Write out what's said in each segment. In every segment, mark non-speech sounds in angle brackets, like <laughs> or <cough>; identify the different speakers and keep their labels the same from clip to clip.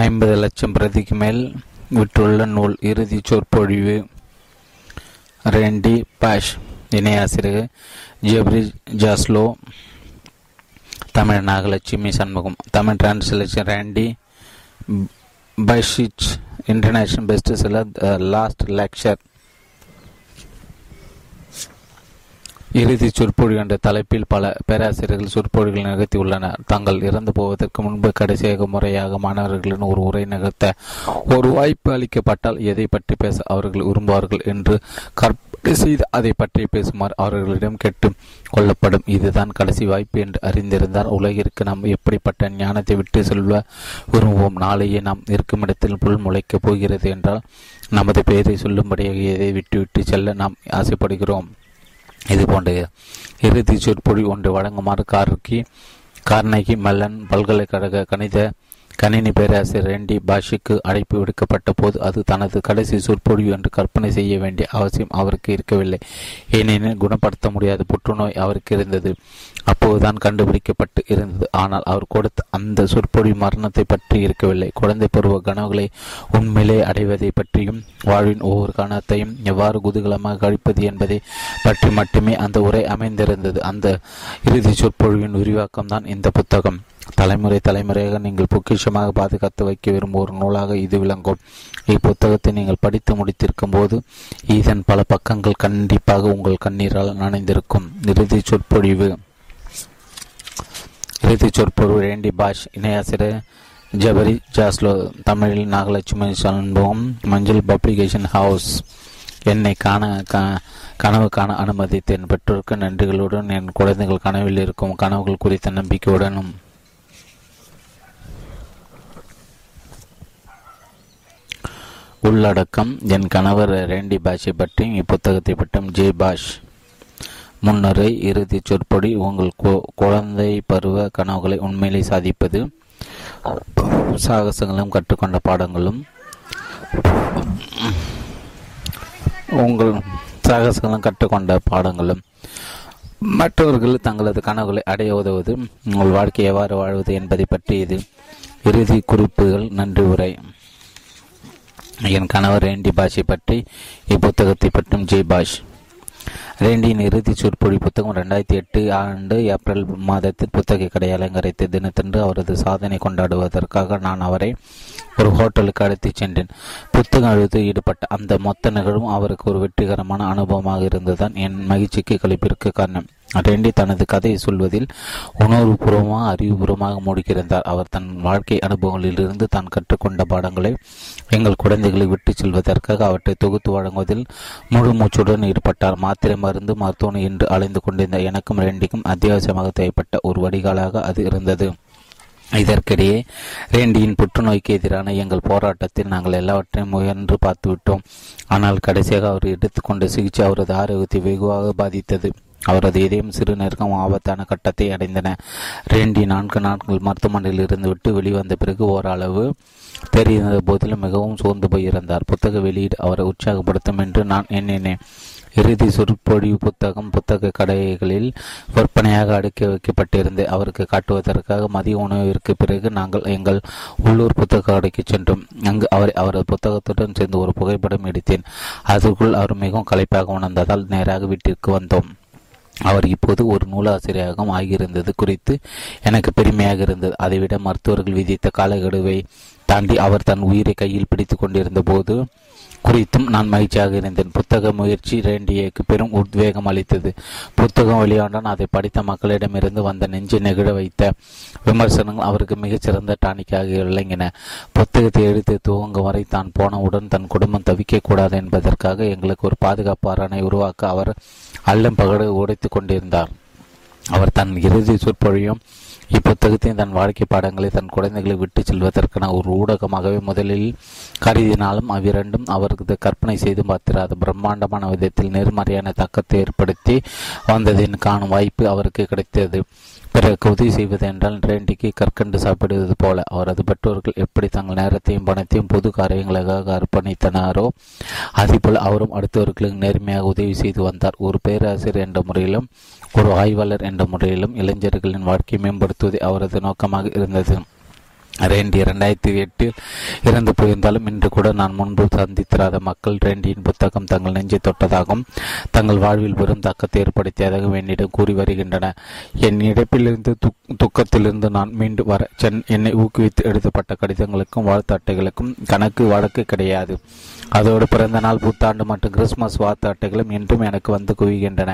Speaker 1: ஐம்பது லட்சம் பிரதிக்கு மேல் விற்றுள்ள நூல் இறுதி சொற்பொழிவு. Randy Pausch இணையாசிரியர் Jeffrey Zaslow Tamil Nagalakshmi Shanmugam Tamil translation Randy Pausch international best seller last lecture. இறுதி சொற்பொழி என்ற தலைப்பில் பல பேராசிரியர்கள் சொற்பொழிகள் நிகழ்த்தியுள்ளனர். தாங்கள் இறந்து போவதற்கு முன்பு கடைசியாக முறையாக மாணவர்களின் ஒரு உரை நிகழ்த்த ஒரு வாய்ப்பு அளிக்கப்பட்டால் எதை பற்றி பேச அவர்கள் விரும்புவார்கள் என்று கற்பனை செய்து அதை பற்றி பேசுமாறு அவர்களிடம் கேட்டு கொள்ளப்படும். இதுதான் கடைசி வாய்ப்பு என்று அறிந்திருந்தால் உலகிற்கு நாம் எப்படிப்பட்ட ஞானத்தை விட்டு செல்வ விரும்புவோம்? நாளையே நாம் இருக்கும் இடத்தில் புல் முளைக்கப் போகிறது என்றால் நமது பெயரை சொல்லும்படியாக எதை விட்டுவிட்டு செல்ல நாம் ஆசைப்படுகிறோம்? இது போன்ற இறுதி சொற்பொழி ஒன்று வழங்குமாறு கார்கி கார்னகி மெல்லன் பல்கலைக்கழக கணித கணினி பேராசிரியர் ரெண்டி பாஷிக்கு அழைப்பு விடுக்கப்பட்ட போது அது தனது கடைசி சொற்பொழிவு என்று கற்பனை செய்ய வேண்டிய அவசியம் அவருக்கு இருக்கவில்லை. ஏனெனில் குணப்படுத்த முடியாத புற்றுநோய் அவருக்கு இருந்தது. அப்போதுதான் கண்டுபிடிக்கப்பட்டு இருந்தது. ஆனால் அவர் கொடுத்த அந்த சொற்பொழிவு மரணத்தை பற்றி இருக்கவில்லை. குழந்தை பருவ கனவுகளை உண்மையிலே அடைவதை பற்றியும் வாழ்வின் ஒவ்வொரு கணத்தையும் எவ்வாறு குதூகலமாக கழிப்பது என்பதை பற்றி மட்டுமே அந்த உரை அமைந்திருந்தது. அந்த இறுதி சொற்பொழிவின் விரிவாக்கம் தான் இந்த புத்தகம். தலைமுறை தலைமுறையாக நீங்கள் பொக்கிஷமாக பாதுகாத்து வைக்க விரும்பும் ஒரு நூலாக இது விளங்கும். இப்புத்தகத்தை நீங்கள் படித்து முடித்திருக்கும் போது இதன் பல பக்கங்கள் கண்டிப்பாக உங்கள் கண்ணீரால் நனைந்திருக்கும். இறுதி சொற்பொழிவு. இறுதி சொற்பொழிவு ரேண்டி பாஷ் இணையாசிரியர் ஜபரி ஜாஸ்லோ தமிழில் நாகலட்சுமி சண்முகம் மஞ்சள் பப்ளிகேஷன் ஹவுஸ். என்னை காண கனவு காண அனுமதித்தேன். பெற்றோருக்கு நன்றிகளுடன் என் குழந்தைகள் கனவில் இருக்கும் கனவுகள் குறித்த நம்பிக்கையுடனும். உள்ளடக்கம் என் கணவர் ரேண்டி பாஷை பற்றியும் இப்புத்தகத்தை பற்றியும் ஜே பாஷ். முன்னரே இறுதி சொற்பொடி உங்கள் குழந்தை பருவ கனவுகளை உண்மையிலே சாதிப்பது. சாகசங்களும் கற்றுக்கொண்ட பாடங்களும். உங்கள் சாகசங்களும் கற்றுக்கொண்ட பாடங்களும். மற்றவர்கள் தங்களது கனவுகளை அடைய உதவுவது உங்கள் வாழ்க்கை எவ்வாறு வாழ்வது என்பதை பற்றி இது இறுதி குறிப்புகள் நன்றி உரை. என் கணவர் ரேண்டி பாஷை பற்றி இப்புத்தகத்தை பற்றும் ஜெய் பாஷ். ரேண்டியின் இறுதி சொற்பொழி புத்தகம் ரெண்டாயிரத்தி எட்டு ஆண்டு ஏப்ரல் மாதத்தில் புத்தக கடை அலங்கரித்த தினத்தன்று அவரது சாதனை கொண்டாடுவதற்காக நான் அவரை ஒரு ஹோட்டலுக்கு அழைத்துச் சென்றேன். புத்தகம் எழுத்து ஈடுபட்ட அந்த மொத்த நிகழ்வும் அவருக்கு ஒரு வெற்றிகரமான அனுபவமாக இருந்ததுதான் என் மகிழ்ச்சிக்கு கழிப்பிற்கு காரணம். ரெண்டி தனது கதையை சொல்வதில் உணர்வுபூர்வமாக அறிவுபூர்வமாக மூடிக்கிறந்தார் அவர் தன் வாழ்க்கை அனுபவங்களிலிருந்து தான் கற்றுக்கொண்ட பாடங்களை எங்கள் குழந்தைகளை விட்டுச் செல்வதற்காக அவற்றை தொகுத்து வழங்குவதில் முழு மூச்சுடன் ஈடுபட்டார். மாத்திரை மருந்து மருத்துவனை என்று அலைந்து கொண்டிருந்த எனக்கும் ரெண்டிக்கும் அத்தியாவசியமாக தேவைப்பட்ட ஒரு வடிகாலாக அது இருந்தது. இதற்கிடையே ரேண்டியின் புற்றுநோய்க்கு எதிரான எங்கள் போராட்டத்தில் நாங்கள் எல்லாவற்றையும் முயன்று பார்த்துவிட்டோம். ஆனால் கடைசியாக அவர் எடுத்துக்கொண்ட சிகிச்சை அவரது ஆரோக்கியத்தை வெகுவாக பாதித்தது. அவரது இதயம் சிறு நெருக்கம் ஆபத்தான கட்டத்தை அடைந்தன. ரெண்டி நான்கு நாட்கள் மருத்துவமனையில் இருந்து விட்டு வெளிவந்த பிறகு ஓரளவு தெரிந்த போதிலும் மிகவும் சோர்ந்து போயிருந்தார். புத்தக வெளியீடு அவரை உற்சாகப்படுத்தும் என்று நான் எண்ணினேன். இறுதி சொற்பொழிவு புத்தகம் புத்தக கடைகளில் விற்பனையாக அடுக்கி வைக்கப்பட்டிருந்து அவருக்கு காட்டுவதற்காக மதிய உணவிற்கு பிறகு நாங்கள் எங்கள் உள்ளூர் புத்தக கடைக்கு சென்றோம். அங்கு அவர் அவரது புத்தகத்துடன் சேர்ந்து ஒரு புகைப்படம் எடுத்தேன். அதற்குள் அவர் மிகவும் களைப்பாக உணர்ந்ததால் நேராக வீட்டிற்கு வந்தோம். அவர் இப்போது ஒரு நூலாசிரியராகவும் ஆகியிருந்தது குறித்து எனக்கு பெருமையாக இருந்தது. அதைவிட மருத்துவர்கள் விதித்த காலக்கெடுவை தாண்டி அவர் தன் உயிரை கையில் பிடித்து கொண்டிருந்த போது குறித்தும் நான் மகிழ்ச்சியாக இருந்தேன். புத்தக முயற்சி ரேண்டியக்கு பெரும் உத்வேகம் அளித்தது. புத்தகம் வெளியாண்டான் அதை படித்த மக்களிடமிருந்து வந்த நெஞ்சு நெகிழ வைத்த விமர்சனங்கள் அவருக்கு மிகச்சிறந்த டானிக்காக விளங்கின. புத்தகத்தை எடுத்து துவங்கும் வரை தான் போனவுடன் தன் குடும்பம் தவிக்கக்கூடாது என்பதற்காக எங்களுக்கு ஒரு பாதுகாப்பு அரணை உருவாக்க அவர் அல்லம் பகடு உடைத்து கொண்டிருந்தார். அவர் தன் இறுதி சொற்பொழியும் இப்புத்தகத்தின் தன் வாழ்க்கை பாடங்களை தன் குழந்தைகளை விட்டு செல்வதற்கான ஒரு ஊடகமாகவே முதலில் கருதினாலும் அவ்விரண்டும் அவருக்கு கற்பனை செய்து பார்த்திராத பிரம்மாண்டமான விதத்தில் நேர்மறையான தாக்கத்தை ஏற்படுத்தி வந்ததின் காணும் வாய்ப்பு அவருக்கு கிடைத்தது. பிறகு உதவி செய்வது என்றால் ரேண்டிக்கு கற்கண்டு சாப்பிடுவது போல அவரது பெற்றோர்கள் எப்படி தங்கள் நேரத்தையும் பணத்தையும் பொது காரியங்களுக்காக அர்ப்பணித்தனாரோ அதேபோல் அவரும் அடுத்தவர்களுக்கு நேர்மையாக உதவி செய்து வந்தார். ஒரு பேராசிரியர் என்ற முறையிலும் ஒரு ஆய்வாளர் என்ற முறையிலும் இளைஞர்களின் வாழ்க்கையை மேம்படுத்துவதே அவரது நோக்கமாக இருந்தது. ரேண்டி இரண்டாயிரத்தி எட்டில் இறந்து போயிருந்தாலும் இன்று கூட நான் முன்பு சந்தித்திராத மக்கள் ரேண்டியின் புத்தகம் தங்கள் நெஞ்சை தொட்டதாகவும் தங்கள் வாழ்வில் பெரும் தாக்கத்தை ஏற்படுத்தியதாகவும் என்னிடம் கூறி வருகின்றன. என் இழப்பிலிருந்து துக்கத்திலிருந்து நான் மீண்டு வர சென் என்னை ஊக்குவித்து எழுதப்பட்ட கடிதங்களுக்கும் வாழ்த்து அட்டைகளுக்கும் கணக்கு வழக்கு கிடையாது. அதோடு பிறந்த நாள் புத்தாண்டு மற்றும் கிறிஸ்துமஸ் வாழ்த்து அட்டைகளும் இன்றும் எனக்கு வந்து குவிகின்றன.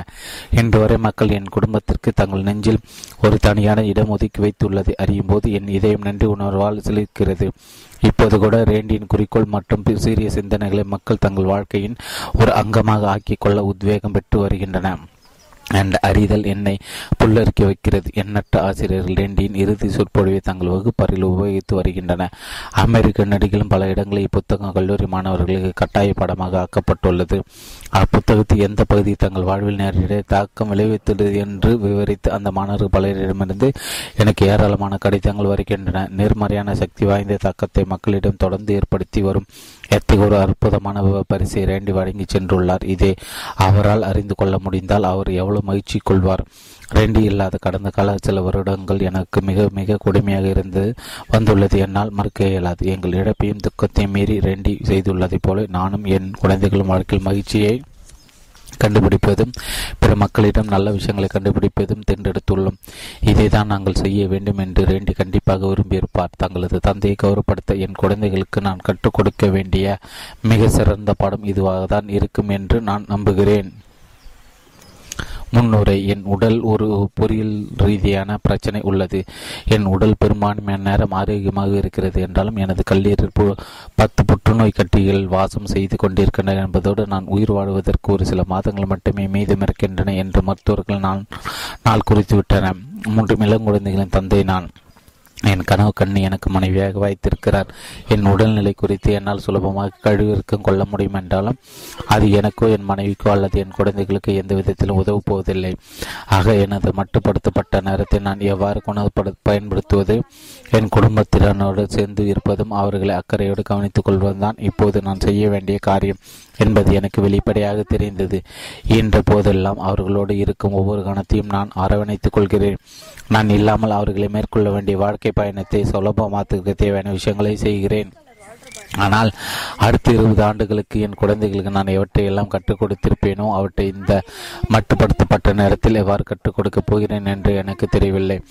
Speaker 1: இன்று வரை மக்கள் என் குடும்பத்திற்கு தங்கள் நெஞ்சில் ஒரு தனியான இடம் ஒதுக்கி வைத்துள்ளதை அறியும் போது என் இதயம் நன்றி உணர்வால் செலுக்கிறது இப்போது கூட ரேண்டியின் குறிக்கோள் மற்றும் சீரிய சிந்தனைகளை மக்கள் தங்கள் வாழ்க்கையின் ஒரு அங்கமாக ஆக்கிக்கொள்ள உத்வேகம் பெற்று வருகின்றன. என்ற அறிதல் என்னை புல்லரிக்க வைக்கிறது. எண்ணற்ற ஆசிரியர்கள் ரெண்டியின் இறுதி சொற்பொழிவை தங்கள் வகுப்பறையில் உபயோகித்து வருகின்றன அமெரிக்க நடிகளும் பல இடங்களில் இப்புத்தகம் கல்லூரி மாணவர்களுக்கு கட்டாய படமாக ஆக்கப்பட்டுள்ளது. அப்புத்தகத்தில் எந்த பகுதி தங்கள் வாழ்வில் நேரடிய தாக்கம் விளைவித்துள்ளது என்று விவரித்து அந்த மாணவர்கள் பலரிடமிருந்து எனக்கு ஏராளமான கடிதங்கள் வருகின்றன. நேர்மறையான சக்தி வாய்ந்த தாக்கத்தை மக்களிடம் தொடர்ந்து ஏற்படுத்தி வரும் எத்தகைய ஒரு அற்புதமான பரிசை ரேண்டி வழங்கி சென்றுள்ளார். இதை அவரால் அறிந்து கொள்ள முடிந்தால் அவர் எவ்வளவு மகிழ்ச்சி கொள்வார் ரெண்டி இல்லாத கடந்த கால சில வருடங்கள் எனக்கு மிக மிக கொடுமையாக இருந்து வந்துள்ளது. என்னால் மறுக்க இயலாது. எங்கள் இழப்பையும் துக்கத்தையும் மீறி ரெண்டி செய்துள்ளதைப் போல நானும் என் குழந்தைகளும் வாழ்க்கையில் மகிழ்ச்சியை கண்டுபிடிப்பதும் பிற மக்களிடம் நல்ல விஷயங்களை கண்டுபிடிப்பதும் தேர்ந்தெடுத்துள்ளோம் இதை தான் நாங்கள் செய்ய வேண்டும் என்று ரேண்டி கண்டிப்பாக விரும்பியிருப்பார். தங்களது தந்தையை கௌரவப்படுத்த என் குழந்தைகளுக்கு நான் கற்றுக் கொடுக்க வேண்டிய மிக சிறந்த பாடம் இதுவாக தான் இருக்கும் என்று நான் நம்புகிறேன். முன்னுரை என் உடல் ஒரு பொறியியல் ரீதியான பிரச்சனை உள்ளது. என் உடல் பெரும்பான்மையான நேரம் ஆரோக்கியமாக இருக்கிறது என்றாலும் எனது கல்லீரல் பத்து புற்றுநோய் கட்டிகள் வாசம் செய்து கொண்டிருக்கின்றன என்பதோடு நான் உயிர் வாழ்வதற்கு ஒரு சில மாதங்கள் மட்டுமே மீதமிருக்கின்றன என்று மருத்துவர்கள் நான் நாள் குறித்துவிட்டன. மூன்று இளங்குழந்தைகளின் தந்தை நான் என் கனவு கண்ணி எனக்கு மனைவியாக வைத்திருக்கிறார். என் உடல்நிலை குறித்து என்னால் சுலபமாக கழிவிற்கும் கொள்ள முடியும் என்றாலும் அது எனக்கோ என் மனைவிக்கோ அல்லது என் குழந்தைகளுக்கு எந்த விதத்திலும் உதவப் போவதில்லை. ஆக எனது மட்டுப்படுத்தப்பட்ட நேரத்தை நான் எவ்வாறு குணப்படு பயன்படுத்துவது? என் குடும்பத்தினரோடு சேர்ந்து இருப்பதும் அவர்களை அக்கறையோடு கவனித்துக் கொள்வதுதான் இப்போது நான் செய்ய வேண்டிய காரியம். என்பது எனக்கு வெளிப்படையாக தெரிந்தது. என்ற போதெல்லாம் அவர்களோடு இருக்கும் ஒவ்வொரு கணத்தையும் நான் அரவணைத்துக் கொள்கிறேன். நான் இல்லாமல் அவர்களை மேற்கொள்ள வேண்டிய வாழ்க்கை பயணத்தை சுலபமாத்துக்கு தேவையான விஷயங்களை செய்கிறேன். ஆனால் அடுத்த இருபது ஆண்டுகளுக்கு என் குழந்தைகளுக்கு நான் எவற்றை எல்லாம் கற்றுக் கொடுத்திருப்பேனோ அவற்றை இந்த மட்டுப்படுத்தப்பட்ட நேரத்தில் எவ்வாறு கற்றுக் கொடுக்கப் போகிறேன் என்று எனக்கு தெரியவில்லை.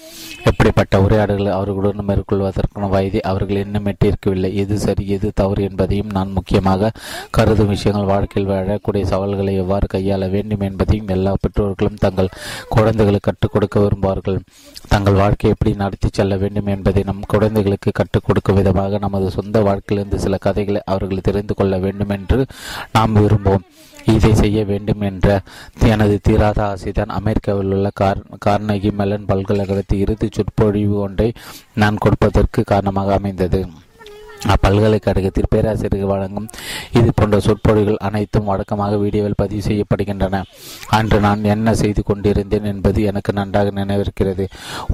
Speaker 1: எப்படிப்பட்ட உரையாடல்களை அவர்களுடன் மேற்கொள்வதற்கான வயதை அவர்கள் இன்னும் எட்டியிருக்கவில்லை. எது சரி எது தவறு என்பதையும் நான் முக்கியமாக கருதும் விஷயங்கள் வாழ்க்கையில் வாழக்கூடிய சவால்களை எவ்வாறு கையாள வேண்டும் என்பதையும் எல்லா பெற்றோர்களும் தங்கள் குழந்தைகளுக்கு கற்றுக் கொடுக்க விரும்புவார்கள். தங்கள் வாழ்க்கையை எப்படி நடத்தி செல்ல வேண்டும் என்பதை நம் குழந்தைகளுக்கு கற்றுக் கொடுக்கும் விதமாக நமது சொந்த வாழ்க்கையிலிருந்து சில கதைகளை அவர்கள் தெரிந்து கொள்ள வேண்டும் என்று நாம் விரும்புவோம். இதை செய்ய வேண்டும் என்ற எனது தீராத ஆசைதான் அமெரிக்காவில் உள்ள கார் கார்னகி மெலன் பல்கலைக்கழகத்தில் இறுதி சொற்பொழிவு ஒன்றை நான் கொடுப்பதற்கு காரணமாக அமைந்தது. அப்பல்கலைக்கழகத்தில் பேராசிரியர்கள் வழங்கும் இது போன்ற சொற்பொழிகள் அனைத்தும் வழக்கமாக வீடியோவில் பதிவு செய்யப்படுகின்றன. அன்று நான் என்ன செய்து கொண்டிருந்தேன் என்பது எனக்கு நன்றாக நினைவிருக்கிறது.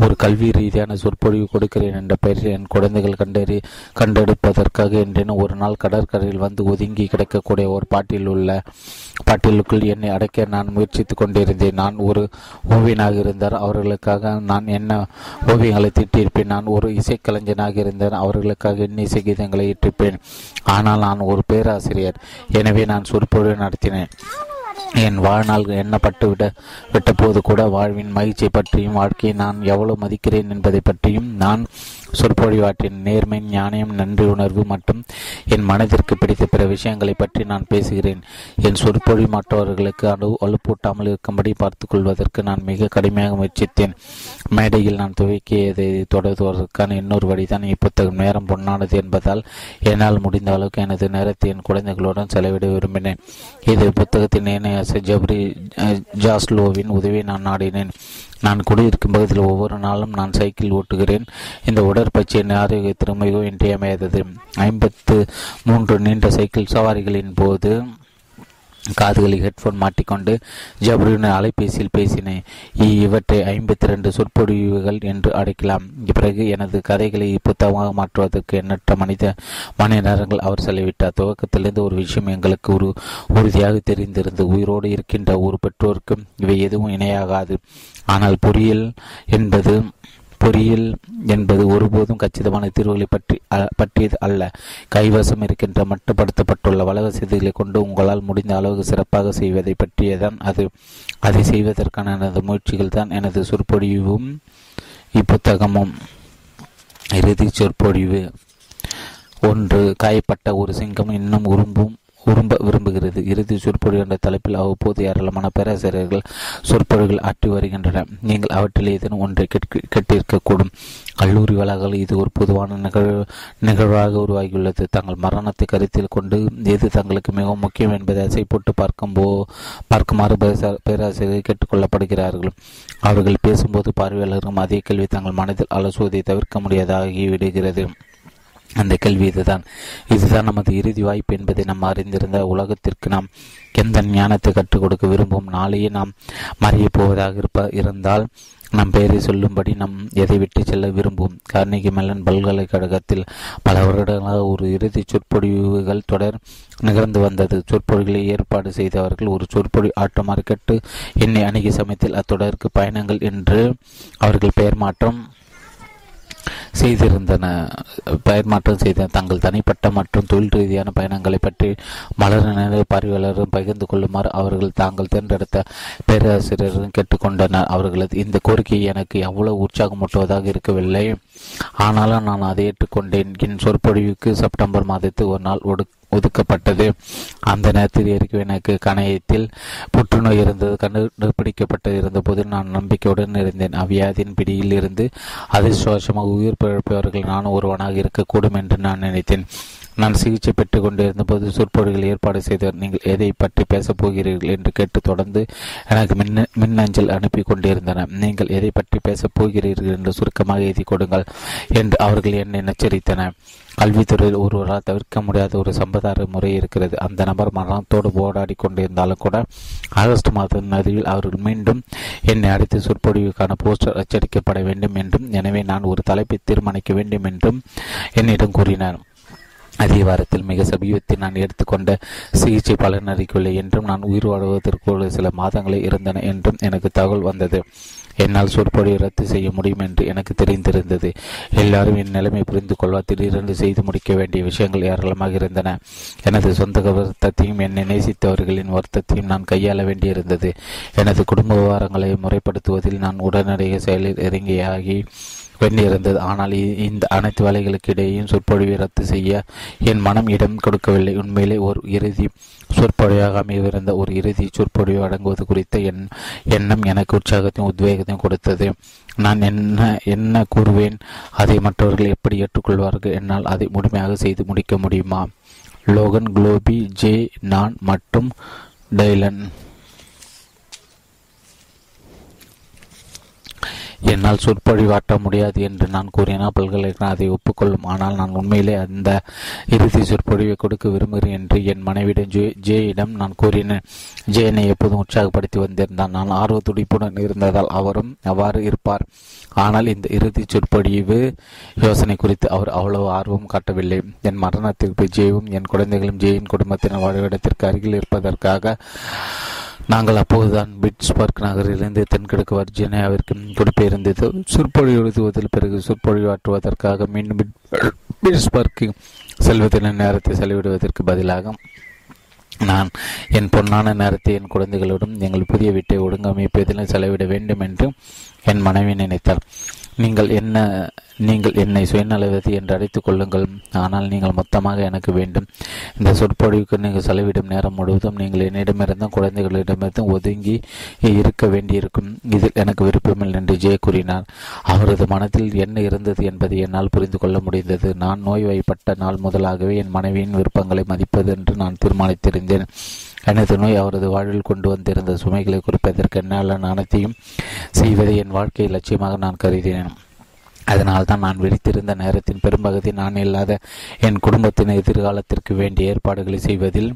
Speaker 1: ஒரு கல்வி ரீதியான சொற்பொழிவு கொடுக்கிறேன் என்ற பெயரில் என் குழந்தைகள் கண்டறி கண்டெடுப்பதற்காக என்றேன். ஒரு நாள் கடற்கரையில் வந்து ஒதுங்கி கிடக்கக்கூடிய ஒரு பாட்டில் உள்ள பாட்டிலுக்குள் என்னை அடைக்க நான் முயற்சித்துக் கொண்டிருந்தேன். நான் ஒரு ஓவியனாக இருந்தார். அவர்களுக்காக நான் என்ன ஓவியங்களை திட்டியிருப்பேன்? நான் ஒரு இசைக்கலைஞனாக இருந்தார். அவர்களுக்காக என்ன இசை கடிதங்களை இட்டிருப்பேன் ஆனால் நான் ஒரு பேராசிரியர். எனவே நான் சொற்பொழிவு நடத்தினேன். என் வாழ்நாள் எண்ணப்பட்டு விட விட்டபோது கூட வாழ்வின் மகிழ்ச்சியை பற்றியும் வாழ்க்கையை நான் எவ்வளவு மதிக்கிறேன் என்பதை பற்றியும் நான் சொற்பொழிவாற்றின் நேர்மை ஞானியம் நன்றி உணர்வு மற்றும் என் மனதிற்கு பிடித்த பிற விஷயங்களை பற்றி நான் பேசுகிறேன். என் சொற்பொழி மற்றவர்களுக்கு அனு வலுப்பூட்டாமல் இருக்கும்படி பார்த்துக் கொள்வதற்கு நான் மிக கடுமையாக முயற்சித்தேன். மேடையில் நான் துவக்கியதை தொடர்வதற்கான இன்னொரு வழிதான் இப்புத்தகம். நேரம் பொன்னானது என்பதால் என்னால் முடிந்த அளவுக்கு எனது நேரத்தை என் குழந்தைகளுடன் செலவிட விரும்பினேன். இது புத்தகத்தின் இணையாசை ஜப்ரி ஜாஸ்லோவின் உதவியை நான் நாடினேன். நான் குடியிருக்கும் பகுதியில் ஒவ்வொரு நாளும் நான் சைக்கிள் ஓட்டுகிறேன். இந்த உடற்பயிற்சியின் ஆரோக்கியத்திற்கு மிகவும் இன்றியமையாதது. ஐம்பத்து மூன்று நீண்ட சைக்கிள் சவாரிகளின் போது காதுகளில் ஹெட்ஃபோன் மாட்டிக்கொண்டு ஜபருடன் அலைபேசியில் பேசினேன். இவற்றை ஐம்பத்தி ரெண்டு சொற்பொழிவுகள் என்று அழைக்கலாம். பிறகு எனது கதைகளை புத்தகமாக மாற்றுவதற்கு எண்ணற்ற மனித மணி நேரங்கள் அவர் செலவிட்டார். துவக்கத்திலிருந்து ஒரு விஷயம் எங்களுக்கு ஒரு உறுதியாக தெரிந்திருந்தது. உயிரோடு இருக்கின்ற ஒரு பெற்றோருக்கும் இவை எதுவும் இணையாகாது. ஆனால் பொறியியல் என்பது பொறியியல் என்பது ஒருபோதும் கச்சிதமான தீர்வுகளை பற்றி பற்றியது அல்ல. கைவசம் இருக்கின்ற மட்டுப்படுத்தப்பட்டுள்ள வள வசதிகளை கொண்டு உங்களால் முடிந்த அளவுக்கு சிறப்பாக செய்வதை பற்றியதான் அது. அதை செய்வதற்கான எனது முயற்சிகள் தான் எனது சொற்பொழிவும் இப்புத்தகமும். இறுதி சொற்பொழிவு. ஒன்று காயப்பட்ட ஒரு சிங்கம் இன்னும் உரும்பும் உரும்ப விரும்புகிறது. இறுதி சொற்பொழி என்ற தலைப்பில் அவ்வப்போது ஏராளமான பேராசிரியர்கள் சொற்பொழிகள் ஆற்றி வருகின்றன. நீங்கள் அவற்றில் ஏதேனும் ஒன்றை கேட்டிருக்கக்கூடும். கல்லூரி வளாகங்கள் இது ஒரு பொதுவான நிகழ்வு நிகழ்வாக உருவாகியுள்ளது. தங்கள் மரணத்தை கருத்தில் கொண்டு எது தங்களுக்கு மிகவும் முக்கியம் என்பதை அசை போட்டு பார்க்கும்போ பார்க்குமாறு பேராசிரியர்கள் கேட்டுக்கொள்ளப்படுகிறார்கள். அவர்கள் பேசும்போது பார்வையாளர்களும் அதே கேள்வி தங்கள் மனதில் அலசுவதை தவிர்க்க முடியாதாகிவிடுகிறது. அந்த கேள்வி இதுதான். இதுதான் நமது இறுதி வாய்ப்பு என்பதை நாம் அறிந்திருந்த உலகத்திற்கு நாம் எந்த ஞானத்தை கற்றுக் கொடுக்க விரும்பும் நாளையே நாம் மறைய போவதாக இருப்ப இருந்தால் நம் பெயரை சொல்லும்படி நம் எதை விட்டு செல்ல விரும்பும்? கார்னிகி மெல்லன் பல்கலைக்கழகத்தில் பல வருடங்களாக ஒரு இறுதி சொற்பொழிவுகள் தொடர் நிகழ்ந்து வந்தது. சொற்பொழிகளை ஏற்பாடு செய்தவர்கள் ஒரு சொற்பொழி ஆட்டமாக மார்க்கெட்டு என்னை அணுகிய சமயத்தில் அத்தொடருக்கு பயணங்கள் என்று அவர்கள் பெயர் மாற்றம் செய்திருந்தன. பெயர் மாற்றம் செய்த தங்கள் தனிப்பட்ட மற்றும் தொழில் ரீதியான பயணங்களை பற்றி மலர் நிலை பார்வையாளரும் பகிர்ந்து கொள்ளுமாறு அவர்கள் தாங்கள் தேர்ந்தெடுத்த பேராசிரியரும் கேட்டுக்கொண்டனர். அவர்களது இந்த கோரிக்கை எனக்கு எவ்வளவு உற்சாகமூட்டுவதாக இருக்கவில்லை. ஆனாலும் நான் அதை ஏற்றுக்கொண்டேன். என் சொற்பொழிவுக்கு செப்டம்பர் மாதத்து ஒரு நாள் ஒடுக்க ஒதுக்கப்பட்டது. அந்த நேரத்தில் ஏற்கனவே எனக்கு கணையத்தில் புற்றுநோய் இருந்தது. கண்டுபிடிக்கப்பட்டு இருந்தபோது நான் நம்பிக்கையுடன் இருந்தேன். அவ்வியாதியின் பிடியில் இருந்து அதிர்ஷ்டவசமாக உயிர் பிழைப்பவர்கள் நான் ஒருவனாக இருக்கக்கூடும் என்று நான் நினைத்தேன். நான் சிகிச்சை பெற்றுக் கொண்டிருந்த போது சொற்பொழிகள் ஏற்பாடு செய்தவர் நீங்கள் எதை பற்றி பேசப் போகிறீர்கள்? என்று கேட்டு தொடர்ந்து எனக்கு மின் மின்னஞ்சல் அனுப்பி கொண்டிருந்தன நீங்கள் எதை பற்றி பேசப் போகிறீர்கள்? என்று சுருக்கமாக எழுதி கொடுங்கள் என்று அவர்கள் என்னை எச்சரித்தனர். கல்வித்துறையில் ஒருவரால் தவிர்க்க முடியாத ஒரு சம்பிரதாய முறை இருக்கிறது. அந்த நபர் மரணத்தோடு போராடி கொண்டிருந்தாலும் கூட ஆகஸ்ட் மாத நதியில் அவர்கள் மீண்டும் என்னை அடித்து சொற்பொழிவுக்கான போஸ்டர் அச்சடிக்கப்பட வேண்டும் என்றும் எனவே நான் ஒரு தலைப்பை தீர்மானிக்க வேண்டும் என்றும் என்னிடம் கூறினார். அதே வாரத்தில் மிக சமீபத்தில் நான் எடுத்துக்கொண்ட சிகிச்சை பலனளிக்கவில்லை என்றும் நான் உயிர் வாழ்வதற்கு சில மாதங்களே இருந்தன என்றும் எனக்கு தகவல் வந்தது. என்னால் சொற்பொழிவை ரத்து செய்ய முடியும் என்று எனக்கு தெரிந்திருந்தது. எல்லாரும் என் நிலைமை புரிந்து கொள்வா திடீரென்று செய்து முடிக்க வேண்டிய விஷயங்கள் ஏராளமாக இருந்தன. எனது சொந்த வருத்தத்தையும் என்னை நேசித்தவர்களின் வருத்தத்தையும் நான் கையாள வேண்டியிருந்தது. எனது குடும்ப விவகாரங்களை முறைப்படுத்துவதில் நான் உடனடியாக செயலில் இறங்கியாகி வேண்டியிருந்தது ஆனால் இந்த அனைத்து வேலைகளுக்கு இடையேயும் சொற்பொழிவை ரத்து செய்ய என் மனம் இடம் கொடுக்கவில்லை. உண்மையிலே ஒரு இறுதி சொற்பொழிவாக அமைவிருந்த ஒரு இறுதி சொற்பொழிவு அடங்குவது குறித்த என் எண்ணம் எனக்கு உற்சாகத்தையும் உத்வேகத்தையும் கொடுத்தது. நான் என்ன என்ன கூறுவேன்? அதை மற்றவர்கள் எப்படி ஏற்றுக்கொள்வார்கள்? என்னால் அதை முழுமையாக செய்து முடிக்க முடியுமா? லோகன் குளோபி ஜே நான் மற்றும் டைலன். என்னால் சொற்பொழிவாற்ற முடியாது என்று நான் கூறினால் பல்கலைக்கழகம் அதை ஒப்புக்கொள்ளும். ஆனால் நான் உண்மையிலே அந்த இறுதி சொற்பொழிவை கொடுக்க விரும்புகிறேன் என்று என் மனைவியிடம் ஜே ஜேயிடம் நான் கூறினேன். ஜே என்னை எப்போதும் உற்சாகப்படுத்தி வந்திருந்தான். நான் ஆர்வ துடிப்புடன் இருந்ததால் அவரும் அவ்வாறு இருப்பார். ஆனால் இந்த இறுதி சொற்பொழிவு யோசனை குறித்து அவர் அவ்வளவு ஆர்வம் காட்டவில்லை. என் மரணத்திற்கு ஜெயும் என் குழந்தைகளும் ஜெயின் குடும்பத்தினர் வாழ்விடத்திற்கு அருகில் இருப்பதற்காக நாங்கள் அப்போதுதான் பிட்ஸ்பர்க் நகரிலிருந்து தென்கிழக்கு வர்ஜீனியாவிற்கு குடிபெயர்ந்தது சொற்பொழிவு எழுதுவதில் பிறகு சொற்பொழிவாற்றுவதற்காக மீண்டும் பிட்ஸ்பர்க் செல்வதின நேரத்தை செலவிடுவதற்கு பதிலாக நான் என் பொன்னான நேரத்தை என் குழந்தைகளுடன் எங்கள் புதிய வீட்டை ஒழுங்கமைப்பதிலும் செலவிட வேண்டும் என்று என் மனைவி நினைத்தார் நீங்கள் என்ன நீங்கள் என்னை சுயநலவதி என்று அழைத்துக் கொள்ளுங்கள். ஆனால் நீங்கள் மொத்தமாக எனக்கு வேண்டும். இந்த சொற்பொழிவுக்கு நீங்கள் செலவிடும் நேரம் முழுவதும் நீங்கள் என்னிடமிருந்தும் குழந்தைகளிடமிருந்தும் ஒதுங்கி இருக்க வேண்டியிருக்கும். இதில் எனக்கு விருப்பமில்லை என்று ஜெய கூறினார். அவரது மனத்தில் என்ன இருந்தது என்பதை என்னால் புரிந்து கொள்ள முடிந்தது. நான் நோய்வாய்ப்பட்ட நாள் முதலாகவே என் மனைவியின் விருப்பங்களை மதிப்பது என்று நான் தீர்மானித்திருந்தேன். எனது நோய் அவரது வாழ்வில் கொண்டு வந்திருந்த சுமைகளை குறிப்பதற்கு என்னால் அனைத்தையும் செய்வதை என் வாழ்க்கை லட்சியமாக நான் கருதினேன். அதனால் தான் நான் விழித்திருந்த நேரத்தின் பெரும்பகுதி நான் இல்லாத என் குடும்பத்தின் எதிர்காலத்திற்கு வேண்டிய ஏற்பாடுகளை செய்வதில்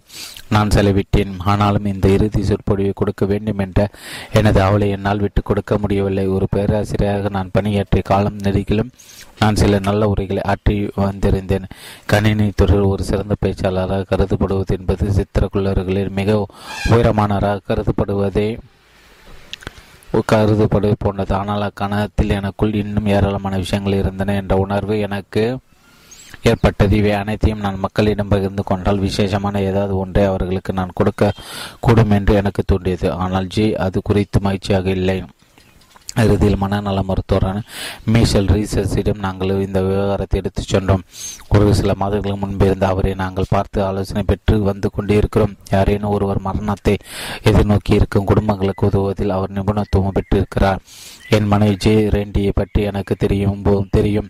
Speaker 1: நான் செலவிட்டேன். ஆனாலும் இந்த இறுதி சொற்பொழிவை கொடுக்க வேண்டும் என்ற எனது அவளை என்னால் விட்டு கொடுக்க முடியவில்லை. ஒரு பேராசிரியராக நான் பணியாற்றிய காலம் நெருகிலும் நான் சில நல்ல உரைகளை ஆற்றி வந்திருந்தேன். கணினி துறையில் ஒரு சிறந்த பேச்சாளராக கருதப்படுவது என்பது சித்திரக்குள்ளர்களில் மிக உயரமானராக கருதப்படுவதே கருதப்படுவது போன்றது ஆனால் அக்கணத்தில் எனக்குள் இன்னும் ஏராளமான விஷயங்கள் இருந்தன என்ற உணர்வு எனக்கு ஏற்பட்டது. இவை அனைத்தையும் நான் மக்களிடம் பகிர்ந்து கொண்டால் விசேஷமான ஏதாவது ஒன்றை அவர்களுக்கு நான் கொடுக்க கூடும் என்று எனக்கு தோன்றியது. ஆனால் ஜி அது குறித்து மகிழ்ச்சியாக இல்லை. இறுதியில் மனநல மருத்துவரான மீஷல் ரீசர்ஸிடம் நாங்கள் இந்த விவகாரத்தை எடுத்துச் சென்றோம். ஒரு சில மாதங்களுக்கு முன்பிருந்து அவரை நாங்கள் பார்த்து ஆலோசனை பெற்று வந்து கொண்டிருக்கிறோம். யாரேனும் ஒருவர் மரணத்தை எதிர்நோக்கி இருக்கும் குடும்பங்களுக்கு உதவுவதில் அவர் நிபுணத்துவம் பெற்றிருக்கிறார். என் மனைவி ஜே ரெண்டியை பற்றி எனக்கு தெரியும் தெரியும்.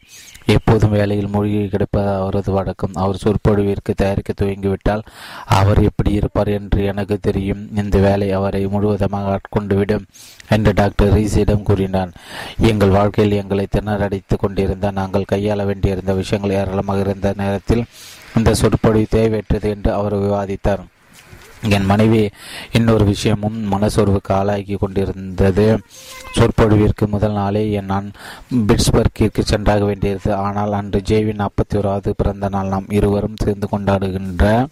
Speaker 1: எப்போதும் வேலையில் மூழ்கி கிடைப்பது அவரது வழக்கம். அவர் சொற்பொழிவிற்கு தயாரிக்க துவங்கிவிட்டால் அவர் எப்படி இருப்பார் என்று எனக்கு தெரியும். இந்த வேலை அவரை முழுவதமாக ஆட்கொண்டுவிடும் என்று டாக்டர் ரீஸிடம் கூறினான். எங்கள் வாழ்க்கையில் எங்களை திணறடித்து கொண்டிருந்த நாங்கள் கையாள வேண்டியிருந்த விஷயங்கள் ஏராளமாக இருந்த நேரத்தில் இந்த சொற்பொழிவு தேவையற்றது என்று அவர் விவாதித்தார். என் மனைவி இன்னொரு விஷயமும் மனசோர்வுக்கு ஆளாகி கொண்டிருந்தது. சொற்பொழிவிற்கு முதல் நாளே என் நான் பிட்ஸ்பர்க்கிற்கு சென்றாக வேண்டியது. ஆனால் அன்று ஜேவின் நாற்பத்தி ஓராவது பிறந்த நாள் நாம் இருவரும் சேர்ந்து கொண்டாடுகின்ற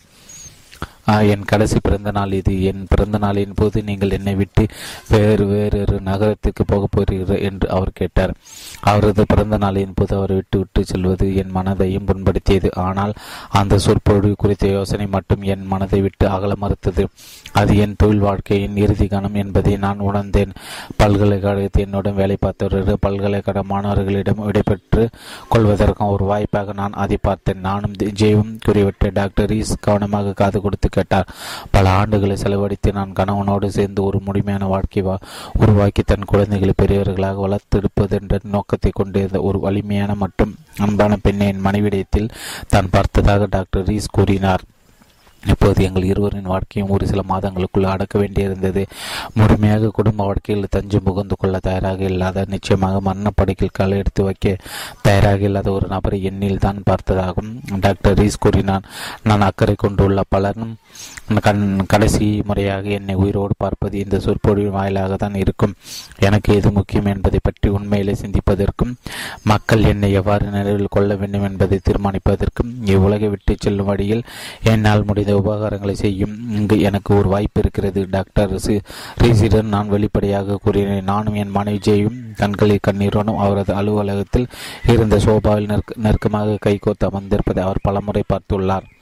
Speaker 1: என் கடைசி பிறந்த நாள் இது. என் பிறந்த நாளின் போது நீங்கள் என்னை விட்டு வேறு வேறொரு நகரத்துக்கு போகப் போகிறீர்கள் என்று அவர் கேட்டார். அவரது பிறந்த நாளின் போது அவர் விட்டு விட்டு செல்வது என் மனதையும் புண்படுத்தியது. ஆனால் அந்த சொற்பொழிவு குறித்த யோசனை மட்டும் என் மனதை விட்டு அகல மறுத்தது. அது என் தொழில் வாழ்க்கையின் இறுதி கணம் என்பதை நான் உணர்ந்தேன். பல்கலைக்கழகத்தில் என்னுடன் வேலை பார்த்தவர்கள் பல்கலைக்கழக மாணவர்களிடம் விடைபெற்று கொள்வதற்கும் ஒரு வாய்ப்பாக நான் அதை பார்த்தேன். நானும் ஜெயவும் குறிவிட்ட டாக்டர் ஈஸ் கவனமாக காது கொடுத்து கேட்டார். பல ஆண்டுகளை செலவழித்து நான் கணவனோடு சேர்ந்து ஒரு முழுமையான வாழ்க்கை உருவாக்கி தன் குழந்தைகளை பெரியவர்களாக வளர்த்தெடுப்பது என்ற நோக்கத்தை கொண்டிருந்த ஒரு வலிமையான மற்றும் அன்பான பெண்ணை என் மனைவிடத்தில் தான் பார்த்ததாக டாக்டர் ரீஸ் கூறினார். இப்போது எங்கள் இருவரின் வாழ்க்கையும் ஒரு சில மாதங்களுக்குள் அடக்க வேண்டியிருந்தது. முழுமையாக குடும்ப வாழ்க்கையில் தஞ்சம் முகந்து கொள்ள தயாராக இல்லாத நிச்சயமாக மரணப்படுக்கையில் களை எடுத்து வைக்க தயாராக இல்லாத ஒரு நபரை எண்ணில் தான் பார்த்ததாகும் டாக்டர் ரீஸ் கூறினான். நான் அக்கறை கொண்டுள்ள பலரும் கண் கடைசி முறையாக என்னை உயிரோடு பார்ப்பது இந்த சொற்பொழிவின் வாயிலாக தான் இருக்கும். எனக்கு எது முக்கியம் என்பதை பற்றி உண்மையிலே சிந்திப்பதற்கும் மக்கள் என்னை எவ்வாறு நினைவில் கொள்ள வேண்டும் என்பதை தீர்மானிப்பதற்கும் இவ்வுலகை விட்டு செல்லும் வழியில் என்னால் முடிந்த உபகாரங்களை செய்யும். இங்கு எனக்கு ஒரு வாய்ப்பு இருக்கிறது. டாக்டர் ரீசிடன் நான் வெளிப்படையாக கூறினேன். நானும் என் மனைவியையும் கண்களில் கண்ணீரோனும் அவரது அலுவலகத்தில் இருந்த சோபாவில் நெருக்கமாக கைகோத்து அமர்ந்திருப்பதை அவர் பலமுறை பார்த்துள்ளார்.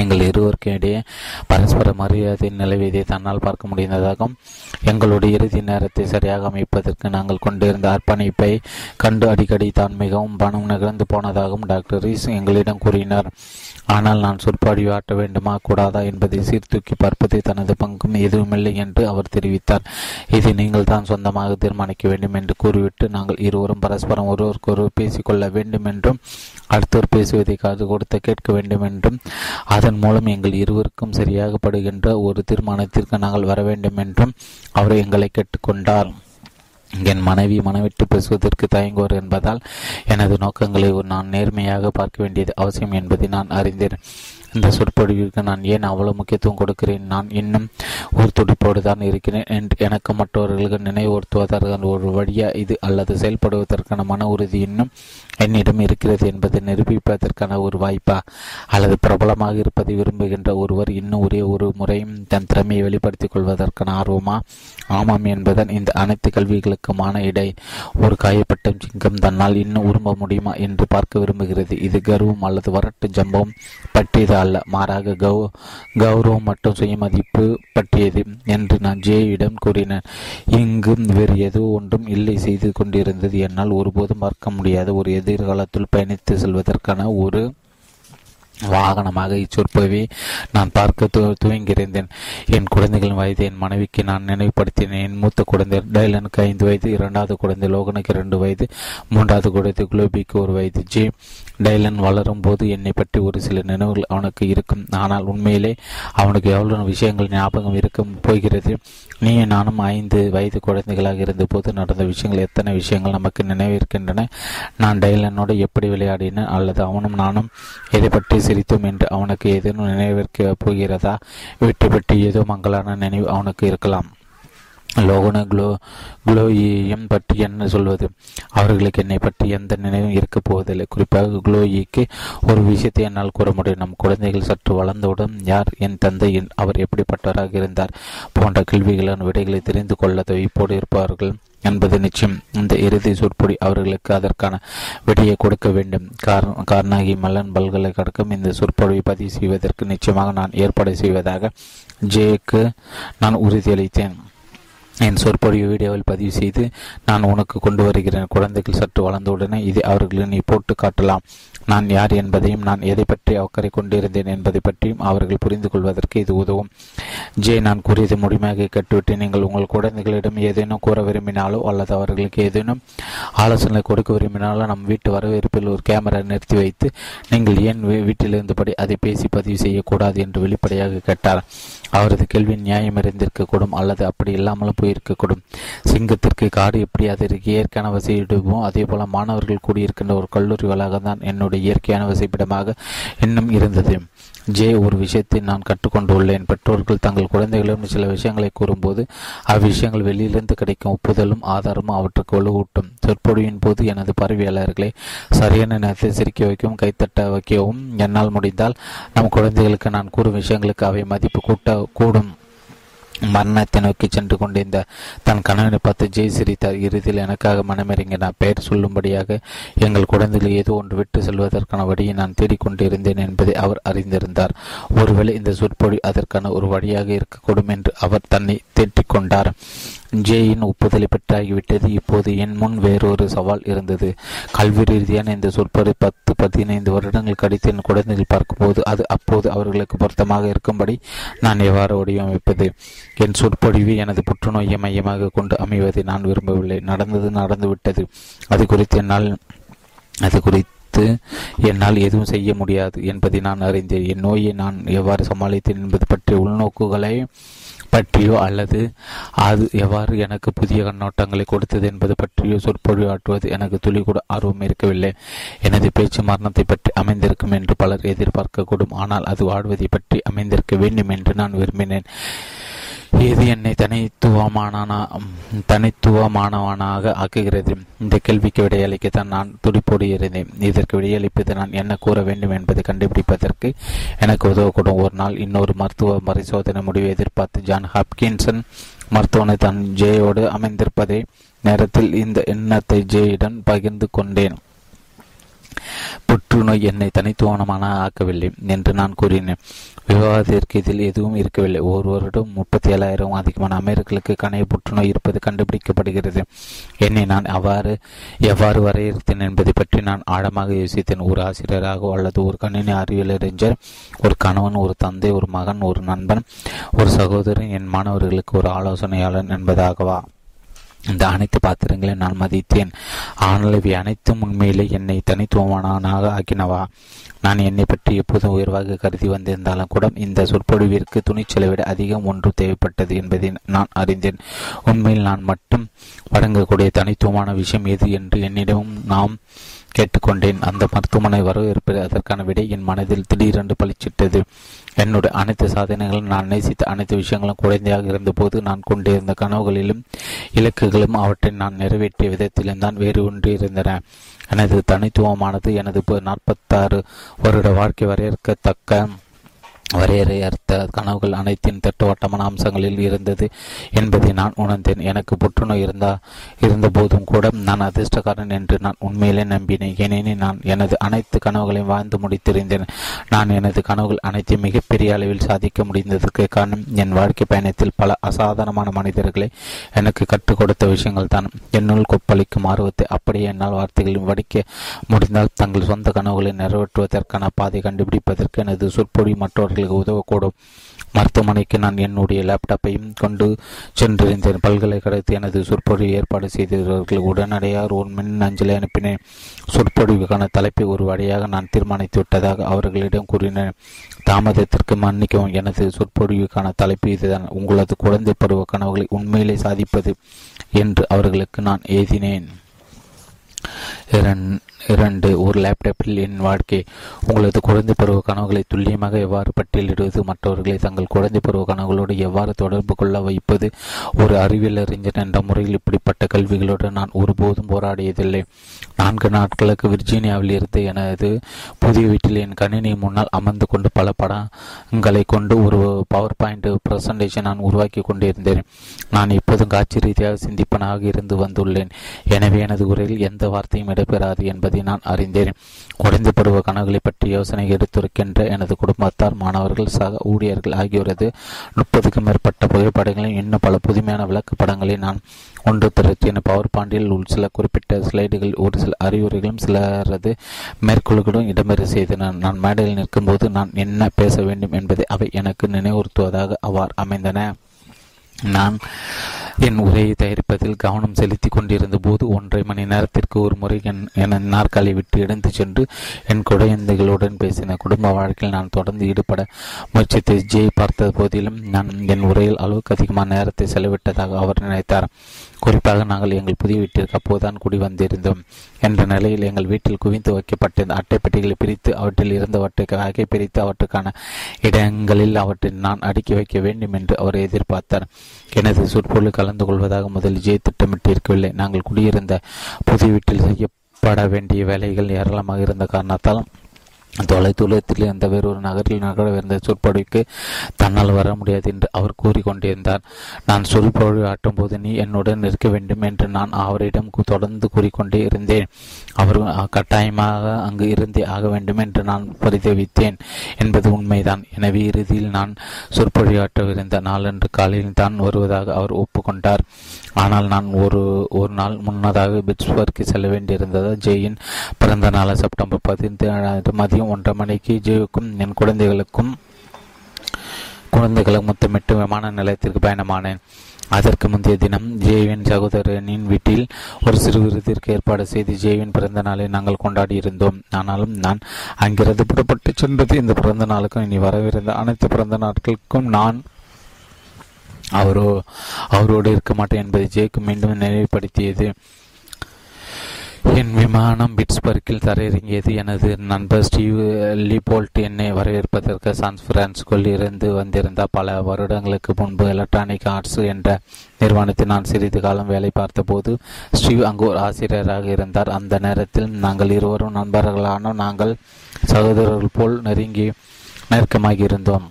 Speaker 1: எங்கள் இருவருக்கும் இடையே பரஸ்பர மரியாதை நிலவியதை தன்னால் பார்க்க முடிந்ததாகவும் எங்களுடைய இறுதி நேரத்தை சரியாக அமைப்பதற்கு நாங்கள் கொண்டிருந்த அர்ப்பணிப்பை கண்டு அடிக்கடி தான் மிகவும் பணம் நிகழ்ந்து போனதாகவும் டாக்டர் ரீஸ் எங்களிடம் கூறினார். ஆனால் நான் சொற்பாடி ஆட்ட வேண்டுமா? கூடாதா? என்பதை சீர்தூக்கி பார்ப்பது தனது பங்கும். எதுவுமில்லை என்று அவர் தெரிவித்தார். இதை நீங்கள் தான் சொந்தமாக தீர்மானிக்க வேண்டும் என்று கூறிவிட்டு நாங்கள் இருவரும் பரஸ்பரம் ஒருவருக்கொருவர் பேசிக்கொள்ள வேண்டும் என்றும் அடுத்தவர் பேசுவதை காது கொடுத்து கேட்க வேண்டும் என்றும் அதன் மூலம் எங்கள் இருவருக்கும் சரியாக படுகின்ற ஒரு தீர்மானத்திற்கு நாங்கள் வர வேண்டும் என்றும் அவர் எங்களை கேட்டுக்கொண்டார். என் மனைவி மனவிட்டு பேசுவதற்கு தயங்குவார் என்பதால் எனது நோக்கங்களை நான் நேர்மையாக பார்க்க வேண்டியது அவசியம் என்பதை நான் அறிந்தேன். இந்த சொற்பொழிவிற்கு நான் ஏன் அவ்வளவு முக்கியத்துவம் கொடுக்கிறேன்? நான் இன்னும் ஒரு துடிப்போடு தான் இருக்கிறேன் என்று எனக்கு மற்றவர்களுக்கு நினைவுறுத்துவதற்கான ஒரு வழியா இது? அல்லது செயல்படுவதற்கான மன உறுதி இன்னும் என்னிடம் இருக்கிறது என்பதை நிரூபிப்பதற்கான ஒரு வாய்ப்பா? அல்லது பிரபலமாக இருப்பதை விரும்புகின்ற ஒருவர் இன்னும் ஒரே ஒரு முறையும் தன் திறமையை வெளிப்படுத்திக் கொள்வதற்கான ஆர்வமா? ஆமாம் என்பதன் இந்த அனைத்து கல்விகளுக்குமான இடை. ஒரு காயப்பட்ட சிங்கம் தன்னால் இன்னும் உரும்ப முடியுமா என்று பார்க்க விரும்புகிறது. இது கர்வம் அல்லது வரட்டு ஜம்பம் பற்றியது அல்ல. மாறாக கௌ கௌரவம் மற்றும் சுயமதிப்பு பற்றியது என்று நான் ஜேயிடம் கூறினேன். இங்கு வேறு ஏதோ ஒன்றும் இல்லை செய்து கொண்டிருந்தது. என்னால் ஒருபோதும் பார்க்க முடியாத ஒரு எதிர்காலத்தில் பயணித்து செல்வதற்கான ஒரு வாகனமாக இச்சொற்பவை நான் பார்க்க து துவங்கியிருந்தேன். என் குழந்தைகளின் வயது என் மனைவிக்கு நான் நினைவுபடுத்தினேன். என் மூத்த குழந்தை டைலனுக்கு ஐந்து வயது இரண்டாவது குழந்தை லோகனுக்கு இரண்டு வயது மூன்றாவது குழந்தை குலோபிக்கு ஒரு வயது. ஜே டைலன் வளரும் போது என்னை பற்றி ஒரு சில நினைவுகள் அவனுக்கு இருக்கும். ஆனால் உண்மையிலே அவனுக்கு எவ்வளவு விஷயங்கள் ஞாபகம் இருக்க போகிறது. நீ நானும் ஐந்து வயது குழந்தைகளாக இருந்தபோது நடந்த விஷயங்கள் எத்தனை விஷயங்கள் நமக்கு நினைவிருக்கின்றன? நான் டைலனோடு எப்படி விளையாடினேன்? அல்லது அவனும் நானும் எதை பற்றி சிரித்தோம் என்று அவனுக்கு ஏதேனும் நினைவிருக்க போகிறதா? வீட்டை பற்றி ஏதோ மங்களான நினைவு அவனுக்கு இருக்கலாம். லோகன குளோ குளோயியம் பற்றி என்ன சொல்வது? அவர்களுக்கு என்னை பற்றி எந்த நினைவும் இருக்கப் போவதில்லை. குறிப்பாக குளோயிக்கு ஒரு விஷயத்தை என்னால் கூற முடியும். நம் குழந்தைகள் சற்று வளர்ந்தவுடன் யார் என் தந்தை அவர் எப்படிப்பட்டவராக இருந்தார் போன்ற கேள்விகளின் விடைகளை தெரிந்து கொள்ள தவிப்போடு இருப்பார்கள் என்பது நிச்சயம். இந்த இறுதி சொற்பொடி அவர்களுக்கு அதற்கான விடையை கொடுக்க வேண்டும். கார்னாகி மல்லன் பல்கலைக்கழகம் இந்த சொற்பொழிவை பதிவு செய்வதற்கு நிச்சயமாக நான் ஏற்பாடு செய்வதாக ஜேக்கு நான் உறுதியளித்தேன். என் சொற்பொழிவு வீடியோவில் பதிவு செய்து நான் உனக்கு கொண்டு வருகிறேன். குழந்தைகள் சற்று வளர்ந்தவுடனே இதை அவர்களுக்கு நீ போட்டு காட்டலாம். நான் யார் என்பதையும் நான் எதை பற்றி அக்கறை கொண்டிருந்தேன் என்பதை பற்றியும் அவர்கள் புரிந்து கொள்வதற்கு இது உதவும். ஜே நான் கூறியது முழுமையாக கேட்டுவிட்டு நீங்கள் உங்கள் குழந்தைகளிடம் ஏதேனும் கூற விரும்பினாலோ அல்லது அவர்களுக்கு ஏதேனும் ஆலோசனை கொடுக்க விரும்பினாலோ நம் வீட்டு வரவேற்பில் ஒரு கேமரா நிறுத்தி வைத்து நீங்கள் ஏன் வீட்டிலிருந்தபடி அதை பேசி பதிவு செய்யக்கூடாது என்று வெளிப்படையாக கேட்டார். அவரது கேள்வி நியாயமடைந்திருக்கக்கூடும் அல்லது அப்படி இல்லாமலும் போயிருக்கக்கூடும். சிங்கத்திற்கு காடு எப்படி அதற்கு இயற்கையான வசதியிடுமோ அதே போல மாணவர்கள் கூடியிருக்கின்ற ஒரு கல்லூரி வளாகம் தான் என்னுடைய இயற்கையான வசிப்பிடமாக இன்னும் இருந்தது. ஜே ஒரு விஷயத்தை நான் கற்றுக்கொண்டுள்ளேன். பெற்றோர்கள் தங்கள் குழந்தைகளிடம் சில விஷயங்களை கூறும்போது அவ்விஷயங்கள் வெளியிலிருந்து கிடைக்கும் ஒப்புதலும் ஆதாரமும் அவற்றுக்கு வலுவூட்டும். சொற்பொழிவின் போது எனது பார்வையாளர்களை சரியான நேரத்தில் சிரிக்க வைக்கவும் கைத்தட்ட வைக்கவும் என்னால் முடிந்தால் நம் குழந்தைகளுக்கு நான் கூறும் விஷயங்களுக்கு அவை மதிப்பு கூட்ட கூடும். மரணத்தை நோக்கி சென்று கொண்டிருந்த தன் கணவனை பார்த்து ஜெய் சிரித்தார் இறுதியில் எனக்காக மனமிறங்கினார் பெயர் சொல்லும்படியாக எங்கள் குழந்தைகளை ஏதோ ஒன்று விட்டு செல்வதற்கான வழியை நான் தேடிக்கொண்டிருந்தேன் என்பதை அவர் அறிந்திருந்தார். ஒருவேளை இந்த சொற்பொழி அதற்கான ஒரு வழியாக இருக்கக்கூடும் என்று அவர் தன்னை தேற்றிக்கொண்டார். ஜேயின் ஒப்புதலை பெற்றாகிவிட்டது. இப்போது என் முன் வேறொரு சவால் இருந்தது. கல்வி ரீதியான இந்த சொற்பொழி பத்து பதினைந்து வருடங்கள் கடித்து என் குழந்தைகள் பார்க்கும்போது அது அப்போது அவர்களுக்கு பொருத்தமாக இருக்கும்படி நான் எவ்வாறு வடிவமைப்பது? என் சொற்பொழிவு எனது புற்றுநோயை மையமாக கொண்டு அமைவதை நான் விரும்பவில்லை. நடந்தது நடந்துவிட்டது. அது குறித்து என்னால் அது குறித்து என்னால் எதுவும் செய்ய முடியாது என்பதை நான் அறிந்தேன். என் நோயை நான் எவ்வாறு சமாளித்தேன் என்பது பற்றிய உள்நோக்குகளை பற்றியோ அல்லது அது எவ்வாறு எனக்கு புதிய கண்ணோட்டங்களை கொடுத்தது என்பது பற்றியோ சொற்பொழிவாற்றுவது எனக்கு துளி கூட ஆர்வம் இருக்கவில்லை. எனது பேச்சு மரணத்தை பற்றி அமைந்திருக்கும் என்று பலர் எதிர்பார்க்கக்கூடும். ஆனால் அது வாழ்வதை பற்றி அமைந்திருக்க வேண்டும் என்று நான் விரும்பினேன். எது என்னை தனித்துவமான தனித்துவமானவனாக ஆக்குகிறது இந்த கேள்விக்கு விடையளிக்கத்தான் நான் துடிப்போடு இருந்தேன் இதற்கு விடையளிப்பது நான் என்ன கூற வேண்டும் என்பதை கண்டுபிடிப்பதற்கு எனக்கு உதவக்கூடும். ஒரு நாள் இன்னொரு மருத்துவ பரிசோதனை முடிவை எதிர்பார்த்து ஜான் ஹாப்கின்சன் மருத்துவனை தன் ஜேயோடு அமைந்திருப்பதை நேரத்தில் இந்த எண்ணத்தை ஜேயுடன் பகிர்ந்து கொண்டேன். புற்றுநோய் என்னை தனித்துவமான ஆக்கவில்லை என்று நான் கூறினேன். விவாதத்திற்கு இதில் எதுவும் இருக்கவில்லை. ஒரு வருடம் முப்பத்தி ஏழாயிரம் அதிகமான அமெரிக்கர்களுக்கு கணைய புற்றுநோய் இருப்பது கண்டுபிடிக்கப்படுகிறது. என்னை நான் அவ்வாறு எவ்வாறு வரையறுத்தேன் என்பதை பற்றி நான் ஆழமாக யோசித்தேன். ஒரு ஆசிரியராக அல்லது ஒரு கணினி அறிவியலறிஞர் ஒரு கணவன் ஒரு தந்தை ஒரு மகன் ஒரு நண்பன் ஒரு சகோதரன் என் மாணவர்களுக்கு ஒரு ஆலோசனையாளன் என்பதாகவா? இந்த அனைத்து பாத்திரங்களை நான் மதித்தேன். ஆனால் இவை அனைத்தும் உண்மையிலே என்னை தனித்துவமானவனாக ஆக்கினவா? நான் என்னை பற்றி எப்போதும் உயர்வாக கருதி வந்திருந்தாலும் கூட இந்த சொற்பொழிவிற்கு துணிச்சலை விட அதிகம் ஒன்று தேவைப்பட்டது என்பதை நான் அறிந்தேன். உண்மையில் நான் மட்டும் வழங்கக்கூடிய தனித்துவமான விஷயம் எது என்று என்னிடமும் நாம் கேட்டுக்கொண்டேன். அந்த மருத்துவமனை வரவேற்பது அதற்கான விடை என் மனதில் திடீரென்று பளிச்சிட்டது. என்னுடைய அனைத்து சாதனைகளும் நான் நேசித்த அனைத்து விஷயங்களும் குழந்தையாக இருந்தபோது நான் கொண்டிருந்த கனவுகளிலும் இலக்குகளும் அவற்றை நான் நிறைவேற்றிய விதத்திலும் தான் வேறு ஒன்று இருந்தன. எனது தனித்துவமானது எனது நாற்பத்தாறு வருட வாழ்க்கை வரையறுக்கத்தக்க வரையறையற்ற கனவுகள் அனைத்தின் திட்டவட்டமான அம்சங்களில் இருந்தது என்பதை நான் உணர்ந்தேன். எனக்கு புற்றுநோய் இருந்தா இருந்த போதும் கூட நான் அதிர்ஷ்டக்காரன் என்று நான் உண்மையிலே நம்பினேன். ஏனெனில் நான் எனது அனைத்து கனவுகளையும் வாழ்ந்து முடித்திருந்தேன். நான் எனது கனவுகள் அனைத்தையும் மிகப்பெரிய அளவில் சாதிக்க முடிந்ததற்கு காரணம் என் வாழ்க்கை பயணத்தில் பல அசாதாரணமான மனிதர்களை எனக்கு கற்றுக் கொடுத்த விஷயங்கள் தான். என்னுள் கொப்பளிக்கும் ஆர்வத்தை அப்படியே என்னால் வார்த்தைகளில் வடிக்க முடிந்தால் தங்கள் சொந்த கனவுகளை நிறைவேற்றுவதற்கான பாதை கண்டுபிடிப்பதற்கு எனது சொற்பொழி மற்றவர்கள் அவர்களுக்கு உதவக்கூடும். மருத்துவமனைக்கு நான் என்னுடைய லேப்டாப்பையும் கொண்டு சென்றிருந்தேன். பல்கலைக்கழகத்தில் எனது சொற்பொழிவு ஏற்பாடு செய்திருக்கிறார்கள் உடனடியாக ஒரு மின் அஞ்சலை அனுப்பினேன். சொற்பொழிவுக்கான தலைப்பை ஒரு வழியாக நான் தீர்மானித்து விட்டதாக அவர்களிடம் கூறினேன். தாமதத்திற்கு மன்னிக்கவும். எனது சொற்பொழிவுக்கான தலைப்பு இதுதான். உங்களது குழந்தை பருவ கனவுகளை உண்மையிலே சாதிப்பது என்று அவர்களுக்கு நான் எழுதினேன். இரண்டு ஒரு லேப்டாப்பில் என் வாழ்க்கை. உங்களது குழந்தை பருவ கனவுகளை துல்லியமாக எவ்வாறு பட்டியலிடுவது? மற்றவர்களை தங்கள் குழந்தை பருவ கனவுகளோடு எவ்வாறு தொடர்பு கொள்ள வைப்பது? ஒரு அறிவியல் அறிஞர் என்ற முறையில் இப்படிப்பட்ட கல்விகளோடு நான் ஒருபோதும் போராடியதில்லை. நான்கு நாட்களுக்கு விர்ஜீனியாவில் இருந்து எனது புதிய வீட்டில் என் கணினி முன்னால் அமர்ந்து கொண்டு பல படங்களை கொண்டு ஒரு பவர் பாயிண்ட் பிரசன்டேஷன் நான் உருவாக்கி கொண்டிருந்தேன். நான் இப்போதும் காட்சி ரீதியாக சிந்திப்பனாக இருந்து வந்துள்ளேன். எனவே எனது உரையில் எந்த வார்த்தையும் நடைபெறாது என்பதை நான் அறிந்தேன். குறைந்த பருவ கனவுகளை பற்றி யோசனை எடுத்துரைக்கின்ற எனது குடும்பத்தார் மாணவர்கள் சக ஊழியர்கள் ஆகியோரது முப்பதுக்கும் மேற்பட்ட புகைப்படங்களையும் இன்னும் பல புதுமையான விளக்கப்படங்களை நான் ஒன்று திரட்டின. பவர் பாண்டியில் உள் சில குறிப்பிட்ட ஸ்லைடுகள் ஒரு சில அறிவுரைகளும் சிலரது மேற்கொள்களும் இடம்பெற செய்தன. நான் மேடையில் நிற்கும்போது நான் என்ன பேச வேண்டும் என்பதை அவை எனக்கு நினைவுறுத்துவதாக அவ்வாறு அமைந்தன. நான் என் உரையை தயாரிப்பதில் கவனம் செலுத்தி கொண்டிருந்த போது ஒன்றரை மணி நேரத்திற்கு ஒரு முறை என் என நாற்காலி விட்டு எடுத்து சென்று என் குழந்தைகளுடன் பேசின குடும்ப வாழ்க்கையில் நான் தொடர்ந்து ஈடுபட முயற்சித்து ஜெய் பார்த்த போதிலும் நான் என் உரையில் அளவுக்கு அதிகமான நேரத்தை செலவிட்டதாக அவர் நினைத்தார். குறிப்பாக நாங்கள் எங்கள் புதிய வீட்டிற்கு அப்போதுதான் குடி வந்திருந்தோம் என்ற நிலையில் எங்கள் வீட்டில் குவிந்து வைக்கப்பட்ட அட்டை பெட்டிகளை பிரித்து அவற்றில் இருந்தவற்றை வகை பிரித்து அவற்றுக்கான இடங்களில் அவற்றை நான் அடுக்கி வைக்க வேண்டும் என்று அவர் எதிர்பார்த்தார். எனது சொற்பொருள் கலந்து கொள்வதாக முதல் ஜெய் திட்டமிட்டிருக்கவில்லை. நாங்கள் குடியிருந்த புது வீட்டில் செய்யப்பட வேண்டிய வேலைகள் ஏராளமாக இருந்த காரணத்தால் தொலைதூரத்தில் இருந்த வேறொரு நகரில் நகரவிருந்த சொற்பொழிவுக்கு தன்னால் வர முடியாது என்று அவர் கூறிக்கொண்டிருந்தார். நான் சொற்பொழிவு ஆற்றும் போது நீ என்னுடன் இருக்க வேண்டும் என்று நான் அவரிடம் தொடர்ந்து கூறிக்கொண்டே இருந்தேன். அவர் கட்டாயமாக அங்கு இருந்தே ஆக வேண்டும் என்று நான் பரிதவித்தேன் என்பது உண்மைதான். எனவே இறுதியில் நான் சொற்பொழிவாற்றவிருந்த நாளன்று காலையில் தான் வருவதாக அவர் ஒப்புக்கொண்டார். ஆனால் நான் ஒரு ஒரு நாள் முன்னதாக பிட்ஸ்பர்க்கு செல்ல வேண்டியிருந்ததால் ஜெயின் பிறந்த நாள் செப்டம்பர் பதினைந்து மதியம் ஒன்றரை மணிக்கு ஜெயுக்கும் என் குழந்தைகளுக்கும் குழந்தைகளை முத்தமிட்டு விமான நிலையத்திற்கு பயணமானேன். அதற்கு முந்தைய தினம் ஜேவின் சகோதரனின் வீட்டில் ஒரு சிறு விருதிற்கு ஏற்பாடு செய்து ஜேவின் பிறந்த நாளை நாங்கள் கொண்டாடி இருந்தோம் ஆனாலும் நான் அங்கிருந்து புறப்பட்டு சென்றது. இந்த பிறந்த நாளுக்கும் இனி வரவிருந்த அனைத்து பிறந்த நாட்களுக்கும் நான் அவரோ அவரோடு இருக்க மாட்டேன் என்பதை ஜேக்கு மீண்டும் நினைவுபடுத்தியது. என் விமானம் பிட்ஸ்பர்க்கில் தரையிறங்கியது. எனது நண்பர் ஸ்டீவ் லிபோல்ட் என்னை வரவேற்பதற்கு சான் பிரான்சிஸ்கோவில் இருந்து வந்திருந்த பல வருடங்களுக்கு முன்பு எலக்ட்ரானிக் ஆர்ட்ஸ் என்ற நிறுவனத்தில் நான் சிறிது காலம் வேலை பார்த்தபோது ஸ்டீவ் அங்கு ஒரு ஆசிரியராக இருந்தார். அந்த நேரத்தில் நாங்கள் இருவரும் நண்பர்களான நாங்கள் சகோதரர்கள் போல் நெருங்கி நெருக்கமாக இருந்தோம்.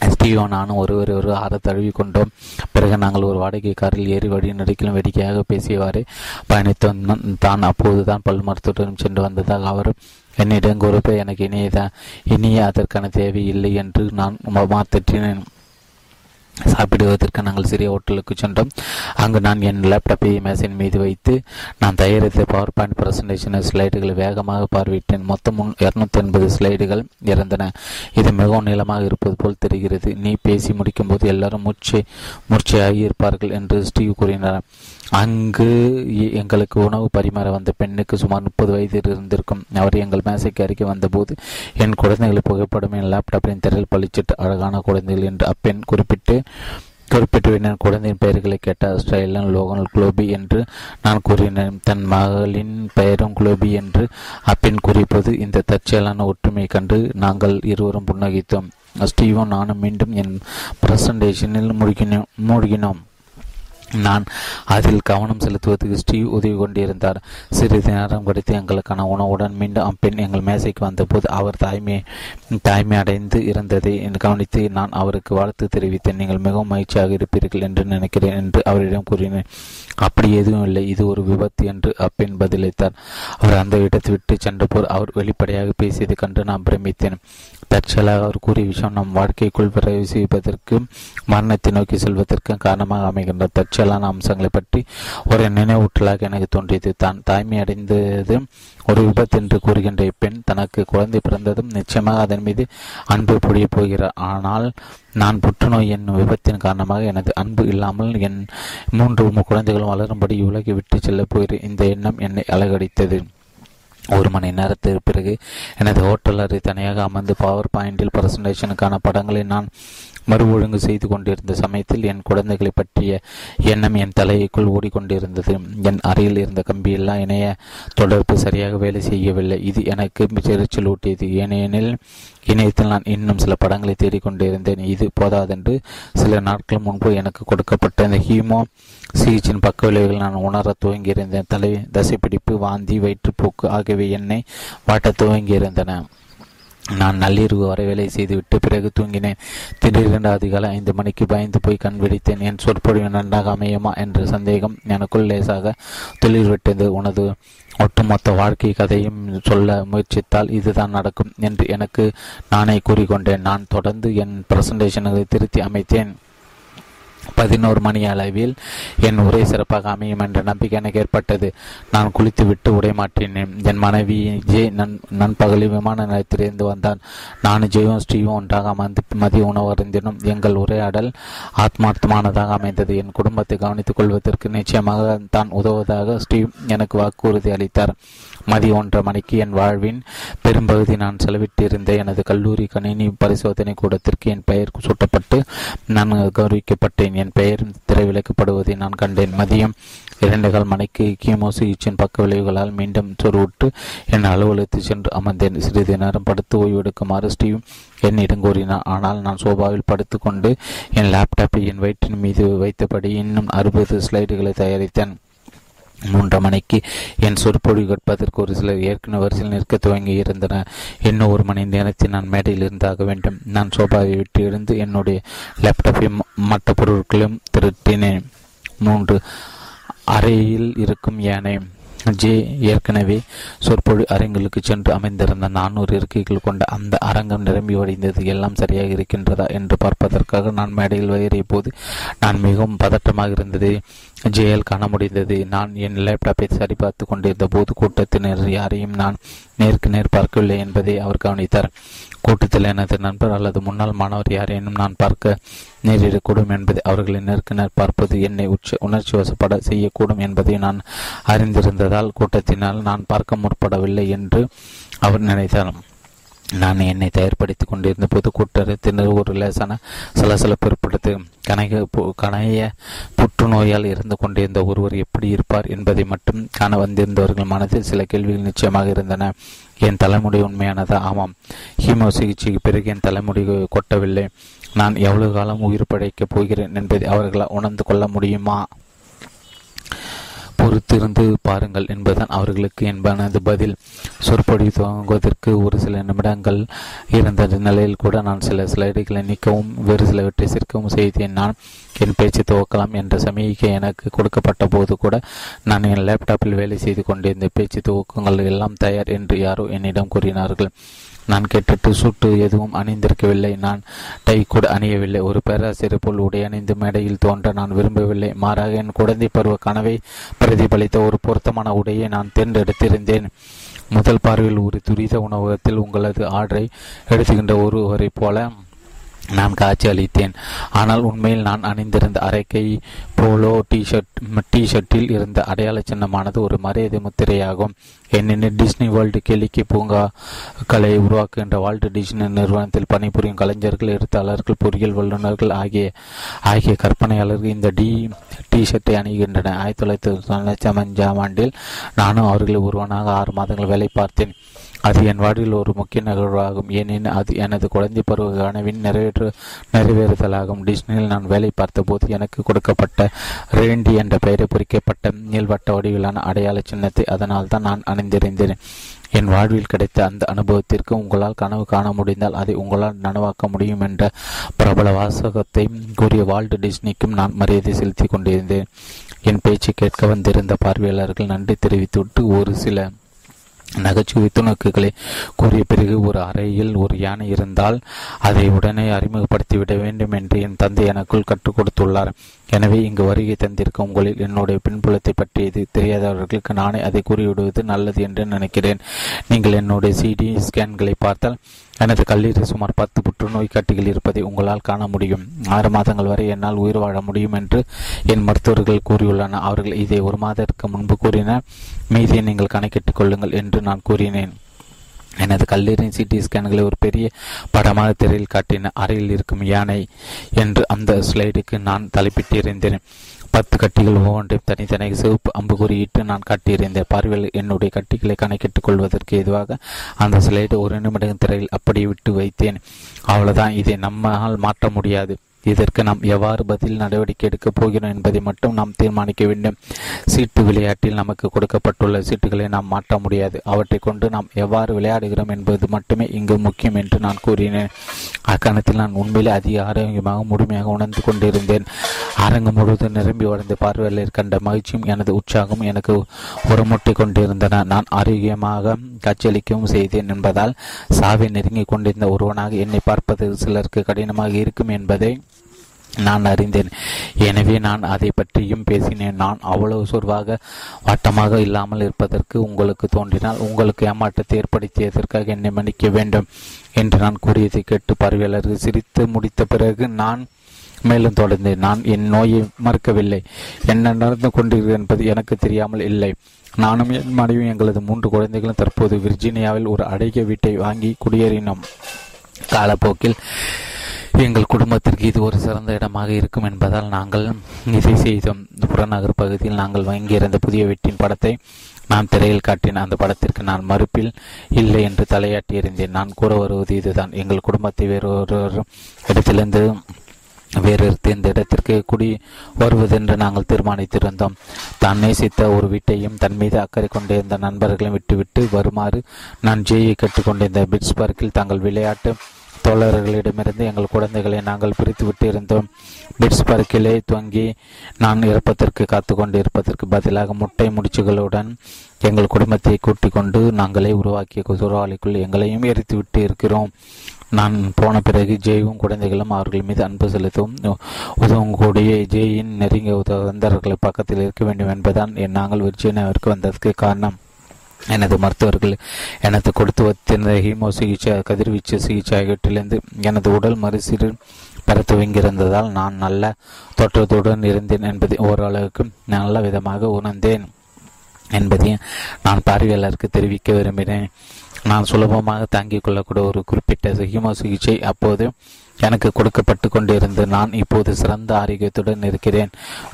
Speaker 1: ஸ்டீவோ நானும் ஒருவர் ஒரு ஆற தழுவி கொண்டோம். பிறகு நாங்கள் ஒரு வாடகை காரில் ஏறி வழி நடுக்கிலும் வேடிக்கையாக பேசியவாறு பயணித்தோம். தான் அப்போதுதான் பல் மருத்துவரிடம் சென்று வந்ததால் அவர் என்னிடம் குறிப்பை எனக்கு இனியதான் இனிய அதற்கான தேவை இல்லை என்று நான் மாத்தற்றினேன் சாப்பிடுவதற்கு நாங்கள் சிறிய ஹோட்டலுக்கு சென்றோம். அங்கு நான் என் லேப்டாப்பை மேசின் மீது வைத்து நான் தயாரித்த பவர் பாயிண்ட் பிரசன்டேஷன் ஸ்லைடுகளை வேகமாக பார்வையிட்டேன். மொத்தம் இருநூத்தி எண்பது ஸ்லைடுகள் இறந்தன இது மிகவும் நீளமாக இருப்பது போல் தெரிகிறது. நீ பேசி முடிக்கும்போது எல்லாரும் மூச்சை மூர்ச்சையாகி இருப்பார்கள் என்று ஸ்டீவ் கூறினார். அங்கு எங்களுக்கு உணவு பரிமாற வந்த பெண்ணுக்கு சுமார் முப்பது வயது இருந்திருக்கும். அவர் எங்கள் மேசைக்கு அருகே வந்தபோது என் குழந்தைகளை புகைப்படம் என் லேப்டாப்பின் திரையில் பழிச்சிட்டு அழகான குழந்தைகள் என்று அப்பெண் குறிப்பிட்டு குறிப்பிட்டு என் குழந்தையின் பெயர்களை கேட்ட ஸ்டைலன் லோகன் குளோபி என்று நான் கூறினேன். தன் மகளின் பெயரும் குளோபி என்று அப்பெண் குறிப்பது இந்த தற்செயலான ஒற்றுமையை கண்டு நாங்கள் இருவரும் புன்னகித்தோம். ஸ்டீவன் நானும் மீண்டும் என் பிரசன்டேஷனில் மூழ்கினோம் மூழ்கினோம். நான் அதில் கவனம் செலுத்துவதற்கு ஸ்டீவ் உதவி கொண்டிருந்தார். சிறிது நேரம் கிடைத்து எங்களுக்கான உணவுடன் மீண்டும் அப்பெண் எங்கள் மேசைக்கு வந்தபோது அவர் தாய்மை தாய்மை அடைந்து இருந்ததை கவனித்து நான் அவருக்கு வாழ்த்து தெரிவித்தேன். நீங்கள் மிகவும் மகிழ்ச்சியாக இருப்பீர்கள் என்று நினைக்கிறேன் என்று அவரிடம் கூறினேன். அப்படி எதுவும் இல்லை. இது ஒரு விபத்து என்று அப்பெண் பதிலளித்தார். அவர் அந்த இடத்தை விட்டு சென்றபோது அவர் வெளிப்படையாக பேசியதை கண்டு நான் பிரமித்தேன். தற்செயலாக அவர் கூறிய விஷயம் நம் வாழ்க்கைக்குள் பிரவேசிப்பதற்கு மரணத்தை நோக்கி செல்வதற்கு காரணமாக அமைகின்ற தற்செயலான அம்சங்களை பற்றி ஒரு நினைவூட்டலாக எனக்கு தோன்றியது. தான் தாய்மை அடைந்தது ஒரு விபத்து என்று கூறுகின்ற இப்பெண் தனக்கு குழந்தை பிறந்ததும் நிச்சயமாக அதன் மீது அன்பு பொழிய போகிறார் ஆனால் நான் புற்றுநோய் என்னும் விபத்தின் காரணமாக எனது அன்பு இல்லாமல் என் மூன்று குழந்தைகளும் வளரும்படி உலகை விட்டு செல்லப் போகிறேன் இந்த எண்ணம் என்னை அழகடித்தது. ஒரு மணி நேரத்திற்கு பிறகு எனது ஹோட்டல் அறை தனியாக அமர்ந்து பவர் பாயிண்டில் பிரசன்டேஷனுக்கான படங்களை நான் மறு ஒழுங்கு செய்து கொண்டிருந்த சமயத்தில் என் குழந்தைகளை பற்றிய எண்ணம் என் தலையைக்குள் ஓடிக்கொண்டிருந்தது. என் அறையில் இருந்த கம்பியெல்லாம் இணைய தொடர்பு சரியாக வேலை செய்யவில்லை. இது எனக்கு எரிச்சல் ஊட்டியது. ஏனெனில் இணையத்தில் நான் இன்னும் சில படங்களை தேடிக்கொண்டிருந்தேன். இது போதாதென்று சில நாட்கள் முன்பு எனக்கு கொடுக்கப்பட்ட இந்த ஹீமோ சிகிச்சையின் பக்க விளைவுகள் நான் உணர துவங்கியிருந்தேன். தலை தசைப்பிடிப்பு வாந்தி வயிற்றுப்போக்கு ஆகியவை என்னை வாட்ட துவங்கியிருந்தன. நான் நள்ளிரவு வரை வேலை செய்துவிட்டு பிறகு தூங்கினேன். திடீரென்று அதிகாலை ஐந்து மணிக்கு பயந்து போய் கண்பிடித்தேன் என் சொற்பொழிவு நன்றாக அமையுமா என்ற சந்தேகம் எனக்குள் லேசாக துளிர்விட்டது. உனது ஒட்டுமொத்த வாழ்க்கை கதையும் சொல்ல முயற்சித்தால் இதுதான் நடக்கும் என்று எனக்கு நானே கூறிக்கொண்டேன். நான் தொடர்ந்து என் பிரசன்டேஷன்களை திருத்தி அமைத்தேன். பதினோரு மணி அளவில் என் உரை சிறப்பாக அமையும் என்ற நம்பிக்கை எனக்கு ஏற்பட்டது. நான் குளித்துவிட்டு உடை மாற்றினேன். என் மனைவி ஜே நன் நண்பகலில் விமான நிலையத்திலிருந்து வந்தான். நானும் ஜெயும் ஸ்ரீவும் ஒன்றாக அமர்ந்து மதிய உணவு அறிந்தினும் எங்கள் உரையாடல் ஆத்மார்த்தமானதாக அமைந்தது. என் குடும்பத்தை கவனித்துக் கொள்வதற்கு நிச்சயமாக தான் உதவுவதாக ஸ்ரீ எனக்கு வாக்குறுதி அளித்தார். மதிய ஒன்றரை மணிக்கு என் வாழ்வின் பெரும்பகுதி நான் செலவிட்டிருந்த எனது கல்லூரி கணினி பரிசோதனை கூடத்திற்கு என் பெயர் சூட்டப்பட்டு நான் கௌரவிக்கப்பட்டேன். என் பெயர் திரைவிலக்கப்படுவதை நான் கண்டேன். மதியம் இரண்டு கால் மணிக்கு கீமோ சிகிச்சையின் பக்க விளைவுகளால் மீண்டும் சொருவிட்டு என் அலுவலகத்தில் சென்று அமர்ந்தேன். சிறிது நேரம் படுத்து ஓய்வெடுக்குமாறு ஸ்டீவ் என்னிடம் கூறினார். ஆனால் நான் சோபாவில் படுத்துக்கொண்டு என் லேப்டாப்பை என் வயிற்றின் மீது வைத்தபடி இன்னும் அறுபது ஸ்லைடுகளை தயாரித்தேன். மூன்று மணிக்கு என் சொற்பொழிவு கேட்பதற்கு ஒரு சிலர் ஏற்கனவே வரிசையில் நிற்க துவங்கி இருந்தன. இன்னும் ஒரு மணி நேரத்தில் நான் மேடையில் இருந்தாக வேண்டும். நான் சோபாவை விட்டு எழுந்து என்னுடைய லேப்டாப்பையும் மற்ற பொருட்களையும் திருட்டினேன் மூன்று அறையில் இருக்கும் யானை ஜே ஏற்கனவே சொற்பொழி அரங்களுக்கு சென்று அமைந்திருந்த நானூறு இருக்கைகள் கொண்ட அந்த அரங்கம் நிரம்பி வடிந்தது. எல்லாம் சரியாக இருக்கின்றதா என்று பார்ப்பதற்காக நான் மேடையில் ஏறிய போது நான் மிகவும் பதட்டமாக இருந்தது. ஜெயல் காண முடிந்தது நான் என் லேப்டாப்பை சரிபார்த்து கொண்டிருந்த போது கூட்டத்தினர் யாரையும் நான் நேருக்கு நேர் பார்க்கவில்லை என்பதை அவர் கவனித்தார். கூட்டத்தில் எனது நண்பர் அல்லது முன்னாள் மாணவர் யாரேனும் நான் பார்க்க நேரிடக்கூடும் என்பதை அவர்களை நேருக்கு நேர் பார்ப்பது என்னை உச்ச உணர்ச்சி வசப்பட செய்யக்கூடும் என்பதை நான் அறிந்திருந்ததால் கூட்டத்தினால் நான் பார்க்க முற்படவில்லை என்று அவர் நினைத்தார். நான் என்னை தயார்படுத்திக் கொண்டிருந்த போது கூட்டத்தினர் ஒரு லேசான சலசலப்பு ஏற்பட்டது கனைக கனைய புற்றுநோயால் இருந்து கொண்டிருந்த ஒருவர் எப்படி இருப்பார் என்பதை மட்டும் காண வந்திருந்தவர்கள் மனதில் சில கேள்விகள் நிச்சயமாக இருந்தன. என் தலைமுடி உண்மையானதா? ஆமாம். ஹீமோ சிகிச்சைக்கு பிறகு என் தலைமுடி கொட்டவில்லை. நான் எவ்வளவு காலம் உயிர் படைக்கப் போகிறேன் என்பதை அவர்களால் உணர்ந்து கொள்ள முடியுமா? பொறுத்திருந்து பாருங்கள் என்பதுதான் அவர்களுக்கு என்பனது பதில். சொற்பொழி துவங்குவதற்கு ஒரு சில நிமிடங்கள் இருந்த நிலையில் கூட நான் சில ஸ்லைடுகளை நீக்கவும் வேறு சிலவற்றை சேர்க்கவும் செய்தேன். நான் என் பேச்சு துவக்கலாம் என்ற சமீகை எனக்கு கொடுக்கப்பட்ட போது கூட நான் என் லேப்டாப்பில் வேலை செய்து கொண்டிருந்த பேச்சு துவக்கங்கள் எல்லாம் தயார் என்று யாரோ என்னிடம் கூறினார்கள். நான் கேட்டுட்டு சூட்டு எதுவும் அணிந்திருக்கவில்லை. நான் டை கூட அணியவில்லை. ஒரு பேராசிரியர் போல் உடை அணிந்து மேடையில் தோன்ற நான் விரும்பவில்லை. மாறாக என் குழந்தை பருவ கனவை பிரதிபலித்த ஒரு பொருத்தமான உடையை நான் தேர்ந்தெடுத்திருந்தேன். முதல் பார்வையில் ஒரு துரித உணவகத்தில் உங்களது ஆர்டரை எடுத்துக்கின்ற ஒருவரை போல நான் காட்சி அளித்தேன் ஆனால் உண்மையில் நான் அணிந்திருந்த அரைக்கை போலோ டிஷர்ட் டிஷர்ட்டில் இருந்த அடையாள சின்னமானது ஒரு மரியாதை முத்திரையாகும். ஏனெனில் டிஸ்னி வேர்ல்டு கேளிக்கை பூங்காக்களை உருவாக்குகின்ற வால்ட் டிஸ்னி நிறுவனத்தில் பணிபுரியும் கலைஞர்கள் எழுத்தாளர்கள் பொறியியல் வல்லுநர்கள் ஆகிய ஆகிய கற்பனையாளர்கள் இந்த டி டிஷர்ட்டை அணிகின்றனர். ஆயிரத்தி தொள்ளாயிரத்தி தொண்ணூற்றி அஞ்சாம் ஆண்டில் நானும் அவர்களை ஒருவனாக ஆறு மாதங்கள் வேலை பார்த்தேன். அது என் வாழ்வில் ஒரு முக்கிய நிகழ்வாகும். ஏனெனில் அது எனது குழந்தை பருவ கனவின் நிறைவேற்று நிறைவேறுதலாகும். டிஸ்னியில் நான் வேலை பார்த்தபோது எனக்கு கொடுக்கப்பட்ட ரேண்டி என்ற பெயரை பொறிக்கப்பட்ட நீள்வட்ட வடிவிலான அடையாள சின்னத்தை அதனால் தான் நான் அணிந்திருந்தேன். என் வாழ்வில் கிடைத்த அந்த அனுபவத்திற்கு உங்களால் கனவு காண முடிந்தால் அதை உங்களால் நனவாக்க முடியும் என்ற பிரபல வாசகத்தை கூறிய வால்ட் டிஸ்னிக்கும் நான் மரியாதை செலுத்தி கொண்டிருந்தேன். என் பேச்சு கேட்க வந்திருந்த பார்வையாளர்கள் நன்றி தெரிவித்துவிட்டு ஒரு சில நகைச்சுவை துணுக்குகளை கூறிய பிறகு ஒரு அறையில் ஒரு யானை இருந்தால் அதை உடனே அறிமுகப்படுத்திவிட வேண்டும் என்று என் தந்தை எனக்குள் கற்றுக் கொடுத்துள்ளார். எனவே இங்கு வருகை தந்திருக்கும் உங்களில் என்னுடைய பின்புலத்தை பற்றியது தெரியாதவர்களுக்கு நானே அதை கூறிவிடுவது நல்லது என்று நினைக்கிறேன். நீங்கள் என்னுடைய சிடி ஸ்கேன்களை பார்த்தால் எனது கல்லீரல் சுமார் பத்து புற்றுநோய் கட்டிகள் இருப்பதை உங்களால் காண முடியும். ஆறு மாதங்கள் வரை என்னால் உயிர் வாழ முடியும் என்று என் மருத்துவர்கள் கூறியுள்ளனர். அவர்கள் இதை ஒரு மாதத்திற்கு முன்பு கூறினர். மீதியை நீங்கள் கணக்கிட்டுக் கொள்ளுங்கள் என்று நான் கூறினேன். எனது கல்லீரின் சிடி ஸ்கேன்களை ஒரு பெரிய படமாக திரையில் காட்டின அறையில் இருக்கும் யானை என்று அந்த ஸ்லைடுக்கு நான் தலைப்பிட்டிருந்தேன் பத்து கட்டிகள் ஒவ்வொன்றையும் தனித்தனி சிவப்பு அம்பு குறியிட்டு நான் காட்டியிருந்தேன். பார்வையில் என்னுடைய கட்டிகளை கணக்கிட்டுக் கொள்வதற்கு எதுவாக அந்த ஸ்லைடு ஒரு நிமிடம் திரையில் அப்படியே விட்டு வைத்தேன். அவ்வளவுதான். இதை நம்மால் மாற்ற முடியாது. இதற்கு நாம் எவ்வாறு பதில் நடவடிக்கை எடுக்கப் போகிறோம் என்பதை மட்டும் நாம் தீர்மானிக்க வேண்டும். சீட்டு விளையாட்டில் நமக்கு கொடுக்கப்பட்டுள்ள சீட்டுகளை நாம் மாற்ற முடியாது. அவற்றை கொண்டு நாம் எவ்வாறு விளையாடுகிறோம் என்பது மட்டுமே இங்கு முக்கியம் என்று நான் கூறினேன். அக்கணத்தில் நான் உண்மையிலே அதிக ஆரோக்கியமாக முழுமையாக உணர்ந்து கொண்டிருந்தேன். அரங்கு முழுவதும் நிரம்பி வளர்ந்த பார்வையாளர் கண்ட மகிழ்ச்சியும் எனது உற்சாகம் எனக்கு உரமுட்டி கொண்டிருந்தன. நான் ஆரோக்கியமாக காட்சியளிக்கவும் செய்தேன் என்பதால் சாவை நெருங்கிக் கொண்டிருந்த ஒருவனாக என்னை பார்ப்பது சிலருக்கு கடினமாக இருக்கும் என்பதை நான் அறிந்தேன். எனவே நான் அதை பற்றியும் பேசினேன். நான் அவ்வளவு சொர்வாக வட்டமாக இல்லாமல் இருப்பதற்கு உங்களுக்கு தோன்றினால் உங்களுக்கு ஏமாற்றத்தை ஏற்படுத்தியதற்காக என்னை மன்னிக்க வேண்டும் என்று நான் கூறியதை கேட்டு பார்வையாளர்கள் சிரித்து முடித்த பிறகு நான் மேலும் தொடர்ந்தேன். நான் என் நோயை மறுக்கவில்லை. என்ன நடந்து கொண்டிருக்கிறது என்பது எனக்கு தெரியாமல் இல்லை. நானும் என் மனைவியும் எங்களது மூன்று குழந்தைகளும் தற்போது விர்ஜீனியாவில் ஒரு அடகிய வீட்டை வாங்கி குடியேறினோம். காலப்போக்கில் எங்கள் குடும்பத்திற்கு இது ஒரு சிறந்த இடமாக இருக்கும் என்பதால் நாங்கள் இதை செய்தோம். புறநகர் பகுதியில் நாங்கள் வாங்கியிருந்த புதிய வீட்டின் படத்தை நான் திரையில் காட்டினேன் அந்த படத்திற்கு நான் மறுப்பில் இல்லை என்று தலையாட்டி இருந்தேன் நான் கூற வருவது இதுதான். எங்கள் குடும்பத்தை வேறொரு இடத்திலிருந்து வேறு இந்த இடத்திற்கு குடி வருவதென்று நாங்கள் தீர்மானித்திருந்தோம். தான் நேசித்த ஒரு வீட்டையும் தன் மீது அக்கறை கொண்டிருந்த நண்பர்களையும் விட்டுவிட்டு வருமாறு நான் ஜேயை கற்றுக்கொண்டிருந்த பிட்ஸ்பர்க்கில் தங்கள் விளையாட்டு தோழர்களிடமிருந்து எங்கள் குழந்தைகளை நாங்கள் பிரித்து விட்டு இருந்தோம் பிட்ஸ்பர்க்கிலே துவங்கி நான் இறப்பதற்கு காத்து கொண்டு இருப்பதற்கு பதிலாக முட்டை முடிச்சுகளுடன் எங்கள் குடும்பத்தை கூட்டிக் கொண்டு நாங்களே உருவாக்கிய சூறாவளிக்குள் எங்களையும் எரித்து விட்டு இருக்கிறோம் நான் போன பிறகு ஜெயும் குழந்தைகளும் அவர்கள் மீது அன்பு செலுத்தவும் உதவும் கூடிய ஜெயின் நெருங்கிய உதவந்தர்களை பக்கத்தில் இருக்க வேண்டும் என்பதுதான் நாங்கள் விர்ஜீனியாவிற்கு வந்ததற்கு காரணம். எனது மருத்துவர்கள் எனது கொடுத்து வைத்திருந்த ஹீமோ சிகிச்சை கதிர்வீச்சு சிகிச்சை ஆகியவற்றிலிருந்து எனது உடல் மறுசீர் பெற துவங்கியிருந்ததால் நான் நல்ல தோற்றத்துடன் இருந்தேன் என்பதை ஓரளவுக்கு நல்ல விதமாக உணர்ந்தேன் என்பதையும் நான் பார்வையாளருக்கு தெரிவிக்க விரும்பினேன். நான் சுலபமாக தாங்கிக் கொள்ளக்கூடிய ஒரு குறிப்பிட்ட ஹீமோ சிகிச்சை அப்போது எனக்கு கொடுக்கப்பட்டு கொண்டிருந்து நான் இப்போது சிறந்த ஆரோக்கியத்துடன் இருக்கிறேன்.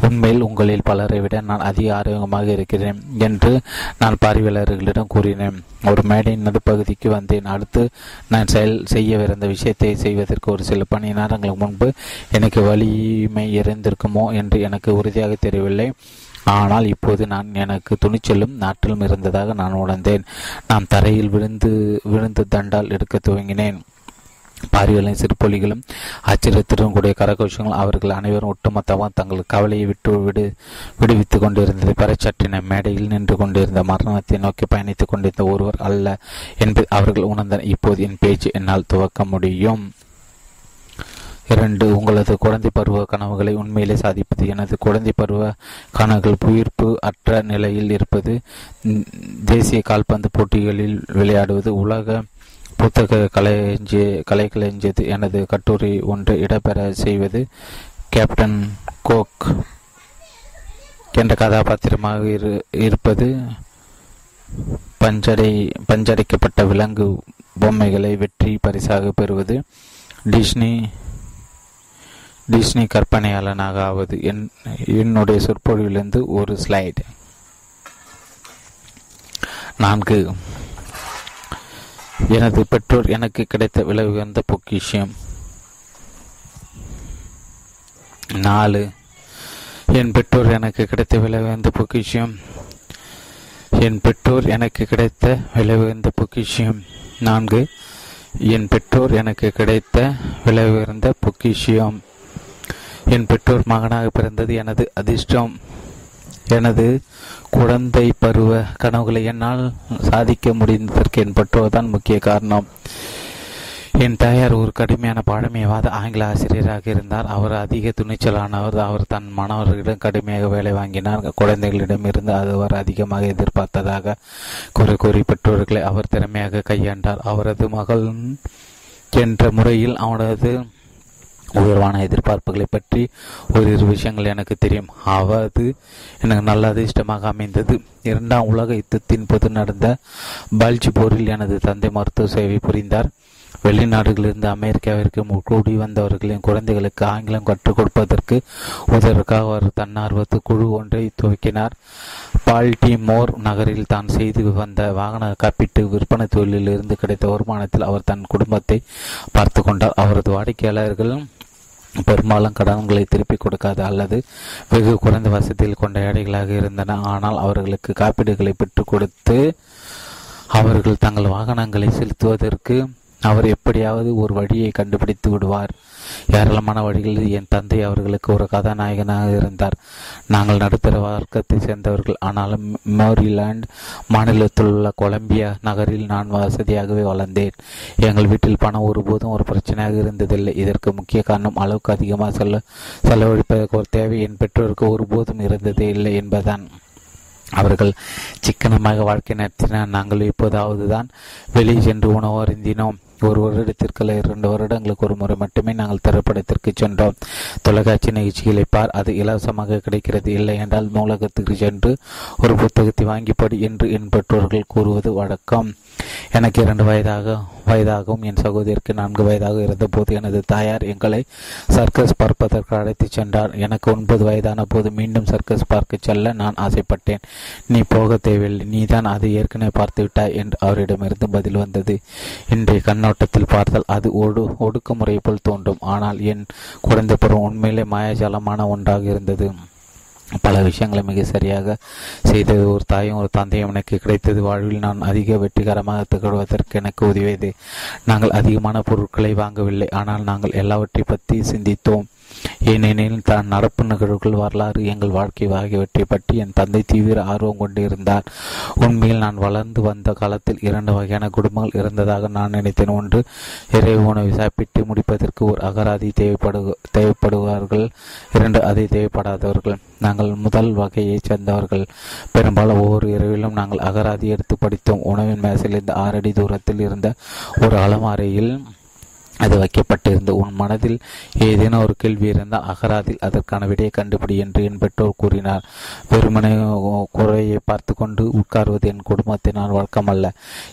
Speaker 1: உண்மையில் உங்களில் பலரை விட நான் அதிக ஆரோக்கியமாக இருக்கிறேன் என்று நான் பார்வையாளர்களிடம் கூறினேன். ஒரு மேடையின் நடுப்பகுதிக்கு வந்தேன். அடுத்து நான் செயல் செய்யவிருந்த விஷயத்தை செய்வதற்கு ஒரு சில பணி நேரங்களுக்கு முன்பு எனக்கு வலிமை இருந்திருக்குமோ என்று எனக்கு உறுதியாக தெரியவில்லை. ஆனால் இப்போது நான் எனக்கு துணிச்சலும் நாட்டிலும் இருந்ததாக நான் உணர்ந்தேன். நான் தரையில் விழுந்து விழுந்து தண்டால் எடுக்க துவங்கினேன். பார்வையாளரின் சிறுபொலிகளும் ஆச்சரியத்துடன் கூடிய கரகோஷங்கள் அவர்கள் அனைவரும் ஒட்டுமொத்தமாக தங்கள் கவலையை விட்டு விடு விடுவித்துக் கொண்டிருந்தது. பறைச்சாற்றின மேடையில் நின்று கொண்டிருந்த மரணத்தை நோக்கி பயணித்துக் கொண்டிருந்த ஒருவர் அல்ல என்பது அவர்கள் உணர்ந்தனர். இப்போது என் பேச்சு என்னால் துவக்க முடியும். இரண்டு உங்களது குழந்தை பருவ கனவுகளை உண்மையிலே சாதிப்பது. எனது குழந்தை பருவ கனவுகள் புயிர்ப்பு அற்ற நிலையில் இருப்பது. தேசிய கால்பந்து போட்டிகளில் விளையாடுவது. உலக புத்தக கலைஞ்சிய கலைக்கலைஞ்சது எனது கட்டுரை ஒன்று இடம்பெற செய்வது கேப்டன் கோக் என்ற கதாபாத்திரமாக இரு இருப்பது. பஞ்சடை பஞ்சடைக்கப்பட்ட விலங்கு பொம்மைகளை வெற்றி பரிசாக பெறுவது. டிஸ்னி டிஸ்னி கற்பனையாளனாக ஆவது. என் என்னுடைய சொற்பொழிவிலிருந்து ஒரு ஸ்லைடு. நான்கு. எனது பெற்றோர் எனக்கு கிடைத்த விலை உயர்ந்த பொக்கிஷம். நாலு. என் பெற்றோர் எனக்கு கிடைத்த விலை உயர்ந்த பொக்கிஷம். என் பெற்றோர் எனக்கு கிடைத்த விலை உயர்ந்த பொக்கிஷம். நான்கு. என் பெற்றோர் எனக்கு கிடைத்த விலை உயர்ந்த பொக்கிஷியம் என் பெற்றோர் மகனாக பிறந்தது எனது அதிர்ஷ்டம். எனது குழந்தை பருவ கனவுகளை என்னால் சாதிக்க முடிந்ததற்கு என் பெற்றோர்தான் முக்கிய காரணம். என் தாயார் ஒரு கடுமையான பழமைவாத ஆங்கில ஆசிரியராக இருந்தார். அவர் அதிக துணிச்சலானவர். அவர் தன் மாணவர்களிடம் கடுமையாக வேலை வாங்கினார். குழந்தைகளிடம் இருந்து அவர் அதிகமாக எதிர்பார்த்ததாக குறை கூறி பெற்றோர்களை அவர் திறமையாக கையாண்டார். அவரது மகள் என்ற முறையில் அவனது உயர்வான எதிர்பார்ப்புகளை பற்றி ஓரிரு விஷயங்கள் எனக்கு தெரியும். அவது எனக்கு நல்ல அதிர்ஷ்டமாக அமைந்தது. இரண்டாம் உலக யுத்தத்தின் போது நடந்த பல்ஜி போரில் எனது தந்தை மருத்துவ சேவை புரிந்தார். வெளிநாடுகளிலிருந்து அமெரிக்காவிற்கு கூடி வந்தவர்களின் குழந்தைகளுக்கு ஆங்கிலம் கற்றுக் கொடுப்பதற்கு உதவிற்காக அவர் தன்னார்வத்து குழு ஒன்றை துவக்கினார். பால்டிமோர் நகரில் தான் செய்து வந்த வாகன காப்பீட்டு விற்பனை தொழிலில் இருந்து கிடைத்த வருமானத்தில் அவர் தன் குடும்பத்தை பார்த்து கொண்டார். அவரது வாடிக்கையாளர்கள் பெரும்பாலும் கடன்களை திருப்பிக் கொடுக்காத அல்லது வெகு குறைந்த வசதியில் கொண்ட ஏழைகளாக இருந்தன. ஆனால் அவர்களுக்கு காப்பீடுகளை பெற்றுக் கொடுத்து அவர்கள் தங்கள் வாகனங்களை செலுத்துவதற்கு அவர் எப்படியாவது ஒரு வழியை கண்டுபிடித்து விடுவார். ஏராளமான வழிகளில் என் தந்தை அவர்களுக்கு ஒரு கதாநாயகனாக இருந்தார். நாங்கள் நடுத்தர வர்க்கத்தை சேர்ந்தவர்கள். ஆனாலும் மேரிலாண்ட் மாநிலத்தில் உள்ள கொலம்பியா நகரில் நான் வசதியாகவே வளர்ந்தேன். எங்கள் வீட்டில் பணம் ஒருபோதும் ஒரு பிரச்சனையாக இருந்ததில்லை. இதற்கு முக்கிய காரணம் அளவுக்கு அதிகமாக செல்ல செலவழிப்பதற்கு ஒரு தேவை என் பெற்றோருக்கு ஒருபோதும் இருந்ததே இல்லை என்பதுதான். அவர்கள் சிக்கனமாக வாழ்க்கை நடத்தினர். நாங்கள் இப்போதாவது தான் வெளியே சென்று உணவு அருந்தினோம். ஒரு வருடத்திற்கு இரண்டு வருடங்களுக்கு ஒரு முறை மட்டுமே நாங்கள் திரைப்படத்திற்கு சென்றோம். தொலைக்காட்சி நிகழ்ச்சிகளை பார் அது இலவசமாக கிடைக்கிறது இல்லை என்றால் நூலகத்துக்கு சென்று ஒரு புத்தகத்தை வாங்கி படி என்று என் பெற்றோர்கள் கூறுவது வழக்கம். எனக்கு இரண்டு வயதாக வயதாகவும் என் சகோதரிக்கு நான்கு வயதாக இருந்தபோது எனது தாயார் எங்களை சர்க்கஸ் பார்ப்பதற்கு அழைத்துச் சென்றார். எனக்கு ஒன்பது வயதான போது மீண்டும் சர்க்கஸ் பார்க்க செல்ல நான் ஆசைப்பட்டேன். நீ போக தேவையில்லை. நீ தான் அதை ஏற்கனவே பார்த்து விட்டாய் என்று அவரிடமிருந்து பதில் வந்தது. இன்றைய கண்ணோட்டத்தில் பார்த்தால் அது ஒடு ஒடுக்குமுறை போல் தோன்றும். ஆனால் என் குழந்தை பருவம் உண்மையிலே மாயாஜாலமான ஒன்றாக இருந்தது. பல விஷயங்களை மிக சரியாக செய்தது. ஒரு தாயும் ஒரு தந்தையும் எனக்கு கிடைத்தது. வாழ்வில் நான் அதிக வெற்றிகரமாக திகழ்வதற்கு எனக்கு உதவியது. நாங்கள் அதிகமான பொருட்களை வாங்கவில்லை. ஆனால் நாங்கள் எல்லாவற்றை பற்றி சிந்தித்தோம். ஏனெனில் தான் நடப்பு நிகழ்வுகள் வரலாறு எங்கள் வாழ்க்கை ஆகியவற்றை பற்றி என் தந்தை தீவிர ஆர்வம் கொண்டிருந்தார். உண்மையில் நான் வளர்ந்து வந்த காலத்தில் இரண்டு வகையான குடும்பங்கள் இருந்ததாக நான் நினைத்தேன். ஒன்று இறைவு உணவை சாப்பிட்டு முடிப்பதற்கு ஒரு அகராதி தேவைப்படு தேவைப்படுவார்கள். இரண்டு அதை தேவைப்படாதவர்கள். நாங்கள் முதல் வகையைச் சேர்ந்தவர்கள். பெரும்பாலும் ஒவ்வொரு இரவிலும் நாங்கள் அகராதி எடுத்து படித்தோம். உணவின் மேசையிலிருந்து ஆறடி தூரத்தில் இருந்த ஒரு அலமாரையில் அது வைக்கப்பட்டிருந்து உன் மனதில் ஏதேனும் ஒரு கேள்வி இருந்தால் அகராதில் அதற்கான விடையை கண்டுபிடி என்று என் பெற்றோர் கூறினார். வெறுமனை குறையை பார்த்து கொண்டு உட்கார்வது என் குடும்பத்தினால் வழக்கமல்ல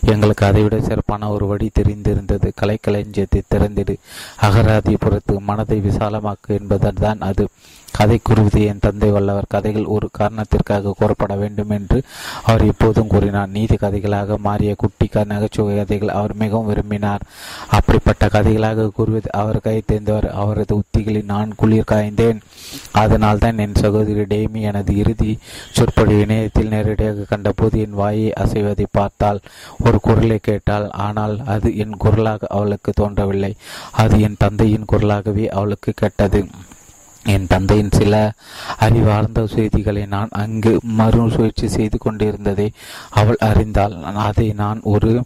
Speaker 1: எங்களுக்கு அதைவிட சிறப்பான ஒரு வழி தெரிந்திருந்தது. கலைக்களஞ்சியத்தை திறந்திடு. அகராதி புறத்து மனதை விசாலமாக்கு என்பதுதான் அது. கதை கூறுவது என் தந்தை வல்லவர் கதைகள் ஒரு காரணத்திற்காக கூறப்பட வேண்டும் என்று அவர் எப்போதும் கூறினார். நீதி கதைகளாக மாறிய குட்டி நகைச்சுவை கதைகள் அவர் மிகவும் விரும்பினார். அப்படிப்பட்ட கதைகளாக கூறுவது அவர் கை தேர்ந்தவர் அவரது உத்திகளில் நான் குளிர் காய்ந்தேன். அதனால் தான் என் சகோதரி டேமி எனது இறுதி சொற்பொழி இணையத்தில் நேரடியாக கண்டபோது என் வாயை அசைவதை பார்த்தால் ஒரு குரலை கேட்டால் ஆனால் அது என் குரலாக அவளுக்கு தோன்றவில்லை. அது என் தந்தையின் குரலாகவே அவளுக்கு கேட்டது. என் தந்தையின் சில அறிவார்ந்த செய்திகளை நான் அங்கு மறு சுழற்சி செய்து கொண்டிருந்ததை அவள் அறிந்தாள். அதை நான் ஒரு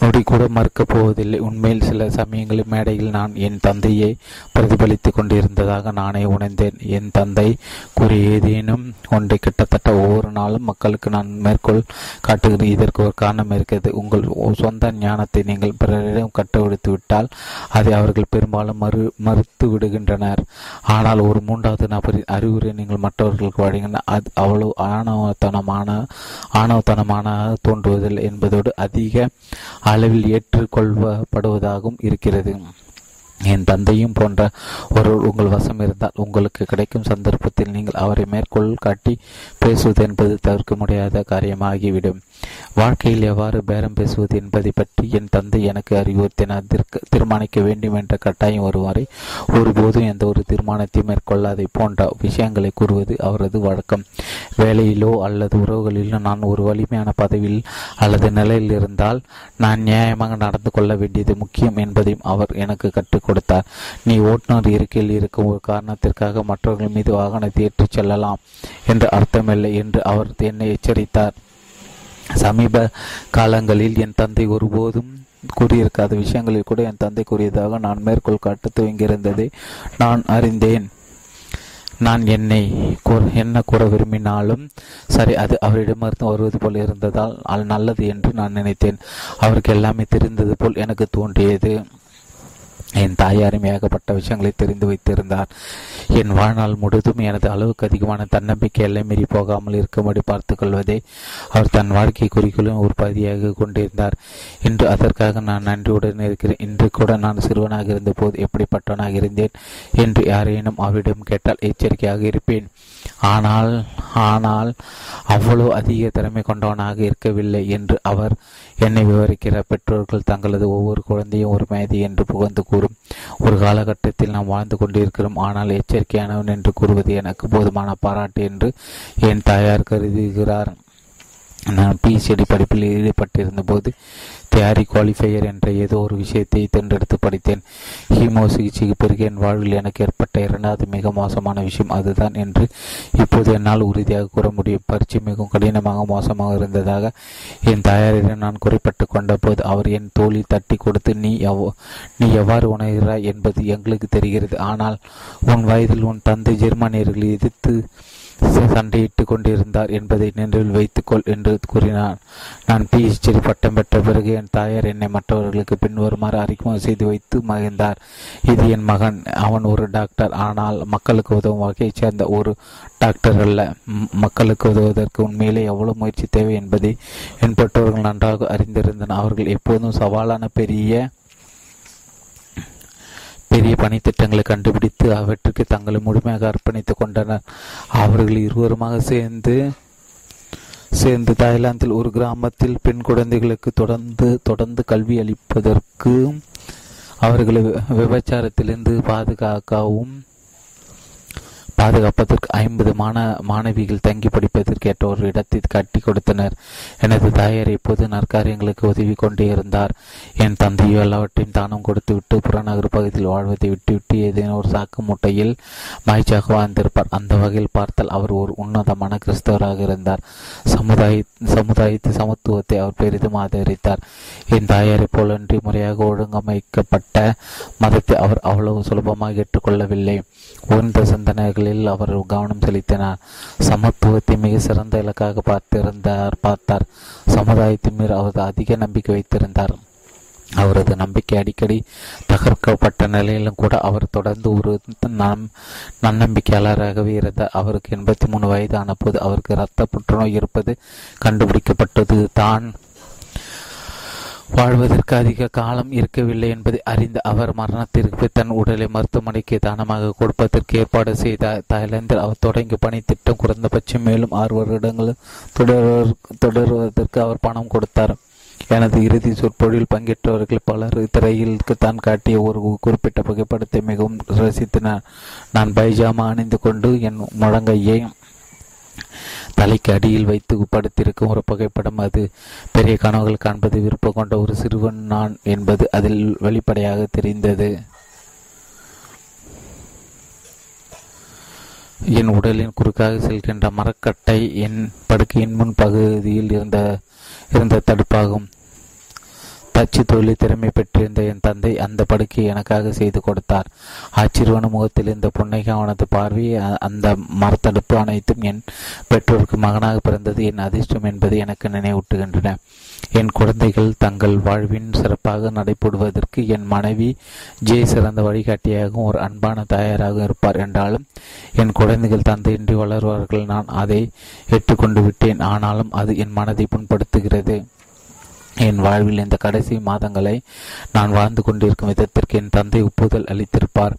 Speaker 1: நொடி கூட மறுக்கப் போவதில்லை. உண்மையில் சில சமயங்களில் மேடையில் நான் என் தந்தையை பிரதிபலித்துக் கொண்டிருந்ததாக நானே உணர்ந்தேன். என் தந்தை கூறிய ஏதேனும் ஒன்றை கிட்டத்தட்ட ஒவ்வொரு நாளும் மக்களுக்கு நான் மேற்கோள் காட்டுகிறேன். இதற்கு ஒரு காரணம் இருக்கிறது. உங்கள் சொந்த ஞானத்தை நீங்கள் பிறரிடம் கட்டுவிடுத்து விட்டால் அதை அவர்கள் பெரும்பாலும் மறு மறுத்து விடுகின்றனர். ஆனால் ஒரு மூன்றாவது நபரின் அறிவுரை நீங்கள் மற்றவர்களுக்கு வழங்கின அது அவ்வளவு ஆணவத்தனமான ஆணவத்தனமான தோன்றுவதில்லை என்பதோடு அதிக அளவில் ஏற்றுக்கொள்ளப்படுவதாகவும் இருக்கிறது. என் தந்தையும் போன்ற ஒரு உங்கள் வசம் இருந்தால் உங்களுக்கு கிடைக்கும் சந்தர்ப்பத்தில் நீங்கள் அவரை மேற்கோள் காட்டி பேசுவது என்பது தவிர்க்க முடியாத காரியமாகிவிடும். வாழ்க்கையில் எவ்வாறு பேரம் பேசுவது என்பதை பற்றி என் தந்தை எனக்கு அறிவுறுத்தினார் தீர்மானிக்க வேண்டும் என்ற கட்டாயம் வருவரை ஒருபோதும் எந்த ஒரு தீர்மானத்தையும் மேற்கொள்ளாதை போன்ற விஷயங்களை கூறுவது அவரது வழக்கம். வேலையிலோ அல்லது உறவுகளிலோ நான் ஒரு வலிமையான பதவியில் அல்லது நிலையில் இருந்தால் நான் நியாயமாக நடந்து கொள்ள வேண்டியது முக்கியம் என்பதையும் அவர் எனக்கு கற்றுக் கொடுத்தார். நீ ஓட்டுநர் இருக்கையில் இருக்கும் ஒரு காரணத்திற்காக மற்றவர்கள் மீது வாகனத்தை ஏற்றிச் செல்லலாம் என்று அர்த்தமில்லை என்று அவர் என்னை எச்சரித்தார். சமீப காலங்களில் என் தந்தை ஒருபோதும் கூறியிருக்காத விஷயங்களில் கூட என் தந்தை கூறியதாக நான் மேற்கோள் காட்ட துவங்கியிருந்ததை நான் அறிந்தேன். நான் என்னை என்ன கூற விரும்பினாலும் சரி அது அவரிடமிருந்து வருவது போல் இருந்ததால் அது நல்லது என்று நான் நினைத்தேன். அவருக்கு எல்லாமே தெரிந்தது போல் எனக்கு தோன்றியது. என் தாயாரும் ஏகப்பட்ட விஷயங்களை தெரிந்து வைத்திருந்தார். என் வாழ்நாள் முழுதும் எனது அளவுக்கு அதிகமான தன்னம்பிக்கை எல்லை மீறி போகாமல் இருக்கும்படி பார்த்துக் கொள்வதே அவர் தன் வாழ்க்கை குறிக்கோளும் ஒரு பகுதியாக கொண்டிருந்தார். இன்று அதற்காக நான் நன்றியுடன் இருக்கிறேன். இன்று கூட நான் சிறுவனாக இருந்தபோது எப்படிப்பட்டவனாக இருந்தேன் என்று யாரேனும் அவரிடம் கேட்டால் எச்சரிக்கையாக இருப்பேன். ஆனால் ஆனால் அவ்வளோ அதிக திறமை கொண்டவனாக இருக்கவில்லை என்று அவர் என்னை விவரிக்கிறார் பெற்றோர்கள் தங்களது ஒவ்வொரு குழந்தையும் ஒரு மேதி என்று புகழ்ந்து கூறும். ஒரு காலகட்டத்தில் நாம் வாழ்ந்து கொண்டிருக்கிறோம். ஆனால் எச்சரிக்கையானவன் என்று கூறுவது எனக்கு போதுமான பாராட்டு என்று என் தாயார் கருதுகிறார். நான் பிஹெச்டி படிப்பில் ஈடுபட்டிருந்த போது தியாரி குவாலிஃபையர் என்ற ஏதோ ஒரு விஷயத்தை தேர்ந்தெடுத்து படித்தேன். ஹீமோ சிகிச்சைக்கு பிறகு என் வாழ்வில் எனக்கு ஏற்பட்ட இரண்டாவது மிக மோசமான விஷயம் அதுதான் என்று இப்போது என்னால் உறுதியாக கூற முடியும். பரீட்சை மிகவும் கடினமாக மோசமாக இருந்ததாக என் தாயாரிடம் நான் குறிப்பிட்டு கொண்டபோது அவர் என் தோழி தட்டி கொடுத்து நீ எவ் நீ எவ்வாறு உணர்கிறாய்? என்பது எங்களுக்கு தெரிகிறது. ஆனால் உன் வயதில் உன் தந்தை ஜெர்மானியர்களை எதிர்த்து சண்டையிட்டுக் கொண்டிருந்தார் என்பதை நினைவில் வைத்துக்கொள் என்று கூறினார் நான் பிஹெச்டி பட்டம் பெற்ற பிறகு என் தாயார் என்னை மற்றவர்களுக்கு பின்வருமாறு அறிமுகம் செய்து வைத்து மகிழ்ந்தார். இது என் மகன். அவன் ஒரு டாக்டர். ஆனால் மக்களுக்கு உதவும் வகையைச் சேர்ந்த ஒரு டாக்டர் அல்ல. மக்களுக்கு உதவுவதற்கு உண்மையிலே எவ்வளவு முயற்சி தேவை என்பதை என் பெற்றோர்கள் நன்றாக அறிந்திருந்தனர். அவர்கள் எப்போதும் சவாலான பெரிய பெரிய பணித்திட்டங்களை கண்டுபிடித்து அவற்றுக்கு தங்களை முழுமையாக அர்ப்பணித்துக் கொண்டனர். அவர்கள் இருவருமாக சேர்ந்து சேர்ந்து தாய்லாந்தில் ஒரு கிராமத்தில் பெண் குழந்தைகளுக்கு தொடர்ந்து தொடர்ந்து கல்வி அளிப்பதற்கு அவர்களை விபச்சாரத்திலிருந்து பாதுகாக்கவும் பாதுகாப்பதற்கு ஐம்பது மாண மாணவிகள் தங்கி படிப்பதற்கு ஏற்ற ஒரு இடத்தை கட்டி கொடுத்தனர். எனது தாயார் இப்போது நற்காரியங்களுக்கு உதவி கொண்டே இருந்தார். என் தந்தையோ எல்லாவற்றையும் தானம் கொடுத்துவிட்டு புறநகர் பகுதியில் வாழ்வதை விட்டுவிட்டு ஏதேனும் ஒரு சாக்கு மூட்டையில் மாய்ச்சாக வாழ்ந்திருப்பார். அந்த வகையில் பார்த்தால் அவர் ஒரு உன்னதமான கிறிஸ்தவராக இருந்தார். சமுதாய சமுதாயத்து சமத்துவத்தை அவர் பெரிதும் ஆதரித்தார். என் தாயாரை போலன்றி முறையாக ஒழுங்கமைக்கப்பட்ட மதத்தை அவர் அவ்வளவு சுலபமாக ஏற்றுக்கொள்ளவில்லை. உயர்ந்த சிந்தனைகளில் அவர் கவனம் செலுத்தினார். சமத்துவத்தை மிக சிறந்த இலக்காக பார்த்திருந்தார் பார்த்தார். சமுதாயத்தின் மீது அவர் அதிக நம்பிக்கை வைத்திருந்தார். அவரது நம்பிக்கை அடிக்கடி தகர்க்கப்பட்ட நிலையிலும் கூட அவர் தொடர்ந்து ஒரு நன்னம்பிக்கையாளராகவே இருந்தார். அவருக்கு எண்பத்தி மூணு வயதான போது அவருக்கு இரத்த புற்றுநோய் இருப்பது கண்டுபிடிக்கப்பட்டது. தான் வாழ்வதற்கு அதிக காலம் இருக்கவில்லை என்பதை அறிந்த அவர் மரணத்திற்கு தன் உடலை மருத்துவமனைக்கு தானமாக கொடுப்பதற்கு ஏற்பாடு செய்த தாய்லாந்தில் அவர் தொடங்கிய பணி திட்டம் குறைந்தபட்சம் மேலும் ஆறு வருடங்கள் தொடர்வதற்கு அவர் பணம் கொடுத்தார். எனது இறுதி சொற்பொழில் பங்கேற்றவர்கள் பலர் திரையிலுக்கு தான் காட்டிய ஒரு குறிப்பிட்ட புகைப்படத்தை மிகவும் ரசித்தனர். நான் பைஜாமா அணிந்து கொண்டு என் முழங்கையை தலைக்கு அடியில் வைத்து படுத்திருக்கும் ஒரு புகைப்படம் அது. பெரிய கனவுகள் காண்பது விருப்பம் கொண்ட ஒரு சிறுவன் நான் என்பது அதில் வெளிப்படையாக தெரிந்தது. என் உடலின் குறுக்காக செல்கின்ற மரக்கட்டை என் படுக்கையின் முன் பகுதியில் இருந்த இருந்த தடுப்பாகும். தச்சு தொழில் திறமை பெற்றிருந்த என் தந்தை அந்த படுக்கையை எனக்காக செய்து கொடுத்தார். ஆச்சரியமான முகத்தில் இந்த புன்னைக்கு அவனது பார்வையை அந்த மரத்தடுப்பு அனைத்தும் என் பெற்றோருக்கு மகனாக பிறந்தது என் அதிர்ஷ்டம் என்பது எனக்கு நினைவூட்டுகின்றன. என் குழந்தைகள் தங்கள் வாழ்வின் சிறப்பாக நடைபெறுவதற்கு என் மனைவி ஜே சிறந்த வழிகாட்டியாகவும் ஒரு அன்பான தாயாராகவும் இருப்பார் என்றாலும் என் குழந்தைகள் தந்தையின்றி வளர்வார்கள். நான் அதை ஏற்றுக்கொண்டு விட்டேன். ஆனாலும் அது என் மனதை புண்படுத்துகிறது. என் வாழ்வில் இந்த கடைசி மாதங்களை நான் வாழ்ந்து கொண்டிருக்கும் விதத்திற்கு என் தந்தை ஒப்புதல் அளித்திருப்பார்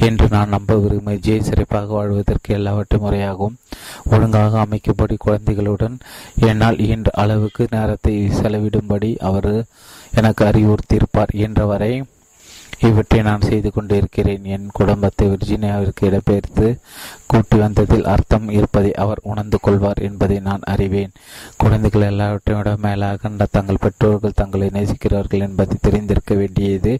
Speaker 1: என்று நான் நம்ப விரும்புகிறேன் ஜெய் சிறப்பாக வாழ்வதற்கு எல்லாவற்றையும் முறையாகவும் ஒழுங்காக அமைக்கப்படி குழந்தைகளுடன் என்னால் இயன்ற அளவுக்கு நேரத்தை செலவிடும்படி அவர் எனக்கு அறிவுறுத்தியிருப்பார் என்றவரை இவற்றை நான் செய்து கொண்டிருக்கிறேன். என் குடும்பத்தை விர்ஜினியாவிற்கு இடம்பெயர்த்து கூட்டி வந்ததில் அர்த்தம் இருப்பதை அவர் உணர்ந்து கொள்வார் என்பதை நான் அறிவேன். குழந்தைகள் எல்லாவற்றையும் விட மேலாக தங்கள் பெற்றோர்கள் தங்களை நேசிக்கிறார்கள் என்பதை தெரிந்திருக்க வேண்டியது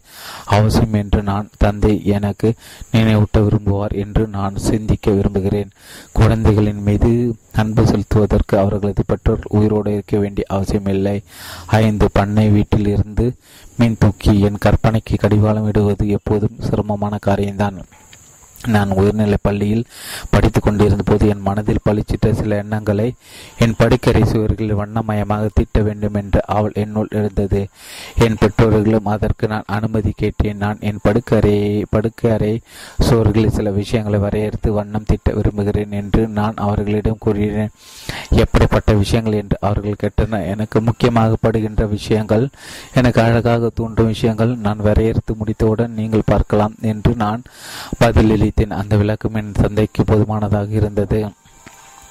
Speaker 1: அவசியம் என்று நான் தந்தை எனக்கு நினைவூட்ட விரும்புவார் என்று நான் சிந்திக்க விரும்புகிறேன். குழந்தைகளின் மீது அன்பு செலுத்துவதற்கு அவர்களது பெற்றோர் உயிரோடு இருக்க வேண்டிய அவசியமில்லை ஐந்து பண்ணை வீட்டில் இருந்து மீன் தூக்கி என் கற்பனைக்கு கடிவாளம் இடுவது எப்போதும் சிரமமான காரியம்தான். நான் உயர்நிலை பள்ளியில் படித்துக் கொண்டிருந்த போது என் மனதில் பளிச்சிட்ட சில எண்ணங்களை என் படுக்கறை சுவர்களில் வண்ணமயமாக தீட்ட வேண்டும் என்று அவள் என்னுள் எழுந்தது. என் பெற்றோர்களும் அதற்கு நான் அனுமதி கேட்டேன். நான் என் படுக்கறையை படுக்கறை சுவர்களில் சில விஷயங்களை வரையறுத்து வண்ணம் தீட்ட விரும்புகிறேன் என்று நான் அவர்களிடம் கூறினேன். எப்படிப்பட்ட விஷயங்கள் என்று அவர்கள் கேட்டனர். எனக்கு முக்கியமாக படுகின்ற விஷயங்கள் எனக்கு அழகாக தூண்டும் விஷயங்கள் நான் வரையறுத்து முடித்தவுடன் நீங்கள் பார்க்கலாம் என்று நான் பதிலளித்தேன். அந்த விளக்கம் என் சந்தைக்கு போதுமானதாக இருந்தது.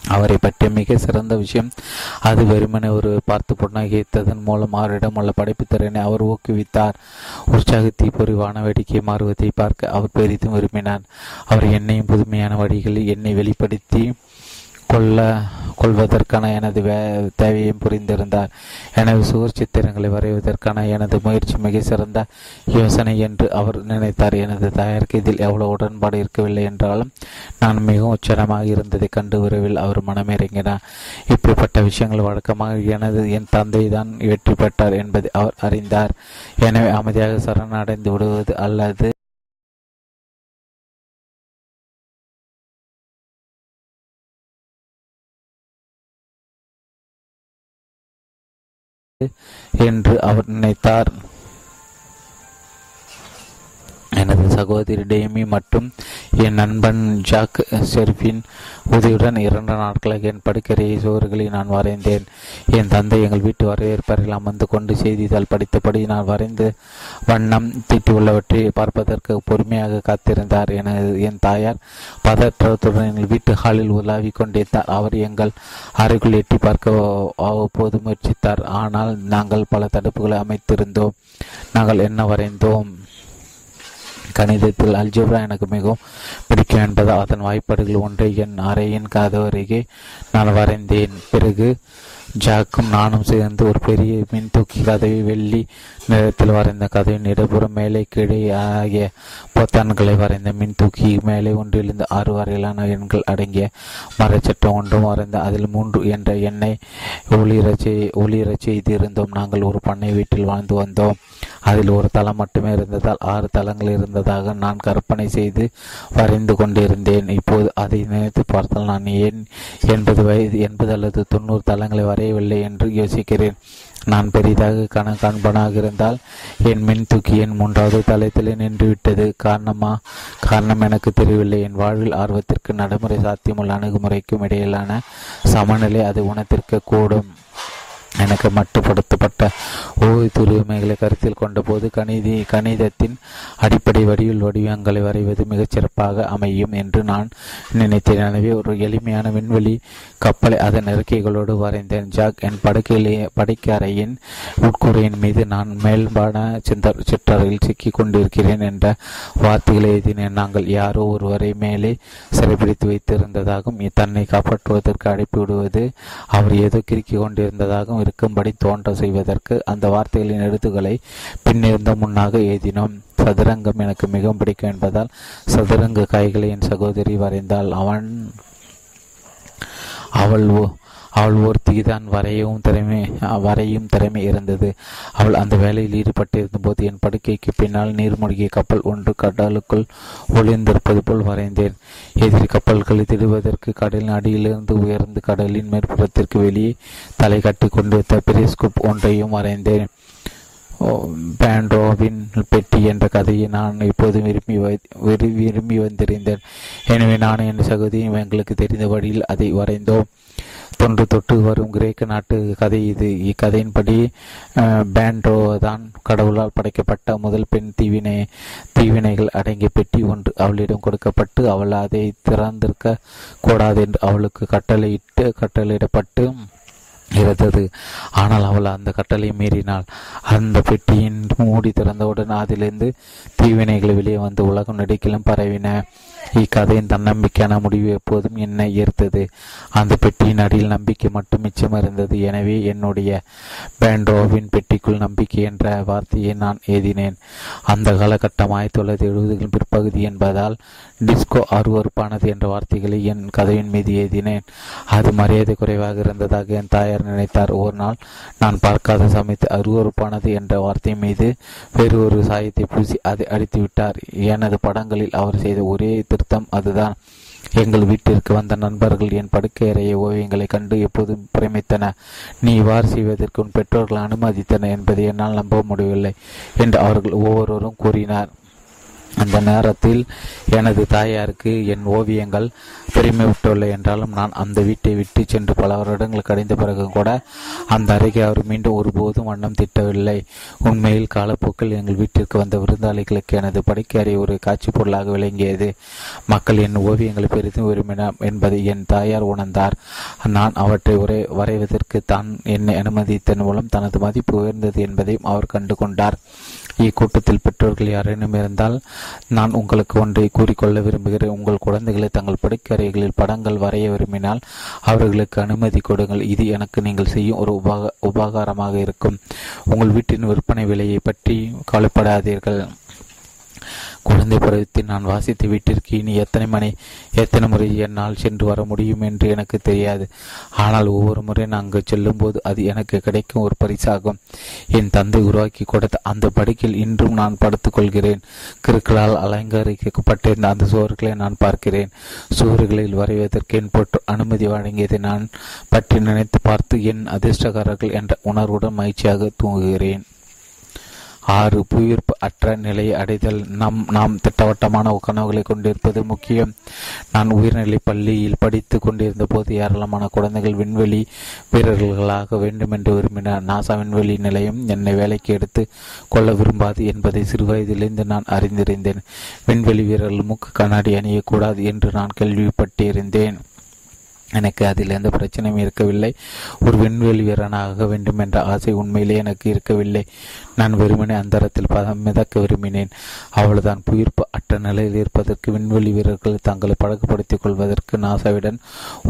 Speaker 1: அவரை பற்றிய மிக சிறந்த விஷயம் அது வெறுமனே ஒரு பார்த்து புன்னகைத்ததன் மூலம் அவரிடம் உள்ள படைப்பு திறனை அவர் ஊக்குவித்தார். உற்சாகத்தை பொறிவான வேடிக்கை மாறுவதை பார்க்க அவர் பெரிதும் விரும்பினார். அவர் என்னையும் புதுமையான வழிகளில் என்னை வெளிப்படுத்தி கொள்ள கொள்வதற்கான எனது வே தேவையும் புரிந்திருந்தார். எனது சுவர் சித்திரங்களை வரைவதற்கான எனது முயற்சி மிக சிறந்த யோசனை என்று அவர் நினைத்தார். எனது தாயாருக்கு இதில் எவ்வளவு உடன்பாடு இருக்கவில்லை என்றாலும் நான் மிகவும் உச்சரமாக இருந்ததை கண்டு விரைவில் அவர் மனமிறங்கினார். இப்படிப்பட்ட விஷயங்கள் வழக்கமாக எனது என் தந்தை தான் வெற்றி பெற்றார் என்பதை அவர் அறிந்தார். எனவே அமைதியாக சரணடைந்து விடுவது அல்லது என்று அவர் நினைத்தார். எனது சகோதரி டேமி மற்றும் என் நண்பன் ஜாக் ஷெர்ஃபின் உதவியுடன் இரண்டு நாட்களாக என் படுக்கரை சுவர்களை நான் வரைந்தேன். என் தந்தை எங்கள் வீட்டு வரவேற்பறையில் அமர்ந்து கொண்டு செய்தித்தாள் படித்தபடி நான் வரைந்து வண்ணம் தீட்டியுள்ளவற்றை பார்ப்பதற்கு பொறுமையாக காத்திருந்தார். எனது என் தாயார் பதற்றத்துடன் எங்கள் வீட்டு ஹாலில் உலாவி கொண்டிருந்தார். அவர் எங்கள் அறைக்குள் எட்டி பார்க்க அவ்வப்போது முயற்சித்தார். ஆனால் நாங்கள் பல தடுப்புகளை அமைத்திருந்தோம். நாங்கள் என்ன வரைந்தோம்? கணிதத்தில் அல்ஜிப்ரா எனக்கு மிகவும் பிடிக்கும் என்பதால் அதன் வாய்ப்பாடுகள் ஒன்றை. என் அறையின் கதவருகே நான் வரைந்தேன். பிறகு ஜாக்கும் நானும் சேர்ந்து ஒரு பெரிய மின் தூக்கி கதவை வெள்ளி நிறத்தில் வரைந்த கதவின் இடப்புறம் மேலே கீழே ஆகிய பொத்தான்களை வரைந்த மின் தூக்கி மேலே ஒன்றிலிருந்து ஆறு வரையிலான எண்கள் அடங்கிய மரச்சட்டம் ஒன்றும் வரைந்த அதில் மூன்று என்ற எண்ணை ஒளிரச்சி ஒளிரச்சி செய்திருந்தோம். நாங்கள் ஒரு பண்ணை வீட்டில் வாழ்ந்து வந்தோம். அதில் ஒரு தளம் மட்டுமே இருந்ததால் ஆறு தளங்கள் இருந்ததாக நான் கற்பனை செய்து வரைந்து கொண்டிருந்தேன். இப்போது அதை நினைத்து பார்த்தால் நான் ஏன் எண்பது வயது எண்பது அல்லது தொண்ணூறு தளங்களை வரையவில்லை என்று யோசிக்கிறேன். நான் பெரிதாக கண காண்பனாக இருந்தால் என் மின் தூக்கி என் மூன்றாவது தளத்தில் நின்றுவிட்டது. காரணமா காரணம் எனக்கு தெரியவில்லை. என் வாழ்வில் ஆர்வத்திற்கு நடைமுறை சாத்தியமுள்ள அணுகுமுறைக்கும் இடையிலான சமநிலை அது உணர்த்திருக்க கூடும். எனக்கு மட்டுப்படுத்தப்பட்ட ஓய்வுரிமைகளை கருத்தில் கொண்டபோது கணிதி கணிதத்தின் அடிப்படை வடிவில் வடிவங்களை வரைவது மிகச் சிறப்பாக அமையும் என்று நான் நினைத்தேன். எனவே ஒரு எளிமையான விண்வெளி கப்பலை அதன் இறக்கைகளோடு வரைந்தேன். ஜாக் என் படுக்கையிலே படைக்கறையின் உட்கூரையின் மீது நான் மேல்பான சிந்தர் சிற்றறையில் சிக்கிக் கொண்டிருக்கிறேன் என்ற வார்த்தைகளை எழுதினேன். நாங்கள் யாரோ ஒருவரை மேலே சிறைப்பிடித்து வைத்திருந்ததாகவும் தன்னை காப்பாற்றுவதற்கு அடைப்பிவிடுவது அவர் ஏதோ கிறுக்கிக் கொண்டிருந்ததாகவும் இருக்கும்படி தோன்ற செய்வதற்கு அந்த வார்த்தைகளின் எழுத்துக்களை பின்னிருந்த முன்னாக எழுதினோம். சதுரங்கம் எனக்கு மிகவும் பிடிக்கும் என்பதால் சதுரங்க காய்களை என் சகோதரி வரைந்தால் அவன் அவள் அவள் ஒருத்திதான் தான் வரையவும் திறமை வரையும் திறமை இருந்தது. அவள் அந்த வேலையில் ஈடுபட்டிருந்த போது என் படுக்கைக்கு பின்னால் நீர்மூழ்கிய கப்பல் ஒன்று கடலுக்குள் ஒளிந்திருப்பது போல் வரைந்தேன். எதிரி கப்பல்களை திடுவதற்கு கடலின் அடியிலிருந்து உயர்ந்து கடலின் மேற்புறத்திற்கு வெளியே தலை கட்டி கொண்டிருந்த பெரிஸ்கோப் ஒன்றையும் வரைந்தேன். பேண்டோவின் பெட்டி என்ற கதையை நான் இப்போது விரும்பி விரும்பி வந்திருந்தேன். எனவே நான் என் சகோதரியும் எங்களுக்கு தெரிந்த வழியில் அதை வரைந்தோம். தொன்று தொட்டு வரும் கிரேக்க நாட்டு கதை இது. இக்கதையின்படி பேண்ட்ரோ தான் கடவுளால் படைக்கப்பட்ட முதல் பெண் தீவினை தீவினைகள் அடங்கிய பெட்டி ஒன்று. அவளிடம் கொடுக்கப்பட்டு அவள் அதை திறந்திருக்க கூடாது என்று அவளுக்கு கட்டளையிட்டு கட்டளையிடப்பட்டு இருந்தது. ஆனால் அவள் அந்த கட்டளை மீறினாள். அந்த பெட்டியின் மூடி திறந்தவுடன் அதிலிருந்து தீவினைகள் வெளியே வந்து உலகம் நெடுக்கிலும் பரவின. <laughs> இக்கதையின் தன்னம்பிக்கையான முடிவு எப்போதும் என்னை ஈர்த்தது. அந்த பெட்டியின் அடியில் நம்பிக்கை மட்டும் மிச்சம் இருந்தது. எனவே என்னுடைய பேண்ட்ரோவின் பெட்டிக்குள் நம்பிக்கை என்ற வார்த்தையை நான் எழுதினேன். அந்த காலகட்டம் ஆயிரத்தி தொள்ளாயிரத்தி எழுபதுகளின் பிற்பகுதி என்பதால் டிஸ்கோ அருவறுப்பானது என்ற வார்த்தைகளை என் கதையின் மீது எழுதினேன். அது மரியாதை குறைவாக இருந்ததாக என் தாயார் நினைத்தார். ஒரு நாள் நான் பார்க்காத சமயத்து அருவறுப்பானது என்ற வார்த்தை மீது வேறு ஒரு சாயத்தை பூசி அதை அடித்து விட்டார் எனது படங்களில் அவர் செய்த ஒரே திருத்தம் அதுதான். எங்கள் வீட்டிற்கு வந்த நண்பர்கள் என் படுக்கை அறைய ஓவியங்களை கண்டு எப்போதும் பிரமித்தன. நீ இவ்வாறு செய்வதற்கு உன் பெற்றோர்கள் அனுமதித்தன என்பதை என்னால் நம்ப முடியவில்லை என்று அவர்கள் ஒவ்வொருவரும் கூறினார். அந்த நேரத்தில் எனது தாயாருக்கு என் ஓவியங்கள் பெருமைவிட்டுள்ள என்றாலும் நான் அந்த வீட்டை விட்டு சென்று பல வருடங்கள் கடைந்த பிறகு கூட அந்த அறைக்கு அவர் மீண்டும் ஒருபோதும் வண்ணம் திட்டவில்லை. உண்மையில் காலப்போக்கில் எங்கள் வீட்டிற்கு வந்த விருந்தாளிகளுக்கு எனது படைக்கறை ஒரு காட்சி பொருளாக விளங்கியது. மக்கள் என் ஓவியங்களை பெரிதும் விரும்பினார் என்பதை என் தாயார் உணர்ந்தார். நான் அவற்றை உரை வரைவதற்கு தான் என்னை அனுமதித்தன் மூலம் தனது மதிப்பு உயர்ந்தது என்பதையும் அவர் கண்டு கொண்டார் இக்கூட்டத்தில் பெற்றோர்கள் யாரேனும் இருந்தால் நான் உங்களுக்கு ஒன்றை கூறிக்கொள்ள விரும்புகிறேன். உங்கள் குழந்தைகளை தங்கள் படுக்கறைகளில் படங்கள் வரைய விரும்பினால் அவர்களுக்கு அனுமதி கொடுங்கள். இது எனக்கு நீங்கள் செய்யும் ஒரு உபக உபகாரமாக இருக்கும். உங்கள் வீட்டின் விற்பனை விலையை பற்றி கவலைப்படாதீர்கள். குழந்தை பருவத்தில் நான் வாசித்த வீட்டிற்கு இனி எத்தனை மணி எத்தனை முறை என்னால் சென்று வர முடியும் என்று எனக்கு தெரியாது. ஆனால் ஒவ்வொரு முறை நான் அங்கு செல்லும்போது அது எனக்கு கிடைக்கும் ஒரு பரிசாகும். என் தந்தை உருவாக்கி கொடுத்த அந்த படுக்கையில் இன்றும் நான் படுத்துக்கொள்கிறேன் கிருக்களால் அலங்கரிக்கப்பட்டிருந்த அந்த சுவர்களை நான் பார்க்கிறேன். சுவர்களில் வரைவதற்கு என் பொற்று அனுமதி வழங்கியதை நான் பற்றி நினைத்து பார்த்து என் அதிர்ஷ்டக்காரர்கள் என்ற உணர்வுடன் மகிழ்ச்சியாக தூங்குகிறேன். ஆறு புவியீர்ப்பு அற்ற நிலையை அடைதல். நம் நாம் திட்டவட்டமான கனவுகளை கொண்டிருப்பது முக்கியம். நான் உயர்நிலை பள்ளியில் படித்து கொண்டிருந்த போது ஏராளமான குழந்தைகள் விண்வெளி வீரர்களாக வேண்டும் என்று விரும்பினார். நாசா விண்வெளி நிலையம் என்னை வேலைக்கு எடுத்து கொள்ள விரும்பாது என்பதை சிறுவயதிலிருந்து நான் அறிந்திருந்தேன். விண்வெளி வீரர்கள் மூக்கு கண்ணாடி அணியக்கூடாது என்று நான் கேள்விப்பட்டிருந்தேன். எனக்கு அதில் எந்த பிரச்சனையும் இருக்கவில்லை. ஒரு விண்வெளி வீரனாக வேண்டும் என்ற ஆசை உண்மையிலே எனக்கு இருக்கவில்லை. நான் வெறுமனே அந்தரத்தில் பதம் மிதக்க விரும்பினேன். அவ்வளவுதான் புயிர்ப்பு அற்ற நிலையில் இருப்பதற்கு விண்வெளி வீரர்கள் தங்களை பழக்கப்படுத்திக் கொள்வதற்கு நாசாவிடன்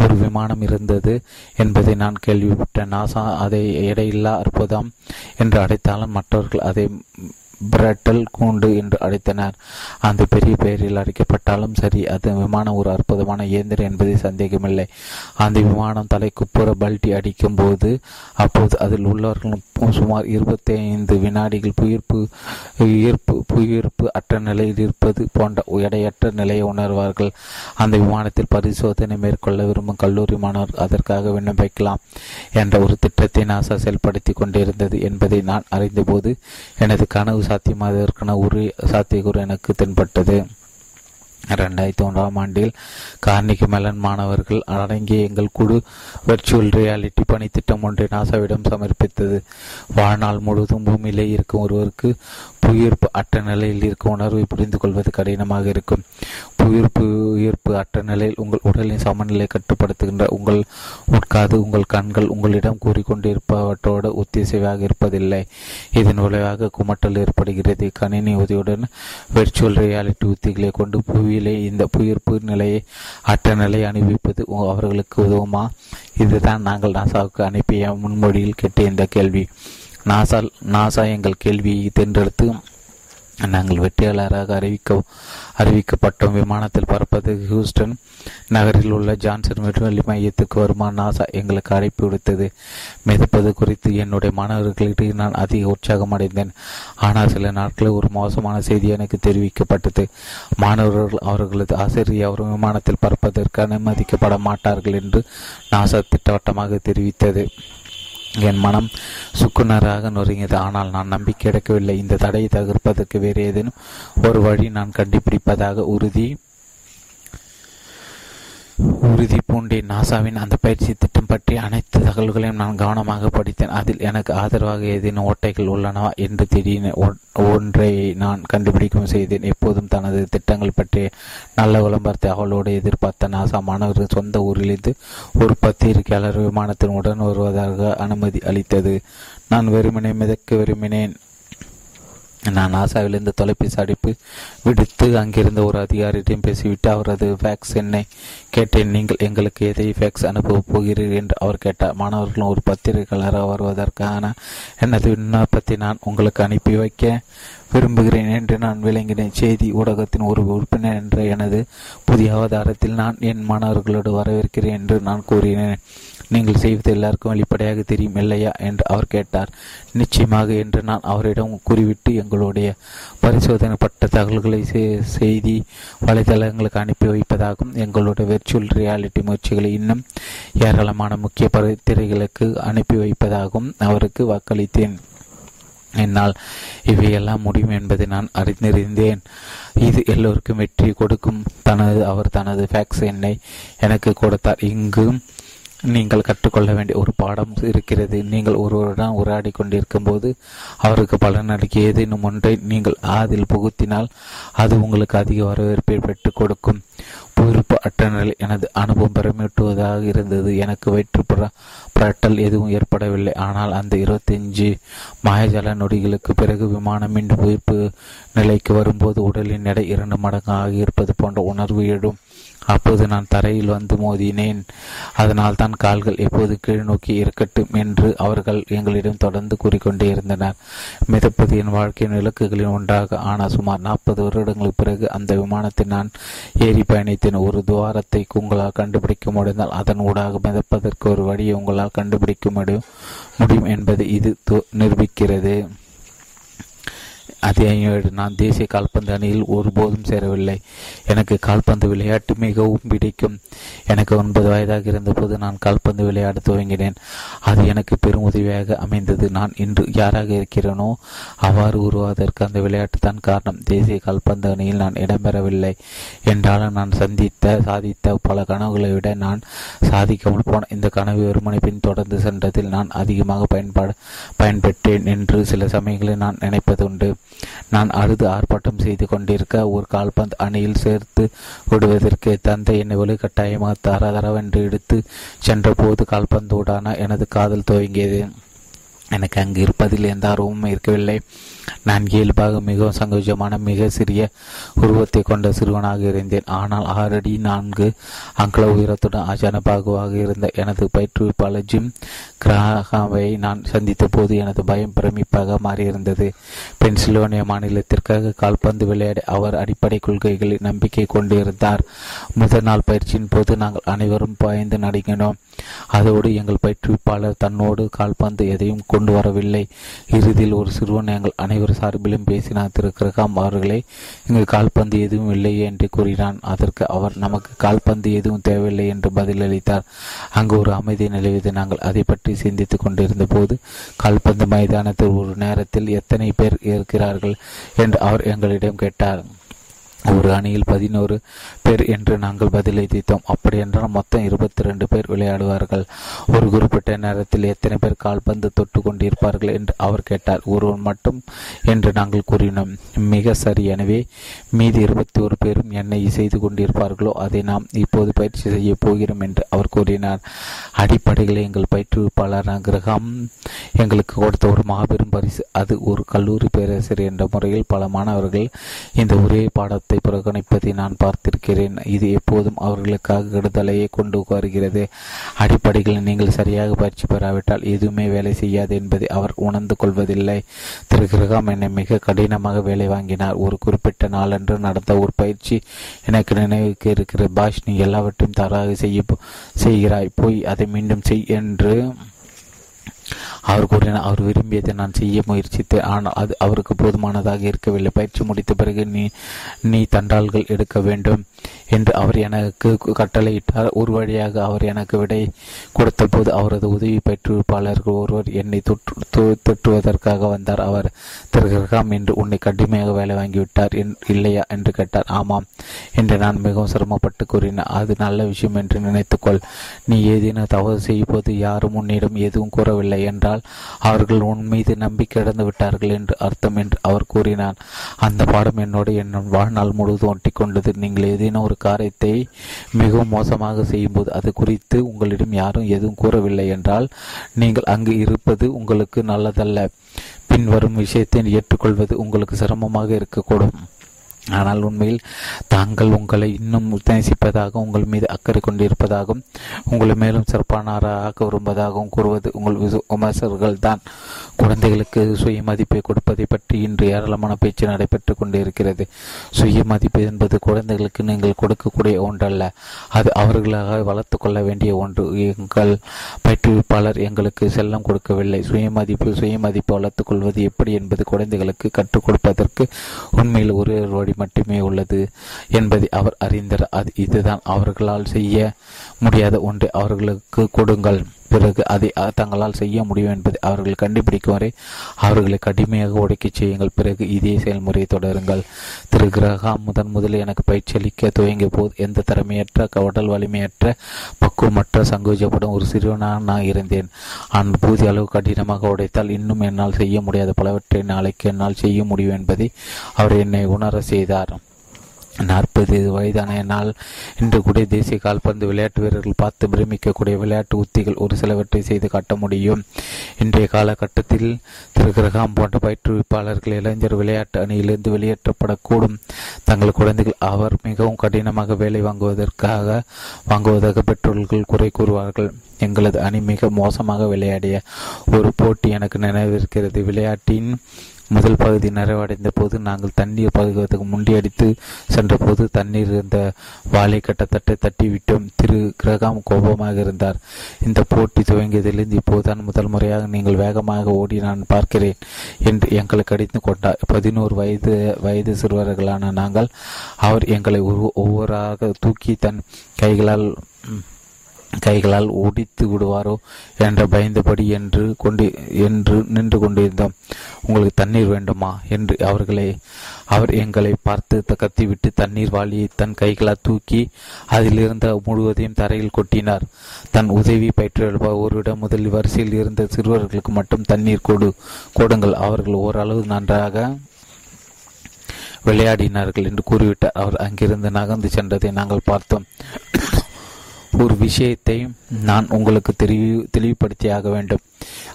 Speaker 1: ஒரு விமானம் இருந்தது என்பதை நான் கேள்விப்பட்டேன். நாசா அதை எடையில்லா அற்புதம் என்று அடைத்தாலும் மற்றவர்கள் அதை பிரட்டல் கூண்டு என்று அழைத்தனர். அந்த பெரிய பெயரில் அழைக்கப்பட்டாலும் சரி அது விமானம் ஒரு அற்புதமான இயந்திரம் என்பதை சந்தேகமில்லை. அந்த விமானம் தலைக்குப்புற பல்டி அடிக்கும் போது அப்போது அதில் உள்ளவர்கள் சுமார் இருபத்தி ஐந்து வினாடிகள் புயிர்ப்பு ஈர்ப்பு புயிர்ப்பு அற்ற நிலையில் இருப்பது போன்ற எடையற்ற நிலையை உணர்வார்கள். அந்த விமானத்தில் பரிசோதனை மேற்கொள்ள விரும்பும் கல்லூரி மாணவர் அதற்காக விண்ணப்பிக்கலாம் என்ற ஒரு திட்டத்தை நாசா செயல்படுத்தி கொண்டிருந்தது என்பதை நான் அறிந்தபோது எனது கனவு சாத்தியமாவதற்கான ஒரு சாத்தியக்கூறு எனக்கு தென்பட்டது. ரெண்டாயிரத்தி ஒன்றாம் ஆண்டில் கார்னிக் மெலன் மாணவர்கள் அடங்கிய எங்கள் குழு வெர்ச்சுவல் ரியாலிட்டி பணித்திட்டம் ஒன்றை நாசாவிடம் சமர்ப்பித்தது. வாழ்நாள் முழுவதும் பூமியிலே இருக்கும் ஒருவருக்கு புயிர்ப்பு அற்ற நிலையில் இருக்கும் உணர்வை புரிந்து கொள்வது கடினமாக இருக்கும். புயிர்ப்பு உயிர்ப்பு அற்ற நிலையில் உங்கள் உடலின் சமநிலை கட்டுப்படுத்துகின்ற உங்கள் உட்காது உங்கள் கண்கள் உங்களிடம் கூறிக்கொண்டிருப்பவற்றோடு ஒத்திசைவாக இருப்பதில்லை. இதன் விளைவாக குமட்டல் ஏற்படுகிறது. கணினி உதவியுடன் வெர்ச்சுவல் ரியாலிட்டி உத்திகளை கொண்டு புவியிலே இந்த புயர்ப்பு நிலையை அற்ற நிலையை அனுபவிப்பது அவர்களுக்கு உதவுமா? இதுதான் நாங்கள் நாசாவுக்கு அனுப்பிய முன்மொழியில் கேட்ட இந்த கேள்வி. நாசா நாசா எங்கள் கேள்வியை தேர்ந்தெடுத்து நாங்கள் வெற்றியாளராக அறிவிக்க அறிவிக்கப்பட்டோம். விமானத்தில் பறப்பது ஹியூஸ்டன் நகரில் உள்ள ஜான்சன் விண்வெளி மையத்துக்கு வருமா நாசா எங்களுக்கு அழைப்பு விடுத்தது. மிதப்பது குறித்து என்னுடைய மாணவர்களிடையே நான் அதிக உற்சாகம் அடைந்தேன். ஆனால் சில நாட்களில் ஒரு மோசமான செய்தி எனக்கு தெரிவிக்கப்பட்டது. மாணவர்கள் அவர்களது ஆசிரியர் அவர் விமானத்தில் பறப்பதற்கு அனுமதிக்கப்பட மாட்டார்கள் என்று நாசா திட்டவட்டமாக தெரிவித்தது. என் மனம் சுக்குனராக நொறுங்கியது. ஆனால் நான் நம்பிக்கை எடுக்கவில்லை. இந்த தடையை தகர்ப்பதற்கு வேறு ஏதேனும் ஒரு வழி நான் கண்டுபிடிப்பதாக உறுதி உறுதி பூண்டேன் நாசாவின் அந்த பயிற்சி திட்டம் பற்றி அனைத்து தகவல்களையும் நான் கவனமாக படித்தேன். அதில் எனக்கு ஆதரவாக ஏதேனும் ஓட்டைகள் உள்ளனவா என்று திடீர்னு ஒன்றை நான் கண்டுபிடிக்கவும் செய்தேன். எப்போதும் தனது திட்டங்கள் பற்றிய நல்ல விளம்பரத்தை அவளோடு எதிர்பார்த்த நாசா மாணவர்கள் சொந்த ஊரிலிருந்து ஒரு பத்திரிகையாளர் விமானத்தின் உடன் வருவதாக அனுமதி அளித்தது. நான் வெறுமனே மிதக்க விரும்பினேன். நான் நாசாவிலிருந்து தொலைபேசி அடிப்பு விடுத்து அங்கிருந்த ஒரு அதிகாரியிடம் பேசிவிட்டு அவரது ஃபேக்ஸ் என்னை கேட்டேன். நீங்கள் எங்களுக்கு எதை ஃபேக்ஸ் அனுப்பப் போகிறீர்கள் என்று அவர் கேட்டார். மாணவர்களும் ஒரு பத்திரிகையாளராக வருவதற்கான எனது விண்ணப்பத்தை நான் உங்களுக்கு அனுப்பி வைக்க விரும்புகிறேன் என்று நான் விளங்கினேன். செய்தி ஊடகத்தின் ஒரு உறுப்பினர் என்ற எனது புதிய அவதாரத்தில் நான் என் மாணவர்களோடு வரவேற்கிறேன் என்று நான் கூறினேன். நீங்கள் செய்வது எல்லாருக்கும் வெளிப்படையாக தெரியும் இல்லையா? என்று அவர் கேட்டார். நிச்சயமாக என்று நான் அவரிடம் கூறிவிட்டு எங்களுடைய பரிசோதனைப்பட்ட தகவல்களை செய்தி வலைதளங்களுக்கு அனுப்பி வைப்பதாகவும் எங்களுடைய வெர்ச்சுவல் ரியாலிட்டி முயற்சிகளை இன்னும் ஏராளமான முக்கிய திரைகளுக்கு அனுப்பி வைப்பதாகவும் அவருக்கு வாக்களித்தேன். என்னால் இவையெல்லாம் முடியும் என்பதை நான் அறிந்திருந்தேன். இது எல்லோருக்கும் வெற்றி கொடுக்கும். தனது அவர் தனது ஃபேக்ஸ் எண்ணை எனக்கு கொடுத்தார். இங்கும் நீங்கள் கற்றுக்கொள்ள வேண்டிய ஒரு பாடம் இருக்கிறது. நீங்கள் ஒருவருடன் உரையாடி கொண்டிருக்கும் போது அவருக்கு பலனளிக்க ஏதேனும் ஒன்றை நீங்கள் அதில் புகுத்தினால் அது உங்களுக்கு அதிக வரவேற்பை பெற்றுக் கொடுக்கும். பொறுப்பு அற்ற எனது அனுபவம் பெருமிட்டுவதாக இருந்தது. எனக்கு வயிற்றுப்புற புரட்டல் எதுவும் ஏற்படவில்லை. ஆனால் அந்த இருபத்தஞ்சு மாயஜால நொடிகளுக்கு பிறகு விமானம் மீண்டும் உயிர்ப்பு நிலைக்கு வரும்போது உடலின் எடை இரண்டு மடங்கு ஆகியிருப்பது போன்ற உணர்வு எழும். அப்போது நான் தரையில் வந்து மோதினேன். அதனால் தான் கால்கள் எப்போது கீழ் நோக்கி இருக்கட்டும் என்று அவர்கள் எங்களிடம் தொடர்ந்து கூறிக்கொண்டே இருந்தனர். மிதப்பது என் வாழ்க்கையின் இலக்குகளின் ஒன்றாக. ஆனால் சுமார் நாற்பது வருடங்களுக்கு பிறகு அந்த விமானத்தை நான் ஏறி பயணித்தேன். ஒரு துவாரத்தை உங்களால் கண்டுபிடிக்க முடிந்தால் அதன் ஊடாக மிதப்பதற்கு ஒரு வழியை உங்களால் கண்டுபிடிக்க முடியும் முடியும் என்பதை இது நிரூபிக்கிறது. அதே நான் தேசிய கால்பந்து அணியில் ஒருபோதும் சேரவில்லை. எனக்கு கால்பந்து விளையாட்டு மிகவும் பிடிக்கும். எனக்கு ஒன்பது வயதாக இருந்தபோது நான் கால்பந்து விளையாட துவங்கினேன். அது எனக்கு பெரும் உதவியாக அமைந்தது. நான் இன்று யாராக இருக்கிறேனோ அவ்வாறு உருவாவதற்கு அந்த விளையாட்டு தான் காரணம். தேசிய கால்பந்து அணியில் நான் இடம்பெறவில்லை. என்றாலும் நான் சந்தித்த சாதித்த பல கனவுகளை விட நான் சாதிக்காமல் போன இந்த கனவு வெறுமனை பின் தொடர்ந்து சென்றதில் நான் அதிகமாக பயன்பாடு பயன்பெற்றேன் என்று சில சமயங்களில் நான் நினைப்பதுண்டு. நான் அழுது ஆர்ப்பாட்டம் செய்து கொண்டிருக்க ஒரு கால்பந்து அணியில் சேர்த்து விடுவதற்கு தந்தை என்னை வலுக்கட்டாயமாக தரதரவென்று எடுத்து சென்றபோது கால்பந்தோடான எனது காதல் துவங்கியது. எனக்கு அங்கு இருப்பதில் எந்த ஆர்வமும் இருக்கவில்லை. நான் இயல்பாக மிகவும் சங்கோஜமான மிக சிறிய உருவத்தை கொண்ட சிறுவனாக இருந்தேன். ஆனால் ஆறடி நான்கு அங்கல உயரத்துடன் அஜானபாகுவாக இருந்த எனது பயிற்றுவிப்பாளர் ஜிம் கிராகாவை நான் சந்தித்த போது எனது பயம் பிரமிப்பாக மாறியிருந்தது. பென்சிலோனியா மாநிலத்திற்காக கால்பந்து விளையாட அவர் அடிப்படை கொள்கைகளில் நம்பிக்கை கொண்டிருந்தார். முதல் நாள் பயிற்சியின் போது நாங்கள் அனைவரும் பாய்ந்து நடுங்கினோம். அதோடு எங்கள் பயிற்றுவிப்பாளர் தன்னோடு கால்பந்து எதையும் கொண்டு வரவில்லை. இறுதியில் ஒரு சிறுவன் எங்கள் அனைவர் சார்பிலும் பேசினார் திரு கிரகாம் அவர்களே இங்கு கால்பந்து எதுவும் இல்லை என்று கூறினான். அதற்கு அவர் நமக்கு கால்பந்து எதுவும் தேவையில்லை என்று பதிலளித்தார். அங்கு ஒரு அமைதி நிலவியது. நாங்கள் அதை பற்றி சிந்தித்துக் கொண்டிருந்த போது கால்பந்து மைதானத்தில் ஒரு நேரத்தில் எத்தனை பேர் இருக்கிறார்கள் என்று அவர் எங்களிடம் கேட்டார். ஒரு அணியில் பதினோரு பேர் என்று நாங்கள் பதிலளித்தோம் அப்படி என்றால் மொத்தம் இருபத்தி ரெண்டு பேர் விளையாடுவார்கள். ஒரு குறிப்பிட்ட நேரத்தில் எத்தனை பேர் கால்பந்து தொட்டு கொண்டிருப்பார்கள் என்று அவர் கேட்டார். ஒருவன் மட்டும் என்று நாங்கள் கூறினோம். மிக சரி. எனவே மீதி இருபத்தி ஒரு பேரும் என்னை செய்து கொண்டிருப்பார்களோ அதை நாம் இப்போது பயிற்சி செய்ய போகிறோம் என்று அவர் கூறினார். அடிப்படையில் எங்கள் பயிற்றுவிப்பாளர் கிரகம் எங்களுக்கு கொடுத்த ஒரு மாபெரும் பரிசு. அது ஒரு கல்லூரி பேராசிரியர் என்ற முறையில் பல மாணவர்கள் இந்த ஒரே பாடத்தை மதத்தை புறக்கணிப்பதை நான் பார்த்திருக்கிறேன். இது எப்போதும் அவர்களுக்காக கெடுதலையே கொண்டு வருகிறது. அடிப்படையில் நீங்கள் சரியாக பயிற்சி பெறாவிட்டால் எதுவுமே வேலை செய்யாது என்பதை அவர் உணர்ந்து கொள்வதில்லை. திரு கிரகாம் என்னை மிக கடினமாக வேலை வாங்கினார். ஒரு குறிப்பிட்ட நாளன்று நடந்த ஒரு பயிற்சி எனக்கு நினைவுக்கு இருக்கிற பாஷ் நீ எல்லாவற்றையும் தராக செய்ய செய்கிறாய். போய் அதை மீண்டும் செய் என்று அவர் கூறினார் அவர் விரும்பியதை நான் செய்ய முயற்சித்தேன். ஆனால் அது அவருக்கு போதுமானதாக இருக்கவில்லை. பயிற்சி முடித்த பிறகு நீ நீ தண்டால்கள் எடுக்க வேண்டும். என்று அவர் எனக்கு கட்டளையிட்டார். ஒரு வழியாக அவர் எனக்கு விடை கொடுத்த போது அவரது உதவி பயிற்றுவிப்பாளர்கள் ஒருவர் என்னை தொற்று தொற்றுவதற்காக வந்தார். அவர் திரு கிரகாம் என்று உன்னை கடுமையாக வேலை வாங்கிவிட்டார் இல்லையா என்று கேட்டார். ஆமாம் என்று நான் மிகவும் சிரமப்பட்டு கூறினேன். அது நல்ல விஷயம் என்று நினைத்துக்கொள். நீ ஏதேனும் தவறு செய்யும்போது யாரும் உன்னிடம் எதுவும் கூறவில்லை என்றால் அவர்கள் உன் மீது நம்பிக்கை இழந்து விட்டார்கள் என்று அர்த்தம் என்று அவர் கூறினார். அந்த பாடம் என்னோடு என் வாழ்நாள் முழுவதும் ஒட்டி கொண்டது. நீங்கள் ஏதேனும் ஒரு காரியத்தை மிகவும் மோசமாக செய்யும்போது அது குறித்து உங்களிடம் யாரும் எதுவும் கூறவில்லை என்றால் நீங்கள் அங்கு இருப்பது உங்களுக்கு நல்லதல்ல. பின்வரும் விஷயத்தை ஏற்றுக்கொள்வது உங்களுக்கு சிரமமாக இருக்கக்கூடும். ஆனால் உண்மையில் தாங்கள் உங்களை இன்னும் நேசிப்பதாக உங்கள் மீது அக்கறை கொண்டிருப்பதாகவும் உங்களை மேலும் சிறப்பானாராக விரும்புவதாகவும் கூறுவது உங்கள் விமர்சகர்கள் தான் குழந்தைகளுக்கு சுய மதிப்பை கொடுப்பதை பற்றி இன்று ஏராளமான பேச்சு நடைபெற்று கொண்டிருக்கிறது. சுய மதிப்பு என்பது குழந்தைகளுக்கு நீங்கள் கொடுக்கக்கூடிய ஒன்றல்ல. அது அவர்களாக வளர்த்து கொள்ள வேண்டிய ஒன்று. எங்கள் பயிற்றுவிப்பாளர் எங்களுக்கு செல்லம் கொடுக்கவில்லை. சுய மதிப்பு சுய மதிப்பு வளர்த்துக் கொள்வது எப்படி என்பது குழந்தைகளுக்கு கற்றுக் கொடுப்பதற்கு உண்மையில் ஒரு வழி மட்டுமே உள்ளது என்பதை அவர் அறிந்தார். அது இதுதான் அவர்களால் செய்ய முடியாத ஒன்றை அவர்களுக்கு கொடுங்கள். பிறகு அதை தங்களால் செய்ய முடியும் என்பதை அவர்கள் கண்டுபிடிக்கும் வரை அவர்களை கடுமையாக உடைக்கச் செய்யுங்கள். பிறகு இதே செயல்முறையை தொடருங்கள். திரு கிரகாம் முதன் முதலில் எனக்கு பயிற்சி அளிக்க துவங்கிய போது எந்த திறமையற்ற உடல் வலிமையற்ற பக்குவமற்ற சங்கோஜப்படும் ஒரு சிறுவனாக நான் இருந்தேன். ஆனால் பூதி அளவு கடினமாக உடைத்தால் இன்னும் என்னால் செய்ய முடியாத பலவற்றை நாளைக்கு என்னால் செய்ய முடியும் என்பதை அவர் என்னை உணர செய்தார். நாற்பது வயதான என்னால் இன்று கூட தேசிய கால்பந்து விளையாட்டு வீரர்கள் பார்த்து பிரமிக்கக்கூடிய விளையாட்டு உத்திகள் ஒரு சிலவற்றை செய்து காட்ட முடியும். இன்றைய காலகட்டத்தில் திரு கிரகாம் போன்ற பயிற்றுவிப்பாளர்கள் இளைஞர் விளையாட்டு அணியிலிருந்து வெளியேற்றப்படக்கூடும். தங்கள் குழந்தைகள் அவர் மிகவும் கடினமாக வேலை வாங்குவதற்காக வாங்குவதாக பெற்றோர்கள் குறை கூறுவார்கள். எங்களது அணி மிக மோசமாக விளையாடிய ஒரு போட்டி எனக்கு நினைவிருக்கிறது. விளையாட்டின் முதல் பகுதி நிறைவடைந்த போது நாங்கள் தண்ணீர் பகுவதற்கு முண்டியடித்து சென்றபோது தண்ணீர் இருந்த வாளை கட்டத்தட்ட தட்டிவிட்டோம் திரு கிரகாம் கோபமாக இருந்தார். இந்த போட்டி துவங்கியதிலிருந்து இப்போதுதான் முதல் முறையாக நீங்கள் வேகமாக ஓடி நான் பார்க்கிறேன் என்று எங்களை கடித்து கொண்டார். பதினோரு வயது வயது சிறுவர்களான நாங்கள் அவர் எங்களை ஒவ்வொருவராக தூக்கி தன் கைகளால் கைகளால் ஒடித்து விடுவாரோ என்ற பயந்தபடி என்று கொண்டு என்று நின்று கொண்டிருந்தோம். உங்களுக்கு தண்ணீர் வேண்டுமா? என்று அவர்களை அவர் எங்களை பார்த்து கத்திவிட்டு தண்ணீர் வாளியை தன் கைகளால் தூக்கி அதிலிருந்த முழுவதையும் தரையில் கொட்டினார். தன் உதவி பயிற்றுவிப்பார் ஒருவிடம் முதல் வரிசையில் இருந்த சிறுவர்களுக்கு மட்டும் தண்ணீர் கொடு கொடுங்கள். அவர்கள் ஓரளவு நன்றாக விளையாடினார்கள் என்று கூறிவிட்டார். அவர் அங்கிருந்து நகர்ந்து சென்றதை நாங்கள் பார்த்தோம். ஒரு விஷயத்தை நான் உங்களுக்கு தெளிவு தெளிவுபடுத்தியாக வேண்டும்.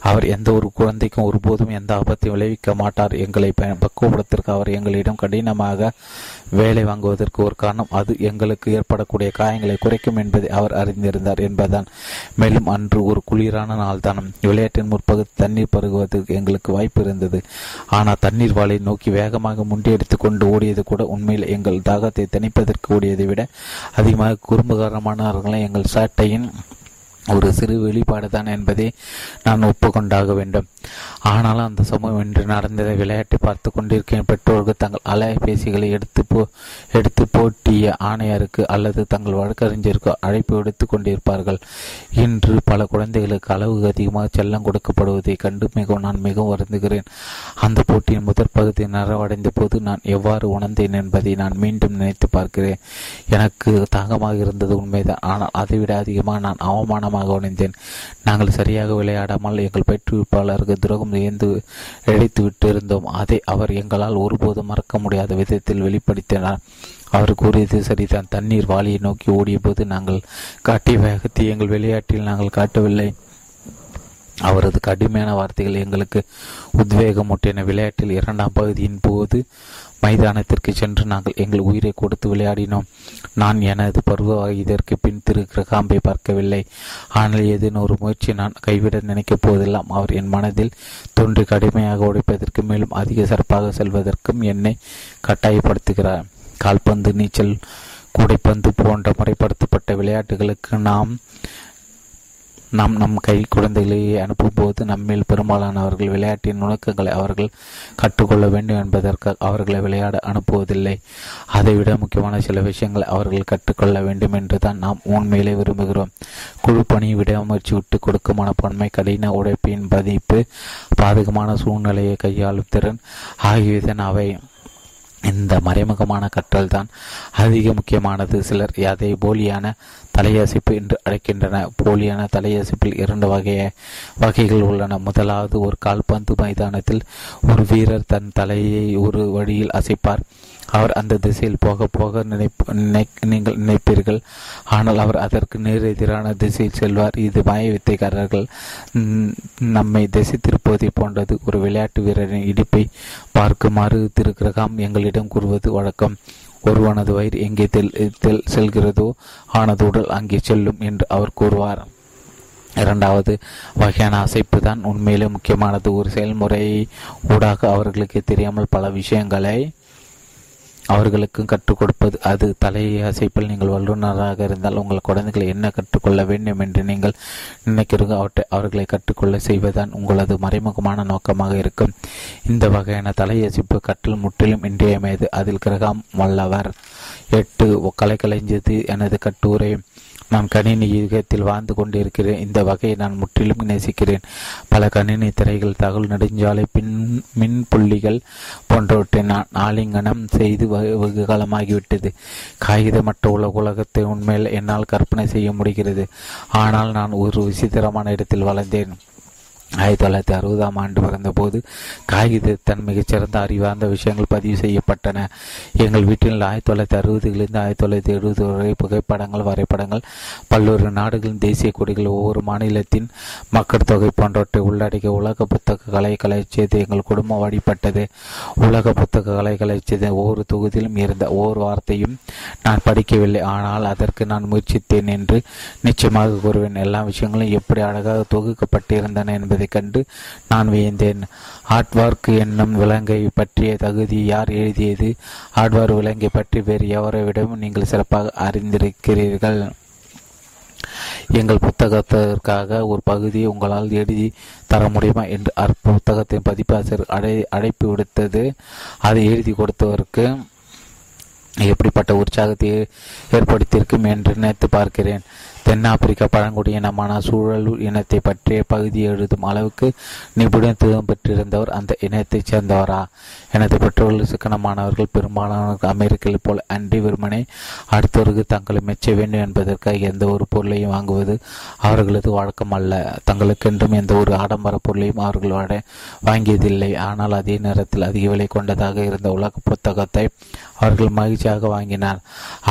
Speaker 1: அவர் எந்த ஒரு குழந்தைக்கும் ஒருபோதும் எந்த ஆபத்தையும் விளைவிக்க மாட்டார். எங்களை பக்குவப்படுத்திற்கு அவர் எங்களிடம் கடினமாக வேலை வாங்குவதற்கு ஒரு காரணம் அது. எங்களுக்கு ஏற்படக்கூடிய காயங்களை குறைக்கும் என்பதை அவர் அறிந்திருந்தார் என்பதுதான். மேலும் அன்று ஒரு குளிரான நாள்தான். விளையாட்டின் முற்பகுதி தண்ணீர் பருகுவதற்கு எங்களுக்கு வாய்ப்பு இருந்தது. ஆனால் தண்ணீர் வாளை நோக்கி வேகமாக முண்டியடித்து கொண்டு ஓடியது கூட உண்மையில் எங்கள் தாகத்தை தணிப்பதற்கு ஓடியதை விட அதிகமாக குறும்புகாரமானவர்களை எங்கள் சாட்டையின் ஒரு சிறு வெளிப்பாடு தான் என்பதை நான் ஒப்புக்கொண்டாக வேண்டும். ஆனாலும் அந்த சமூகம் இன்று நடந்ததை விளையாட்டை பார்த்து கொண்டிருக்கிற பெற்றோர்கள் தங்கள் அலைபேசிகளை எடுத்து போ எடுத்து போட்டிய ஆணையருக்கு அல்லது தங்கள் வழக்கறிஞருக்கு அழைப்பு எடுத்து கொண்டிருப்பார்கள். இன்று பல குழந்தைகளுக்கு அளவுக்கு அதிகமாக செல்லம் கொடுக்கப்படுவதை கண்டு மிகவும் நான் மிகவும் வருந்துகிறேன். அந்த போட்டியின் முதற் பகுதி நிறைவடைந்த போது நான் எவ்வாறு உணர்ந்தேன் என்பதை நான் மீண்டும் நினைத்து பார்க்கிறேன். எனக்கு தாகமாக இருந்தது உண்மைதான். ஆனால் அதைவிட அதிகமாக நான் அவமானமாக உணர்ந்தேன். நாங்கள் சரியாக விளையாடாமல் எங்கள் பயிற்றுவிப்பாளருக்கு துரோகம் இயந்து இழைத்து விட்டிருந்தோம். அதை அவர் எங்களால் ஒருபோதும் மறக்க முடியாத விதத்தில் வெளிப்படுத்தினார். அவர் கூறியது சரிதான். தண்ணீர் வாளியை நோக்கி ஓடிய போது நாங்கள் காட்டிய வேகத்தை எங்கள் விளையாட்டில் நாங்கள் காட்டவில்லை. அவரது கடுமையான வார்த்தைகள் எங்களுக்கு உத்வேகமூட்டின விளையாட்டில் இரண்டாம் பகுதியின் போது மைதானத்திற்கு சென்று நாங்கள் எங்கள் உயிரை கொடுத்து விளையாடினோம். நான் எனது பருவ இதற்கு பின் திரு கிரகாம்பை பார்க்கவில்லை. ஆனால் ஏதேனும் ஒரு முயற்சி நான் கைவிட நினைக்கப் போதெல்லாம் அவர் என் மனதில் தோன்றி கடுமையாக உடைப்பதற்கு மேலும் அதிக சிறப்பாக செல்வதற்கும் என்னை கட்டாயப்படுத்துகிறார். கால்பந்து நீச்சல் கூடைப்பந்து போன்ற முறைப்படுத்தப்பட்ட விளையாட்டுகளுக்கு நாம் நாம் நம் கை குழந்தைகளை அனுப்பும்போது நம்மில் பெரும்பாலானவர்கள் விளையாட்டின் நுணுக்கங்களை அவர்கள் கற்றுக்கொள்ள வேண்டும் என்பதற்காக அவர்களை விளையாட அனுப்புவதில்லை. அதைவிட முக்கியமான சில விஷயங்களை அவர்கள் கற்றுக்கொள்ள வேண்டும் என்று தான் நாம் உண்மையிலே விரும்புகிறோம். குழு பணி விடாமுயற்சி விட்டு கொடுக்கும் மனப்பான்மை கடின உழைப்பின் பதிப்பு பாதகமான சூழ்நிலையை கையாளும் திறன் ஆகியவதன் அவை. இந்த மறைமுகமான கற்றல் தான் அதிக முக்கியமானது. சிலர் அதை போலியான தலையசைப்பு என்று அழைக்கின்றன போலியான தலையசைப்பில் இரண்டு வகைய வகைகள் உள்ளன. முதலாவது ஒரு கால்பந்து மைதானத்தில் ஒரு வீரர் தன் தலையை ஒரு வழியில் அசைப்பார். அவர் அந்த திசையில் போக போக நினைப்பு நினை நீங்கள் நினைப்பீர்கள். ஆனால் அவர் அதற்கு நேர் எதிரான திசையில் செல்வார். இது மாய வித்தைக்காரர்கள். நம்மை திசை திருப்பதை போன்றது. ஒரு விளையாட்டு வீரரின் இடிப்பை பார்க்குமாறு திருக்கிரகாம் எங்களிடம் கூறுவது வழக்கம். ஒருவனது வயிறு எங்கே தெல் செல்கிறதோ ஆனது உடல் அங்கே செல்லும் என்று அவர் கூறுவார். இரண்டாவது வகையான அசைப்பு தான் உண்மையிலே முக்கியமானது. ஒரு செயல்முறை ஊடாக அவர்களுக்கு தெரியாமல் பல விஷயங்களை அவர்களுக்கும் கற்றுக் கொடுப்பது. அது தலையை அசைப்பில் நீங்கள் வல்லுநராக இருந்தால் உங்கள் குழந்தைகளை என்ன கற்றுக்கொள்ள வேண்டும் என்று நீங்கள் நினைக்கிறீங்க அவற்றை அவர்களை கற்றுக்கொள்ள செய்வதுதான் உங்களது மறைமுகமான நோக்கமாக இருக்கும். இந்த வகையான தலையசிப்பு கற்றல் முற்றிலும் இன்றியமையது. அதில் கிரகம் வல்லவர். எட்டு கலைக்கலைஞ்சது எனது கட்டுரை. நான் கணினி யுகத்தில் வாழ்ந்து கொண்டிருக்கிறேன். இந்த வகையை நான் முற்றிலும் நேசிக்கிறேன். பல கணினி திரைகள் தகவல் நெடுஞ்சாலை பின் மின் புள்ளிகள் போன்றவற்றை நான் ஆலிங்கனம் செய்து வெகு காலமாகிவிட்டது. காகிதமற்ற உலக உலகத்தை உண்மையில் என்னால் கற்பனை செய்ய முடிகிறது. ஆனால் நான் ஒரு விசித்திரமான இடத்தில் வளர்ந்தேன். ஆயிரத்தி தொள்ளாயிரத்தி அறுபதாம் ஆண்டு பிறந்தபோது காகிதத்தன் மிகச்சிறந்த அறிவார்ந்த விஷயங்கள் பதிவு செய்யப்பட்டன. எங்கள் வீட்டில் ஆயிரத்தி தொள்ளாயிரத்தி அறுபதுகளிலிருந்து ஆயிரத்தி தொள்ளாயிரத்தி எழுபது வரை புகைப்படங்கள் வரைபடங்கள் பல்வேறு நாடுகளின் தேசிய கொடிகள் ஒவ்வொரு மாநிலத்தின் மக்கள் தொகை போன்றவற்றை உள்ளடக்கிய உலக புத்தக கலை கலைச்சியது எங்கள் குடும்பம் வழிபட்டது. உலக புத்தக கலை கலைச்சியது ஒவ்வொரு தொகுதியிலும் இருந்த ஒவ்வொரு வார்த்தையும் நான் படிக்கவில்லை. ஆனால் அதற்கு நான் முயற்சித்தேன் என்று நிச்சயமாக கூறுவேன். எல்லா விஷயங்களும் எப்படி அழகாக தொகுக்கப்பட்டிருந்தன என்பது இருந்ததைக் கண்டு நான் வியந்தேன். ஆட்வார்க் என்னும் விலங்கை பற்றிய தகுதி யார் எழுதியது? ஆட்வார் விலங்கை பற்றி வேறு எவரை விடவும் நீங்கள் சிறப்பாக அறிந்திருக்கிறீர்கள். எங்கள் புத்தகத்திற்காக ஒரு பகுதியை உங்களால் எழுதி தர முடியுமா என்று அற்ப புத்தகத்தின் பதிப்பாசிரியர் அடை அழைப்பு விடுத்தது. அதை எழுதி கொடுத்தவருக்கு எப்படிப்பட்ட உற்சாகத்தை ஏற்படுத்தியிருக்கும் என்று நினைத்து பார்க்கிறேன். தென்னாப்பிரிக்கா பழங்குடியினமான சூழல் இனத்தை பற்றிய பகுதி எழுதும் அளவுக்கு நிபுணத்துவம் பெற்றிருந்தவர் அந்த இனத்தைச் சேர்ந்தவரா? எனது பெற்றோர்கள் சிக்கனமானவர்கள் பெரும்பாலான அமெரிக்கர்கள் போல் அன்றி வெறுமனே அடுத்தவருக்கு தங்களை மெச்ச வேண்டும் என்பதற்காக எந்த ஒரு பொருளையும் வாங்குவது அவர்களது வழக்கம் அல்ல. தங்களுக்கென்றும் எந்த ஒரு ஆடம்பர பொருளையும் அவர்கள் வாங்கியதில்லை. ஆனால் அதே நேரத்தில் அதிக விலை கொண்டதாக இருந்த உலக புத்தகத்தை அவர்கள் மகிழ்ச்சியாக வாங்கினார்.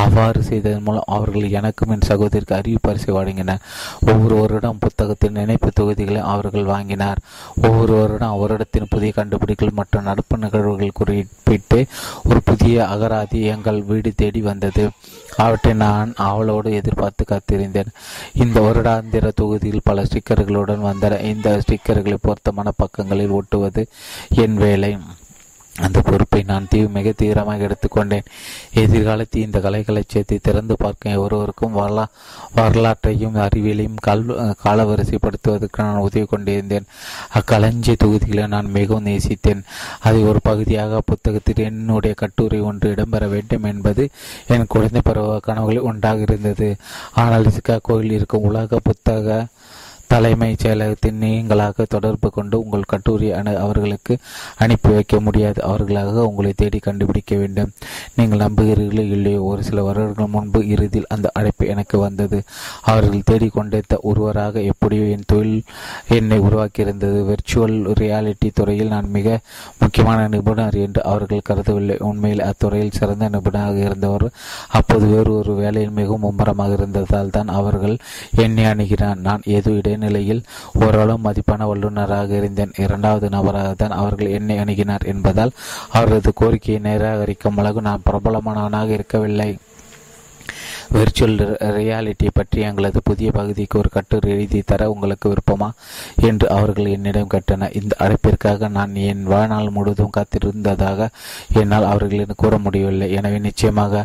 Speaker 1: அவ்வாறு செய்ததன் மூலம் அவர்கள் எனக்கும் என் சகோதரிக்கு அறிவிப்பு பரிசு வழங்கினர் ஒவ்வொரு வருடம் புத்தகத்தின் நினைப்பு தொகுதிகளை அவர்கள் வாங்கினார். ஒவ்வொரு வருடம் அவரிடத்தின் புதிய கண்டுபிடிப்புகள் மற்றும் நடப்பு நிகழ்வுகள் குறிப்பிட்டு ஒரு புதிய அகராதி எங்கள் வீடு தேடி வந்தது. அவற்றை நான் அவளோடு எதிர்பார்த்து காத்திருந்தேன். இந்த வருடாந்திர தொகுதியில் பல ஸ்டிக்கர்களுடன் வந்தன. இந்த ஸ்டிக்கர்களை பொருத்தமான பக்கங்களில் ஒட்டுவது என் வேலை. அந்த பொறுப்பை நான் தீ மிக தீவிரமாக எடுத்துக்கொண்டேன். எதிர்காலத்தில் இந்த கலைகளை சேர்த்து திறந்து பார்க்க ஒருவருக்கும் வரலா வரலாற்றையும் அறிவியலையும் கல் காலவரிசைப்படுத்துவதற்கு நான் உதவி கொண்டிருந்தேன். அக்கலஞ்சிய தொகுதிகளை நான் மிகவும் நேசித்தேன். அதை ஒரு பகுதியாக புத்தகத்தில் என்னுடைய கட்டுரை ஒன்று இடம்பெற வேண்டும் என்பது என் குழந்தை பருவ கனவுகளில் உண்டாக இருந்தது ஆனால் சிகாகோவில் இருக்கும் உலக புத்தக தலைமைச் செயலகத்தின் நீங்களாக தொடர்பு கொண்டு உங்கள் கட்டுரை அனு அவர்களுக்கு அனுப்பி வைக்க முடியாது. அவர்களாக உங்களை தேடி கண்டுபிடிக்க வேண்டும். நீங்கள் நம்புகிறீர்களோ இல்லையோ ஒரு சில வருடங்கள் முன்பு இறுதியில் அந்த அழைப்பு எனக்கு வந்தது. அவர்கள் தேடிக்கொண்டிருந்த ஒருவராக எப்படியோ என் தொழில் என்னை உருவாக்கியிருந்தது. வெர்ச்சுவல் ரியாலிட்டி துறையில் நான் மிக முக்கியமான நிபுணர் என்று அவர்கள் கருதவில்லை. உண்மையில் அத்துறையில் சிறந்த நிபுணராக இருந்தவர். அப்போது வேறு ஒரு வேலையில் மிகவும் மும்முரமாக இருந்ததால் தான் அவர்கள் என்னை அணுகிறான் நான் ஏதோ இடையே நிலையில் ஓரளவு மதிப்பான வல்லுநராக இருந்தேன். இரண்டாவது நபராக தான் அவர்கள் என்னை அணுகினார் என்பதால் அவரது கோரிக்கையை நிராகரிக்கும் அளவு நான் பிரபலமானவனாக இருக்கவில்லை. விர்ச்சுவல் ரியாலிட்டி பற்றி எங்களது புதிய பகுதிக்கு ஒரு கட்டுரை எழுதி தர உங்களுக்கு விருப்பமா? என்று அவர்கள் என்னிடம் கேட்டனர். இந்த அழைப்பிற்காக நான் என் வாழ்நாள் முழுவதும் காத்திருந்ததாக என்னால் அவர்களிடம் கூற முடியவில்லை. எனவே நிச்சயமாக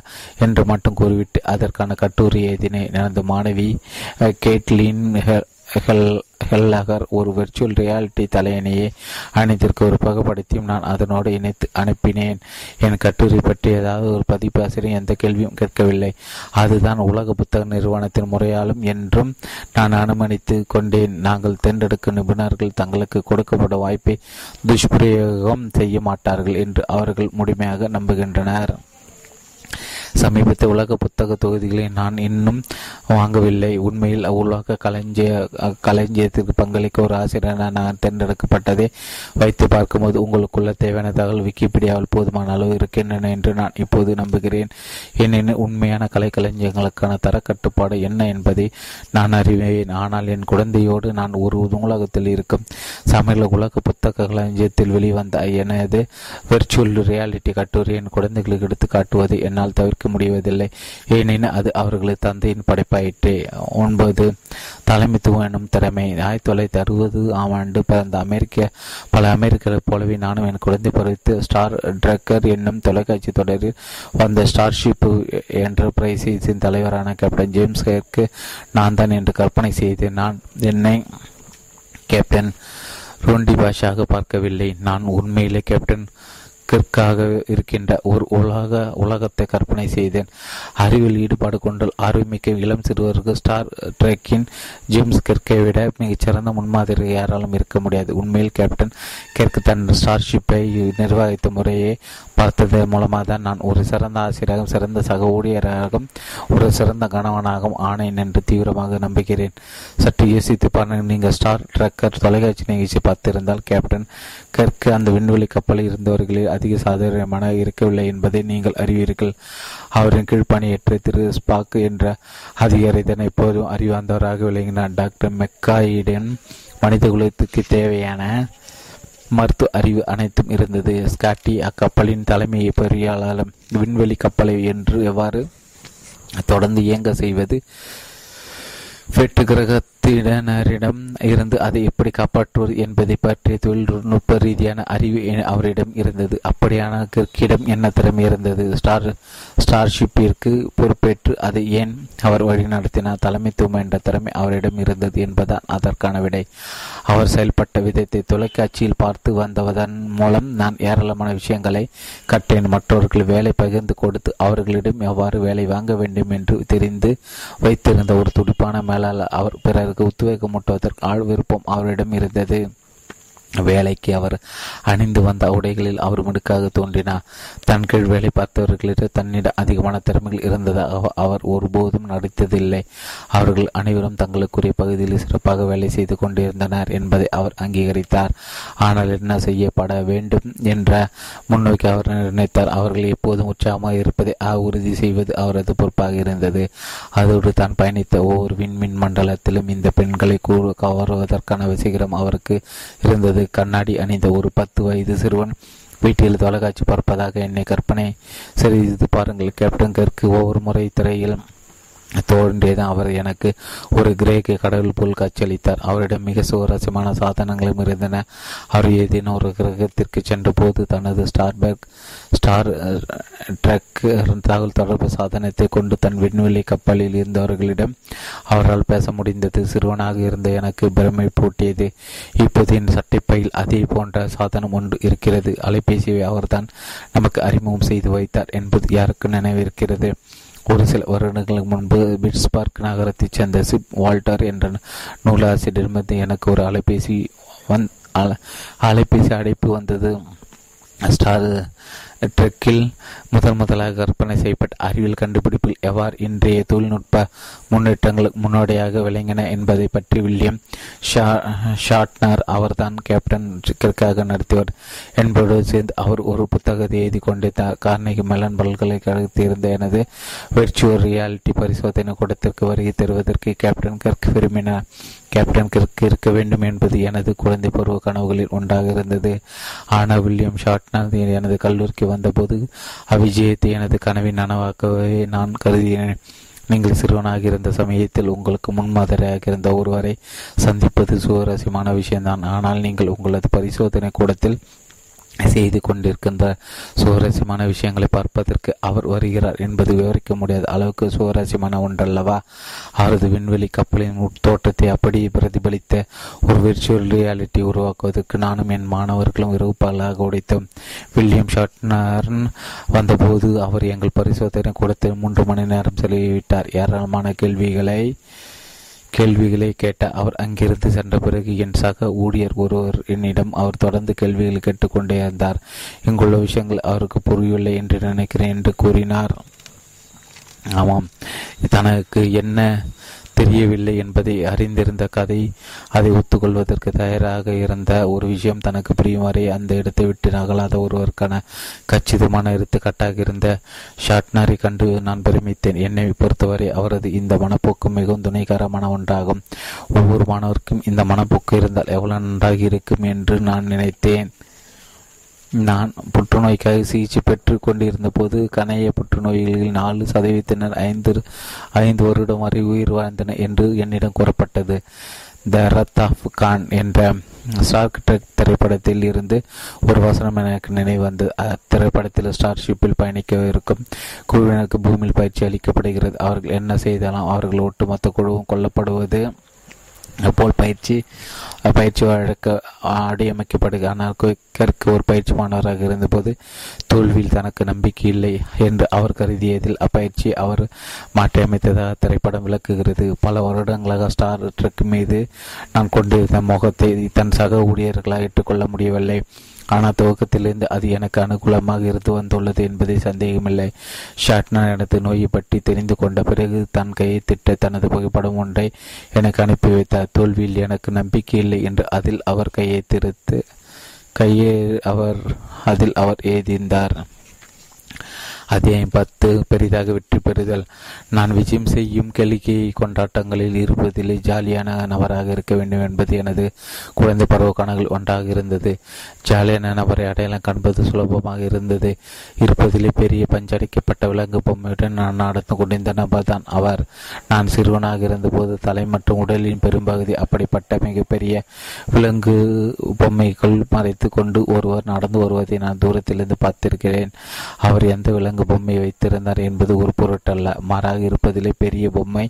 Speaker 1: என்று மட்டும் கூறிவிட்டு அதற்கான கட்டுரை எதினை எனது மாணவி கேட்லின் ஹெல் ஹெல்லகர் ஒரு விர்ச்சுவல் ரியாலிட்டி தலையணியை அணிந்திருக்க ஒரு புகைப்படத்தையும் நான் அதனோடு இணைத்து அனுப்பினேன். என் கட்டுரை பற்றி ஏதாவது ஒரு பதிப்பாசிரியர் எந்த கேள்வியும் கேட்கவில்லை. அதுதான் உலக புத்தக நிறுவனத்தின் முறையாலும் என்றும் நான் அனுமதித்து கொண்டேன். நாங்கள் தேர்ந்தெடுக்கும் நிபுணர்கள் தங்களுக்கு கொடுக்கப்பட்ட வாய்ப்பை துஷ்பிரயோகம் செய்ய மாட்டார்கள் என்று அவர்கள் முழுமையாக நம்புகின்றனர். சமீபத்திய உலக புத்தக தொகுதிகளை நான் இன்னும் வாங்கவில்லை. உண்மையில் உலக களஞ்சிய களஞ்சியத்திற்கு பங்களிக்க ஒரு ஆசிரியராக நான் தேர்ந்தெடுக்கப்பட்டதை வைத்து பார்க்கும்போது உங்களுக்குள்ள தேவையான தகவல் விக்கிபீடியாவில் போதுமான அளவு இருக்கின்றன என்று நான் இப்போது நம்புகிறேன். ஏனெனில் உண்மையான கலை களஞ்சியங்களுக்கான தரக்கட்டுப்பாடு என்ன என்பதை நான் அறிவேன். ஆனால் என் குழந்தையோடு நான் ஒரு உலகத்தில் இருக்கும் சமையல் உலக புத்தக களஞ்சியத்தில் வெளிவந்த எனது வெர்ச்சுவல் ரியாலிட்டி கட்டுரை என் குழந்தைகளுக்கு எடுத்து காட்டுவதை என்னால் தவிர்க்க முடிவதில்லை ஏனெனில் அது அவர்களது தந்தையின் படைப்பாயிற்று. ஒன்பது தலைமைத்துவம் எனும் திறமை. ஆயிரத்தி தொள்ளாயிரத்தி அறுபது ஆம் ஆண்டு பிறந்த அமெரிக்க பல அமெரிக்கர்களைப் போலவே நானும் என் குழந்தை பருவத்து ஸ்டார் ட்ரக்கர் என்னும் தொலைக்காட்சி தொடரில் வந்த ஸ்டார்ஷிப் என்டர்பிரைசின் தலைவரான கேப்டன் ஜேம்ஸ் கேர்க்கு நான் தான் என்று கற்பனை செய்து நான் என்னை கேப்டன் ரோண்டி பாஷாக பார்க்கவில்லை. நான் உண்மையிலே கேப்டன் கிற்காக இருக்கின்ற ஒரு உலக உலகத்தை கற்பனை செய்தேன். அறிவில் ஈடுபாடு கொண்டால் ஆர்வமிக்க இளம் சிறுவருக்கு ஸ்டார் ட்ரெக்கின் ஜேம்ஸ் கிற்கை விட மிகச்சிறந்த முன்மாதிரி யாராலும் இருக்க முடியாது. உண்மையில் கேப்டன் கிற்கு தன் ஸ்டார்ஷிப்பை நிர்வகித்த முறையை பார்த்தது மூலமாக தான் நான் ஒரு சிறந்த ஆசிரியராகவும் சிறந்த சக ஊழியராகவும் ஒரு சிறந்த கணவனாகவும் ஆனேன் என்று தீவிரமாக நம்புகிறேன். சற்று யோசித்து பாருங்கள் நீங்கள் ஸ்டார் ட்ரக்கர் தொலைக்காட்சி நிகழ்ச்சி பார்த்திருந்தால் கேப்டன் கற்கு அந்த விண்வெளி கப்பலில் இருந்தவர்களில் அதிக சாதாரணமான இருக்கவில்லை என்பதை நீங்கள் அறிவீர்கள். அவரின் கீழ் பணியேற்ற திரு ஸ்பாக் என்ற அதிகாரி தான் எப்போதும் அறிவார்ந்தவராக விளங்கினார் டாக்டர் மெக்காயிடன் மனித குலத்துக்கு தேவையான மருத்துவ அறிவு அனைத்தும் இருந்தது. ஸ்காட்டி அக்கப்பலின் தலைமை பொறியாளர் விண்வெளி கப்பலை என்று எவ்வாறு தொடர்ந்து இயங்க செய்வது? வெட்டு திடனரிடம் இருந்து அதை எப்படி காப்பாற்றுவது என்பதை பற்றிய தொழில்நுட்ப ரீதியான அறிவு அவரிடம் இருந்தது. அப்படியான கிற்கிடம் என்ன திறமை இருந்தது? ஸ்டார் ஸ்டார்ஷிப்பிற்கு பொறுப்பேற்று அதை ஏன் அவர் வழிநடத்தினார் தலைமைத்துவம் என்ற திறமை அவரிடம் இருந்தது என்பதுதான் அதற்கான விடை. அவர் செயல்பட்ட விதத்தை தொலைக்காட்சியில் பார்த்து வந்தவதன் மூலம் நான் ஏராளமான விஷயங்களை கற்றேன். மற்றவர்கள் வேலை பகிர்ந்து கொடுத்து அவர்களிடம் எவ்வாறு வேலை வாங்க வேண்டும் என்று தெரிந்து வைத்திருந்த ஒரு துடிப்பான மேலாளர் அவர் பிறர் பிறருக்கு உத்வேகமூட்டுவதற்கு ஆள் விருப்பம் அவரிடம் இருந்தது. வேலைக்கு அவர் அணிந்து வந்த உடைகளில் அவர் மிடுக்காக தோன்றினார். தன் கீழ் வேலை பார்த்தவர்களிடம் தன்னிடம் அதிகமான திறமைகள் இருந்ததாக அவர் ஒருபோதும் நடித்ததில்லை. அவர்கள் அனைவரும் தங்களுக்குரிய பகுதியில் சிறப்பாக வேலை செய்து கொண்டிருந்தனர் என்பதை அவர் அங்கீகரித்தார். ஆனால் என்ன செய்யப்பட வேண்டும்? என்ற முன்னோக்கி அவர் நிர்ணயித்தார். அவர்கள் எப்போதும் உற்சாகமாக இருப்பதை உறுதி செய்வது அவரது பொறுப்பாக இருந்தது. அதோடு தான் பயணித்த ஒவ்வொரு விண்மின் மண்டலத்திலும் இந்த பெண்களை கூறு கவருவதற்கான வசீகரம் அவருக்கு இருந்தது. கண்ணாடி அணிந்த ஒரு பத்து வயது சிறுவன் வீட்டில் தொலைக்காட்சி பார்ப்பதாக என்னை கற்பனை செய்து பாருங்கள். கேப்டன் கற்கு ஒவ்வொரு முறை திரையில் தோன்றியதும் அவர் எனக்கு ஒரு கிரேக்க கடவுள் போல் காட்சியளித்தார். அவரிடம் மிக சுவாரஸ்யமான சாதனங்களும் இருந்தன. அவர் ஏதேனும் ஒரு கிரகத்திற்கு சென்ற போது தனது ஸ்டார்பர்க் ஸ்டார் ட்ரக் தகவல் தொடர்பு சாதனத்தை கொண்டு தன் விண்வெளி கப்பலில் இருந்தவர்களிடம் அவரால் பேச முடிந்தது. சிறுவனாக இருந்த எனக்கு பிரமை பூட்டியது. இப்போது என் சட்டைப்பையில் அதே போன்ற சாதனம் ஒன்று இருக்கிறது. அலைபேசியை அவர்தான் நமக்கு அறிமுகம் செய்து வைத்தார் என்பது யாருக்கு நினைவிருக்கிறது? ஒரு சில வருடங்களுக்கு முன்பு பிட்ஸ்பார்க் நகரத்தைச் சேர்ந்த சிப் வால்டர் என்ற நூலாசிரியரிடமிருந்து எனக்கு ஒரு அலைபேசி வந் அலைபேசி அழைப்பு வந்தது. ஸ்டார் ட்ரெக்கில் முதன் முதலாக கற்பனை செய்யப்பட்ட அறிவியல் கண்டுபிடிப்பில் எவ்வாறு இன்றைய தொழில்நுட்ப முன்னேற்றங்களுக்கு முன்னோடியாக விளங்கின என்பதை பற்றி வில்லியம் ஷா ஷாட்னர் அவர்தான் கேப்டன் கிற்காக நடத்தியவர் என்பதோடு சேர்ந்து அவர் ஒரு புத்தகத்தை எழுதி கொண்டே கார்னகி மெலன் பல்கலைக்கழகத்திலிருந்த எனது வெர்ச்சுவல் ரியாலிட்டி பரிசோதனை கூடத்திற்கு வருகை தருவதற்கு கேப்டன் கர்க் விரும்பினார். கேப்டன் கிற்கு இருக்க வேண்டும் என்பது எனது குழந்தை பருவ கனவுகளில் ஒன்றாக இருந்தது ஆனால் வில்லியம் ஷாட்னர் எனது கல்லூரிக்கு வந்தபோது அவிஜயத்தை எனது கனவின் நனவாக்கவே நான் கருதினேன். நீங்கள் சிறுவனாக இருந்த சமயத்தில் உங்களுக்கு முன்மாதிரியாக இருந்த ஒருவரை சந்திப்பது சுவாரஸ்யமான விஷயம்தான். ஆனால் நீங்கள் உங்களது பரிசோதனை கூடத்தில் செய்து கொண்டிருக்கின்ற சுவாரஸ்யமான விஷயங்களை பார்ப்பதற்கு அவர் வருகிறார் என்பது விவரிக்க முடியாத அளவுக்கு சுவாரஸ்யமான ஒன்றல்லவா? அவரது விண்வெளி கப்பலின் உட்தோட்டத்தை அப்படியே பிரதிபலித்த ஒரு விர்ச்சுவல் ரியாலிட்டி உருவாக்குவதற்கு நானும் என் மாணவர்களும் இரவு பகலாக உடைத்தோம். வில்லியம் ஷாட்னர்ன் வந்தபோது அவர் எங்கள் பரிசோதனை கூடத்தில் மூன்று மணி நேரம் செலவிட்டார். ஏராளமான கேள்விகளை கேள்விகளை கேட்ட அவர் அங்கிருந்து சென்ற பிறகு என் சக ஊழியர் ஒருவர் என்னிடம் அவர் தொடர்ந்து கேள்விகளை கேட்டுக்கொண்டே இருந்தார். இங்குள்ள விஷயங்கள் அவருக்கு புரியவில்லை என்று நினைக்கிறேன் என்று கூறினார். ஆமாம். தனக்கு என்ன தெரியவில்லை என்பதை அறிந்திருந்த கதை அதை ஒத்துக்கொள்வதற்கு தயாராக இருந்த ஒரு விஷயம் தனக்கு புரியும் வரை அந்த இடத்தை விட்டு நகலாத ஒருவருக்கான கச்சிதமான எடுத்துக்காட்டாக இருந்த ஷாட்னரை கண்டு நான் பிரமித்தேன். என்னை பொறுத்தவரை அவரது இந்த மனப்போக்கு மிகவும் துணைகரமான ஒன்றாகும். ஒவ்வொரு மாணவருக்கும் இந்த மனப்போக்கு இருந்தால் எவ்வளவு நன்றாக இருக்கும் என்று நான் நினைத்தேன். நான் புற்றுநோய்க்காக சிகிச்சை பெற்று கொண்டிருந்த போது கணைய புற்றுநோய்களில் நாலு சதவீதத்தினர் ஐந்து ஐந்து வருடம் வரை உயிர் வாழ்ந்தனர் என்று என்னிடம் கூறப்பட்டது. த ரத் ஆஃப் கான் என்ற ஸ்டார்க் ட்ரெக் திரைப்படத்தில் இருந்து ஒரு வசனம் எனக்கு நினைவு வந்தது. அத்திரைப்படத்தில் ஸ்டார்ஷிப்பில் பயணிக்க இருக்கும் குழுவினருக்கு பூமியில் பயிற்சி அளிக்கப்படுகிறது. அவர்கள் என்ன செய்தாலும் அவர்கள் ஒட்டுமொத்த குழுவும் கொல்லப்படுவது போல் பயிற்சி பயிற்சி வழக்க அடியமைக்கப்படுகிறது ஆனால் குயிக்கருக்கு ஒரு பயிற்சி மாணவராக இருந்தபோது தோல்வியில் தனக்கு நம்பிக்கை இல்லை என்று அவர் கருதியதில் அப்பயிற்சி அவர் மாற்றியமைத்ததாக திரைப்படம் விளக்குகிறது. பல வருடங்களாக ஸ்டார் ட்ரெக் மீது நான் கொண்டிருந்த முகத்தை தன் சக ஊழியர்களாக ஏற்றுக்கொள்ள முடியவில்லை. ஆனால் துவக்கத்திலிருந்து அது எனக்கு அனுகூலமாக இருந்து வந்துள்ளது என்பதை சந்தேகமில்லை. ஷாட்னர் எனது நோயை பற்றி தெரிந்து கொண்ட பிறகு தன் கையை திட்ட தனது புகைப்படம் ஒன்றை எனக்கு அனுப்பி வைத்தார். தோல்வியில் எனக்கு நம்பிக்கை இல்லை என்று அதில் அவர் கையை திருத்து கையே அவர் அதில் அவர் எழுதியிருந்தார் அத்தியாயம் பத்து பெரிதாக வெற்றி பெறுதல். நான் விஜயம் செய்யும் கேளிக்கை கொண்டாட்டங்களில் இருப்பதிலே ஜாலியான நபராக இருக்க வேண்டும் என்பது எனது குழந்தை பருவ கணக்கில் ஒன்றாக இருந்தது. ஜாலியான நபரை அடையாளம் காண்பது சுலபமாக இருந்தது. இருப்பதிலே பெரிய பஞ்சடைக்கப்பட்ட விலங்கு பொம்மையுடன் நான் நடந்து கொண்டிருந்த நபர் தான் அவர். நான் சிறுவனாக இருந்தபோது தலை மற்றும் உடலின் பெரும்பகுதி அப்படிப்பட்ட மிகப்பெரிய விலங்கு பொம்மைகள் மறைத்து கொண்டு ஒருவர் நடந்து வருவதை நான் தூரத்திலிருந்து பார்த்திருக்கிறேன். அவர் எந்த விலங்கு விலங்கு பொம்மை வைத்திருந்தார் என்பது ஒரு பொருட்டல்ல. மாறாக இருப்பதிலே பெரிய பொம்மை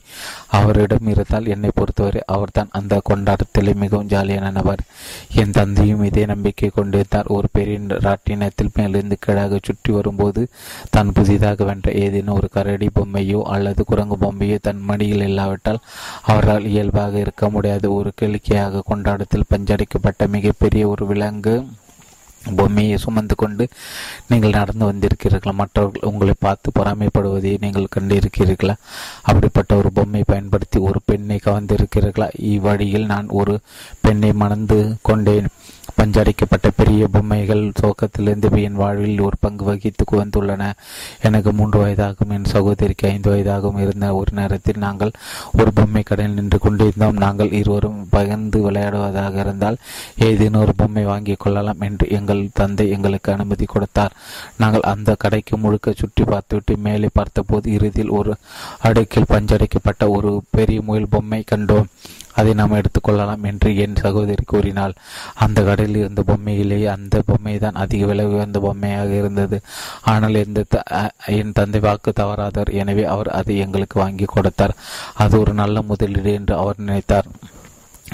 Speaker 1: அவரிடம் இருந்தால் என்னை பொறுத்தவரை அவர்தான் அந்த கொண்டாட்டத்திலே மிகவும் ஜாலியான நபர். என் தந்தையும் இதே நம்பிக்கை கொண்டிருந்தார். ஒரு பெரிய ராட்டினத்தில் மேலிருந்து கீழாக சுற்றி வரும்போது தான் புதிதாக வென்ற ஏதேனும் ஒரு கரடி பொம்மையோ அல்லது குரங்கு பொம்மையோ தன் மடியில் இல்லாவிட்டால் அவரால் இயல்பாக இருக்க முடியாது. ஒரு கேளிக்கையாக கொண்டாடத்தில் பஞ்சடைக்கப்பட்ட மிகப்பெரிய ஒரு விலங்கு பொம்மையை சுமந்து கொண்டு நீங்கள் நடந்து வந்திருக்கிறீர்களா? மற்றவர்கள் உங்களை பார்த்து பொறாமைப்படுவதை நீங்கள் கண்டிருக்கிறீர்களா? அப்படிப்பட்ட ஒரு பொம்மை பயன்படுத்தி ஒரு பெண்ணை கவர்ந்திருக்கிறீர்களா? இவ்வழியில் நான் ஒரு பெண்ணை மணந்து கொண்டேன். பஞ்சடைக்கப்பட்ட பெரிய பொம்மைகள் துவக்கத்திலிருந்து என் வாழ்வில் ஒரு பங்கு வகித்து வந்துள்ளன எனக்கு மூன்று வயதாகும். என் சகோதரிக்கு ஐந்து வயதாகவும் இருந்த ஒரு நேரத்தில் நாங்கள் ஒரு பொம்மை கடையில் நின்று கொண்டிருந்தோம். நாங்கள் இருவரும் பகிர்ந்து விளையாடுவதாக இருந்தால் ஏதேனும் ஒரு பொம்மை வாங்கிக் கொள்ளலாம் என்று எங்கள் தந்தை எங்களுக்கு அனுமதி கொடுத்தார். நாங்கள் அந்த கடைக்கு முழுக்க சுற்றி பார்த்துவிட்டு மேலே பார்த்தபோது இறுதியில் ஒரு அடுக்கில் பஞ்சடைக்கப்பட்ட ஒரு பெரிய முயல் பொம்மை கண்டோம். அதை நாம் எடுத்துக்கொள்ளலாம் என்று என் சகோதரி கூறினாள். அந்த கடையில் இருந்த பொம்மையிலேயே அந்த பொம்மை தான் அதிக விலை உயர்ந்த பொம்மையாக இருந்தது. ஆனால் எந்த என் தந்தை வாக்கு தவறாதவர் எனவே அவர் அதை எங்களுக்கு வாங்கி கொடுத்தார். அது ஒரு நல்ல முதலீடு என்று அவர் நினைத்தார்.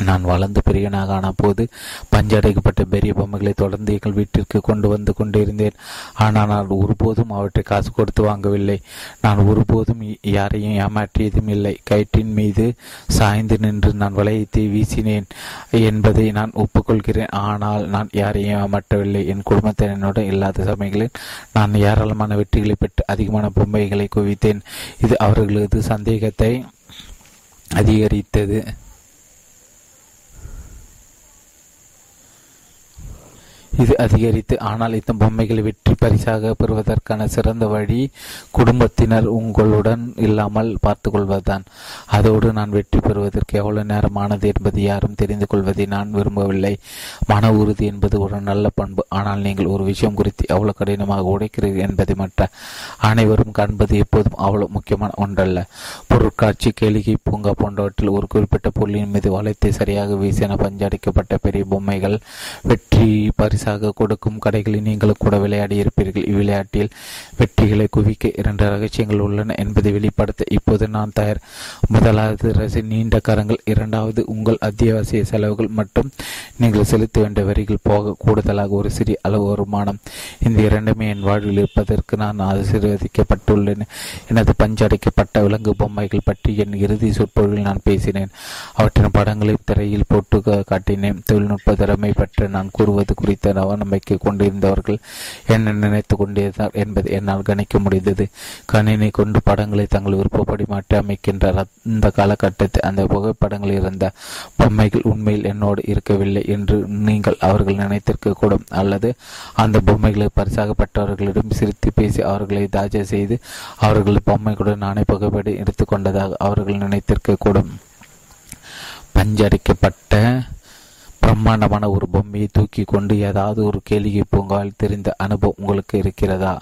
Speaker 1: நான் வளர்ந்து பெரியனாக ஆன போது பஞ்சடைக்கப்பட்ட பெரிய பொம்மைகளை தொடர்ந்து எங்கள் வீட்டிற்கு கொண்டு வந்து கொண்டிருந்தேன். ஆனால் நான் ஒருபோதும் அவற்றை காசு கொடுத்து வாங்கவில்லை. நான் ஒருபோதும் யாரையும் ஏமாற்றியதும் இல்லை. கயிற்றின் மீது சாய்ந்து நின்று நான் வளையத்தை வீசினேன் என்பதை நான் ஒப்புக்கொள்கிறேன். ஆனால் நான் யாரையும் ஏமாற்றவில்லை. என் குடும்பத்தினருடன் இல்லாத சமயங்களில் நான் ஏராளமான வெற்றிகளை பெற்று அதிகமான பொம்மைகளை குவித்தேன். இது அவர்களது சந்தேகத்தை அதிகரித்தது. இது அதிகரித்து ஆனால் இந்த பொம்மைகளை வெற்றி பரிசாக பெறுவதற்கான சிறந்த வழி குடும்பத்தினர் உங்களுடன் இல்லாமல் பார்த்து கொள்வதுதான் அதோடு நான் வெற்றி பெறுவதற்கு எவ்வளவு நேரமானது என்பது யாரும் தெரிந்து கொள்வதை நான் விரும்பவில்லை. மன உறுதி என்பது ஒரு நல்ல பண்பு. ஆனால் நீங்கள் ஒரு விஷயம் குறித்து எவ்வளவு கடினமாக உடைக்கிறீர்கள் என்பதை மற்ற அனைவரும் காண்பது எப்போதும் அவ்வளவு முக்கியமான ஒன்றல்ல. பொருட்காட்சி கேளிகை பூங்கா போன்றவற்றில் ஒரு குறிப்பிட்ட பொருளின் மீது வளைத்து சரியாக வீசின பஞ்சடிக்கப்பட்ட பெரிய பொம்மைகள் வெற்றி பரிசு பரிசாக கொடுக்கும் கடைகளில் நீங்களும் கூட விளையாடி இருப்பீர்கள். இவ்விளையாட்டில் வெற்றிகளை குவிக்க இரண்டு ரகசியங்கள் உள்ளன என்பதை வெளிப்படுத்த இப்போது நான் தயார். முதலாவது ரசி நீண்ட கரங்கள் இரண்டாவது உங்கள் அத்தியாவசிய செலவுகள் மற்றும் நீங்கள் செலுத்த வேண்டிய வரிகள் போக கூடுதலாக ஒரு சிறிய அளவு வருமானம். இந்த இரண்டுமே என் வாழ்வில் இருப்பதற்கு நான் ஆசீர்வதிக்கப்பட்டுள்ளேன். எனது பஞ்சடைக்கப்பட்ட விலங்கு பொம்மைகள் பற்றி என் இறுதி சொற்பொழிவில் நான் பேசினேன். அவற்றின் படங்களை திரையில் போட்டு காட்டினேன். தொழில்நுட்ப திறமை பற்றி நான் கூறுவது குறித்த இந்த அவநம்பிக்கை கொண்டிருந்தவர்கள் என்ன நினைத்து கொண்டிருந்தார் என்பதை என்னால் கணிக்க முடிந்தது. கணினி கொண்டு படங்களை தங்கள் விருப்பப்படி மாற்றி அமைக்கின்ற அந்த காலகட்டத்தில் அந்த புகைப்படங்களில் இருந்த பொம்மைகள் உண்மையில் என்னோடு இருக்கவில்லை என்று நீங்கள் அவர்கள் நினைத்திருக்க கூடும். அல்லது அந்த பொம்மைகளை பரிசாக பெற்றவர்களிடம் சிரித்து பேசி அவர்களை தாஜா செய்து அவர்கள் பொம்மைகளுடன் நானே புகைப்படம் எடுத்துக்கொண்டதாக அவர்கள் நினைத்திருக்க கூடும். பஞ்சடிக்கப்பட்ட பிரம்மாண்டமான ஒரு பொம்மையை தூக்கி கொண்டு ஏதாவது ஒரு கேளிகை பூங்காவில் தெரிந்த அனுபவம் உங்களுக்கு இருக்கிறதா?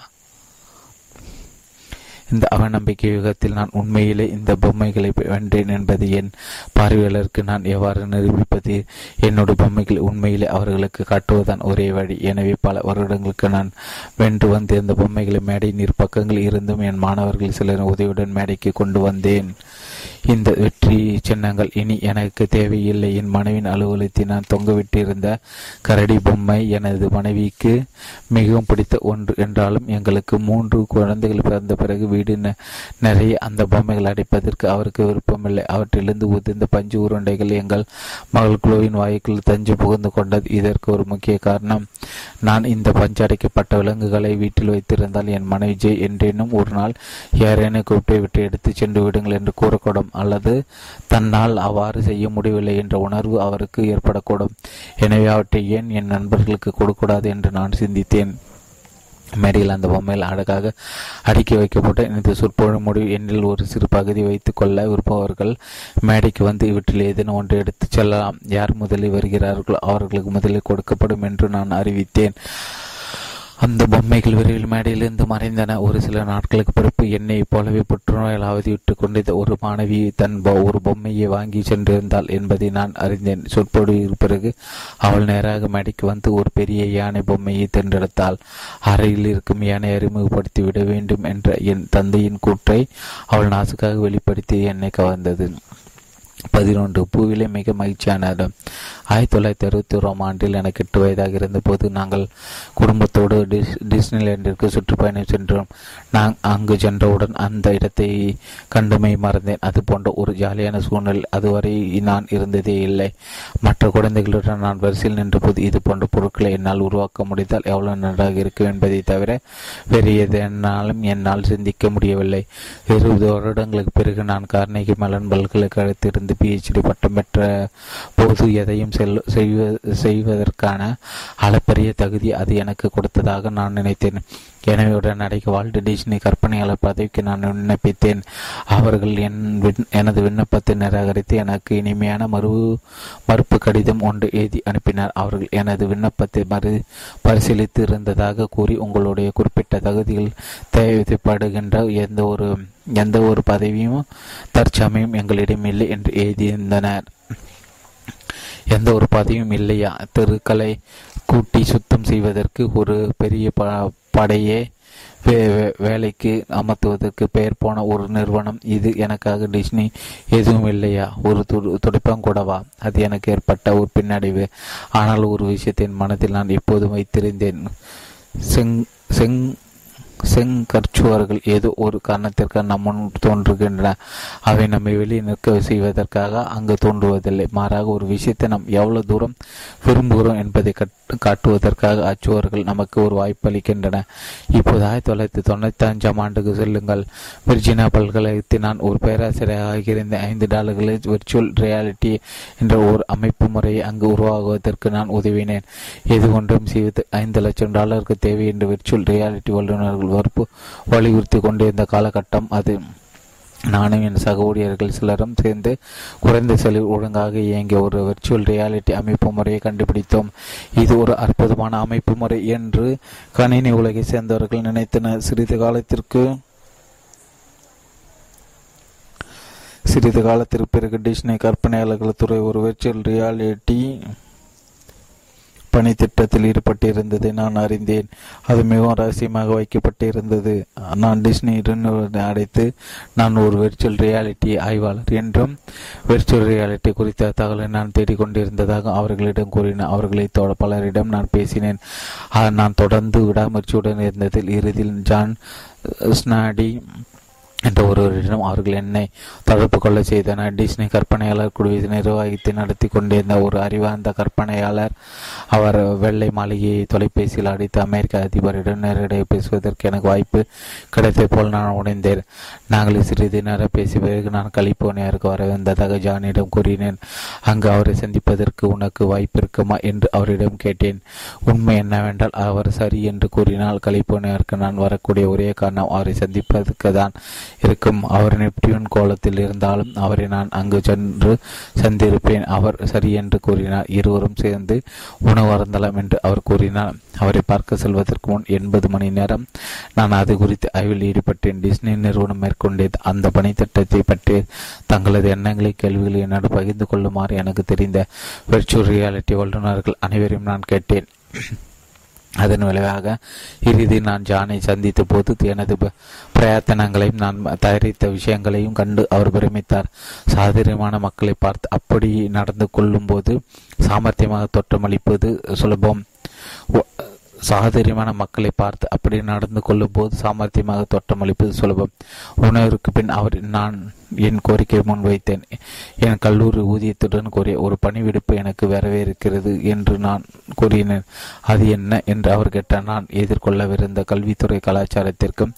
Speaker 1: இந்த அவநம்பிக்கை யுகத்தில் நான் உண்மையிலே இந்த பொம்மைகளை வென்றேன் என்பது என் பார்வையாளருக்கு நான் எவ்வாறு நிரூபிப்பது? என்னோட பொம்மைகளை உண்மையிலே அவர்களுக்கு காட்டுவதுதான் ஒரே வழி. எனவே பல வருடங்களுக்கு நான் வென்று வந்து இந்த பொம்மைகளை மேடை பக்கங்கள் இருந்தும் என் மாணவர்கள் சிலர் உதவியுடன் மேடைக்கு கொண்டு வந்தேன். இந்த வெற்றி சின்னங்கள் இனி எனக்கு தேவையில்லை. என் மனைவின் அலுவலகத்தை நான் தொங்கவிட்டிருந்த கரடி பொம்மை எனது மனைவிக்கு மிகவும் பிடித்த ஒன்று என்றாலும் எங்களுக்கு மூன்று குழந்தைகள் பிறந்த பிறகு வீடு நிறைய அந்த பொம்மைகள் அடைப்பதற்கு அவருக்கு விருப்பமில்லை. அவற்றிலிருந்து உதிர்ந்த பஞ்சு உருண்டைகள் எங்கள் மகள் குழுவின் வாய்க்குள் தஞ்சு புகுந்து கொண்டது. இதற்கு ஒரு முக்கிய காரணம் நான் இந்த பஞ்சு அடைக்கப்பட்ட விலங்குகளை வீட்டில் வைத்திருந்தால் என் மனைவி ஜெய் என்றேனும் ஒரு நாள் யாரேனும் கூப்பிட்டு விட்டு எடுத்து சென்று விடுங்கள் என்று கூறக்கூடும். அல்லது தன்னால் அவ்வாறு செய்ய முடியவில்லை என்ற உணர்வு அவருக்கு ஏற்படக்கூடும். எனவே அவற்றை ஏன் என் நண்பர்களுக்கு கொடுக்கூடாது என்று நான் சிந்தித்தேன். மேடையில் அந்த பொம்மையில் அழகாக அடுக்கி வைக்கப்பட்ட இந்த சொற்பொழிவு முடிவு எண்ணில் ஒரு சிறு பகுதி வைத்துக் கொள்ள விருப்பவர்கள் மேடைக்கு வந்து இவற்றில் ஏதேனும் ஒன்று எடுத்துச் செல்லலாம். யார் முதலில் வருகிறார்களோ அவர்களுக்கு முதலில் கொடுக்கப்படும் என்று நான் அறிவித்தேன். அந்த பொம்மைகள் விரைவில் மேடையிலிருந்து மறைந்தன. ஒரு சில நாட்களுக்கு பிறப்பு என்னை போலவே புற்றுநோயால் அவதிவிட்டுக் கொண்டிருந்த ஒரு மாணவி தன் ஒரு பொம்மையை வாங்கி சென்றிருந்தாள் என்பதை நான் அறிந்தேன். சொற்பொழிவு பிறகு அவள் நேராக மேடைக்கு வந்து ஒரு பெரிய யானை பொம்மையை தென்றெடுத்தாள். அறையில் இருக்கும் யானை அறிமுகப்படுத்தி விட வேண்டும் என்ற என் தந்தையின் கூற்றை அவள் நாசுக்காக வெளிப்படுத்தி என்னை கவர்ந்தது. பதினொன்று. பூவிலே மிக மகிழ்ச்சியான ஆயிரத்தி தொள்ளாயிரத்தி அறுபத்தி ஓராம் ஆண்டில் எனக்கு எட்டு வயதாக இருந்தபோது நாங்கள் குடும்பத்தோடு டிஸ் டிஸ்னிலேண்டிற்கு சுற்றுப்பயணம் சென்றோம். நான் அங்கு சென்றவுடன் அந்த இடத்தை கண்டுமை மறந்தேன். அது போன்ற ஒரு ஜாலியான சூழ்நிலை அதுவரை நான் இருந்ததே இல்லை. மற்ற குழந்தைகளுடன் நான் வரிசையில் நின்றபோது இது போன்ற பொருட்களை என்னால் உருவாக்க முடிந்தால் எவ்வளவு நன்றாக இருக்கும் என்பதை தவிர வேறு எதனாலும் என்னால் சிந்திக்க முடியவில்லை. இருபது வருடங்களுக்கு பிறகு நான் கார்னேகி மலன் பல்கலைக்கழகத்திலிருந்து பிஹெச்டி பட்டம் பெற்ற போது எதையும் செல் செய்வதற்கான அளப்பரிய தகுதி அது எனக்கு கொடுத்ததாக நான் நினைத்தேன். எனவே உடனடிக்கு வால்ட் டிஸ்னி கற்பனையாளர் பதவிக்கு நான் விண்ணப்பித்தேன். அவர்கள் என் எனது விண்ணப்பத்தை நிராகரித்து எனக்கு இனிமையான மறு மறுப்பு கடிதம் ஒன்று எழுதி அனுப்பினார். அவர்கள் எனது விண்ணப்பத்தை மறு பரிசீலித்து இருந்ததாக கூறி உங்களுடைய குறிப்பிட்ட தகுதியில் தேவைப்படுகின்ற எந்த ஒரு எந்த ஒரு பதவியும் தற்சமயம் எங்களிடம் இல்லை என்று எழுதியிருந்தனர். எந்த ஒரு பதவியும் இல்லையா? தெருக்களை கூட்டி சுத்தம் செய்வதற்கு ஒரு பெரிய படையே வேலைக்கு அமர்த்துவதற்கு பெயர் போன ஒரு நிறுவனம் இது. எனக்காக டிஸ்னி எதுவும் இல்லையா? ஒரு துடைப்பங்கூடவா அது எனக்கு ஏற்பட்ட ஒரு பின்னடைவு. ஆனால் ஒரு விஷயத்தின் மனதில் நான் எப்போதும் வைத்திருந்தேன். செங் செங் செங்கற்சுவர்கள் ஏதோ ஒரு காரணத்திற்கு நம் முன் தோன்றுகின்றன. அவை நம்மை வெளியே நிற்க செய்வதற்காக அங்கு தோன்றுவதில்லை. மாறாக ஒரு விஷயத்தை நாம் எவ்வளவு தூரம் விரும்புகிறோம் என்பதை காட்டுவதற்காக அச்சுவர்கள் நமக்கு ஒரு வாய்ப்பு அளிக்கின்றன. இப்போது ஆயிரத்தி தொள்ளாயிரத்தி தொண்ணூத்தி அஞ்சாம் ஆண்டுக்கு செல்லுங்கள். விர்ஜினா பல்கலைக்கழகத்தில் நான் ஒரு பேராசிரியராக இருந்த ஐந்து டாலர்களில் விர்ச்சுவல் ரியாலிட்டி என்ற ஒரு அமைப்பு முறையை அங்கு உருவாகுவதற்கு நான் உதவினேன். எது ஒன்றும் செய்வது ஐந்து லட்சம் டாலருக்கு தேவை என்று விர்ச்சுவல் ரியாலிட்டி வல்லுநர்கள் வறுப்பு வலியுறுத்தி கொண்டிருந்த காலகட்டம். அது நானும் என் சக ஊழியர்கள் சிலரும் சேர்ந்து குறைந்த செலவு ஒழுங்காக இயங்கிய ஒரு விர்ச்சுவல் ரியாலிட்டி அமைப்பு முறையை கண்டுபிடித்தோம். இது ஒரு அற்புதமான அமைப்பு முறை என்று கணினி உலகை சேர்ந்தவர்கள் நினைத்தனர். சிறிது காலத்திற்கு சிறிது காலத்திற்கு பிறகு டிஸ்னி கற்பனையாளர்கள் துறை ஒரு விர்ச்சுவல் ரியாலிட்டி பணி திட்டத்தில் ஈடுபட்டிருந்ததை நான் அறிந்தேன். அது மிகவும் ரகசியமாக வைக்கப்பட்டிருந்தது. நான் டிஸ்னி அடைத்து நான் ஒரு விர்ச்சுவல் ரியாலிட்டி ஆய்வாளர் என்றும் விர்ச்சுவல் ரியாலிட்டி குறித்த தகவலை நான் தேடிக்கொண்டிருந்ததாக அவர்களிடம் கூறினேன் அவர்களை பலரிடம் நான் பேசினேன். நான் தொடர்ந்து விடாமுயற்சியுடன் இருந்ததில் இறுதியில் ஜான் ஸ்னாடி என்ற ஒருவரிடம் அவர்கள் என்னை தொடர்பு கொள்ள செய்தனர். டிஸ்னி கற்பனையாளர் குழுவை நிர்வாகித்து நடத்தி கொண்டிருந்த ஒரு அறிவார்ந்த கற்பனையாளர் அவர் வெள்ளை மாளிகையை தொலைபேசியில் அடித்து அமெரிக்க அதிபரிடம் நேரடியாக பேசுவதற்கு எனக்கு வாய்ப்பு கிடைத்த போல் நான் உடைந்தேன் நாங்கள் சிறிது நேரம் பேசிய பிறகு நான் கலிபோர்னியாவுக்கு வர வந்ததாக ஜானியிடம் கூறினேன். அங்கு அவரை சந்திப்பதற்கு உனக்கு வாய்ப்பு இருக்குமா என்று அவரிடம் கேட்டேன். உண்மை என்னவென்றால் அவர் சரி என்று கூறினால் கலிபோர்னியாவுக்கு நான் வரக்கூடிய ஒரே காரணம் அவரை சந்திப்பதற்கு தான் இருக்கும். அவர் நெப்டியூன் கோலத்தில் இருந்தாலும் அவரை நான் அங்கு சென்று சந்திருப்பேன் அவர் சரி என்று கூறினார். இருவரும் சேர்ந்து உணவு அருந்தலாம் என்று அவர் கூறினார். அவரை பார்க்க செல்வதற்கு முன் எண்பது மணி நேரம் நான் அது குறித்து ஆய்வில் ஈடுபட்டேன். டிஸ்னி நிறுவனம் மேற்கொண்டது. அந்த பணித்திட்டத்தை பற்றி தங்களது எண்ணங்களை கேள்விகளை என்னோடு பகிர்ந்து கொள்ளுமாறு எனக்கு தெரிந்த விர்ச்சுவல் ரியாலிட்டி வல்லுநர்கள் அனைவரையும் நான் கேட்டேன். அதன் விளைவாக இறுதி நான் ஜானை சந்தித்த போது எனது பிரயத்தனங்களையும் நான் தயாரித்த விஷயங்களையும் கண்டு அவர் பிரமித்தார். சாதரியமான மக்களை பார்த்து அப்படி நடந்து கொள்ளும் போது சாமர்த்தியமாக தோற்றமளிப்பது சுலபம். சாதரியமான மக்களை பார்த்து அப்படி நடந்து கொள்ளும் போது சாமர்த்தியமாக தோற்றமளிப்பது சுலபம். உணவிற்கு பின் அவர் நான் என் கோரிக்கையை முன்வைத்தேன். என் கல்லூரி ஊதியத்துடன் கூறிய ஒரு பணிவிடுப்பு எனக்கு வரவேற்கிறது என்று நான் கூறினேன். அது என்ன என்று அவர் கேட்டார் நான் எதிர்கொள்ளவிருந்த கல்வித்துறை கலாச்சாரத்திற்கும்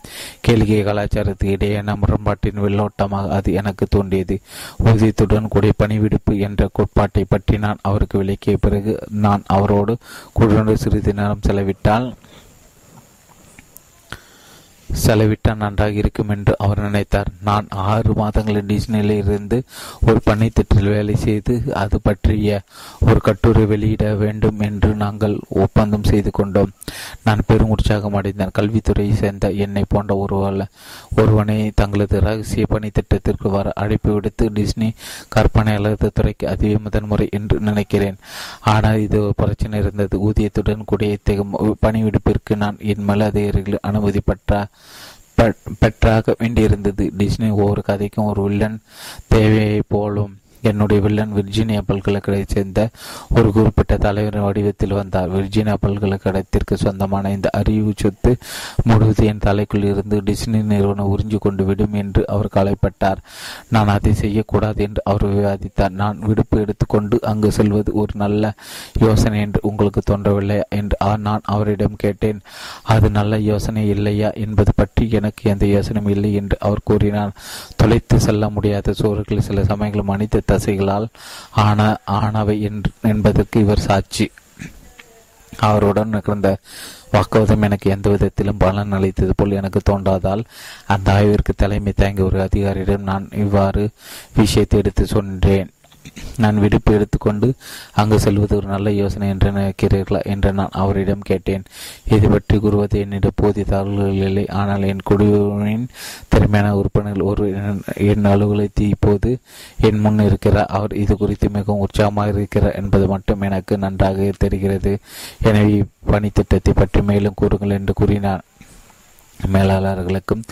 Speaker 1: கேளிகை கலாச்சாரத்துக்கு இடையேயான முரண்பாட்டின் வெள்ளோட்டமாக அது எனக்கு தோன்றியது. ஊதியத்துடன் கூடிய பணிவிடுப்பு என்ற கோட்பாட்டை பற்றி நான் அவருக்கு விளக்கிய பிறகு நான் அவரோடு குழுந்து சிறிது நேரம் செலவிட்டால் செலவிட்டால் நன்றாக இருக்கும் என்று அவர் நினைத்தார். நான் ஆறு மாதங்களில் டிஸ்னியில் இருந்து ஒரு பணித்திட்டில் வேலை செய்து அது பற்றிய ஒரு கட்டுரை வெளியிட வேண்டும் என்று நாங்கள் ஒப்பந்தம் செய்து கொண்டோம். நான் பெரும் உற்சாகம் அடைந்தேன். கல்வித்துறையை சேர்ந்த என்னை போன்ற ஒருவர ஒருவனை தங்களது ரகசிய பணித்திட்டத்திற்கு வர அழைப்பு விடுத்து டிஸ்னி கற்பனையாளர் துறைக்கு அதுவே முதன்முறை என்று நினைக்கிறேன். ஆனால் இது ஒரு பிரச்சனை இருந்தது. ஊதியத்துடன் கூடிய இத்தகைய பணிவிடுப்பிற்கு நான் என் மேலதிகாரிகள் அனுமதி பெற்ற பெற்றாக வேண்டியிருந்தது. டிஸ்னி ஒவ்வொரு கதைக்கும் ஒரு வில்லன் தேவையை போலும் என்னுடைய வில்லன் விர்ஜீனியா பல்கலைக்கழகத்தை சேர்ந்த ஒரு குறிப்பிட்ட தலைவரின் வடிவத்தில் வந்தார். விர்ஜீனியா பல்கலைக்கழகத்திற்கு சொந்தமான இந்த அறிவு சொத்து முழுவது என் தலைக்குள் இருந்து டிஸ்னி நிறுவனம் உறிஞ்சு கொண்டு விடும் என்று அவர் கலைப்பட்டார் நான் அதை செய்யக்கூடாது என்று அவர் விவாதித்தார். நான் விடுப்பு எடுத்துக்கொண்டு அங்கு செல்வது ஒரு நல்ல யோசனை என்று உங்களுக்கு தோன்றவில்லை என்று நான் அவரிடம் கேட்டேன். அது நல்ல யோசனை இல்லையா என்பது பற்றி எனக்கு எந்த யோசனையும் இல்லை என்று அவர் கூறினார். தொலைத்து செல்ல முடியாத சோறுகள் சில சமயங்கள் மனித தசைகளால் ஆன ஆனவை என்பதற்கு இவர் சாட்சி. அவருடன் நிகழ்ந்த வாக்குவாதம் எனக்கு எந்த விதத்திலும் பலன் அளித்தது போல் எனக்கு தோன்றாதால் அந்த ஆய்விற்கு தலைமை தாங்கிய ஒரு அதிகாரியிடம் நான் இவ்வாறு விஷயத்தை எடுத்து சொன்னேன் நான் விடுப்பு எடுத்துக்கொண்டு அங்கு செல்வது ஒரு நல்ல யோசனை என்று நினைக்கிறீர்களா என்று நான் அவரிடம் கேட்டேன். இது பற்றி கூறுவது என்னிடம் போதிய தகவல்கள் இல்லை ஆனால் என் குழுவின் திறமையான உறுப்பினர்கள் ஒரு என் அலுவலகத்தை இப்போது என் முன் இருக்கிறார். அவர் இது குறித்து மிகவும் உற்சாகமாக இருக்கிறார் என்பது மட்டும் எனக்கு நன்றாக தெரிகிறது. எனவே பணித்திட்டத்தை பற்றி மேலும் கூறுங்கள் என்று கூறினார். மேலாளர்களுக்கும்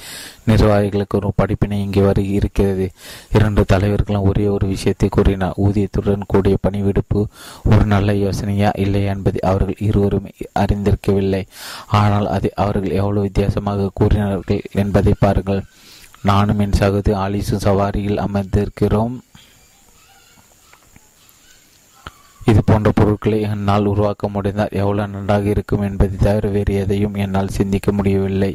Speaker 1: நிர்வாகிகளுக்கும் ஒரு படிப்பினை இங்கே வரை இருக்கிறது. இரண்டு தலைவர்களும் ஒரே ஒரு விஷயத்தை கூறினார். ஊதியத்துடன் கூடிய பணிவிடுப்பு ஒரு நல்ல யோசனையா இல்லை என்பதை அவர்கள் இருவரும் அறிந்திருக்கவில்லை. ஆனால் அதை அவர்கள் எவ்வளவு வித்தியாசமாக கூறினார்கள் என்பதை பாருங்கள். நானும் என் சகோதரி ஆலிசும் சவாரியில் அமர்ந்திருக்கிறோம். இது போன்ற பொருட்களை என்னால் உருவாக்க முடிந்தால் எவ்வளவு நன்றாக இருக்கும் என்பதை தவிர வேறு எதையும் என்னால் சிந்திக்க முடியவில்லை.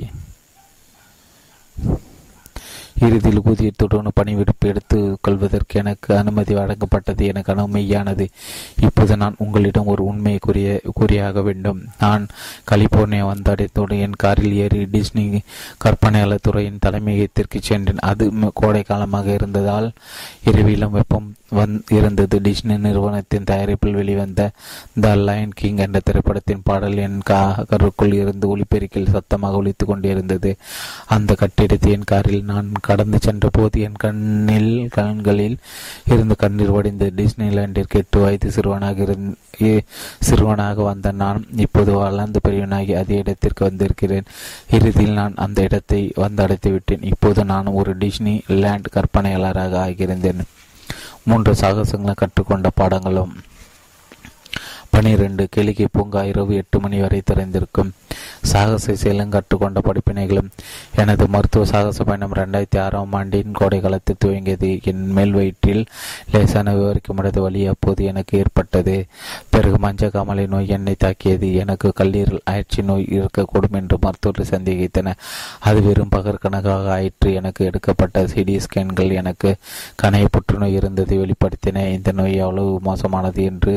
Speaker 1: இறுதியில் ஊதியத்துடன் பணிவிடுப்பு எடுத்துக் கொள்வதற்கு எனக்கு அனுமதி வழங்கப்பட்டது. எனக்கு அனுமையானது இப்போது நான் உங்களிடம் ஒரு உண்மையை கூறிய கூறியாக வேண்டும். நான் கலிபோர்னியா வந்தடைத்தோடு என் காரில் ஏறி டிஸ்னி கற்பனையாளர் துறையின் தலைமையகத்திற்கு சென்றேன். அது கோடை காலமாக இருந்ததால் இரவிலும் வெப்பம் வந் இருந்தது. டிஸ்னி நிறுவனத்தின் தயாரிப்பில் வெளிவந்த த லயன் கிங் என்ற திரைப்படத்தின் பாடல் என் கருக்குள் இருந்து ஒளிப்பெருக்கில் சத்தமாக ஒழித்து கொண்டிருந்தது. அந்த கட்டிடத்தை என் காரில் நான் கடந்து சென்ற போது என் கண்ணில் கண்களில் இருந்து கண்ணீர் வடிந்த டிஸ்னிலாண்டிற்கு எட்டு வயது சிறுவனாக சிறுவனாக வந்த நான் இப்போது வளர்ந்து பெரியவனாகி அதே இடத்திற்கு வந்திருக்கிறேன். இறுதியில் நான் அந்த இடத்தை வந்தடைத்து விட்டேன். இப்போது நான் ஒரு டிஸ்னி லேண்ட் கற்பனையாளராக ஆகியிருந்தேன். மூன்று சாகசங்களை கற்றுக்கொண்ட பாடங்களும் பனிரெண்டு கேளிக்கை பூங்கா இரவு எட்டு மணி வரை திறந்திருக்கும். சாகச செயலும் கற்றுக்கொண்ட படிப்பினைகளும் எனது மருத்துவ சாகச பயணம் ரெண்டாயிரத்தி ஆறாம் ஆண்டின் கோடை காலத்தில் துவங்கியது. என் மேல் வயிற்றில் லேசான விவரிக்க முடியாத வழி அப்போது எனக்கு ஏற்பட்டது. பிறகு மஞ்ச காமலை நோய் என்னை தாக்கியது. எனக்கு கல்லீரல் அயற்சி நோய் இருக்கக்கூடும் என்று மருத்துவர்கள் சந்தேகித்தனர் அது வெறும் பகற்கணக்காக ஆயிற்று. எனக்கு எடுக்கப்பட்ட சிடி ஸ்கேன்கள் எனக்கு கணைய புற்றுநோய் இருந்ததை வெளிப்படுத்தின. இந்த நோய் அவ்வளவு மோசமானது என்று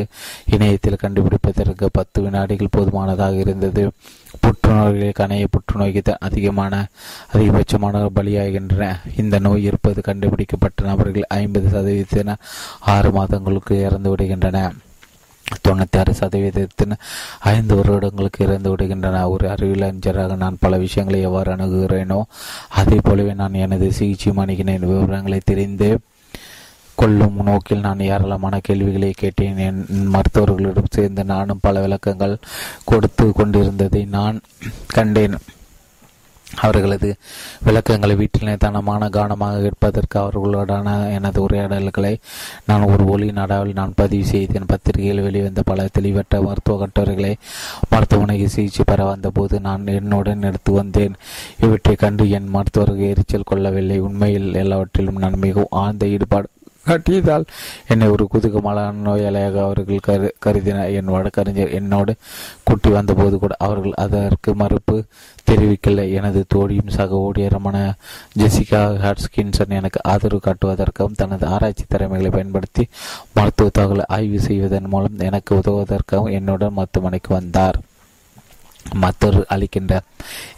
Speaker 1: இணையத்தில் கண்டுபிடிப்பதற்கு பத்து வினாடிகள் போதுமானதாக இருந்தது. புற்றுநோய்களில் கணைய புற்றுநோய்க்கு அதிகமான அதிகபட்சமான பலியாகின்றன. இந்த நோய் இருப்பது கண்டுபிடிக்கப்பட்ட நபர்கள் ஐம்பது சதவீதத்தின ஆறு மாதங்களுக்கு இறந்து விடுகின்றன. தொண்ணூத்தி ஆறு சதவீதத்தின் ஐந்து வருடங்களுக்கு இறந்து விடுகின்றன. ஒரு அறிவியலஞ்சராக நான் பல விஷயங்களை எவ்வாறு அணுகுகிறேனோ அதே போலவே நான் எனது சிகிச்சை அணுகினேன் விவரங்களை தெரிந்து கொள்ளும் நோக்கில் நான் ஏராளமான கேள்விகளை கேட்டேன். என் மருத்துவர்களிடம் சேர்ந்து நானும் பல விளக்கங்கள் கொடுத்து கொண்டிருந்ததை நான் கண்டேன். அவர்களது விளக்கங்களை வீட்டில் நிதானமான கவனமாக கேட்பதற்கு அவர்களுடனான எனது உரையாடல்களை நான் ஒரு ஒளி நாடாவில் நான் பதிவு செய்தேன். பத்திரிகையில் வெளிவந்த பல தெளிவற்ற மருத்துவ கட்டுரைகளை மருத்துவமனைக்கு சிகிச்சை பெற வந்தபோது நான் என்னுடன் எடுத்து வந்தேன். இவற்றை கண்டு என் மருத்துவர்கள் எரிச்சல் கொள்ளவில்லை. உண்மையில் எல்லாவற்றிலும் நான் மிகவும் ஆழ்ந்த ஈடுபாடு காட்டியதால் என்னை ஒரு குதுகமான நோயாளியாக அவர்கள் கரு கருதினர் என் வழக்கறிஞர் என்னோடு கூட்டி வந்தபோது கூட அவர்கள் அதற்கு மறுப்பு தெரிவிக்கலை. எனது தோழியும் சக ஊழியரமான ஜெசிகா ஹாட்ஸ்கின்சன் எனக்கு ஆதரவு காட்டுவதற்காகவும் தனது ஆராய்ச்சி திறமைகளை பயன்படுத்தி மருத்துவ தகவலை ஆய்வு செய்வதன் மூலம் எனக்கு உதவுவதற்காகவும் என்னுடன் மருத்துவமனைக்கு வந்தார். மற்றொரு அளிக்கின்ற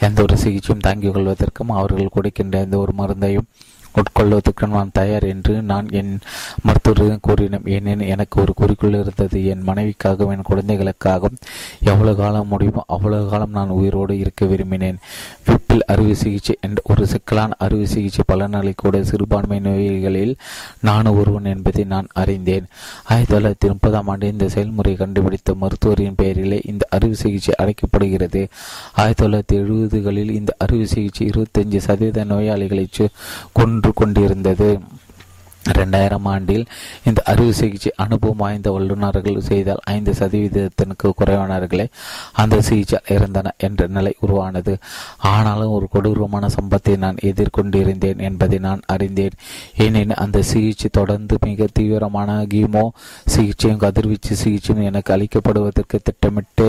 Speaker 1: எந்த ஒரு சிகிச்சையும் தாங்கிக் கொள்வதற்கும் அவர்கள் கொடுக்கின்ற எந்த ஒரு மருந்தையும் உட்கொள்வதற்கு நான் தயார் என்று நான் என் மருத்துவரிடம் கூறினேன். ஏனெனில் எனக்கு ஒரு குறிக்கோள் இருந்தது. என் மனைவிக்காகவும் என் குழந்தைகளுக்காகவும் எவ்வளவு காலம் முடியுமோ அவ்வளவு காலம் நான் உயிரோடு இருக்க விரும்பினேன். வீட்டில் அறுவை சிகிச்சை என்ற ஒரு சிக்கலான அறுவை சிகிச்சை பலன்களை கூட சிறுபான்மை நோய்களில் நான் ஒருவன் என்பதை நான் அறிந்தேன். ஆயிரத்தி தொள்ளாயிரத்தி முப்பதாம் ஆண்டு இந்த செயல்முறையை கண்டுபிடித்த மருத்துவரின் பெயரிலே இந்த அறுவை சிகிச்சை அழைக்கப்படுகிறது. ஆயிரத்தி தொள்ளாயிரத்தி எழுபதுகளில் இந்த அறுவை சிகிச்சை இருபத்தஞ்சு சதவீத நோயாளிகளை கொண்டு கொன்று கொண்டிருந்தது. இரண்டாயிரம் ஆண்டில் இந்த அறுவை சிகிச்சை அனுபவம் வாய்ந்த வல்லுநர்கள் செய்தால் ஐந்து சதவீதத்திற்கு குறைவானவர்களே அந்த சிகிச்சை இருந்தன என்ற நிலை உருவானது. ஆனாலும் ஒரு கொடூரமான சம்பத்தை நான் எதிர்கொண்டிருந்தேன் என்பதை நான் அறிந்தேன். ஏனெனில் அந்த சிகிச்சை தொடர்ந்து மிக தீவிரமான கீமோ சிகிச்சையும் கதிர்வீச்சு சிகிச்சையும் எனக்கு அளிக்கப்படுவதற்கு திட்டமிட்டு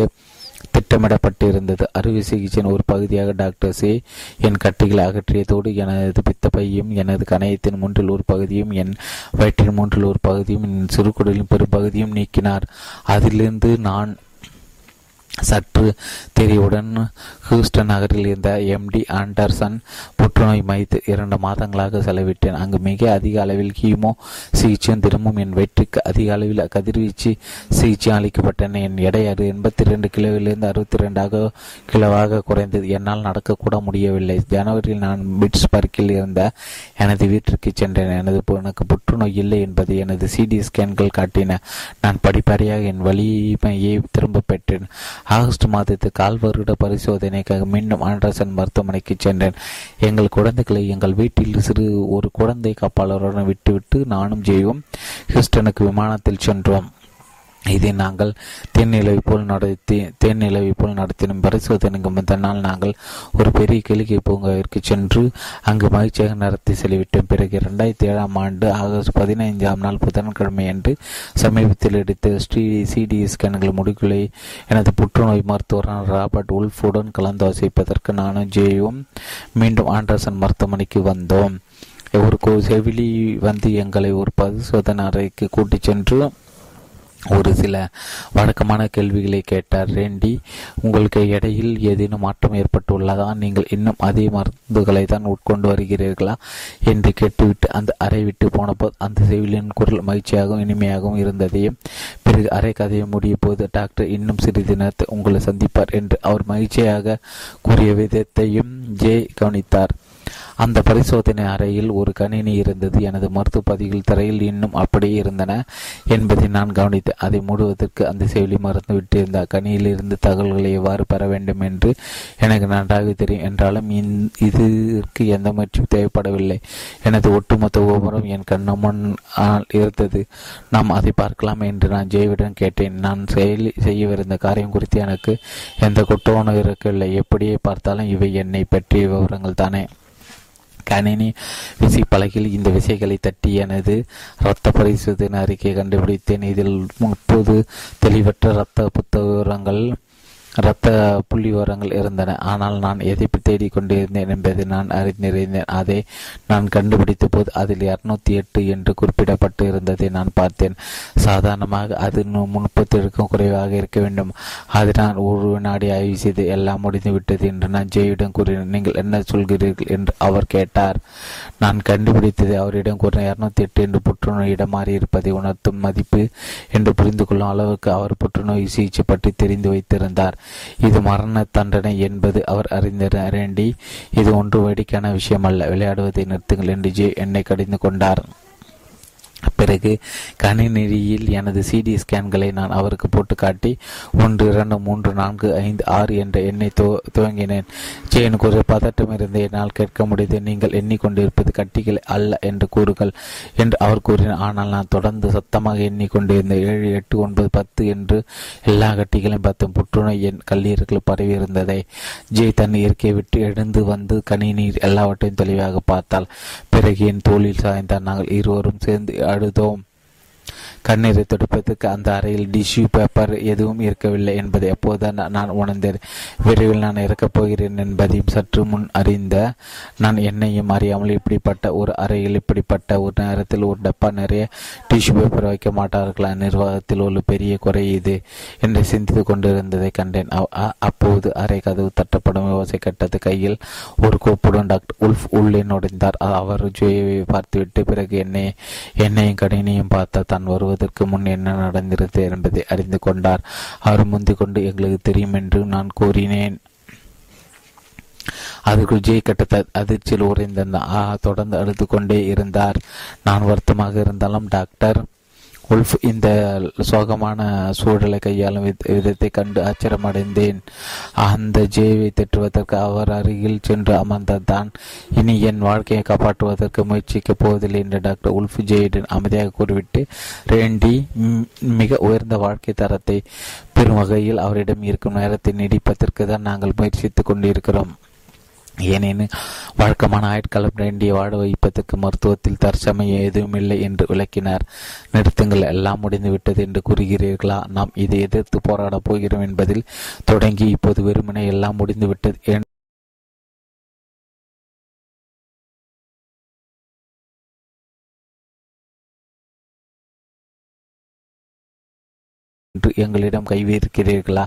Speaker 1: திட்டமிடப்பட்டிருந்தது. அறுவை சிகிச்சையின் ஒரு பகுதியாக டாக்டர் சே என் கட்டிகளை அகற்றியதோடு எனது பித்தப்பையும் எனது கணையத்தின் மூன்றில் ஒரு பகுதியும் என் வயிற்றின் மூன்றில் ஒரு பகுதியும் என் சிறுகுடலின் பெரும்பகுதியும் நீக்கினார். அதிலிருந்து நான் சற்று தெரியவுடன் ஹூஸ்டன் நகரில் இருந்த எம்டி ஆண்டர்சன் புற்றுநோய் மைத்து இரண்டு மாதங்களாக செலவிட்டேன். அங்கு மிக அதிக அளவில் கீமோ சிகிச்சையும் தினமும் என் வயிற்றுக்கு அதிக அளவில் கதிர்வீச்சு சிகிச்சையும் அளிக்கப்பட்டன. என் எடை அது எண்பத்தி ரெண்டு கிலோவிலிருந்து அறுபத்தி ரெண்டாக கிலோவாக குறைந்தது. என்னால் நடக்கக்கூட முடியவில்லை. ஜனவரியில் நான் பிட்ஸ்பர்க்கில் இருந்த எனது வீட்டிற்கு சென்றேன். எனது எனக்கு புற்றுநோய் இல்லை என்பதை எனது சிடி ஸ்கேன்கள் காட்டின. நான் படிப்படியாக என் வலிமையை திரும்ப பெற்றேன். ஆகஸ்ட் மாதத்தில் கால் வருட பரிசோதனைக்காக மீண்டும் ஆண்டர்சன் மருத்துவமனைக்கு சென்றேன். எங்கள் குழந்தைகளை எங்கள் வீட்டில் சிறு ஒரு குழந்தை காப்பாளருடன் விட்டுவிட்டு நானும் ஜெய்வும். ஹியூஸ்டனுக்கு விமானத்தில் சென்றோம். இதை நாங்கள் தேன்நிலவை போல் நடத்தி தேன்நிலவை போல் நடத்தினோம். பரிசோதனைக்கு நாள் நாங்கள் ஒரு பெரிய கிளிகை பூங்காவிற்கு சென்று அங்கு மகிழ்ச்சியாக நடத்தி செலவிட்டோம். பிறகு இரண்டாயிரத்தி ஏழாம் ஆண்டு ஆகஸ்ட் பதினைந்தாம் நாள் புதன்கிழமை அன்று சமீபத்தில் எடுத்த ஸ்ரீ சிடி ஸ்கேன்கள் முடிவுகளை எனது புற்றுநோய் மருத்துவரான ராபர்ட் உல்ஃபுடன் கலந்தாலோசிப்பதற்கு நானும் ஜேயும் மீண்டும் ஆண்டர்சன் மருத்துவமனைக்கு வந்தோம். ஒரு செவிலி வந்து எங்களை ஒரு பரிசோதனை அறைக்கு கூட்டிச் சென்று ஒரு சில வழக்கமான கேள்விகளை கேட்டார். ரெண்டி உங்களுக்கு இடையில் ஏதேனும் மாற்றம் ஏற்பட்டுள்ளதா? நீங்கள் இன்னும் அதே மருந்துகளை தான் உட்கொண்டு வருகிறீர்களா? என்று கேட்டுவிட்டு அந்த அறை விட்டு போனபோது அந்த செவிலின் குரல் மகிழ்ச்சியாகவும் இனிமையாகவும் இருந்ததையும் பிறகு அறை கதையை முடிய போது டாக்டர் இன்னும் சிறிது நேரத்தை உங்களை சந்திப்பார் என்று அவர் மகிழ்ச்சியாக கூறிய விதத்தையும் ஜே கவனித்தார். அந்த பரிசோதனை அறையில் ஒரு கணினி இருந்தது. எனது மருத்துவ பதிவில் திரையில் இன்னும் அப்படியே இருந்தன என்பதை நான் கவனித்தேன். அதை மூடுவதற்கு அந்த செயலி மறந்து விட்டிருந்த கணினியிலிருந்து தகவல்களை எவ்வாறு பெற வேண்டும் என்று எனக்கு நன்றாக தெரியும். என்றாலும் இதற்கு எந்த முயற்சியும் தேவைப்படவில்லை. எனது ஒட்டுமொத்த ஓபரம் என் கண்ணமுன் இருந்தது. நாம் அதை பார்க்கலாம் என்று நான் ஜெயவிடம் கேட்டேன். நான் செயலி செய்யவிருந்த காரியம் குறித்து எனக்கு எந்த குற்றவுணர்வு இருக்கவில்லை எப்படியே பார்த்தாலும் இவை என்னை பற்றிய விவரங்கள் தானே. கணினி விசி இந்த விசைகளை தட்டி எனது இரத்த பரிசோதனை அறிக்கையை கண்டுபிடித்தேன். இதில் முப்பது தெளிவற்ற இரத்த புத்தகங்கள் விவரங்கள் இரத்த புள்ளி விவரங்கள் இருந்தன. ஆனால் நான் எதை தேடிக்கொண்டிருந்தேன் என்பதை நான் அறிந்திருந்தேன் அதை நான் கண்டுபிடித்த போது அதில் இருநூத்தி எட்டு என்று குறிப்பிடப்பட்டு இருந்ததை நான் பார்த்தேன். சாதாரணமாக அது முப்பத்திற்கும் குறைவாக இருக்க வேண்டும். அதை நான் ஒரு வினாடி ஆய்வு செய்து எல்லாம் முடிந்து விட்டது என்று நான் ஜெயிடம் கூறினேன். நீங்கள் என்ன சொல்கிறீர்கள் என்று அவர் கேட்டார். நான் கண்டுபிடித்தது அவரிடம் கூறின இருநூத்தி எட்டு என்று புற்றுநோய் இடமாறி இருப்பதை உணர்த்தும் மதிப்பு என்று புரிந்து கொள்ளும் அளவுக்கு அவர் புற்றுநோய் சிகிச்சை பற்றி தெரிந்து வைத்திருந்தார். இது மரண தண்டனை என்பது அவர் அறிஞர் ரேண்டி இது ஒன்று வேடிக்கையான விஷயமல்ல. விளையாடுவதை நிறுத்துங்கள் என்று ஜே என்னை கடிந்து கொண்டார். பிறகு கணினியில் எனது சிடி ஸ்கேன்களை நான் அவருக்கு போட்டு காட்டி ஒன்று இரண்டு மூன்று நான்கு ஐந்து ஆறு என்ற எண்ணை துவங்கினேன். எனக்கு ஒரு பதட்டம் இருந்து என்னால் கேட்க முடியுது நீங்கள் எண்ணிக்கொண்டிருப்பது கட்டிகள் அல்ல என்று கூறுகள் என்று அவர் கூறினார். ஆனால் நான் தொடர்ந்து சத்தமாக எண்ணிக்கொண்டிருந்த ஏழு எட்டு ஒன்பது பத்து என்று எல்லா கட்டிகளையும் பார்த்தும் புற்றுநோய் என் கல்லீரர்கள் பரவி இருந்ததை ஜெய் தன் இயற்கையை விட்டு எழுந்து வந்து கணினியில் எல்லாவற்றையும் தெளிவாக பார்த்தால் பிறகு என் தோளில் சாய்ந்தார். நாங்கள் இருவரும் சேர்ந்து அழுதோம். கண்ணீரை துடைப்பதற்கு அந்த அறையில் டிஷ்யூ பேப்பர் எதுவும் இருக்கவில்லை என்பதை அப்போதுதான் நான் உணர்ந்தேன். விரைவில் நான் இறக்கப் போகிறேன் என்பதையும் சற்று முன் அறிந்த நான் என்னையும் அறியாமல் இப்படிப்பட்ட ஒரு அறையில் இப்படிப்பட்ட ஒரு நேரத்தில் ஒரு டப்பா நிறைய டிஷ்யூ பேப்பர் வைக்க மாட்டார்களா? நிர்வாகத்தில் ஒரு பெரிய குறை இது என்று சிந்தித்து கொண்டிருந்ததை கண்டேன். அப்போது அறை கதவு தட்டப்படும் யோசை கட்டது கையில் ஒரு கோப்புடன் டாக்டர் உல்ஃப் உள்ளே நுழைந்தார். அவர் ஜோயை பார்த்துவிட்டு பிறகு என்னை என்னையும் கணினியும் பார்த்த தான் வருவது வருவதற்கு முன் என்ன நடந்திருந்தது என்பதை அறிந்து கொண்டார். அவர் முந்திக் கொண்டு எங்களுக்கு தெரியும் என்று நான் கூறினேன். அதற்குள் ஜெய் கட்ட அதிர்ச்சியில் உறைந்திருந்தார் தொடர்ந்து அழுது கொண்டே இருந்தார். நான் வருத்தமாக இருந்தாலும் டாக்டர் உல்ஃப் இந்த சோகமான சூழலை கையாளும் விதத்தை கண்டு ஆச்சரியமடைந்தேன். அந்த ஜேவை திட்டுவதற்கு அவர் அருகில் சென்று அமர்ந்ததான் இனி என் வாழ்க்கையை காப்பாற்றுவதற்கு முயற்சிக்கப் போவதில்லை என்று டாக்டர் உல்ஃப் ஜேயுடன் அமைதியாக கூறிவிட்டு ரேண்டி மிக உயர்ந்த வாழ்க்கை தரத்தை பெறும் வகையில் அவரிடம் இருக்கும் நேரத்தை நீடிப்பதற்கு தான் நாங்கள் முயற்சித்துக் கொண்டிருக்கிறோம். ஏனெனில் வழக்கமான ஆயுட்காலம் வேண்டிய வாழ வைப்பதற்கு மருத்துவத்தில் தற்சமயம் எதுவும் இல்லை என்று விளக்கினார். நிறுத்துங்கள் எல்லாம் முடிந்து விட்டது என்று கூறுகிறீர்களா? நாம் இதை எதிர்த்து போராடப் போகிறோம் என்பதில் தொடங்கி இப்போது வெறுமனே எல்லாம் முடிந்து என்று எங்களிடம் கைவிருக்கிறீர்களா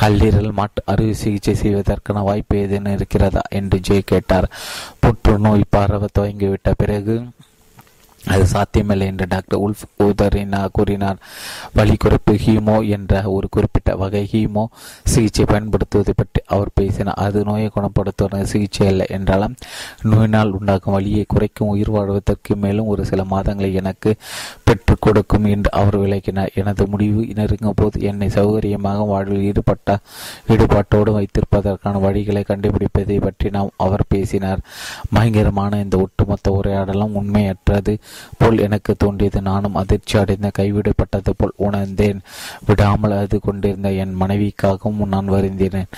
Speaker 1: கல்லீரல் மாட்டு அறுவை சிகிச்சை செய்வதற்கான வாய்ப்பு ஏதேனும் இருக்கிறதா? என்று ஜெய் கேட்டார். புற்றுநோய் பரவ துவங்கிவிட்ட பிறகு அது சாத்தியமில்லை என்று டாக்டர் உல்ஃப் உதரினா கூறினார். வலி குறைப்பு ஹீமோ என்ற ஒரு குறிப்பிட்ட வகை ஹீமோ சிகிச்சை பயன்படுத்துவது பற்றி அவர் பேசினார். அது நோயை குணப்படுத்துவதற்கு சிகிச்சை அல்ல என்றாலும் நோயினால் உண்டாகும் வழியை குறைக்கும் உயிர் வாழ்வதற்கு மேலும் ஒரு சில மாதங்களை எனக்கு பெற்றுக் கொடுக்கும் என்று அவர் விளக்கினார். எனது முடிவு நெருங்கும் போது என்னை சௌகரியமாக வாழ்வில் ஈடுபட்ட ஈடுபாட்டோடு வைத்திருப்பதற்கான வழிகளை கண்டுபிடிப்பதை பற்றி நாம் அவர் பேசினார். பயங்கரமான இந்த ஒட்டுமொத்த உரையாடலும் உண்மையற்றது. போல் எனக்கு தோன்றியது. நானும் அதிர்ச்சி அடைந்த கைவிடப்பட்டது போல் உணர்ந்தேன். விடாமல் அது கொண்டிருந்த என் மனைவிக்காகவும் நான் வருந்தினேன்.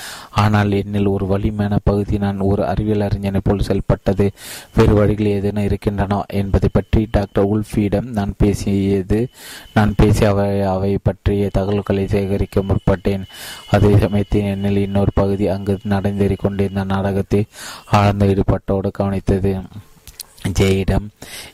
Speaker 1: ஆனால் என்னில் ஒரு வலிமையான பகுதி நான் ஒரு அறிவியல் அறிஞனை போல் செயல்பட்டது. வேறு வழிகள் ஏதேனும் இருக்கின்றன என்பதை பற்றி டாக்டர் உல்ஃபியிடம் நான் பேசியது நான் பேசி அவை அவை பற்றிய தகவல்களை சேகரிக்க முற்பட்டேன். அதே சமயத்தில் என்னில் இன்னொரு பகுதி அங்கு நடந்தேறிக் கொண்டிருந்த நாடகத்தை ஆழ்ந்த ஈடுபாட்டோடு கவனித்தது. ஜெயிடம்.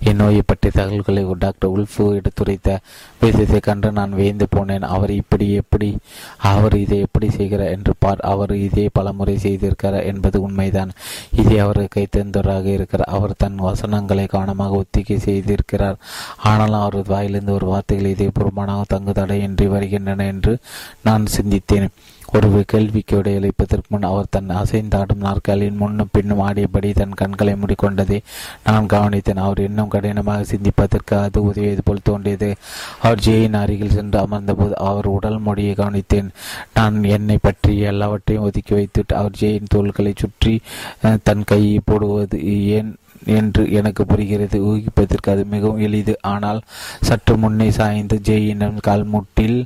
Speaker 1: இந்நோயை பற்றிய தகவல்களை டாக்டர் உல்ஃபு எடுத்துரைத்த விஷயத்தை கண்டு நான் வியந்து போனேன். அவர் இப்படி எப்படி அவர் இதை எப்படி செய்கிறார் என்று பார். அவர் இதே பலமுறை செய்திருக்கிறார் என்பது உண்மைதான். இதே அவருக்கு கைத்தந்தராக இருக்கிறார். அவர் தன் வசனங்களை கவனமாக ஒத்திகை செய்திருக்கிறார். ஆனாலும் அவரது வாயிலிருந்து ஒரு வார்த்தைகள் இதே பூர்வமாக தங்கு தடையின்றி வருகின்றன என்று நான் சிந்தித்தேன். ஒரு கேள்விக்கு விடையளிப்பதற்கு முன் அவர் தன் அசைந்தாடும் நாற்காலியின் முன்னும் பின்னும் ஆடியபடி தன் கண்களை மூடிக்கொண்டதை நான் கவனித்தேன். அவர் இன்னும் கடினமாக சிந்திப்பதற்கு அது உதவியது போல் தோன்றியது. அவர் ஜேயின் அருகில் சென்று அமர்ந்தபோது அவர் உடல் மொழியை கவனித்தேன். நான் என்னை பற்றி எல்லாவற்றையும் ஒதுக்கி வைத்துவிட்டு அவர் ஜேயின் தோள்களை சுற்றி தன் கையை போடுவது ஏன் என்று எனக்கு புரிகிறது. ஊகிப்பதற்கு அது மிகவும் எளிது. ஆனால் சற்று முன்னே சாய்ந்து ஜெயினம் கால்முட்டில்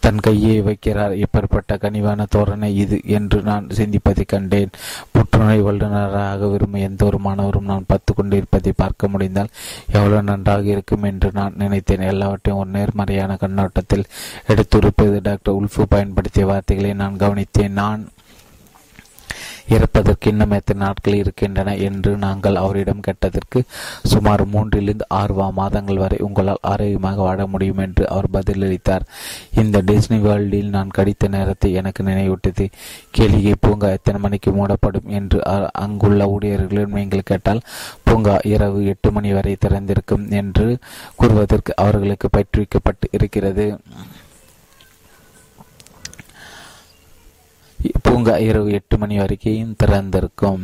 Speaker 1: தன் கையை வைக்கிறார். இப்பேற்பட்ட கனிவான தோரணை இது என்று நான் சிந்திப்பதை கண்டேன். புற்றுநோய் வல்லுநராக விரும்பும் எந்த ஒரு மாணவரும் நான் பத்து கொண்டிருப்பதை பார்க்க முடிந்தால் எவ்வளவு நன்றாக இருக்கும் என்று நான் நினைத்தேன். எல்லாவற்றையும் ஒரு நேர்மறையான கண்ணோட்டத்தில் எடுத்துரைப்பது டாக்டர் உல்ஃபு பயன்படுத்திய வார்த்தைகளை நான் கவனித்தேன். நான் இறப்பதற்கு இன்னும் எத்தனை நாட்கள் இருக்கின்றன என்று நாங்கள் அவரிடம் கேட்டதற்கு சுமார் மூன்றிலிருந்து ஆறு மாதங்கள் வரை உங்களால் ஆரோக்கியமாக வாழ முடியும் என்று அவர் பதிலளித்தார். இந்த டிஸ்னி வேர்ல்டில் நான் கடித்த நேரத்தை எனக்கு நினைவூட்டது கேளிகை பூங்கா எத்தனை மணிக்கு மூடப்படும் என்று அங்குள்ள ஊழியர்களிடம் நீங்கள் கேட்டால் பூங்கா இரவு எட்டு மணி வரை திறந்திருக்கும் என்று கூறுவதற்கு அவர்களுக்கு பயிற்றுவிக்கப்பட்டு இருக்கிறது. பூங்கா இரவு எட்டு மணி வரைக்கும் திறந்திருக்கும்.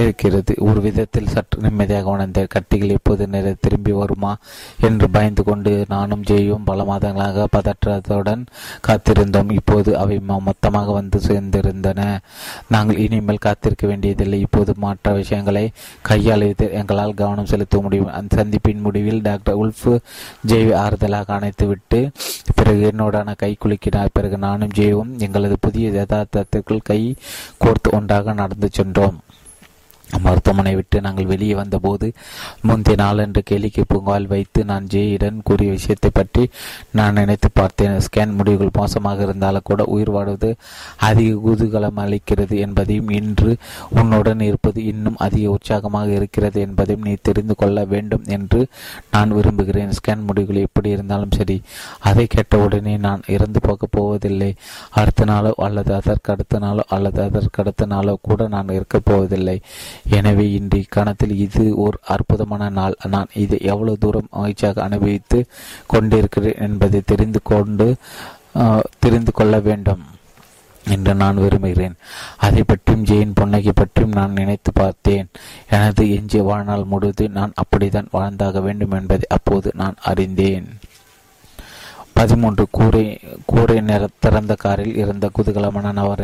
Speaker 1: இருக்கிறது. ஒரு விதத்தில் சற்று நிம்மதியாக உணர்ந்த கட்டிகள் எப்போது நிறை திரும்பி வருமா என்று பயந்து கொண்டு நானும் ஜெயும் பல மாதங்களாக பதற்றத்துடன் காத்திருந்தோம். இப்போது அவை மொத்தமாக வந்து சேர்ந்திருந்தன. நாங்கள் இனிமேல் காத்திருக்க வேண்டியதில்லை. இப்போது மற்ற விஷயங்களை கையாளுவது எங்களால் கவனம் செலுத்த முடியும். அந்த சந்திப்பின் முடிவில் டாக்டர் உல்ஃப் ஜெய் ஆறுதலாக அணைத்துவிட்டு பிறகு என்னோடான கை குலுக்கினார். பிறகு நானும் ஜெயவும் எங்களது புதிய யதார்த்தத்திற்குள் கை கோர்த்து ஒன்றாக நடந்து சென்றோம். மருத்துவமனை விட்டு நாங்கள் வெளியே வந்தபோது முந்தைய நாளன்று கேளிக்கை பூங்கால் வைத்து நான் ஜெயிடன் கூறிய விஷயத்தை பற்றி நான் நினைத்து பார்த்தேன். ஸ்கேன் முடிவுகள் மோசமாக இருந்தாலும் கூட உயிர் வாழ்வது அதிக குதூகலம் அளிக்கிறது என்பதையும் இன்று உன்னுடன் இருப்பது இன்னும் அதிக உற்சாகமாக இருக்கிறது என்பதையும் நீ தெரிந்து கொள்ள வேண்டும் என்று நான் விரும்புகிறேன். ஸ்கேன் முடிவுகள் எப்படி இருந்தாலும் சரி அதை கேட்டவுடனே நான் இறந்து போகப் போவதில்லை. அடுத்த நாளோ அல்லது அதற்கு அடுத்த நாளோ அல்லது அதற்கு அடுத்த நாளோ கூட நான் இருக்கப் போவதில்லை. எனவே இன்றைய கணத்தில் இது ஒரு அற்புதமான நாள். நான் இதை எவ்வளவு தூரம் மகிழ்ச்சியாக அனுபவித்து கொண்டிருக்கிறேன் என்பதை தெரிந்து கொண்டு தெரிந்து கொள்ள வேண்டும் என்று நான் விரும்புகிறேன். அதை பற்றியும் ஜெயின் பொன்னகை பற்றியும் நான் நினைத்து பார்த்தேன். எனது எஞ்சிய வாழ்நாள் முழுவதும் நான் அப்படித்தான் வாழ்ந்தாக வேண்டும் என்பதை அப்போது நான் அறிந்தேன். பதிமூன்று கூரை கூரை நிற திறந்த காரில் இருந்த குதூகலமான நபர்.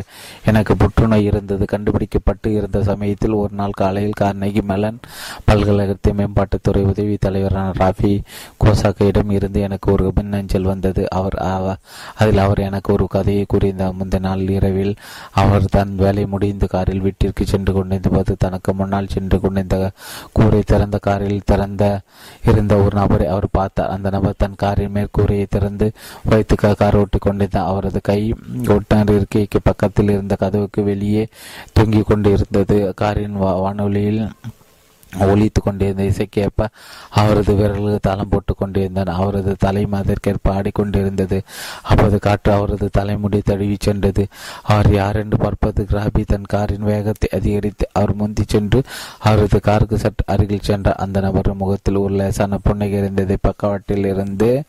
Speaker 1: எனக்கு புற்றுநோய் இருந்தது. கண்டுபிடிக்கப்பட்டு இருந்த சமயத்தில் ஒரு நாள் காலையில் கார்னகி மெலன் பல்கலைக்கழகத்தின் மேம்பாட்டுத்துறை உதவி தலைவரான ராஃபி கோசாக்கையிடம் இருந்து எனக்கு ஒரு மின்னஞ்சல் வந்தது. அவர் அதில் அவர் எனக்கு ஒரு கதையை கூறியிருந்தார். முந்தைய நாள் இரவில் அவர் தன் வேலை முடிந்து காரில் வீட்டிற்கு சென்று கொண்டிருந்த போது தனக்கு முன்னால் சென்று கொண்டிருந்த கூரை திறந்த காரில் திறந்த இருந்த ஒரு நபரை அவர் பார்த்தார். அந்த நபர் தன் காரின் மேற்கூரையை திறந்து வைத்து கார் ஓட்டி கொண்டிருந்தார் அவரது கை ஒட்டார் இருக்கைக்கு பக்கத்தில் இருந்த கதவுக்கு வெளியே தொங்கிக் கொண்டிருந்தது காரின் வானொலியில் ஒழித்து கொண்டிருந்த இசைக்கேற்ப அவரது விரல்கள் தளம் போட்டு கொண்டிருந்தான் அவரது தலை மதற்கேற்ப ஆடிக்கொண்டிருந்தது. அப்போது காற்று அவரது தலைமுடி தழுவி சென்றது. அவர் யார் என்று பார்ப்பது கிராபி தன் காரின் வேகத்தை அதிகரித்து அவர் முந்தி சென்று அவரது காருக்கு சற்று அருகில் சென்றார் அந்த நபர் முகத்தில் ஒரு லேசான புன்னகை இருந்ததை. பக்கவாட்டில் இருந்து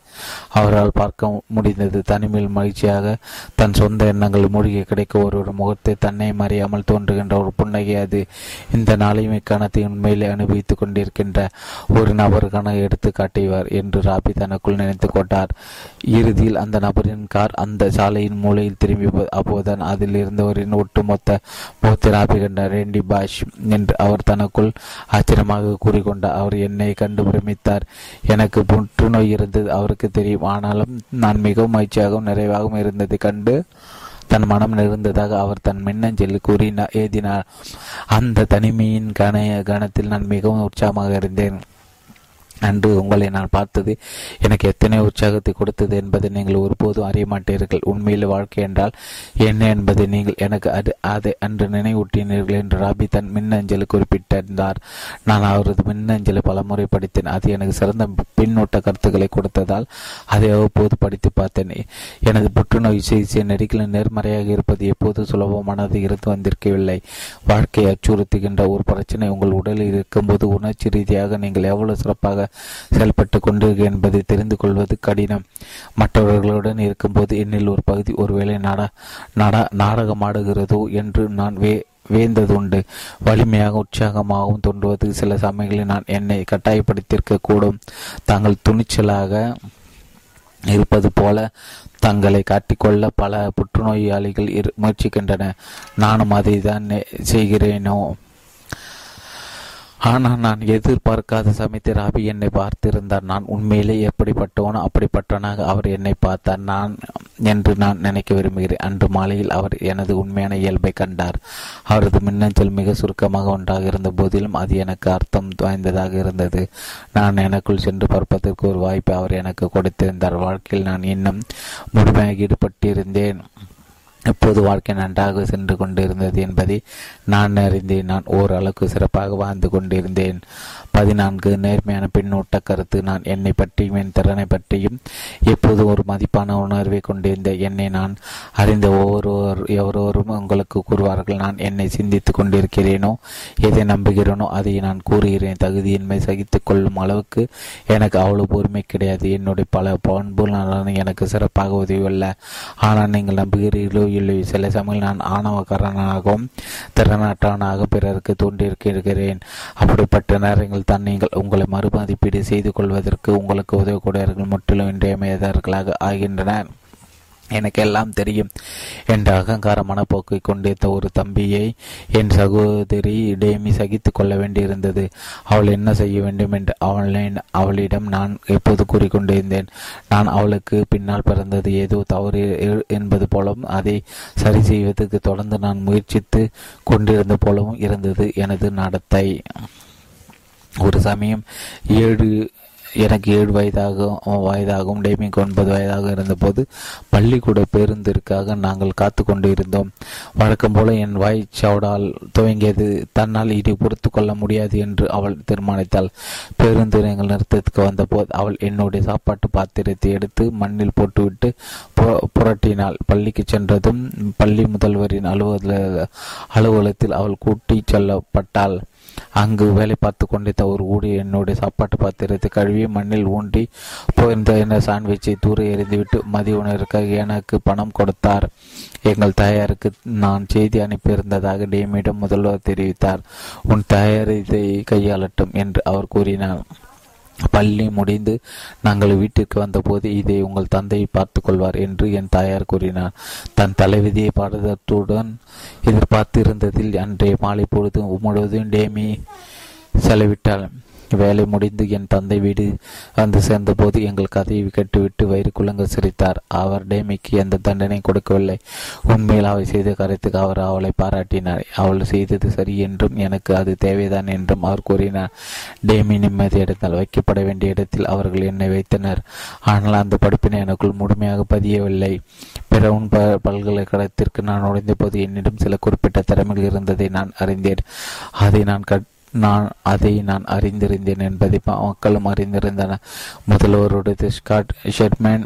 Speaker 1: அவரால் பார்க்க முடிந்தது. தனிமையில் மகிழ்ச்சியாக தன் சொந்த எண்ணங்கள் மூழ்கி கிடைக்க ஒருவர் முகத்தை தன்னை மறியாமல் தோன்றுகின்ற ஒரு புன்னகை அது. இந்த நாளைமை கணத்தை உண்மையிலே அனுபவித்துக் கொண்டிருக்கின்ற ஒரு நபருக்கான எடுத்து என்று ராபி தனக்குள் நினைத்து கொண்டார். இறுதியில் அந்த நபரின் கார் அந்த சாலையின் மூலையில் திரும்பி அப்போதுதான் அதில் இருந்தவரின் ஒட்டுமொத்த முகத்தை ராபி கண்டார் ரெண்டி பாஷ் என்று அவர் தனக்குள் ஆச்சரியமாக கூறிக்கொண்டார் அவர் என்னை கண்டு பிரமித்தார். எனக்கு புற்றுநோய் இருந்தது அவருக்கு தெரியும். ஆனாலும் நான் மிகவும் மகிழ்ச்சியாகவும் நிறைவாகவும் இருந்ததை கண்டு தன் மனம் நிறைந்ததாக அவர் தன் மின்னஞ்சலில் கூறினார். எழுதினார் அந்த தனிமையின் கன கணத்தில் நான் மிகவும் உற்சாகமாக இருந்தேன். அன்று உங்களை நான் பார்த்தது. எனக்கு எத்தனை உற்சாகத்தை கொடுத்தது என்பதை நீங்கள் ஒருபோதும் அறிய மாட்டீர்கள். உண்மையில் வாழ்க்கை என்றால் என்ன என்பதை நீங்கள் எனக்கு அது அதை அன்று நினைவூட்டினீர்கள் என்று ராபி தன் மின்னஞ்சலை குறிப்பிட்டிருந்தார். நான் அவரது மின்னஞ்சலை பலமுறை படித்தேன். அது எனக்கு சிறந்த பின்னூட்ட கருத்துக்களை கொடுத்ததால் அதை அவ்வப்போது படித்து பார்த்தேன். எனது புற்றுநோய் சிகிச்சை நெருக்கில் நேர்மறையாக இருப்பது எப்போது சுலபமானது இருந்து வந்திருக்கவில்லை. வாழ்க்கையை அச்சுறுத்துகின்ற ஒரு பிரச்சனை உங்கள் உடலில் இருக்கும்போது உணர்ச்சி ரீதியாக நீங்கள் எவ்வளவு சிறப்பாக சிறப்பாக செயல்பட்டு கொண்டிருக்க என்பதை தெரிந்து கொள்வது கடினம். மற்றவர்களுடன் இருக்கும்போது என்னில் ஒரு பகுதி ஒருவேளை நாடா நாடா நாடகமாடுகிறதோ என்று நான் வே வேந்ததுண்டு. வலிமையாக உற்சாகமாகவும் தோன்றுவது சில சமயங்களில் நான் என்னை கட்டாயப்படுத்தியிருக்க கூடும் தாங்கள் துணிச்சலாக இருப்பது போல தங்களை காட்டிக்கொள்ள பல புற்றுநோயாளிகள் முயற்சிக்கின்றன. நானும் அதை தான் செய்கிறேனோ? ஆனால் நான் எதிர்பார்க்காத சமயத்தில் ராபி என்னை பார்த்திருந்தார். நான் உண்மையிலே எப்படிப்பட்டவனோ அப்படிப்பட்டவனாக அவர் என்னை பார்த்தார். நான் என்று நான் நினைக்க விரும்புகிறேன். அன்று மாலையில் அவர் எனது உண்மையான இயல்பை கண்டார். அவரது மின்னஞ்சல் மிக சுருக்கமாக ஒன்றாக இருந்த போதிலும் அது எனக்கு அர்த்தம் வாய்ந்ததாக இருந்தது. நான் எனக்குள் சென்று பார்ப்பதற்கு ஒரு வாய்ப்பை அவர் எனக்கு கொடுத்திருந்தார். வாழ்க்கையில் நான் இன்னும் முழுமையாக ஈடுபட்டிருந்தேன். இப்போது வாழ்க்கை நன்றாக சென்று கொண்டிருந்தது என்பதை நான் அறிந்தேன். நான் ஓரளவுக்கு சிறப்பாக வாழ்ந்து கொண்டிருந்தேன். பதினான்கு நேர்மையான பின்னூட்ட கருத்து. நான் என்னை பற்றியும் என் திறனை பற்றியும் எப்போது ஒரு மதிப்பான உணர்வை கொண்டிருந்த என்னை நான் அறிந்த ஒவ்வொருவர் எவரோரும் உங்களுக்கு கூறுவார்கள் நான் என்னை சிந்தித்து கொண்டிருக்கிறேனோ எதை நம்புகிறேனோ அதை நான் கூறுகிறேன். தகுதியின்மை சகித்து கொள்ளும் அளவுக்கு எனக்கு அவ்வளவு பொறுமை கிடையாது. என்னுடைய பல பண்புகள் எனக்கு சிறப்பாக உதவியல்ல ஆனால் நீங்கள் நம்புகிறீர்களோ இல்லை சில சமயம் நான் ஆணவக்காரனாகவும் திறனாற்றவனாக பிறருக்கு தோன்றியிருக்கிறேன். அப்படிப்பட்ட நேரங்கள் தான் நீங்கள் உங்களை மறுமதிப்பீடு செய்து கொள்வதற்கு உங்களுக்கு உதவக்கூடியவர்கள் முற்றிலும் இன்றியமையாதவர்களாக ஆகின்றனர். எனக்கு எல்லாம் தெரியும். என்ற அகங்கார மனப்போக்கை கொண்டிருந்த ஒரு தம்பியை என் சகோதரி டேமி சகித்து கொள்ள வேண்டியிருந்தது. அவள் என்ன செய்ய வேண்டும் என்று அவளை அவளிடம் நான் எப்போது கூறிக்கொண்டிருந்தேன். நான் அவளுக்கு பின்னால் பிறந்தது ஏதோ தவறு என்பது போலவும் அதை சரி செய்வதற்கு தொடர்ந்து நான் முயற்சித்து கொண்டிருந்த போலவும் இருந்தது எனது நடத்தை. ஒரு சமயம் ஏழு எனக்கு ஏழு வயதாகவும் வயதாகவும் டேமிக்கு ஒன்பது வயதாக இருந்தபோது பள்ளிக்கூட பேருந்திற்காக நாங்கள் காத்து கொண்டு இருந்தோம் வழக்கம் போல என் வாய் சவுடால் துவங்கியது. தன்னால் இனி பொறுத்து கொள்ள முடியாது என்று அவள் தீர்மானித்தாள். பேருந்து எங்கள் நிறுத்தத்துக்கு வந்தபோது அவள் என்னுடைய சாப்பாட்டு பாத்திரத்தை எடுத்து மண்ணில் போட்டுவிட்டு புரட்டினாள். பள்ளிக்கு சென்றதும் பள்ளி முதல்வரின் அலுவலக அலுவலகத்தில் அவள் கூட்டி செல்லப்பட்டாள். அங்கு வேலை பார்த்து கொண்டிருந்த ஒரு ஊழியர் என்னுடைய சாப்பாட்டு பாத்திரத்தை கழுவி மண்ணில் ஊண்டி போயிருந்த சாண்ட்விச்சை தூர எறிந்துவிட்டு மதிய உணவிற்காக எனக்கு பணம் கொடுத்தார். எங்கள் தாயாருக்கு நான் செய்தி அனுப்பியிருந்ததாக டேமியிடம் முதல்வர் தெரிவித்தார். உன் தாயார் இதை கையாளட்டும் என்று அவர் கூறினார். பள்ளி முடிந்து நாங்கள் வீட்டிற்கு வந்தபோது இதை உங்கள் தந்தையை பார்த்து கொள்வார் என்று என் தாயார் கூறினார். தன் தலைவிதியை பாடத்துடன் எதிர்பார்த்திருந்ததில் அன்றைய மாலை பொழுது முழுவதும் டேமி செலவிட்டாள். வேலை முடிந்து என் தந்தை வீடு வந்து சேர்ந்தபோது எங்கள் கதையை கேட்டுவிட்டு வயிறு குலங்க சிரித்தார். அவர் டேமிக்கு எந்த தண்டனை கொடுக்கவில்லை. உண்மையில் அவை செய்த கருத்துக்கு அவர் அவளை பாராட்டினார். அவள் செய்தது சரி என்றும் எனக்கு அது தேவைதான் என்றும் அவர் கூறினார். டேமி நிம்மதி அடைந்தால் வைக்கப்பட வேண்டிய இடத்தில் அவர்கள் என்னை வைத்தனர். ஆனால் அந்த படிப்பினை எனக்குள் முழுமையாக பதியவில்லை. பிறவுன் ப பல்கலைக்கழகத்திற்கு நான் நுழைந்த போது என்னிடம் சில குறிப்பிட்ட திறமைகள் இருந்ததை நான் அறிந்தேன். அதை நான் கட் நான் அதை நான் அறிந்திருந்தேன் என்பதை மக்களும் அறிந்திருந்தனர். முதல்வருடைய ஸ்காட் ஷெட்மேன்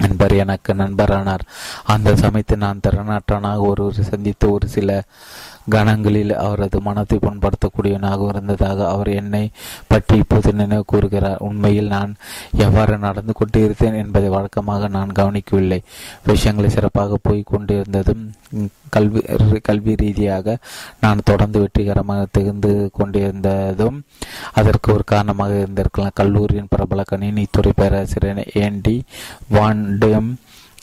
Speaker 1: என்பர் எனக்கு நண்பரானார். அந்த சமயத்தில் நான் திறனாற்றனாக ஒருவர் சந்தித்து ஒரு சில கணங்களில் அவரது மனத்தை புண்படுத்தக்கூடியவனாக இருந்ததாக அவர் என்னை பற்றி இப்போது நினைவு கூறுகிறார். உண்மையில் நான் எவ்வாறு நடந்து கொண்டிருந்தேன் என்பதை வழக்கமாக நான் கவனிக்கவில்லை. விஷயங்களை சிறப்பாக போய் கொண்டிருந்ததும் கல்வி கல்வி ரீதியாக நான் தொடர்ந்து வெற்றிகரமாக திகழ்ந்து கொண்டிருந்ததும் அதற்கு ஒரு காரணமாக இருந்திருக்கலாம். கல்லூரியின் பிரபல கணினித்துறை பேராசிரியர் ஏண்டி வான் டேம்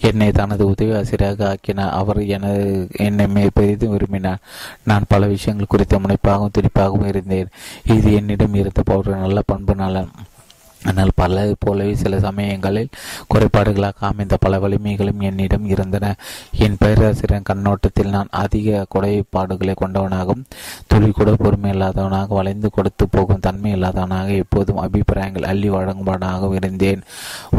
Speaker 1: என்னை தனது உதவி ஆசிரியராக ஆக்கினார் அவர் எனது என்னை பெரிதும் விரும்பினார். நான் பல விஷயங்கள் குறித்த முனைப்பாகவும் துடிப்பாகவும் இருந்தேன். இது என்னிடம் இருந்த ஒரு நல்ல பண்பு நலன் ஆனால் பல போலவே சில சமயங்களில் குறைபாடுகளாக அமைந்த பல வலிமைகளும் என்னிடம் இருந்தன. என் பேராசிரியர் கண்ணோட்டத்தில் நான் அதிக குறைபாடுகளை கொண்டவனாகவும் துளி கூட பொறுமை இல்லாதவனாக வளைந்து கொடுத்து போகும் தன்மை இல்லாதவனாக எப்போதும் அபிப்பிராயங்கள் அள்ளி வழங்குவனாகவும் இருந்தேன்.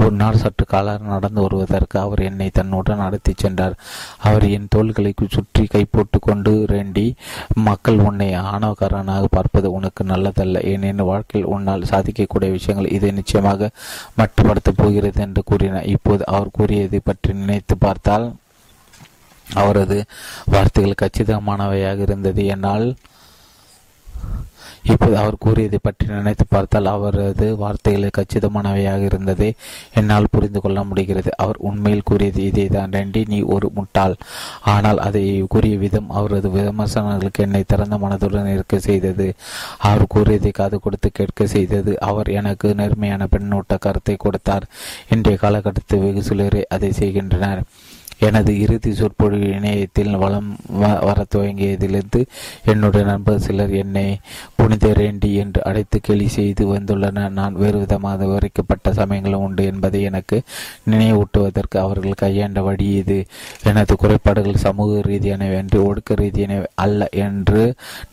Speaker 1: ஒரு நாள் சற்று காலம் நடந்து வருவதற்கு அவர் என்னை தன்னுடன் நடத்தி சென்றார். அவர் என் தோள்களை சுற்றி கை போட்டு கொண்டு ரெண்டி மக்கள் உன்னை ஆணவக்காரனாக பார்ப்பது உனக்கு நல்லதல்ல. ஏனெனில் வாழ்க்கையில் உன்னால் சாதிக்கக்கூடிய விஷயங்கள் இது நிச்சயமாக மட்டுப்படுத்தப் போகிறது என்று கூறினார் இப்போது அவர் கூறியதை பற்றி நினைத்து பார்த்தால் அவரது வார்த்தைகள் கச்சிதமானவையாக இருந்தது. என்னால் இப்போது அவர் கூறியதை பற்றி நினைத்து பார்த்தால் அவரது வார்த்தைகள் கச்சிதமானவையாக இருந்ததை என்னால் புரிந்து கொள்ள முடிகிறது. அவர் உண்மையில் கூறியது இதேதான். ரெண்டி நீ ஒரு முட்டாள். ஆனால் அதை கூறிய விதம் அவரது விமர்சனங்களுக்கு என்னை திறந்த மனதுடன் இருக்க செய்தது. அவர் கூறியதை காது கொடுத்து கேட்க செய்தது. அவர் எனக்கு நேர்மையான பெண்ணூட்ட கருத்தை கொடுத்தார். இன்றைய காலகட்டத்தில் வெகு சிலரே அதை செய்கின்றனர். எனது இறுதி சொற்பொழிவு இணையத்தில் வளம் வர துவங்கியதிலிருந்து என்னுடைய நண்பர் சிலர் என்னை புனித ரேண்டி என்று அழைத்து கேலி செய்து வந்துள்ளனர். நான் வேறு விதமாக விவரிக்கப்பட்ட சமயங்களும் உண்டு என்பதை எனக்கு நினைவூட்டுவதற்கு அவர்கள் கையாண்ட வழி இது. எனது குறைபாடுகள் சமூக ரீதியானவை என்று ஒடுக்க ரீதியானவை அல்ல என்று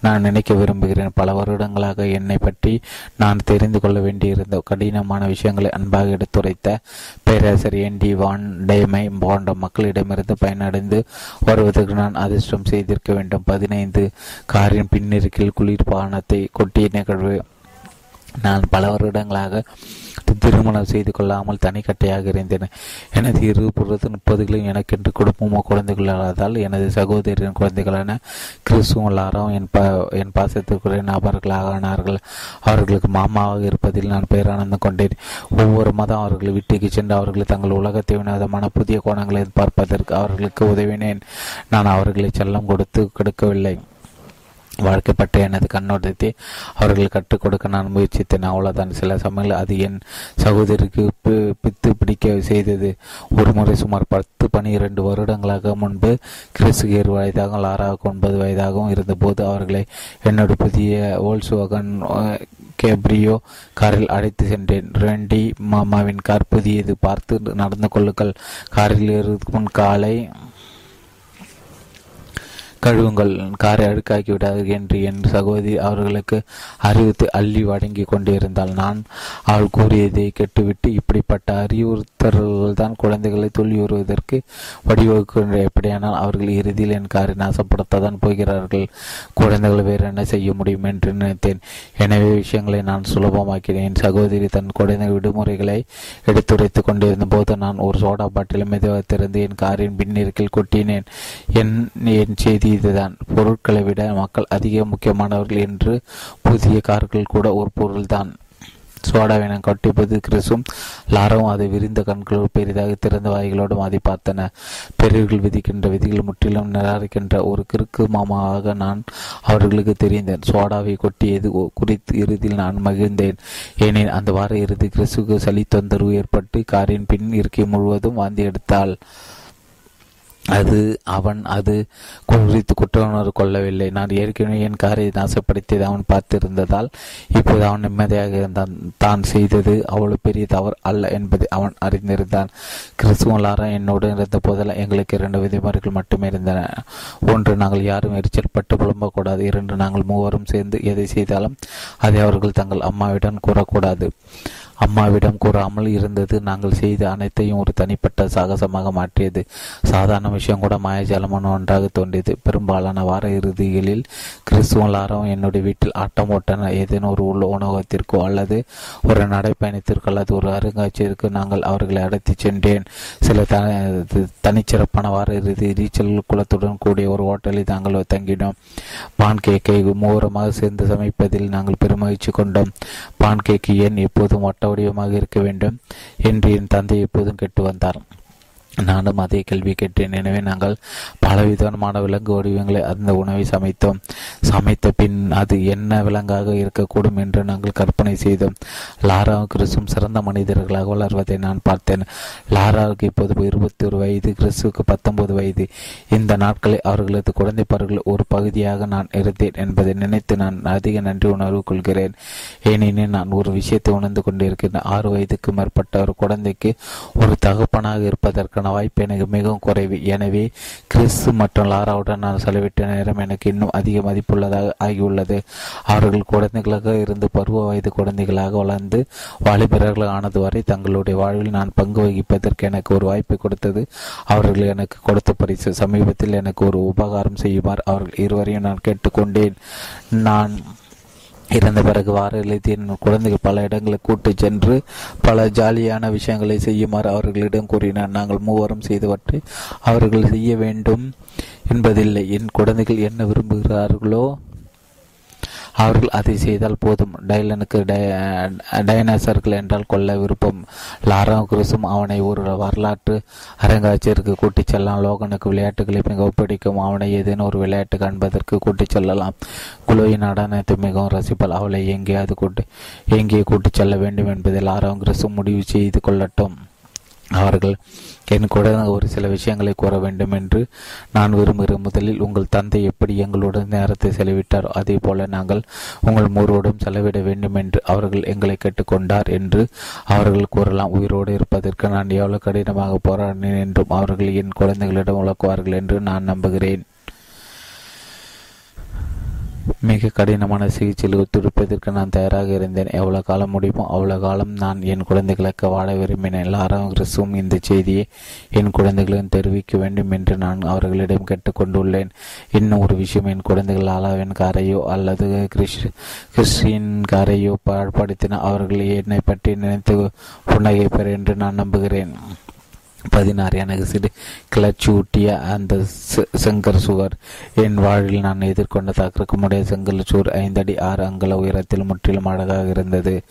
Speaker 1: நான் நினைக்க விரும்புகிறேன். பல வருடங்களாக என்னை பற்றி நான் தெரிந்து கொள்ள வேண்டியிருந்த கடினமான விஷயங்களை அன்பாக எடுத்துரைத்த பேராசிரியர் என் டி வான் டேமை போன்ற மக்களிடம் இடமிருந்து பயனடைந்து வருவதற்கு நான் அதிர்ஷ்டம் செய்திருக்க வேண்டும். பதினைந்து. காரின் பின்னிருக்கில் குளிர்பானத்தை கொட்டிய நிகழ்வு. நான் பல வருடங்களாக திருமணம் செய்து கொள்ளாமல் தனிக்கட்டையாக இருந்தேன். எனது இரு புறத்து முப்பதுகளில் எனக்கென்று குடும்பமோ குழந்தைகளால் எனது சகோதரின் குழந்தைகளான கிறிஸ்துவும் லாரும் என் ப என் பாசத்திற்குரிய நபர்களாக ஆனார்கள். அவர்களுக்கு மாமாவாக இருப்பதில் நான் பேரானந்தம் கொண்டேன். ஒவ்வொரு மதம் அவர்கள் வீட்டுக்கு சென்று அவர்கள் தங்கள் உலகத்தை வினோதமான புதிய கோணங்களை பார்ப்பதற்கு அவர்களுக்கு உதவினேன். நான் அவர்களை செல்லம் கொடுத்து கொடுக்கவில்லை. வாழ்க்கைப்பட்ட எனது கண்ணோட்டத்தை அவர்கள் கற்றுக் கொடுக்க நான் முயற்சித்தேன். அவ்வளவுதான். சில சமயங்கள் அது என் சகோதரிக்கு பித்து பிடிக்க செய்தது. ஒரு முறை சுமார் பத்து பனிரெண்டு வருடங்களாக முன்பு கிறிஸ்து ஏழு வயதாகவும் லாராவுக்கு ஒன்பது வயதாகவும் இருந்தபோது அவர்களை என்னோட புதிய ஓல்ஸ்வாகன் கேப்ரியோ காரில் அழைத்து சென்றேன். ரெண்டி மாமாவின் கார் புதியது. பார்த்து நடந்து கொள்ளுங்கள். காரில் இருக்கும் முன் காலை கழுவுங்கள் காரை அழுக்காக்கி விடாது என்று என் சகோதரி அவர்களுக்கு அறிவித்து அள்ளி வழங்கி கொண்டிருந்தால் நான் அவள் கூறியதை கெட்டுவிட்டு இப்படிப்பட்ட அறிவுறுத்தல்கள் தான் குழந்தைகளை துள்ளி வருவதற்கு வடிவகுக்கின்ற எப்படியானால் அவர்கள் இறுதியில் என் காரை நாசப்படுத்ததான் போகிறார்கள். குழந்தைகள் வேறு என்ன செய்ய முடியும் என்று நினைத்தேன். எனவே விஷயங்களை நான் சுலபமாக்கினேன். என் சகோதரி தன் குழந்தை விடுமுறைகளை எடுத்துரைத்துக் கொண்டிருந்த போது நான் ஒரு சோடா பாட்டிலும் மெதுவாக திறந்து என் காரின் பின்னிருக்கில் கொட்டினேன். என் என் செய்தி இதுதான். பொருட்களை விட மக்கள் அதிக முக்கியமானவர்கள் என்று புதிய கார்கள் கூட ஒரு பொருள்தான். சோடாவை நான் கட்டிப்பது கிறிஸும் லாரும் அதை விரிந்த கண்களோடு பெரிதாக திறந்த வாய்களோடும் அதை பார்த்தன. பெரியவர்கள் விதிக்கின்ற விதிகள் முற்றிலும் நிராகரிக்கின்ற ஒரு கிறுக்கு மாமாவாக நான் அவர்களுக்கு தெரிந்தேன். சோடாவை கொட்டியது குறித்து இறுதியில் நான் மகிழ்ந்தேன். ஏனெனில் அந்த வார இறுதி கிறிஸுக்கு சளி தொந்தரவு ஏற்பட்டு காரின் பின் இருக்கை முழுவதும் வாந்தி எடுத்தாள். அது அவன் அது குறித்து குற்றவுணர்வு கொள்ளவில்லை. நான் ஏற்கனவே என் காரை நாசப்படுத்தியது அவன் பார்த்திருந்ததால் இப்போது அவன் நிம்மதியாக இருந்தான். தான் செய்தது அவ்வளவு பெரிய தவறு அல்ல என்பதை அவன் அறிந்திருந்தான். கிறிஸ்துவ லாரா என்னோடு இருந்த போதெல்லாம் எங்களுக்கு இரண்டு விதிமுறைகள் மட்டுமே இருந்தன. ஒன்று நாங்கள் யாரும் எரிச்சல் பட்டு புலம்பக்கூடாது. இரண்டு நாங்கள் மூவரும் சேர்ந்து எதை செய்தாலும் அதை அவர்கள் தங்கள் அம்மாவிடம் கூறக்கூடாது. அம்மாவிடம் கூறாமல் இருந்தது. நாங்கள் செய்த அனைத்தையும் ஒரு தனிப்பட்ட சாகசமாக மாற்றியது. சாதாரண விஷயம் கூட மாயஜாலமான ஒன்றாக தோன்றியது. பெரும்பாலான வார இறுதிகளில் கிறிஸ்துவ லாரம் என்னுடைய வீட்டில் ஆட்டம் ஓட்டன ஏதேனும் ஒரு உள்ள உணவகத்திற்கோ அல்லது ஒரு நடைப்பயணத்திற்கோ அல்லது ஒரு அருங்காட்சியருக்கு நாங்கள் அவர்களை அழைத்து சென்றேன். சில தனிச்சிறப்பான வார இறுதி நீச்சல் குளத்துடன் கூடிய ஒரு ஹோட்டலில் நாங்கள் தங்கினோம். பான் கேக்கை மூவரமாக சேர்ந்து சமைப்பதில் நாங்கள் பெருமகிழ்ச்சி கொண்டோம். பான் கேக்கு ஏன் எப்போதும் வட்ட வடிவமாக இருக்க வேண்டும் என்று என் தந்தை எப்போதும் கேட்டு வந்தார். நானும் அதே கேள்வி கேட்டேன். எனவே நாங்கள் பலவிதமான விலங்கு வடிவங்களை அந்த உணவை சமைத்தோம். சமைத்த பின் அது என்ன விலங்காக இருக்கக்கூடும் என்று நாங்கள் கற்பனை செய்தோம். லாராவும் கிறிஸும் சிறந்த மனிதர்களாக வளர்வதை நான் பார்த்தேன். லாராவுக்கு இப்போது இருபத்தி ஒரு வயது கிறிஸுக்கு பத்தொன்பது வயது. இந்த நாட்களில் அவர்களது குழந்தை பருவங்கள் ஒரு பகுதியாக நான் இருந்தேன் என்பதை நினைத்து நான் அதிக நன்றி உணர்வு கொள்கிறேன். ஏனெனில் நான் ஒரு விஷயத்தை உணர்ந்து கொண்டிருக்கிறேன். ஆறு வயதுக்கு மேற்பட்ட ஒரு குழந்தைக்கு ஒரு தகப்பனாக இருப்பதற்கான வாய்ப்பு எனக்கு மிகவும் குறைவு. எனவே கிறிஸ் மற்றும் லாராவுடன் நான் செலவிட்ட நேரம் எனக்கு இன்னும் அதிக மதிப்புள்ளதாக ஆகியுள்ளது. அவர்கள் குழந்தைகளாக இருந்து பருவ வயது குழந்தைகளாக வளர்ந்து வாலிபர்கள் ஆனது வரை தங்களுடைய வாழ்வில் நான் பங்கு வகிப்பதற்கு எனக்கு ஒரு வாய்ப்பு கொடுத்தது. அவர்கள் எனக்கு கொடுத்த பரிசு. சமீபத்தில் எனக்கு ஒரு உபகாரம் செய்யுமாறு அவர்கள் இருவரையும் நான் கேட்டுக்கொண்டேன். நான் இறந்த பிறகு வார இறுதியில் குழந்தைகள் பல இடங்களுக்கு கூட்டு சென்று பல ஜாலியான விஷயங்களை செய்யுமாறு அவர்களிடம் கூறினார். நாங்கள் மூவரும் செய்தவற்றை அவர்கள் செய்ய வேண்டும் என்பதில்லை. என் குழந்தைகள் என்ன விரும்புகிறார்களோ அவர்கள் அதை செய்தால் போதும். டைலனுக்கு டைனோசர்கள் என்றால் கொள்ள விருப்பம். லாரா குருசும் அவனை ஒரு வரலாற்று அரங்காட்சியருக்கு கூட்டிச் செல்லலாம். லோகனுக்கு விளையாட்டுகளை மிகவும் பிடிக்கும். அவனை ஏதேனும் ஒரு விளையாட்டு காண்பதற்கு கூட்டிச் செல்லலாம். குழுவின் நடனத்தை மிகவும் ரசிப்பால் அவளை எங்கேயாவது கூட்டி எங்கே கூட்டிச் செல்ல வேண்டும் என்பதில் லாரா குருசும் முடிவு செய்து கொள்ளட்டும். அவர்கள் என் கூட ஒரு சில விஷயங்களை கூற வேண்டும் என்று நான் விரும்புகிறேன் முதலில் உங்கள் தந்தை எப்படி எங்களுடன் நேரத்தை செலவிட்டார் அதே போல நாங்கள் உங்கள் மூரோடும் செலவிட வேண்டும் என்று அவர்கள் எங்களை கேட்டுக்கொண்டார் என்று அவர்கள் கூறலாம். உயிரோடு இருப்பதற்கு நான் எவ்வளவு கடினமாக போராடினேன் என்றும் அவர்கள் என் குழந்தைகளிடம் உழக்குவார்கள் என்று நான் நம்புகிறேன். மிக கடினமான சிகிச்சையில் ஒத்துழைப்பதற்கு நான் தயாராக இருந்தேன். எவ்வளவு காலம் முடியுமோ அவ்வளவு காலம் நான் என் குழந்தைகளுக்கு வாழ விரும்பினேன். லாரம் கிறிஸும் இந்த செய்தியை என் குழந்தைகளும் தெரிவிக்க வேண்டும் என்று நான் அவர்களிடம் கேட்டுக்கொண்டுள்ளேன். இன்னும் ஒரு விஷயம் என் குழந்தைகள் லாலாவின் காரையோ அல்லது கிறிஸ் கிறிஸ்டின் காரையோ பாழ்படுத்தின அவர்கள் என்னை பற்றி நினைத்து புன்னகைப்பர் என்று நான் நம்புகிறேன். பதினாறு எனக்கு சிறு கிளர்ச்சி ஊட்டிய அந்த செங்கர் சுவர். என் வாழ்வில் நான் எதிர்கொண்ட தகர்க்க செங்கல் சுவர் ஐந்தடி ஆறு அங்கல உயரத்தில் முற்றிலும் அழகாக இருந்தது.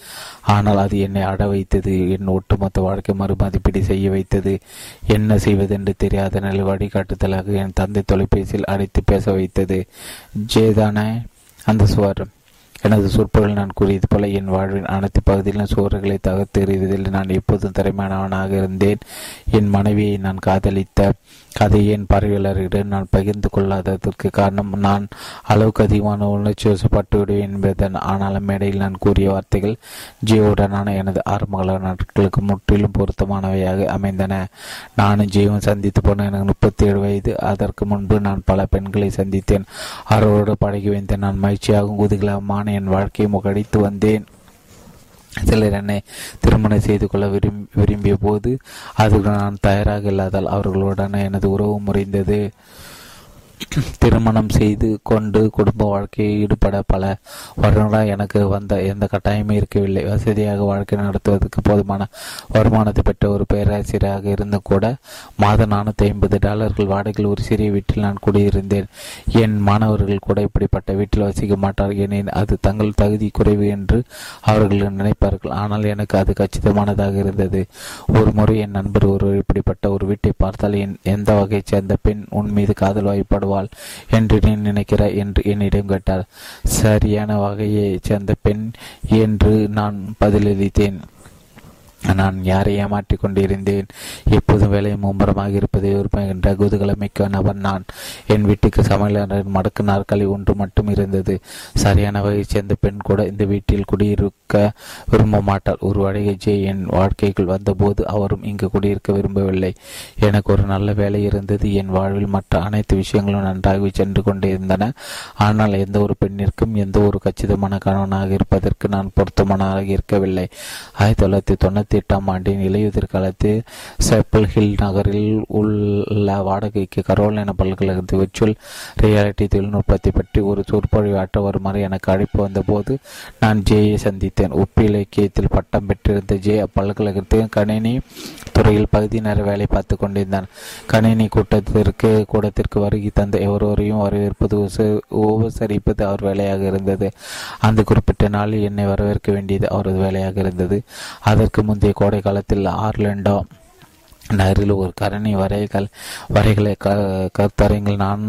Speaker 1: ஆனால் அது என்னை அட வைத்தது. என் ஒட்டுமொத்த வாழ்க்கை மறுமதிப்பீடு செய்ய வைத்தது. என்ன செய்வதென்று தெரியாத நிலை வழிகாட்டுதலாக என் தந்தை தொலைபேசியில் அழைத்து பேச வைத்தது. ஜேதானே அந்த சுவர். எனது சொற்பொழில் நான் கூறியது போல என் வாழ்வின் அனைத்து பகுதியிலும் சுவர்களை தகர்த்தெறிவதில் நான் எப்போதும் திறமையானவனாக இருந்தேன். என் மனைவியை நான் காதலித்த கதையை என் பார்வையாளர்களிடம் நான் பகிர்ந்து கொள்ளாததற்கு காரணம் நான் அளவுக்கு அதிகமான உணர்ச்சி வசப்பட்டு விடுவேன் என்பதன் ஆனாலும் மேடையில் நான் கூறிய வார்த்தைகள் ஜியோவுடனான எனது ஆரம்பகால நாட்களுக்கு முற்றிலும் பொருத்தமானவையாக அமைந்தன. நானும் ஜீவன் சந்தித்து போன எனக்கு முப்பத்தி ஏழு வயது. அதற்கு முன்பு நான் பல பெண்களை சந்தித்தேன். அவர்களோடு பழகி வைத்த நான் மகிழ்ச்சியாகவும் குதூகலமான என் வாழ்க்கையை முகடித்து வந்தேன். சிலர் என்னை திருமணம் செய்து கொள்ள விரும்பி விரும்பிய போது அதுக்கு நான் தயாராக இல்லாதால் அவர்களுடன் எனது உறவு முறைந்தது. <clears throat> திருமணம் செய்து கொண்டு குடும்ப வாழ்க்கையில் ஈடுபட பல வருடங்களாக எனக்கு வந்த எந்த கட்டாயமும் இருக்கவில்லை. வசதியாக வாழ்க்கை நடத்துவதற்கு போதுமான வருமானத்தை பெற்ற ஒரு பேராசிரியராக இருந்தும் கூட மாத நானூற்றி ஐம்பது டாலர்கள் வாடகையில் ஒரு சிறிய வீட்டில் நான் குடியிருந்தேன். என் மாணவர்கள் கூட இப்படிப்பட்ட வீட்டில் வசிக்க மாட்டார்கள் எனின் அது தங்கள் தகுதி குறைவு என்று அவர்கள் நினைப்பார்கள். ஆனால் எனக்கு அது கச்சிதமானதாக இருந்தது. ஒரு முறை என் நண்பர் ஒருவர் இப்படிப்பட்ட ஒரு வீட்டை பார்த்தால் என் எந்த வகையைச் சேர்ந்த பெண் உன் மீது காதல் வாய்ப்பாடு வருவாள் என்று நீ நினைக்கிறாய் என்று என்னிடம் கேட்டார் சரியான வகையைச் சேர்ந்த பெண் என்று நான் பதிலளித்தேன். நான் யாரை ஏமாற்றிக் கொண்டிருந்தேன்? எப்போதும் வேலையும் மும்பரமாக இருப்பதை விரும்புகின்ற குதூகலமிக்க நபர் நான். என் வீட்டுக்கு சமையலர் மடக்கு நாற்காலி ஒன்று மட்டும் இருந்தது. சரியான வகையைச் சேர்ந்த பெண் கூட இந்த வீட்டில் குடியிருக்க விரும்ப மாட்டார் ஒரு வழிகை என் வாழ்க்கைக்குள் வந்தபோது அவரும் இங்கு குடியிருக்க விரும்பவில்லை. எனக்கு ஒரு நல்ல வேலை இருந்தது. என் வாழ்வில் மற்ற அனைத்து விஷயங்களும் நன்றாக சென்று கொண்டிருந்தன. ஆனால் எந்த ஒரு பெண்ணிற்கும் எந்த ஒரு கச்சிதமான கணவனாக இருப்பதற்கு நான் பொருத்தமானதாக இருக்கவில்லை. ஆயிரத்தி தொள்ளாயிரத்தி தொண்ணூத்தி எட்டாம் ஆண்டின் இலையுதிர் காலத்தில் செப்பல் ஹில் நகரில் உள்ள வாடகைக்கு கரோலின பல்கலைக்கழகத்தில் விர்ச்சுவல் ரியாலிட்டி தொழில்நுட்பத்தை பற்றி ஒரு சொற்பொழிவு ஆற்ற வருமாறு எனக்கு அழைப்பு வந்தபோது நான் ஜேயை சந்தித்தேன். உப்பு இலக்கியத்தில் பட்டம் பெற்றிருந்த ஜே அப்பல்கலைக்கழகத்தில் கணினி துறையில் பகுதி நேர வேலை பார்த்து கொண்டிருந்தான். கணினி கூட்டத்திற்கு கூடத்திற்கு வருகை தந்த எவரோரையும் வரவேற்பது உபசரிப்பது அவர் வேலையாக இருந்தது. அந்த குறிப்பிட்ட நாளில் என்னை வரவேற்க வேண்டியது அவரது வேலையாக இருந்தது. அதற்கு முன் முந்தைய கோடை காலத்தில் ஆர்லண்டோ நகரில் ஒரு கரணி வரைகள் வரைகளை க கருத்தரங்கில் நான்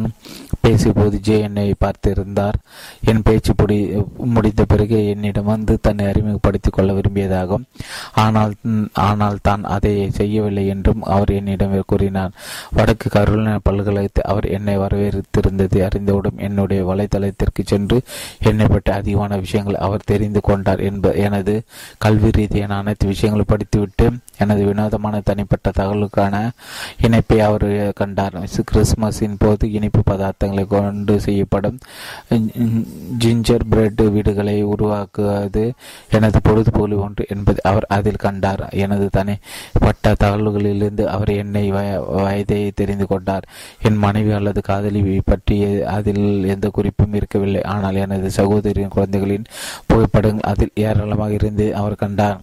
Speaker 1: பேசியபோது ஜே என்னை பார்த்திருந்தார். என் பேச்சு புடி முடிந்த பிறகு என்னிடம் வந்து தன்னை அறிமுகப்படுத்திக் கொள்ள விரும்பியதாகும். ஆனால் ஆனால் தான் அதை செய்யவில்லை என்றும் அவர் என்னிடம் கூறினார். வடக்கு கருண பல்கலைக்கழகத்தை அவர் என்னை வரவேற்றிருந்ததை அறிந்தவுடன் என்னுடைய வலைதளத்திற்கு சென்று என்னை பற்றி அதிகமான விஷயங்களை அவர் தெரிந்து கொண்டார். என்ப எனது கல்வி ரீதியான அனைத்து விஷயங்களும் படித்துவிட்டு எனது வினோதமான தனிப்பட்ட தகவலுக்கான இணைப்பை அவர் கண்டார். கிறிஸ்துமஸின் போது இனிப்பு பதார்த்தங்களை கொண்டு செய்யப்படும் ஜிஞ்சர் பிரெட் வீடுகளை உருவாக்குவது எனது பொழுதுபோலி ஒன்று என்பதை அவர் அதில் கண்டார். எனது தனிப்பட்ட தகவல்களிலிருந்து அவர் என்னை வயதை தெரிந்து கொண்டார். என் மனைவி அல்லது காதலி பற்றி அதில் எந்த குறிப்பும் இருக்கவில்லை. ஆனால் எனது சகோதரியின் குழந்தைகளின் புகைப்படங்கள் அதில் ஏராளமாக இருந்து அவர் கண்டார்.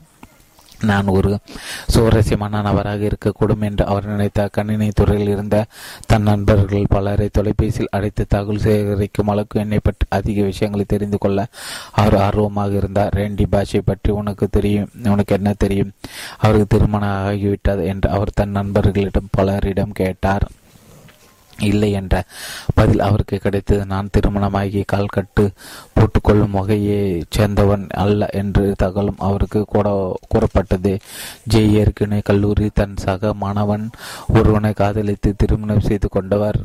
Speaker 1: நான் ஒரு சுவாரஸ்யமான நபராக இருக்கக்கூடும் என்று அவர் நினைத்தார் கணினி துறையில் இருந்த தன் நண்பர்கள் பலரை தொலைபேசியில் அழைத்து தகவல் சேகரிக்கும் அளவுக்கு என்னை பற்றி அதிக விஷயங்களை தெரிந்து கொள்ள அவர் ஆர்வமாக இருந்தார். ரேண்டி பாஷை பற்றி உனக்கு தெரியும் உனக்கு என்ன தெரியும்? அவருக்கு திருமணம் ஆகிவிட்டது என்று அவர் தன் நண்பர்களிடம் பலரிடம் கேட்டார். இல்லை என்ற பதில் அவருக்கு கிடைத்தது. நான் திருமணமாகி கால் கட்டு போட்டுக்கொள்ளும் வகையை சேர்ந்தவன் அல்ல என்று தகவலும் அவருக்கு கூட கூறப்பட்டது. ஜெய் ஏற்கனவே கல்லூரி தன் சக மாணவன் ஒருவனை காதலித்து திருமணம் செய்து கொண்டவர்.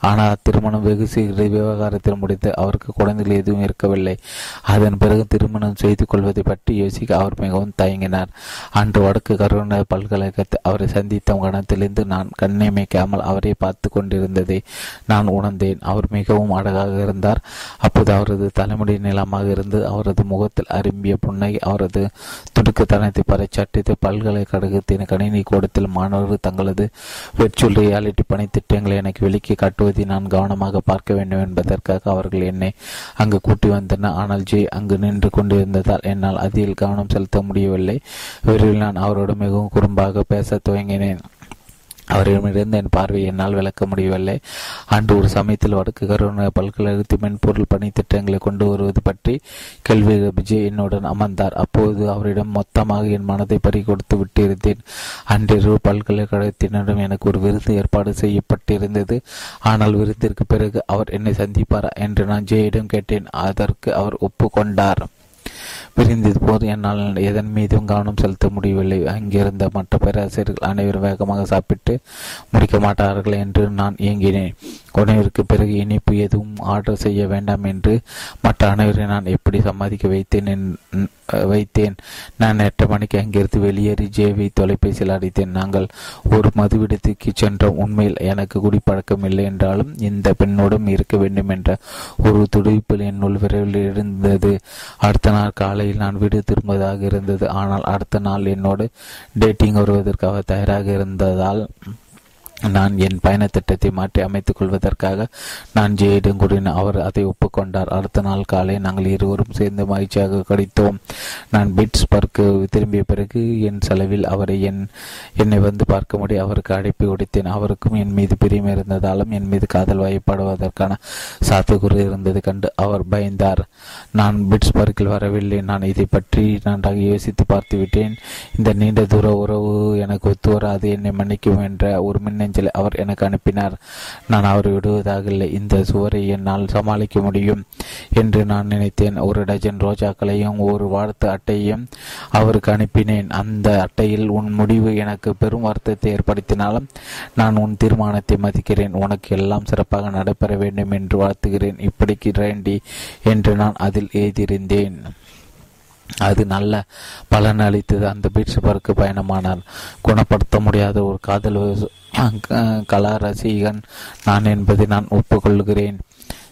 Speaker 1: ஆனால் திருமணம் வெகு சீக்கிர விவகாரத்தில் முடித்து அவருக்கு குழந்தைகள் எதுவும் இருக்கவில்லை. அதன் பிறகு திருமணம் செய்து கொள்வதை பற்றி யோசிக்க அவர் மிகவும் தயங்கினார். அன்று வடக்கு கருணை பல்கலைக்கழகத்தை அவரை சந்தித்த கணத்திலிருந்து நான் கண்ணியமைக்காமல் அவரை பார்த்து கொண்டிருந்ததை நான் உணர்ந்தேன். அவர் மிகவும் அழகாக இருந்தார். அப்போது அவரது தலைமுடி நிலமாக இருந்து அவரது முகத்தில் அரும்பிய புன்னை அவரது துடுக்குத்தனத்தை பறைச்சாட்டித்து பல்கலைக்கழகத்தின் கணினி கூடத்தில் மாணவர்கள் தங்களது வெர்ச்சுவல் ரியாலிட்டி பணித்திட்டங்களை எனக்கு விலக்கி காட்டுவதை நான் கவனமாக பார்க்க வேண்டும் என்பதற்காக அவர்கள் என்னை அங்கு கூட்டி வந்தனர். ஆனால் ஜெய் அங்கு நின்று கொண்டிருந்ததால் என்னால் அதில் கவனம் செலுத்த முடியவில்லை. விரைவில் நான் அவரோடு மிகவும் குறும்பாக பேச துவங்கினேன். அவரிடமிருந்து என் பார்வை என்னால் விளக்க முடியவில்லை. அன்று ஒரு சமயத்தில் வடக்கு கருணை பல்கலைக்கழகத்தில் மென்பொருள் பணி திட்டங்களை கொண்டு வருவது பற்றி கேள்வி விஜய் என்னுடன் அமர்ந்தார். அப்போது அவரிடம் மொத்தமாக என் மனதை பறி கொடுத்து விட்டிருந்தேன். அன்றிரவு பல்கலைக்கழகத்தினரிடம் எனக்கு ஒரு விருது ஏற்பாடு செய்யப்பட்டிருந்தது. ஆனால் விருந்திற்கு பிறகு அவர் என்னை சந்திப்பாரா என்று நான் ஜெயிடம் கேட்டேன். அதற்கு அவர் ஒப்புக்கொண்டார். விரிந்தது போது என்னால் எதன் மீதும் கவனம் செலுத்த முடியவில்லை. அங்கிருந்த மற்ற பேராசிரியர்கள் அனைவரும் வேகமாக சாப்பிட்டு முடிக்க மாட்டார்கள் என்று நான் இயங்கினேன் உணவிற்கு பிறகு இனிப்பு எதுவும் ஆர்டர் செய்ய வேண்டாம் என்று மற்ற அனைவரை நான் எப்படி சம்மதிக்க வைத்தேன் வைத்தேன்? நான் எட்டு மணிக்கு அங்கிருந்து வெளியேறி ஜேவை தொலைபேசியில் அடித்தேன். நாங்கள் ஒரு மதுவிடத்துக்கு சென்றோம். உண்மையில் எனக்கு குடிப்பழக்கம் இல்லை என்றாலும் இந்த பெண்ணோடும் இருக்க வேண்டும் என்ற ஒரு துடிப்பில் என்னுள் விரைவில் இருந்தது அடுத்த நாள் காலையில் நான் வீடு திரும்புவதாக இருந்தது. ஆனால் அடுத்த நாள் என்னோடு டேட்டிங் வருவதற்காக தயாராக இருந்ததால் நான் என் பயண திட்டத்தை மாற்றி அமைத்துக் கொள்வதற்காக நான் ஜெயிடம் கூறினேன் அவர் அதை ஒப்புக்கொண்டார். அடுத்த நாள் காலை நாங்கள் இருவரும் சேர்ந்து மகிழ்ச்சியாக கடித்தோம். நான் பிட்ஸ்பர்க்கு திரும்பிய பிறகு என் செலவில் அவரை என் என்னை வந்து பார்க்கும்படி அவருக்கு அழைப்பி உடைத்தேன் அவருக்கும் என் மீது பிரியம் இருந்ததாலும் என் மீது காதல் வயப்படுவதற்கான சாத்துக்குறு இருந்தது கண்டு அவர் பயந்தார். நான் பிட்ஸ் பார்க்கில் வரவில்லை. நான் இதை பற்றி நன்றாக யோசித்து பார்த்து விட்டேன் இந்த நீண்ட தூர உறவு எனக்கு ஒத்து வராது. என்னை மன்னிக்கும் என்ற ஒரு மின்ன மின்னஞ்சலை அவர் எனக்கு அனுப்பினார். நான் அவரை விடுவதாக இல்லை இந்த சுவரை என்னால் சமாளிக்க முடியும் என்று நான் நினைத்தேன். ஒரு டஜன் ரோஜாக்களையும் ஒரு வாழ்த்து அட்டையையும் அவருக்கு அனுப்பினேன். அந்த அட்டையில் உன் முடிவு எனக்கு பெரும் வருத்தத்தை ஏற்படுத்தினாலும் நான் உன் தீர்மானத்தை மதிக்கிறேன். உனக்கு எல்லாம் சிறப்பாக நடைபெற வேண்டும் என்று வாழ்த்துகிறேன். இப்படிக்கு ரேண்டி என்று நான் அதில் எழுதியிருந்தேன். அது நல்ல பலன் அளித்தது. அந்த பீட்ஸ் பார்க்கு பயணமானார் குணப்படுத்த முடியாத ஒரு காதல் கலா ரசிகன் நான் என்பதை நான் ஒப்புக்கொள்கிறேன்.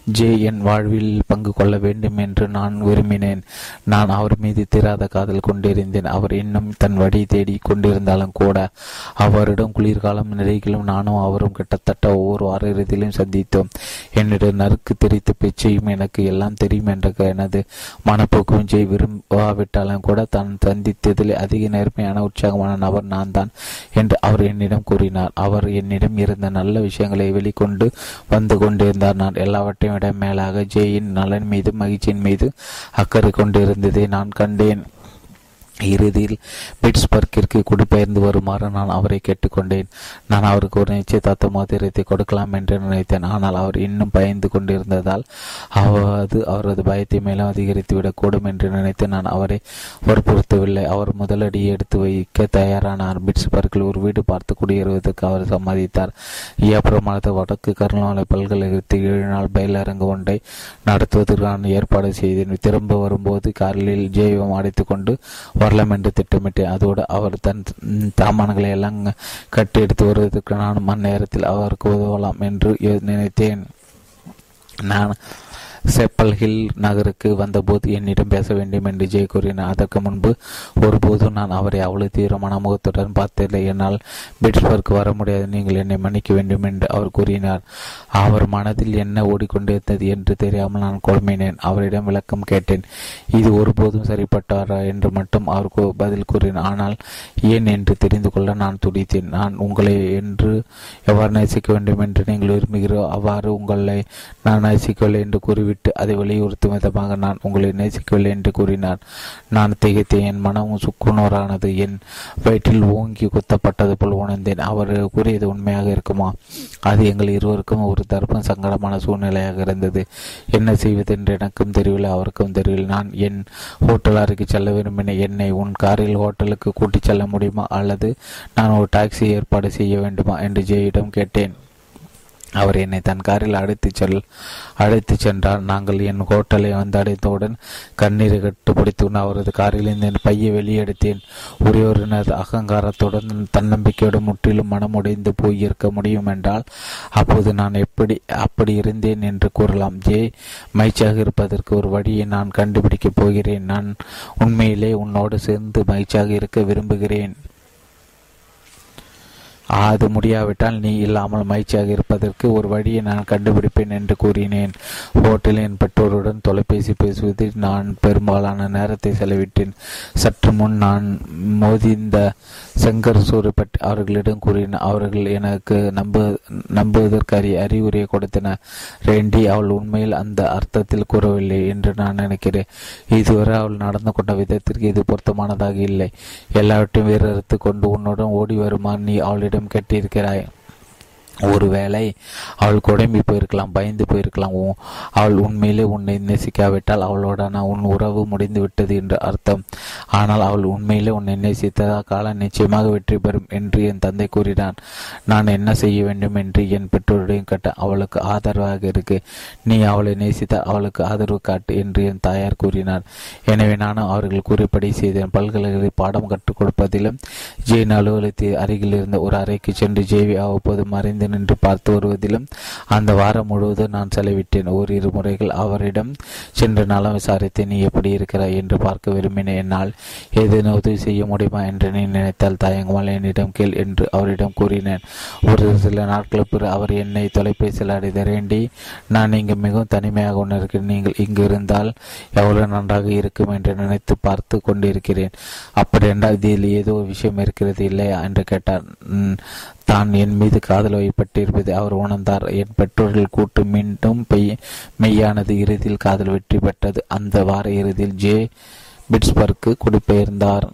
Speaker 1: ஜே என் வாழ்வில் பங்கு கொள்ள வேண்டும் என்று நான் விரும்பினேன். நான் அவர் மீது தீராத காதல் கொண்டிருந்தேன். அவர் இன்னும் தன் வழி தேடி கொண்டிருந்தாலும் கூட அவரிடம் குளிர்காலம் நிறைகளும் நானும் அவரும் கிட்டத்தட்ட ஒவ்வொரு வார இறுதியிலும் சந்தித்தோம். என்னிடம் நறுக்கு தெரித்த பேச்சையும் எனக்கு எல்லாம் தெரியும் என்ற எனது மனப்போக்கும் ஜெய் விரும்பாவிட்டாலும் கூட தான் சந்தித்ததில் அதிக நேர்மையான உற்சாகமான நபர் நான் தான் என்று அவர் என்னிடம் கூறினார். அவர் என்னிடம் இருந்த நல்ல விஷயங்களை வெளிக்கொண்டு வந்து கொண்டிருந்தார். நான் எல்லாவற்றையும் விட மேலாக ஜேயின் நலன் மீது மகிழ்ச்சியின் மீது அக்கறை கொண்டிருந்ததை நான் கண்டேன். இறுதியில் பிட்ஸ்பர்க்கிற்கு குடிபெயர்ந்து வருமாறு நான் அவரை கேட்டுக்கொண்டேன். நான் அவருக்கு ஒரு நிச்சயதார்த்த மோதிரத்தை கொடுக்கலாம் என்று நினைத்தேன். ஆனால் அவர் இன்னும் பயந்து கொண்டிருந்ததால் அவது அவரது பயத்தை மேலும் அதிகரித்துவிடக்கூடும் என்று நினைத்து நான் அவரை வற்புறுத்தவில்லை அவர் முதலடியை எடுத்து வைக்க தயாரானார். பிட்ஸ்பர்க்கில் ஒரு வீடு பார்த்து குடியேறுவதற்கு அவர் சம்மதித்தார். ஈயப்புறமானது வடக்கு கருணாலை பல்கலைக்கழகத்தில் ஏழு நாள் பயிலரங்கு ஒன்றை நடத்துவதற்கான ஏற்பாடு செய்தேன். திரும்ப வரும்போது காரில் ஜெய்வம் அடைத்துக்கொண்டு வரலாம் என்று திட்டமிட்டேன் அதோடு அவர் தன் தாமானங்களை எல்லாம் கட்டி எடுத்து வருவதற்கு நான் அந்நேரத்தில் அவருக்கு உதவலாம் என்று நினைத்தேன். நான் செப்பல் ஹில் நகருக்கு வந்தபோது என்னிடம் பேச வேண்டும் என்று ஜெய் கூறினார். அதற்கு முன்பு ஒருபோதும் நான் அவரை அவ்வளவு தீவிரமான முகத்துடன் பார்த்ததில்லை. என்னால் பிட்ஸ்பர்க் வர முடியாது. நீங்கள் என்னை மன்னிக்க வேண்டும் என்று அவர் கூறினார். அவர் மனதில் என்ன ஓடிக்கொண்டிருந்தது என்று தெரியாமல் நான் குழம்பினேன். அவரிடம் விளக்கம் கேட்டேன். இது ஒருபோதும் சரிப்பட்டாரா என்று மட்டும் அவர் பதில் கூறினார். ஆனால் ஏன் என்று தெரிந்து கொள்ள நான் துடித்தேன். நான் உங்களை என்று எவ்வாறு நேசிக்க வேண்டும் என்று நீங்கள் விரும்புகிறோ அவ்வாறு உங்களை நான் நேசிக்கவில்லை என்று கூறிவிட்டு அதை வலியுறுத்தும் விதமாக நான் உங்களை நேசிக்கவில்லை என்று கூறினார் நான் திகைத்தேன். என் மனம் சுக்குனோரானது என் வயிற்றில் ஓங்கி குத்தப்பட்டது போல் உணர்ந்தேன். அவர் கூறியது உண்மையாக இருக்குமா? அது எங்கள் இருவருக்கும் ஒரு தர்ப்பம் சங்கடமான சூழ்நிலையாக இருந்தது. என்ன செய்வது என்று எனக்கும் தெரியவில்லை. அவருக்கும் தெரியவில்லை. நான் என் ஹோட்டல் அறைக்கு செல்ல விரும்பினேன். என்னை உன் காரில் ஹோட்டலுக்கு கூட்டிச் செல்ல முடியுமா? அல்லது நான் ஒரு டாக்ஸி ஏற்பாடு செய்ய வேண்டுமா? என்று ஜெயிடம் கேட்டேன். அவர் என்னை தன் காரில் அழைத்துச் செல் அழைத்துச் சென்றார். நாங்கள் என் ஹோட்டலை வந்தடைத்தவுடன் கண்ணீரை கட்டுப்பிடித்து அவரது காரில் என் பையை வெளியெடுத்தேன். ஒரே ஒரு அகங்காரத்துடன் தன்னம்பிக்கையோடு முற்றிலும் மனமுடைந்து போய் இருக்க முடியும் என்றால் அப்போது நான் எப்படி அப்படி இருந்தேன் என்று கூறலாம். ஜே மகிழ்ச்சியாக இருப்பதற்கு ஒரு வழியை நான் கண்டுபிடிக்கப் போகிறேன். நான் உண்மையிலே உன்னோடு சேர்ந்து மகிழ்ச்சியாக இருக்க விரும்புகிறேன். அது முடியாவிட்டால் நீ இல்லாமல் மகிழ்ச்சியாக இருப்பதற்கு ஒரு வழியை நான் கண்டுபிடிப்பேன் என்று கூறினேன். ஹோட்டலில் என் பெற்றோருடன் தொலைபேசி பேசுவதில் நான் பெரும்பாலான நேரத்தை செலவிட்டேன். சற்று முன் நான் மோதிந்த செங்கர் சூரியப்பட்டு அவர்களிடம் கூறின அவர்கள் எனக்கு நம்ப நம்புவதற்கு அறி அறிவுரையை கொடுத்தனர் ரேண்டி அவள் உண்மையில் அந்த அர்த்தத்தில் கூறவில்லை என்று நான் நினைக்கிறேன். இதுவரை அவள் நடந்து கொண்ட விதத்திற்கு இது பொருத்தமானதாக இல்லை. எல்லாவற்றையும் வேறறுத்து கொண்டு உன்னுடன் ஓடி வருமாறு நீ அவளிடம் அவளிடம் கேட்டிருக்கிறாய் ஒருவேளை அவள் குழம்பி போயிருக்கலாம் பயந்து போயிருக்கலாம். அவள் உண்மையிலே உன்னை நேசிக்காவிட்டால் அவளோடான உன் உறவு முடிந்து விட்டது என்று அர்த்தம். ஆனால் அவள் உண்மையிலே உன்னை நேசித்ததா காலம் நிச்சயமாக வெற்றி பெறும் என்று என் தந்தை கூறினான். நான் என்ன செய்ய வேண்டும் என்று என் பெற்றோருடையும் கேட்ட அவளுக்கு ஆதரவாக இருக்கு. நீ அவளை நேசித்த அவளுக்கு ஆதரவு காட்டு என்று என் தாயார் கூறினார். எனவே நானும் அவர்கள் கூறியபடி செய்தேன். பல்கலைக்கழக பாடம் கற்றுக் கொடுப்பதிலும் ஜெயின் அலுவலகத்தில் அருகில் இருந்த ஒரு அறைக்கு சென்று ஜேவி அவ்வப்போது மறைந்து நின்று பார்த்து வருவதிலும் அந்த வாரம் முழுவதும் நான் செலவிட்டேன். ஓரிரு முறைகள் அவரிடம் சென்று நலம் விசாரித்து நீ எப்படி இருக்கிறாய் என்று பார்க்க விரும்பினேன் என்னால் ஏதேனும் உதவி செய்ய முடியுமா? என்று நீ நினைத்தால் தயங்குமால் என்னிடம் கேள் என்று அவரிடம் கூறினேன். ஒரு சில நாட்களுக்கு அவர் என்னை தொலைபேசியில் அடைதரேண்டி நான் இங்கு மிகவும் தனிமையாக உணர்கிறேன் நீங்கள் இங்கு இருந்தால் எவ்வளவு நன்றாக இருக்கும் என்று நினைத்து பார்த்து கொண்டிருக்கிறேன். அப்படி என்றால் இதில் ஏதோ விஷயம் இருக்கிறது இல்லையா? என்று கேட்டார் தான் என் மீது காதல் வைப்பட்டிருப்பதை. அவர் உணர்ந்தார் என் பெற்றோர்கள் கூட்டு மீண்டும் பெய் மெய்யானது இறுதியில் காதல் வெற்றி பெற்றது. அந்த வார இறுதியில் ஜே பிட்ஸ்பர்க்கு குடிபெயர்ந்தார்.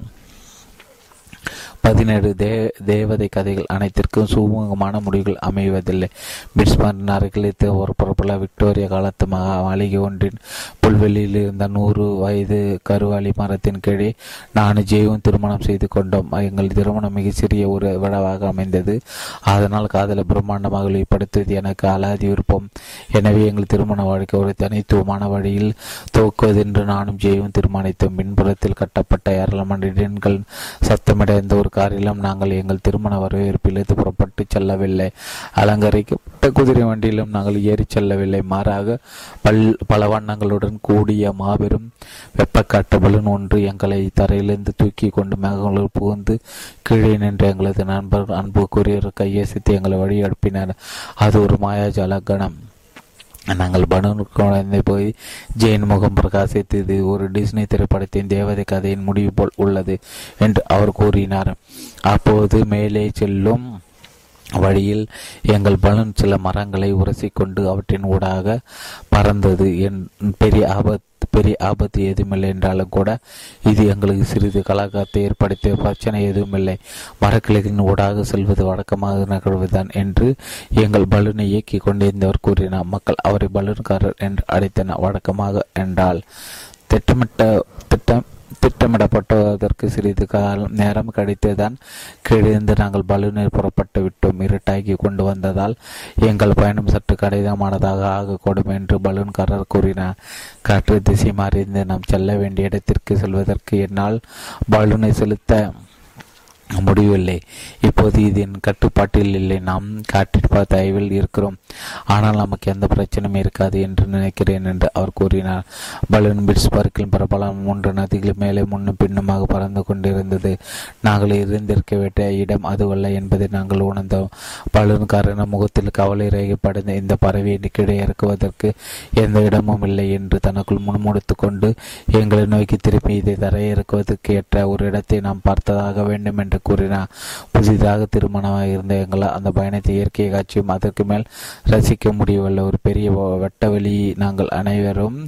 Speaker 1: பதினேழு தே தேவதை கதைகள் அனைத்திற்கும் சுமூகமான முடிவுகள் அமைவதில்லை. பிட்ஸ்பர்க் அருகிலிருந்து ஒரு பிரபல விக்டோரியா காலத்து மாளிகை ஒன்றின் புல்வெளியில் இருந்த நூறு வயது கருவாளி மரத்தின் கீழே நானும் ஜெயவும் திருமணம் செய்து கொண்டோம். எங்கள் திருமணம் மிக சிறிய ஒரு விழாவாக அமைந்தது. அதனால் காதலை பிரம்மாண்டமாக வெளிப்படுத்துவது எனக்கு அலாதி விருப்பம். எனவே எங்கள் திருமண வாழ்க்கை ஒரு தனித்துவமான வழியில் துவக்குவதென்று நானும் ஜெயவும் தீர்மானித்தோம். பின்புறத்தில் கட்டப்பட்ட ஏராளமான இடன்கள் சத்தமிடைந்த ஒரு காரிலும் நாங்கள் எங்கள் திருமண வரவேற்பிலிருந்து புறப்பட்டு செல்லவில்லை. அலங்கரிக்கப்பட்ட குதிரை வண்டியிலும் நாங்கள் ஏறி செல்லவில்லை. மாறாக பல் பல வண்ணங்களுடன் கூடிய மாபெரும் வெப்பக்காட்டு பலூன் ஒன்று எங்களை தரையிலிருந்து தூக்கி கொண்டு மேகங்களுள் புகுந்து கீழே நின்ற எங்களது நண்பர் அன்பு கூறியர் கையசித்து எங்களை வழி அனுப்பினர் அது ஒரு மாயாஜால கணம். நாங்கள் பனூனுக்கு குழந்தை போய் ஜெயின் முகம் பிரகாசித்தது. ஒரு டிஸ்னி திரைப்படத்தின் தேவதை கதையின் முடிவு போல் உள்ளது என்று அவர் கூறினார். அப்போது மேலே செல்லும் வழியில் எங்கள் பலூன் சில மரங்களை உரசிக்கொண்டு அவற்றின் ஊடாக பறந்தது. என் பெரிய ஆபத்து பெரிய ஆபத்து எதுவுமில்லை என்றாலும் கூட இது எங்களுக்கு சிறிது கலாகாரத்தை ஏற்படுத்திய பிரச்சனை எதுவுமில்லை. மரக்கிளைகளின் ஊடாக செல்வது வழக்கமாக நிகழ்வுதான் என்று எங்கள் பலூனை இயக்கி கொண்டிருந்தவர் கூறினார். மக்கள் அவரை பலூன்காரர் என்று அழைத்தனர். வழக்கமாக என்றால் திட்டமிட்ட திட்டம் திட்டமிடப்பட்டதற்கு சிறிது காலம் நேரம் கழித்துதான் கீழிருந்து நாங்கள் பலூனில் புறப்பட்டு விட்டோம். இருட்டாகி கொண்டு வந்ததால் எங்கள் பயணம் சற்று கடினமானதாக ஆகக்கூடும் என்று பலூன்காரர் கூறினார். காற்று திசை மாறிந்து நாம் செல்ல வேண்டிய இடத்திற்கு செல்வதற்கு என்னால் பலூனை செலுத்த முடியவில்லை. இப்போது இது என் கட்டுப்பாட்டில் இல்லை. நாம் காட்டிற்பா தயவில் இருக்கிறோம். ஆனால் நமக்கு எந்த பிரச்சனையும் இருக்காது என்று நினைக்கிறேன் என்று அவர் கூறினார். பலூன் பிட்ஸ்பர்க்கில் பிரபலம் மூன்று நதிகள் மேலே முன்னும் பின்னுமாக பறந்து கொண்டிருந்தது. நாங்கள் இருந்திருக்க வேண்டிய இடம் அதுவல்ல என்பதை நாங்கள் உணர்ந்தோம். பலூன்காரன முகத்தில் கவலை ரேகப்படைந்த இந்த பறவையை கீழே இறக்குவதற்கு எந்த இடமும் இல்லை என்று தனக்குள் முன்முடுத்து கொண்டு எங்களை நோக்கி திருப்பி இதை தரையிறக்குவதற்கு ஏற்ற ஒரு இடத்தை நாம் பார்த்ததாக வேண்டும் என்று கூறினார் புதிதாக திருமணமாக இருந்த எங்களால் அந்த பயணத்தை இயற்கை காட்சியும் அதற்கு மேல் ரசிக்க முடியவில்லை. ஒரு பெரிய வெட்ட நாங்கள் அனைவரும்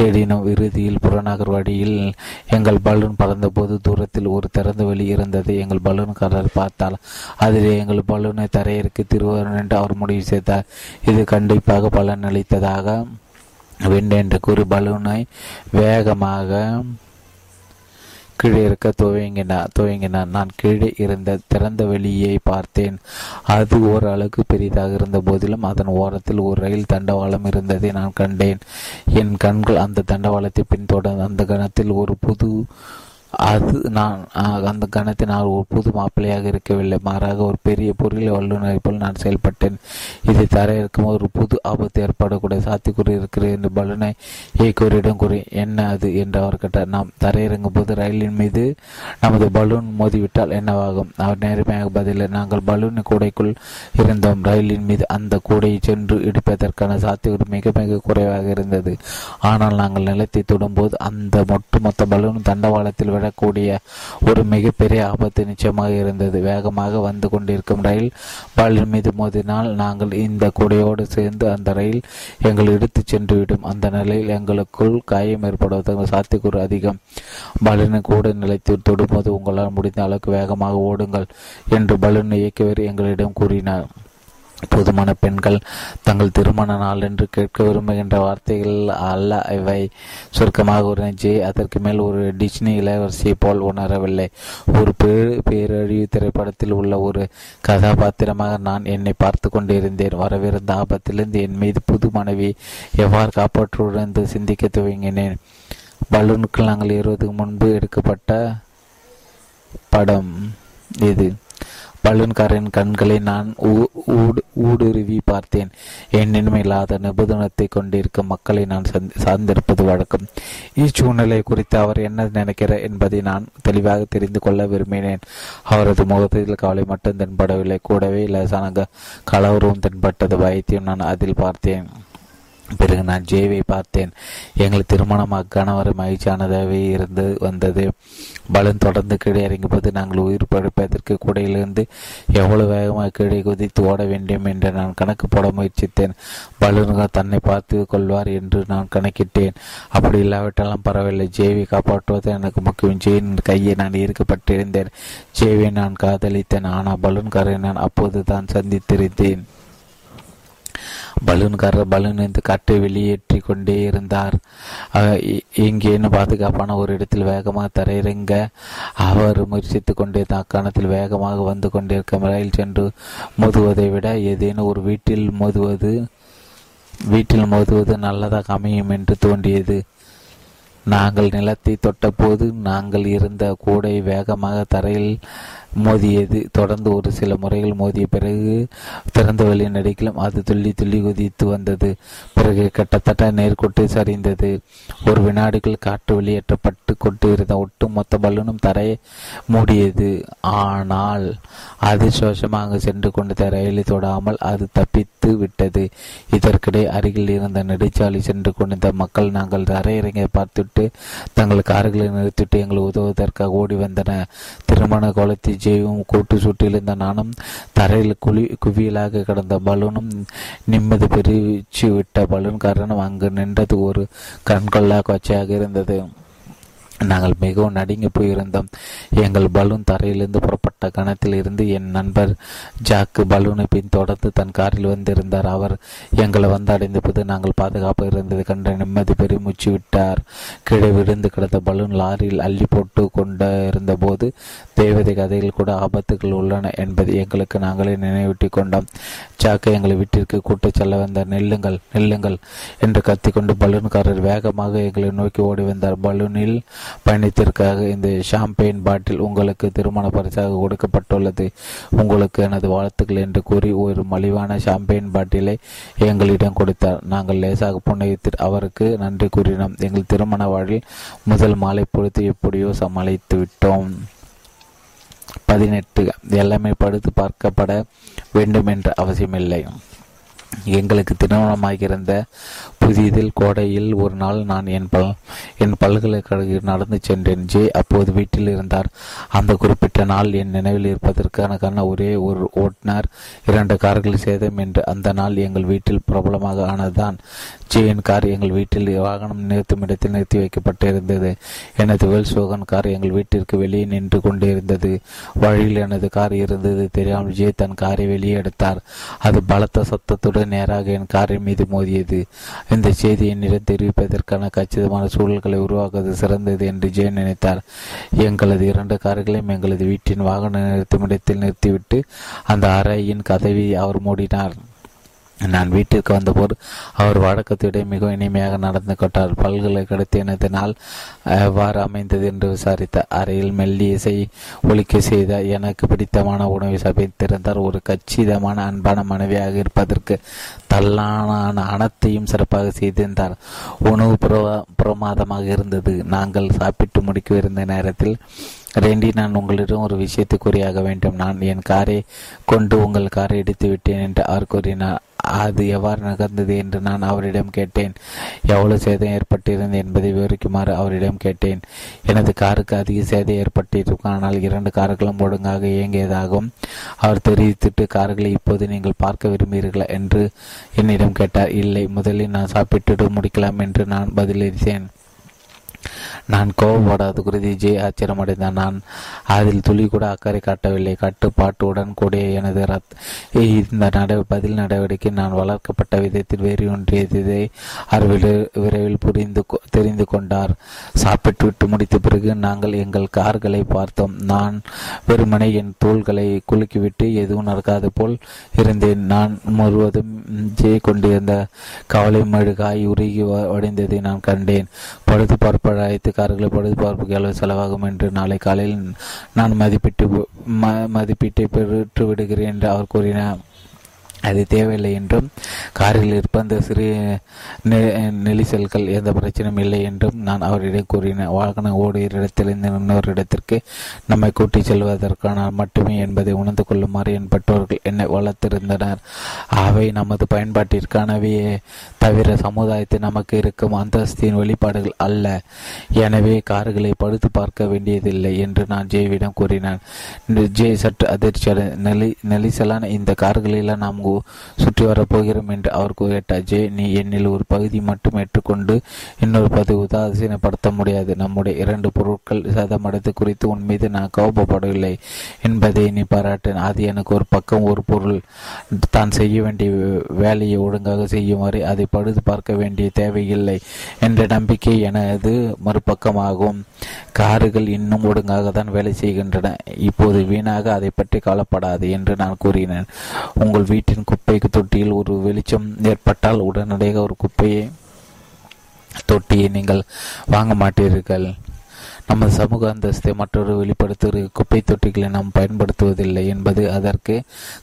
Speaker 1: தேடினோம். இறுதியில் புறநகர் வழியில் எங்கள் பலூன் பறந்தபோது தூரத்தில் ஒரு திறந்த வழி இருந்தது. எங்கள் பலூன்காரர் பார்த்தால் அதில் எங்கள் பலூனை தரையிறக்கி திருவாரூர் என்று அவர் முடிவு செய்தார். இது கண்டிப்பாக பலனளித்ததாக. வேண்டும் என்று கூறி பலூனை வேகமாக கீழே இருக்க துவங்கின துவங்கினான் நான் கீழே இருந்த திறந்த வெளியை பார்த்தேன். அது ஓரளவுக்கு பெரிதாக இருந்த போதிலும் அதன் ஓரத்தில் ஒரு ரயில் தண்டவாளம் இருந்ததை நான் கண்டேன். என் கண்கள் அந்த தண்டவாளத்தை பின்தொடர்ந்து அந்த கணத்தில் ஒரு புது அது நான் அந்த கணத்தில் நான் ஒரு புது மாப்பிள்ளையாக இருக்கவில்லை. மாறாக ஒரு பெரிய பொருளை வல்லுநரை போல் நான் செயல்பட்டேன். இதை தர இருக்கும் ஒரு புது ஆபத்து ஏற்படக்கூடிய சாத்தியக்குறி இருக்கிறது என்று பலூனை இயக்குவரிடம் கூறி என்ன அது? என்று அவர் கேட்டார். நாம் தரையிறங்கும் போது ரயிலின் மீது நமது பலூன் மோதிவிட்டால் என்னவாகும்? அவர் நேர்மையாக பதில் நாங்கள் பலூன் கூடைக்குள் இருந்தோம். ரயிலின் மீது அந்த கூடையை சென்று இடிப்பதற்கான சாத்தியக்கூறு மிக மிக குறைவாக இருந்தது. ஆனால் நாங்கள் நிலத்தை தொடும்போது அந்த ஒட்டுமொத்த பலூன் தண்டவாளத்தில் விட விடக்கூடிய ஒரு மிகப்பெரிய ஆபத்து நிச்சயமாக இருந்தது. வேகமாக வந்து கொண்டிருக்கும் ரயில் பாலின் மீது மோதினால் நாங்கள் இந்த கூடையோடு சேர்ந்து அந்த ரயில் எங்களை எடுத்து சென்றுவிடும். அந்த நிலையில் எங்களுக்குள் காயம் ஏற்படுவதற்கு சாத்தியக்கூறு அதிகம். பலூனை கூட நிலைத்து தொடும்போது உங்களால் முடிந்த அளவுக்கு வேகமாக ஓடுங்கள் என்று பலூனை இயக்கியவர் எங்களிடம் கூறினார். புதுமண பெண்கள் தங்கள் திருமண நாள் என்று கேட்க விரும்புகின்ற வார்த்தைகள் அல்ல. இவை சுருக்கமாக ஒரு அதற்கு மேல் ஒரு டிஸ்னி இளவரசியை போல் உணரவில்லை. ஒரு பேரு பேரழிவு திரைப்படத்தில் உள்ள ஒரு கதாபாத்திரமாக நான் என்னை பார்த்து கொண்டிருந்தேன். வரவிருந்த ஆபத்திலிருந்து என் மீது புது மனைவி எவ்வாறு காப்பாற்றுவது சிந்திக்க துவங்கினேன். பலூனுக்கு நாங்கள் ஏறுவதற்கு முன்பு எடுக்கப்பட்ட படம் இது. பலூன்காரின் கண்களை நான் ஊடுருவி பார்த்தேன். என் இல்லாத நிபுணத்தை கொண்டிருக்கும் மக்களை நான் சார்ந்திருப்பது வழக்கம். இச்சூழ்நிலை குறித்து அவர் என்ன நினைக்கிறார் என்பதை நான் தெளிவாக தெரிந்து கொள்ள விரும்பினேன். அவரது முகத்தில் கவலை மட்டும் தென்படவில்லை. கூடவே லேசான கலவரவும் தென்பட்டது. பயத்தையும் நான் அதில் பார்த்தேன். பிறகு நான் ஜேவை பார்த்தேன். எங்கள் திருமணமாக கணவர் மகிழ்ச்சியானதாகவே இருந்து வந்தது. பலன் தொடர்ந்து கீழே இறங்கும்போது நாங்கள் உயிர் படைப்பதற்கு கூடையிலிருந்து எவ்வளவு வேகமாக கீழே குதித்து ஓட வேண்டும் என்று நான் கணக்கு போட முயற்சித்தேன். பலூன்கள் தன்னை பார்த்து கொள்வார் என்று நான் கணக்கிட்டேன். அப்படி இல்லாவிட்டாலும் பரவாயில்லை. ஜேவி காப்பாற்றுவது எனக்கு முக்கியம். ஜெயின் கையை நான் ஈர்க்கப்பட்டிருந்தேன் ஜேவை நான் காதலித்தேன். ஆனால் பலூன்காரை நான் அப்போது தான் சந்தித்திருந்தேன். பலூன்காரர் பலூன் இருந்து காற்றை வெளியேற்றி கொண்டே இருந்தார் எங்கேனும் பாதுகாப்பான ஒரு இடத்தில் வேகமாக தரையிறங்க அவர் முயற்சித்து கொண்டே அக்காலத்தில் வேகமாக வந்து கொண்டிருக்கும் ரயில் சென்று மோதுவதை விட ஏதேனும் ஒரு வீட்டில் மோதுவது வீட்டில் மோதுவது நல்லதாக அமையும் என்று தோன்றியது. நாங்கள் நிலத்தை தொட்டபோது நாங்கள் இருந்த கூடை வேகமாக தரையில் மோதியது. தொடர்ந்து ஒரு சில முறைகள் மோதிய பிறகு திறந்த வழி நடிக்கலாம் அது துள்ளி துள்ளி குதித்து வந்தது. பிறகு கிட்டத்தட்ட நேர்கொட்டு சரிந்தது. ஒரு வினாடிக்குள் காற்று வெளியேற்றப்பட்டு கொண்டு இருந்த ஒட்டுமொத்த பலூனும் தரையை மூடியது. ஆனால் அதிர்ஷ்டவசமாக சென்று கொண்டு ரயிலை தொடாமல் அது தப்பித்து விட்டது. இதற்கிடையே அருகில் இருந்த நெடுச்சாலை சென்று கொண்டிருந்த மக்கள் நாங்கள் தரையிறங்கை பார்த்துட்டு தங்கள் கார்களை நிறுத்திவிட்டு எங்களை உதவுவதற்காக ஓடி வந்தன திருமண கோலத்தில் ஜெயும் கூட்டு சுட்டிலிருந்த நானும் தரையில் குழி குவியலாக கிடந்த பலூனும் நிம்மதி பிரிச்சு விட்ட பலூன் காரணம் அங்கு நின்றது ஒரு கண்கொள்ளா கொச்சையாக இருந்தது. நாங்கள் மிகவும் நடுங்கி போயிருந்தோம். எங்கள் பலூன் தரையிலிருந்து புறப்பட்ட கணத்தில் இருந்து என் நண்பர் ஜாக்கு பலூனை பின்தொடர்ந்து தன் காரில் வந்திருந்தார். அவர் எங்களை வந்து அடைந்த போது நாங்கள் பாதுகாப்பாக இருந்தது கண்ட நிம்மதி பெருமூச்சு விட்டார். கீழே விழுந்து கிடந்த பலூன் லாரியில் அள்ளி போட்டு கொண்டு இருந்தபோது தேவதை கதையில் கூட ஆபத்துகள் உள்ளன என்பதை எங்களுக்கு நாங்களே நினைவூட்டி கொண்டோம். ஜாக்கை எங்களை வீட்டிற்கு கூட்டிச் செல்ல வந்தார் நெல்லுங்கள் நெல்லுங்கள் என்று கத்திக்கொண்டு பலூன்காரர் வேகமாக எங்களை நோக்கி ஓடி வந்தார். பலூனில் பயணித்திற்காக இந்த ஷாம்பெயின் பாட்டில் உங்களுக்கு திருமண பரிசாக கொடுக்கப்பட்டுள்ளது. உங்களுக்கு எனது வாழ்த்துக்கள் என்று கூறி ஒரு மலிவான ஷாம்பெயின் பாட்டிலை எங்களிடம் கொடுத்தார். நாங்கள் லேசாக புன்னகித்து அவருக்கு நன்றி கூறினோம். எங்கள் திருமண வாழ்வில் முதல் மாலை பொழுது எப்படியோ சமாளித்து விட்டோம். பதினெட்டு. எல்லாமே படுத்து பார்க்கப்பட வேண்டும் என்ற அவசியமில்லை. எங்களுக்கு திருமணமாகியிருந்த புதியதில் கோடையில் ஒரு நாள் நான் என் பல் என் பல்கலைக்கழகில் நடந்து சென்றேன். ஜே அப்போது வீட்டில் இருந்தார். அந்த குறிப்பிட்ட நாள் என் நினைவில் இருப்பதற்கான ஒரே ஒரு ஓட்டுநர் இரண்டு கார்கள் சேதம் என்று அந்த நாள் எங்கள் வீட்டில் பிரபலமாக ஆனதுதான். ஜேயின் கார் எங்கள் வீட்டில் வாகனம் நிறுத்தும் இடத்தில் நிறுத்தி வைக்கப்பட்டிருந்தது. எனது வெல்சோகன் கார் எங்கள் வீட்டிற்கு வெளியே நின்று கொண்டிருந்தது. வழியில் எனது கார் இருந்தது தெரியாமல் ஜே தன் காரை வெளியே எடுத்தார். அது பலத்த சத்தத்துடன் நேராக என் காரின் மீது மோதியது. இந்த செய்தி என்னிடம் தெரிவிப்பதற்கான கச்சிதமான சூழல்களை உருவாக்குவது சிறந்தது என்று ஜெயன் நினைத்தார் எங்களது இரண்டு கார்களையும் எங்களது வீட்டின் வாகன நிறுத்தும் இடத்தில் நிறுத்திவிட்டு அந்த அறையின் கதவை அவர் மூடினார். நான் வீட்டிற்கு வந்தபோது அவர் வழக்கத்திட மிகவும் இனிமையாக நடந்து கொண்டார். பல்கலைக்கழகத்து எனது எவ்வாறு அமைந்தது என்று விசாரித்தார் அறையில் மெல்லி இசை ஒழிக்க செய்த எனக்கு பிடித்தமான உணவை சமைத்திருந்தார் ஒரு கச்சிதமான அன்பான மனைவியாக இருப்பதற்கு தள்ளான அனைத்தையும் சிறப்பாக செய்திருந்தார். உணவு பிரமாதமாக இருந்தது. நாங்கள் சாப்பிட்டு முடிக்கவிருந்த நேரத்தில் ரேண்டி நான் உங்களிடம் ஒரு விஷயத்தை கூறியாக வேண்டும். நான் என் காரை கொண்டு உங்கள் காரை எடுத்து விட்டேன் என்று அவர் கூறினார். அது எவ்வாறு நகர்ந்தது என்று நான் அவரிடம் கேட்டேன். எவ்வளவு சேதம் ஏற்பட்டிருந்தது என்பதை விவரிக்குமாறு அவரிடம் கேட்டேன். எனது காருக்கு அதிக சேதம் ஏற்பட்டிருக்கும். ஆனால் இரண்டு கார்களும் ஒழுங்காக இயங்கியதாகவும் அவர் தெரிவித்துட்டு கார்களை இப்போது நீங்கள் பார்க்க விரும்புகிறீர்களா? என்று என்னிடம் கேட்டார். இல்லை முதலில் நான் சாப்பிட்டுட்டு முடிக்கலாம் என்று நான் பதிலளித்தேன். நான் கோபப்படாத குருதி ஜெய் ஆச்சரியமடைந்தான் நான் அதில் துளி கூட அக்கறை காட்டவில்லை. கட்டுப்பாட்டுடன் கூடிய எனது ரத் இந்த நட பதில் நடவடிக்கை நான் வளர்க்கப்பட்ட விதத்தில் வேறு ஒன்றியதை அவர் விரைவில் புரிந்து தெரிந்து கொண்டார். சாப்பிட்டுவிட்டு முடித்த பிறகு நாங்கள் எங்கள் கார்களை பார்த்தோம். நான் வெறுமனை என் தோள்களை குலுக்கிவிட்டு எதுவும் நடக்காது போல் இருந்தேன். நான் முழுவதும் ஜெய் கொண்டிருந்த கவலை மெழுகாய் உருகி வடிந்ததை நான் கண்டேன். பழுது பார்ப்ப அழைத்து கார்களை பழுது பார்ப்புக்கு எவ்வளவு செலவாகும் என்று நாளை காலையில் நான் மதிப்பிட்டு மதிப்பீட்டை பெற்று விடுகிறேன் என்று அவர் கூறினார். அது தேவையில்லை என்றும் காரில் இருப்ப அந்த சிறிய நெரிசல்கள் எந்த பிரச்சனையும் இல்லை என்றும் நான் அவரிடம் கூறினேன். வாகனம் ஓடுகிற இடத்திலிருந்து இன்னொரு இடத்திற்கு நம்மை கூட்டிச் செல்வதற்கான மட்டுமே என்பதை உணர்ந்து கொள்ளுமாறு என் பெற்றோர்கள் என்னை வளர்த்திருந்தனர். அவை நமது பயன்பாட்டிற்கானவே தவிர சமுதாயத்தில் நமக்கு இருக்கும் அந்தஸ்தின் வெளிப்பாடுகள் அல்ல. எனவே கார்களை படுத்து பார்க்க வேண்டியதில்லை என்று நான் ஜேவிடம் கூறினான். ஜே சற்று அதிர்ச்சி நெலி நெலிசலான இந்த கார்களில் நாம் சுற்றி வரப்போகிறோம் என்று அவர் கூறிட்டார் ஜே நீ என்னில் ஒரு பகுதி மட்டும் ஏற்றுக்கொண்டு இன்னொரு பகுதி உதாசீனப்படுத்த முடியாது. நம்முடைய இரண்டு பொருட்கள் சதமடைந்து குறித்து உன் மீது நான் கோபப்படவில்லை என்பதை நீ பாராட்டேன் அது எனக்கு ஒரு பக்கம் ஒரு பொருள். தான் செய்ய வேண்டிய வேலையை ஒழுங்காக வரை அதை பழுது பார்க்க வேண்டிய தேவையில்லை என்ற நம்பிக்கை எனது மறுபக்கமாகும். கார்கள் இன்னும் ஒழுங்காக தான் வேலை செய்கின்றன. இப்போது வீணாக அதை பற்றி கவலைப்படாது என்று நான் கூறினேன். உங்கள் வீட்டில் வீட்டின் குப்பை தொட்டியில் ஒரு வெளிச்சம் ஏற்பட்டால் உடனடியாக ஒரு குப்பையை தொட்டியை நீங்கள் வாங்க மாட்டீர்கள். நமது சமூக அந்தஸ்தை மற்றொரு வெளிப்படுத்துகிற குப்பை தொட்டிகளை நாம் பயன்படுத்துவதில்லை என்பது அதற்கு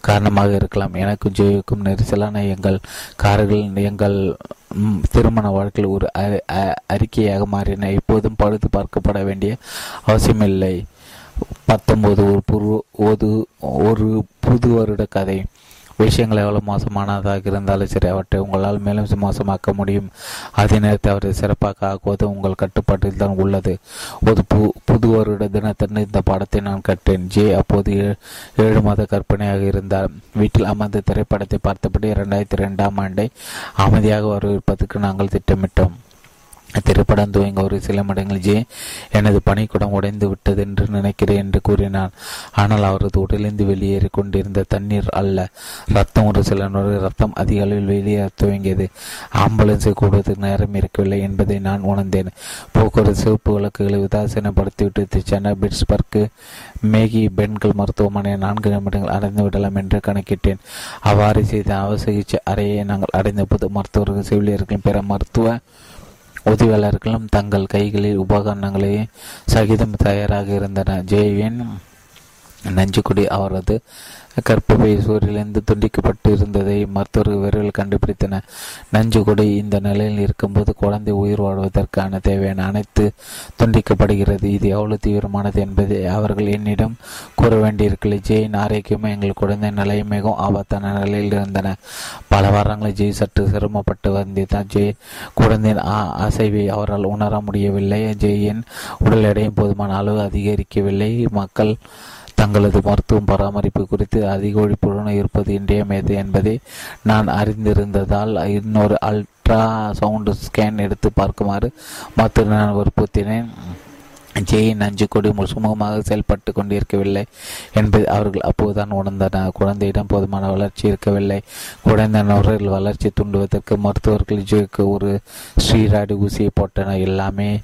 Speaker 1: காரணமாக இருக்கலாம். எனக்கும் ஜெயிக்கும் நெரிசலான எங்கள் கார்கள் எங்கள் திருமண வாழ்க்கையில் ஒரு அறிக்கையாக மாறின. எப்போதும் பழுது பார்க்கப்பட வேண்டிய அவசியமில்லை. பத்தொன்பது ஒரு புரு ஒரு புது வருட கதை. விஷயங்கள் எவ்வளவு மோசமானதாக இருந்தாலும் சரி அவற்றை உங்களால் மேலும் மோசமாக்க முடியும். அதே நேரத்தை அவரை சிறப்பாக ஆக்குவது உங்கள் கட்டுப்பாட்டில் தான் உள்ளது. ஒரு பு புது வருட தினத்தன்று இந்த பாடத்தை நான் கற்றேன். ஜே அப்போது ஏழு மாத கற்பனையாக இருந்தார். வீட்டில் அமர்ந்து திரைப்படத்தை பார்த்தபடி இரண்டாயிரத்தி ரெண்டாம் ஆண்டை அமைதியாக வரவேற்பதற்கு நாங்கள் திட்டமிட்டோம். திரைப்படம் துவங்க ஒரு சில மடங்கள் ஜே எனது பனிக்குடம் உடைந்து விட்டது என்று நினைக்கிறேன் என்று கூறினார் ஆனால் அவரது உடலிருந்து வெளியேறி கொண்டிருந்த தண்ணீர் அல்ல. ரத்தம் ஒரு சில நொறு ரத்தம் அதிக அளவில் வெளியேற துவங்கியது. ஆம்புலன்ஸை கூடுவதற்கு நேரம் இருக்கவில்லை என்பதை நான் உணர்ந்தேன். போக்குவரத்து சிவப்பு விளக்குகளை உதாசீனப்படுத்திவிட்டு சென்னை பிட்ஸ்பர்க்கு மேகி பெண்கள் மருத்துவமனையை நான்கு நிமிடங்கள் அடைந்து விடலாம் என்று கணக்கிட்டேன். அவ்வாறு செய்த அவசிகிச்சை அறையை நாங்கள் அடைந்த போது மருத்துவர்கள் செவிலியர்கள் பிற மருத்துவ உதவியாளர்களும் தங்கள் கைகளில் உபகரணங்களை சகிதம் தயாராக இருந்தன ஜெய்வின் நஞ்சுக்குடி அவரது கற்பப்பை சூரியலிருந்து துண்டிக்கப்பட்டு இருந்ததை மருத்துவர்கள் விரைவில் கண்டுபிடித்தனர் நஞ்சுக்குடி இந்த நிலையில் இருக்கும்போது குழந்தை உயிர் வாழ்வதற்கான தேவையான அனைத்து துண்டிக்கப்படுகிறது. இது எவ்வளவு தீவிரமானது என்பதை அவர்கள் என்னிடம் கூற வேண்டியிருக்கலை ஜெயின் ஆரோக்கியமும் எங்கள் குழந்தை நிலையும் மிகவும் ஆபத்தான நிலையில் இருந்தன. பல வாரங்களில் ஜெய் சற்று சிரமப்பட்டு வந்ததான் ஜெய் குழந்தையின் அசைவை அவரால் உணர முடியவில்லை. ஜெயின் உடல் எடையும் போதுமான அளவு அதிகரிக்கவில்லை. மக்கள் தங்களது மருத்துவம் பராமரிப்பு குறித்து அதிக ஒழிப்புடன் இருப்பது இன்றியமையது என்பதை நான் அறிந்திருந்ததால் இன்னொரு அல்ட்ரா சவுண்ட் ஸ்கேன் எடுத்து பார்க்குமாறு மருத்துவ நான் வற்புறுத்தினேன். ஜெயின் அஞ்சு கொடி சுமூகமாக செயல்பட்டு கொண்டிருக்கவில்லை என்பதை அவர்கள் அப்போதுதான் உணர்ந்தனர் குழந்தையிடம் போதுமான வளர்ச்சி இருக்கவில்லை. குழந்தை நுரையில் வளர்ச்சி தூண்டுவதற்கு மருத்துவர்கள் ஜெய்க்கு ஒரு ஸ்ரீராடி ஊசியை போட்டனர் எல்லாமே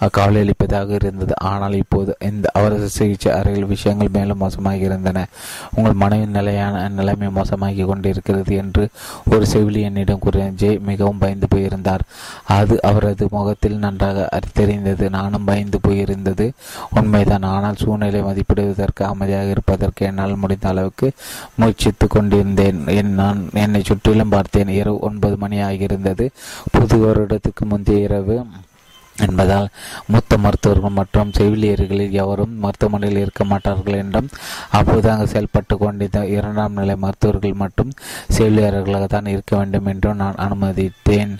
Speaker 1: கவலையளிப்பதாக இருந்தது. ஆனால் இப்போது இந்த அவரது சிகிச்சை அறையில் விஷயங்கள் மேலும் மோசமாக இருந்தன. உங்கள் மனைவி நிலையான நிலைமை மோசமாகி கொண்டிருக்கிறது என்று ஒரு செவிலி என்னிடம் கூறிய ஜெய் மிகவும் பயந்து போயிருந்தார். அது அவரது முகத்தில் நன்றாக தெரிந்தது. நானும் பயந்து போயிருந்தேன். இருந்தது. உண்மைதான். ஆனால் சூழ்நிலை மதிப்பிடுவதற்கு அமைதியாக இருப்பதற்கு என்னால் முடிந்த அளவுக்கு முயற்சித்து கொண்டிருந்தேன். என் நான் என்னை சுற்றிலும் பார்த்தேன். இரவு ஒன்பது மணி ஆகியிருந்தது. புது வருடத்துக்கு முந்தைய இரவு என்பதால் மூத்த மருத்துவர்கள் மற்றும் செவிலியர்களில் எவரும் மருத்துவமனையில் இருக்க மாட்டார்கள் என்றும் அப்போது அங்கு செயல்பட்டு கொண்டிருந்த இரண்டாம் நிலை மருத்துவர்கள் மற்றும் செவிலியர்களாக தான் இருக்க வேண்டும் என்றும் நான் அனுமதித்தேன்.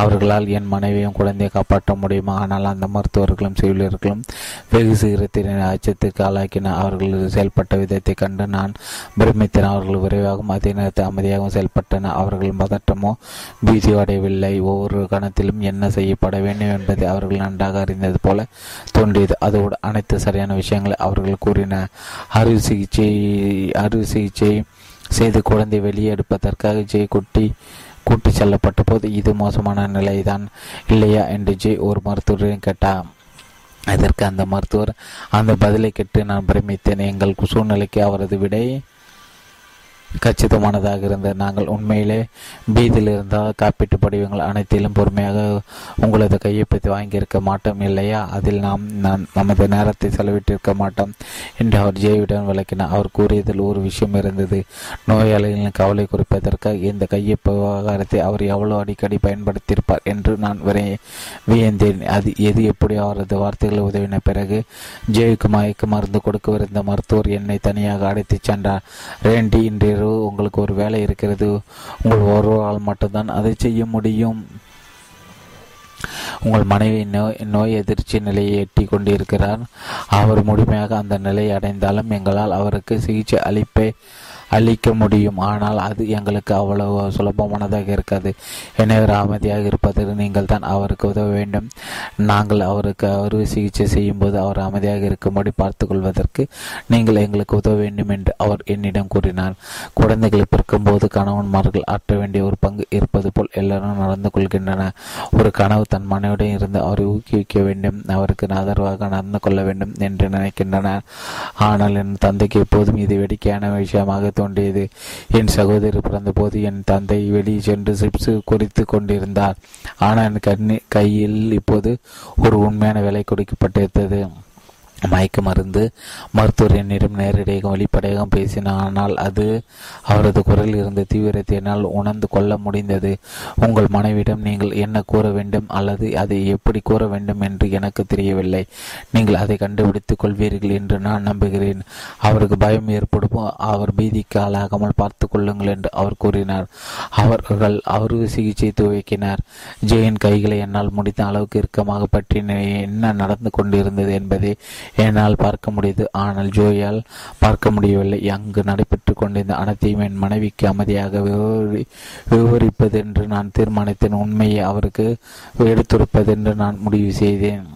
Speaker 1: அவர்களால் என் மனைவியும் குழந்தையை காப்பாற்ற முடியுமா? ஆனால் அந்த மருத்துவர்களும் செவிலியர்களும் வெகு சீக்கிரத்தின் அச்சத்துக்கு ஆளாக்கின. அவர்கள் செயல்பட்ட விதத்தை கண்டு நான் பிரமித்தேன். அவர்கள் விரைவாகவும் அதே நேரத்தில் அமைதியாகவும் செயல்பட்டன அவர்கள் பதட்டமோ பீதியோ அடையவில்லை. ஒவ்வொரு கணத்திலும் என்ன செய்யப்பட வேண்டும் என்பதை அவர்கள் நன்றாக அறிந்தது போல தோன்றியது. அதோடு அனைத்து சரியான விஷயங்களை அவர்கள் கூறின. அறுவை சிகிச்சை அறுவை சிகிச்சை செய்து குழந்தை வெளியே எடுப்பதற்காக ஜெய் குட்டி கூட்டி செல்லப்பட்ட போது இது மோசமான நிலைதான் இல்லையா என்று ஜெய் ஒரு மருத்துவரையும் கேட்டார் அதற்கு அந்த மருத்துவர் அந்த பதிலை கேட்டு நான் பிரமித்தேன். எங்கள் சூழ்நிலைக்கு அவரது விடை கச்சிதமானதாக இருந்தது நாங்கள் உண்மையிலே பீதியில் இருந்தால் காப்பீட்டு படிவங்கள் அனைத்திலும் பொறுமையாக உங்களது கையொப்பத்தை வாங்கியிருக்க மாட்டோம் இல்லையா? அதில் நாம் நமது நேரத்தை செலவிட்டிருக்க மாட்டோம் என்று அவர் ஜேவிடம் விளக்கினார். அவர் கூறியதில் ஒரு விஷயம் இருந்தது. நோயாளிகளின் கவலை குறிப்பதற்காக இந்த கையொப்ப விவகாரத்தை அவர் எவ்வளவு அடிக்கடி பயன்படுத்தியிருப்பார் என்று நான் விரை வியந்தேன். அது எது எப்படி அவரது வார்த்தைகள் உதவின பிறகு ஜெயக்குமாய்க்கு மருந்து கொடுக்கவிருந்த மருத்துவர் என்னை தனியாக அழைத்துச் சென்றார். ரேண்டி இன்று இரவு உங்களுக்கு ஒரு வேலை இருக்கிறது உங்கள் ஒருவரால் மட்டும்தான் அதை செய்ய முடியும். உங்கள் மனைவி நோய் நோய் எதிர்ச்சி நிலையை எட்டி கொண்டிருக்கிறார். அவர் முழுமையாக அந்த நிலையை அடைந்தாலும் எங்களால் அவருக்கு சிகிச்சை அளிப்பை அளிக்க முடியும். ஆனால் அது எங்களுக்கு அவ்வளவு சுலபமானதாக இருக்காது. எனவே அமைதியாக இருப்பதற்கு நீங்கள் தான் அவருக்கு உதவ வேண்டும். நாங்கள் அவருக்கு அறுவை சிகிச்சை செய்யும் போது அவர் அமைதியாக இருக்கும்படி பார்த்துக்கொள்வதற்கு நீங்கள் எங்களுக்கு உதவ வேண்டும் என்று அவர் என்னிடம் கூறினார். குழந்தைகளை பிறக்கும்போது கணவன்மார்கள் ஆற்ற வேண்டிய ஒரு பங்கு இருப்பது போல் எல்லாரும் நடந்து கொள்கின்றன ஒரு கனவு தன் மனைவிடம் இருந்து அவரை ஊக்குவிக்க வேண்டும். அவருக்கு ஆதரவாக நடந்து கொள்ள வேண்டும் என்று நினைக்கின்றனர். ஆனால் என் தந்தைக்கு எப்போதும் இது வேடிக்கையான விஷயமாக தோன்றியது என் சகோதரி பிறந்தபோது என் தந்தை வெளியே சென்று சிப்ஸ் குறித்து கொண்டிருந்தார். ஆனால் என் கண்ணி கையில் இப்போது ஒரு உண்மையான விலை கொடுக்கப்பட்டிருந்தது. மயக்க மருந்து மருத்துவர் என்னிடம் நேரடியாக வெளிப்படையாக பேசினார் ஆனால் அது அவரது குரலில் இருந்த தீவிரத்தை என்னால் உணர்ந்து கொள்ள முடிந்தது. உங்கள் மனைவிடம் நீங்கள் என்ன கூற வேண்டும் அல்லது அதை எப்படி கூற வேண்டும் என்று எனக்கு தெரியவில்லை. நீங்கள் அதை கண்டுபிடித்துக் கொள்வீர்கள் என்று நான் நம்புகிறேன். அவருக்கு பயம் ஏற்படும். அவர் பீதிக்கு ஆளாகாமல் பார்த்து கொள்ளுங்கள் என்று அவர் கூறினார். அவர்கள் அறுவை சிகிச்சை துவக்கினார். ஜெயின் கைகளை என்னால் முடிந்த அளவுக்கு இறுக்கமாக பற்றி என்ன நடந்து கொண்டிருந்தது என்பதை என்னால் பார்க்க முடியுது. ஆனால் ஜோயால் பார்க்க முடியவில்லை. அங்கு நடைபெற்று கொண்டிருந்த அனைத்தையும் என் மனைவிக்கு அமைதியாக விவரி விவரிப்பதென்று நான் தீர்மானித்தேன். உண்மையை அவருக்கு எடுத்துரைப்பதென்று நான் முடிவு செய்தேன்.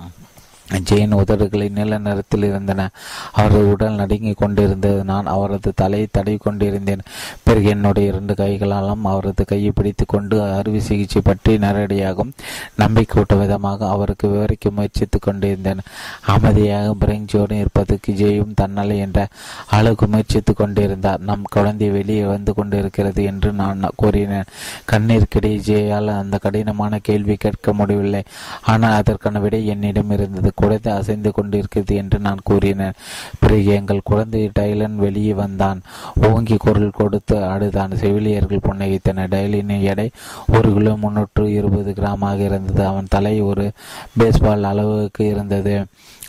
Speaker 1: ஜெயின் உதடுகளை நீல நிறத்தில் இருந்தன. அவரது உடல் நடுங்கிக் கொண்டிருந்தது. நான் அவரது தலையை தடவி கொண்டிருந்தேன். பிறகு என்னுடைய இரண்டு கைகளாலும் அவரது கையை பிடித்து கொண்டு அறுவை சிகிச்சை பற்றி நேரடியாகவும் நம்பிக்கையூட்ட விதமாக அவருக்கு விவரிக்க முயற்சித்துக் கொண்டிருந்தேன். அமைதியாக பிரெஞ்சோடு இருப்பதற்கு ஜெயும் தன்னலை என்ற அளவுக்கு முயற்சித்துக் கொண்டிருந்தார். நம் குழந்தை வெளியே வந்து கொண்டிருக்கிறது என்று நான் கூறினேன். கண்ணீருக்கிடையே ஜெயால் அந்த கடினமான கேள்வி கேட்க முடியவில்லை. ஆனால் அதற்கான விடை என்னிடம் இருந்தது. குழந்தை அசைந்து கொண்டிருக்கிறது என்று நான் கூறினேன். பிறகு எங்கள் குழந்தை டைலன் வெளியே வந்தான். ஓங்கி குரல் கொடுத்து அடுதான் செவிலியர்கள் புன்னகித்தனர். டைலின் எடை ஒரு கிலோ முன்னூற்று இருபது கிராமாக இருந்தது. அவன் தலை ஒரு பேஸ்பால் அளவுக்கு இருந்தது.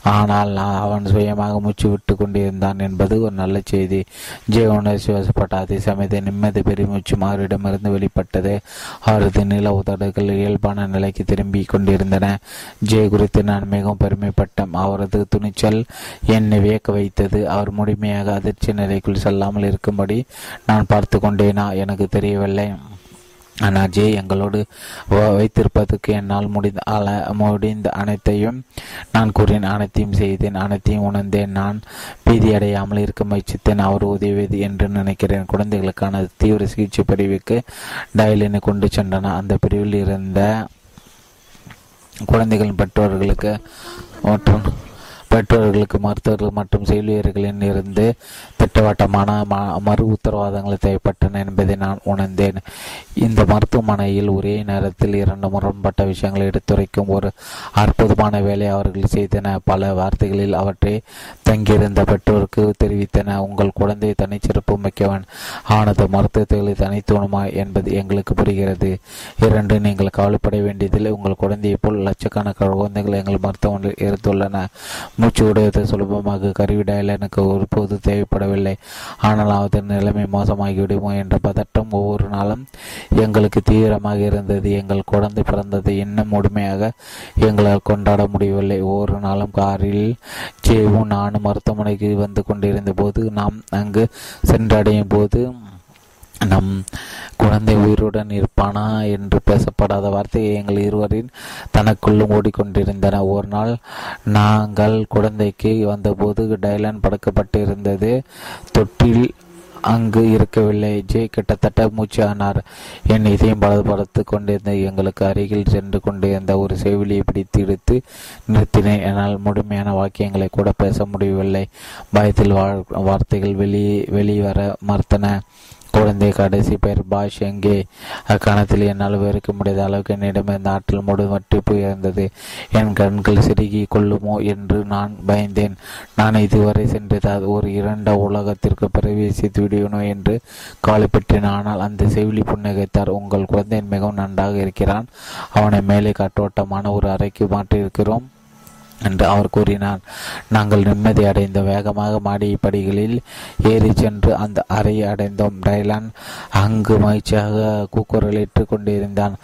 Speaker 1: ஆனால் அவன் சுயமாக மூச்சு விட்டு கொண்டிருந்தான் என்பது ஒரு நல்ல செய்தி. ஜெய உணர்ச்சி வசப்பட்ட அதே சமயத்தை நிம்மதி பெருமூச்சு மாறிடமிருந்து வெளிப்பட்டது. அவரது நில உதடுகள் இயல்பான நிலைக்கு திரும்பி கொண்டிருந்தன. ஜெய குறித்து நான் மிகவும் பெருமைப்பட்டேன். அவரது துணிச்சல் என்னை வியக்க வைத்தது. அவர் முழுமையாக அதிர்ச்சி நிலைக்குள் செல்லாமல் இருக்கும்படி நான் பார்த்து கொண்டேனா? எனக்கு தெரியவில்லை. ஆனால் ஜே எங்களோடு வைத்திருப்பதற்கு என்னால் முடிந்த அல முடிந்த அனைத்தையும் நான் கூறினேன். அனைத்தையும் செய்தேன் அனைத்தையும் உணர்ந்தேன். நான் பீதியடையாமல் இருக்க முயற்சித்தேன். அவர் உதவியது என்று நினைக்கிறேன். குழந்தைகளுக்கான தீவிர சிகிச்சை பிரிவுக்கு டயலினை கொண்டு சென்றன. அந்த பிரிவில் இருந்த குழந்தைகளின் பெற்றோர்களுக்கு மற்றும் பெற்றோர்களுக்கு மருத்துவர்கள் மற்றும் செவிலியர்களின் இருந்து திட்டவட்டமான மறு உத்தரவாதங்கள் தேவைப்பட்டன என்பதை நான் உணர்ந்தேன். இந்த மருத்துவமனையில் ஒரே நேரத்தில் இரண்டு முரண்பட்ட விஷயங்களை எடுத்துரைக்கும் ஒரு அற்புதமான வேலை அவர்கள் செய்தன. பல வார்த்தைகளில் அவற்றை தங்கியிருந்த பெற்றோருக்கு தெரிவித்தன. உங்கள் குழந்தை தனிச்சிறப்பு மிக்கவன். ஆனது மருத்துவத்தை தனித்துவமா என்பது எங்களுக்கு புரிகிறது. இரண்டு நீங்கள் கவலைப்பட வேண்டியதில்லை. உங்கள் குழந்தையை போல் லட்சக்கணக்கான குழந்தைகள் எங்கள் மருத்துவமனையில் இருந்துள்ளன. மூச்சு விடுவது சுலபமாக கருவிடாயில் எனக்கு ஒருபோது தேவைப்படவில்லை. ஆனால் அதன் நிலைமை மோசமாகிவிடுமோ என்ற பதட்டம் ஒவ்வொரு நாளும் எங்களுக்கு தீவிரமாக இருந்தது. எங்கள் குழந்தை பிறந்ததை இன்னும் முழுமையாக எங்களால் கொண்டாட முடியவில்லை. ஒவ்வொரு நாளும் காரில் ஜேவும் நானும் மருத்துவமனைக்கு வந்து கொண்டிருந்த போது நாம் அங்கு சென்றடையும் போது நம் குழந்தை உயிருடன் இருப்பானா என்று பேசப்படாத வார்த்தையை எங்கள் இருவரின் தனக்குள்ளும் ஓடிக்கொண்டிருந்தன. ஒரு நாள் நாங்கள் குழந்தைக்கு வந்தபோது டைலான் படுக்கப்பட்டிருந்தது. தொட்டில் அங்கு இருக்கவில்லை. ஜே கிட்டத்தட்ட மூச்சு ஆனார். என் இதயம் பலப்படுத்து கொண்டிருந்த எங்களுக்கு அருகில் சென்று கொண்டிருந்த ஒரு செவிலியை பிடித்து எடுத்து நிறுத்தினேன். என்னால் முழுமையான வாக்கியங்களை கூட பேச முடியவில்லை. பயத்தில் வார்த்தைகள் வெளியே வெளிவர மறுத்தன. குழந்தை கடைசி பெயர் பாஷ். எங்கே? அக்கணத்தில் என்னால் வெறுக்க முடியாத அளவுக்கு என்னிடம் இந்த ஆற்றல் முழு வட்டிப்பு போயிருந்தது. என் கண்கள் சிறுகி கொள்ளுமோ என்று நான் பயந்தேன். நான் இதுவரை சென்றதால் ஒரு இரண்ட உலகத்திற்கு பிரவேசித்து விடுவேனோ என்று கவலைப்பட்டேன் ஆனால் அந்த செவிலி புன்னகைத்தார் உங்கள் குழந்தை மிகவும் நன்றாக இருக்கிறான். அவனை மேலே காற்றோட்டமான ஒரு அறைக்கு மாற்றியிருக்கிறோம். என்று அவர் கூறினார். நாங்கள் நிம்மதி அடைந்த வேகமாக மாடி படிகளில் ஏறி சென்று அந்த அறையை அடைந்தோம் டைலான் அங்கு மகிழ்ச்சியாக கூக்குரலிட்டு கொண்டிருந்தான்.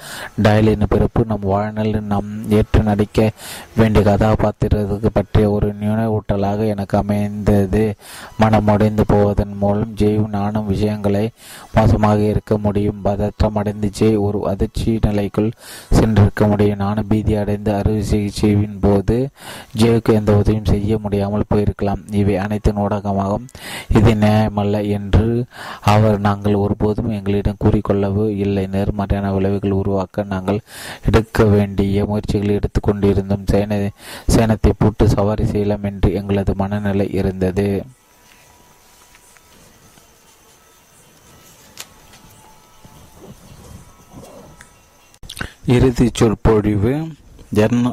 Speaker 1: டயலின் பிறப்பு நம் வாழ்நாளில் நாம் ஏற்று நடிக்க வேண்டிய கதாபாத்திரத்துக்கு பற்றிய ஒரு நினைவூட்டலாக எனக்கு அமைந்தது. மனம் உடைந்து போவதன் மூலம் ஜெயும் நானும் விஷயங்களை மோசமாக இருக்க முடியும். பதற்றம் அடைந்து ஜெய் ஒரு அதிர்ச்சி நிலைக்குள் சென்றிருக்க முடியும். நானும் பீதி அடைந்து அறுவை சிகிச்சையின் போது ஜேவுக்கு எந்த உதவியும் செய்ய முடியாமல் போயிருக்கலாம். இவை அனைத்தின் ஊடகமாகும். இது நியாயமல்ல என்று அவர் நாங்கள் ஒருபோதும் எங்களிடம் கூறிக்கொள்ளவோ இல்லை. நேர்மறையான விளைவுகள் உருவாக்க நாங்கள் எடுக்க வேண்டிய முயற்சிகளை எடுத்துக்கொண்டிருந்தோம் சேன சேனத்தை பூட்டு சவாரி செய்யலாம் என்று எங்களது மனநிலை இருந்தது. இறுதி சொற்பொழிவு.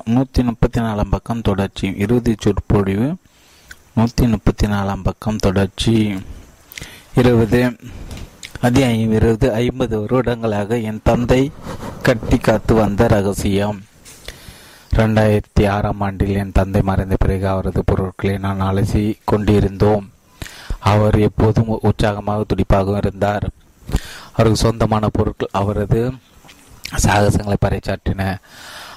Speaker 1: நூற்றி முப்பத்தி நாலாம் பக்கம் தொடர்ச்சி. இறுதி சொற்பொழிவு நூற்றி முப்பத்தி நாலாம் பக்கம் தொடர்ச்சி. இருபது அத்தியாயம் இருபது ஐம்பது வருடங்களாக என் தந்தை கட்டி காத்து வந்த ரகசியம். ரெண்டாயிரத்தி ஆறாம் ஆண்டில் என் தந்தை மறைந்த பிறகு அவரது பொருட்களை நான் அலசி கொண்டிருந்தோம். அவர் எப்போதும் உற்சாகமாக துடிப்பாகவும் இருந்தார். அவருக்கு சொந்தமான பொருட்கள் அவரது சாகசங்களை பறைச்சாற்றின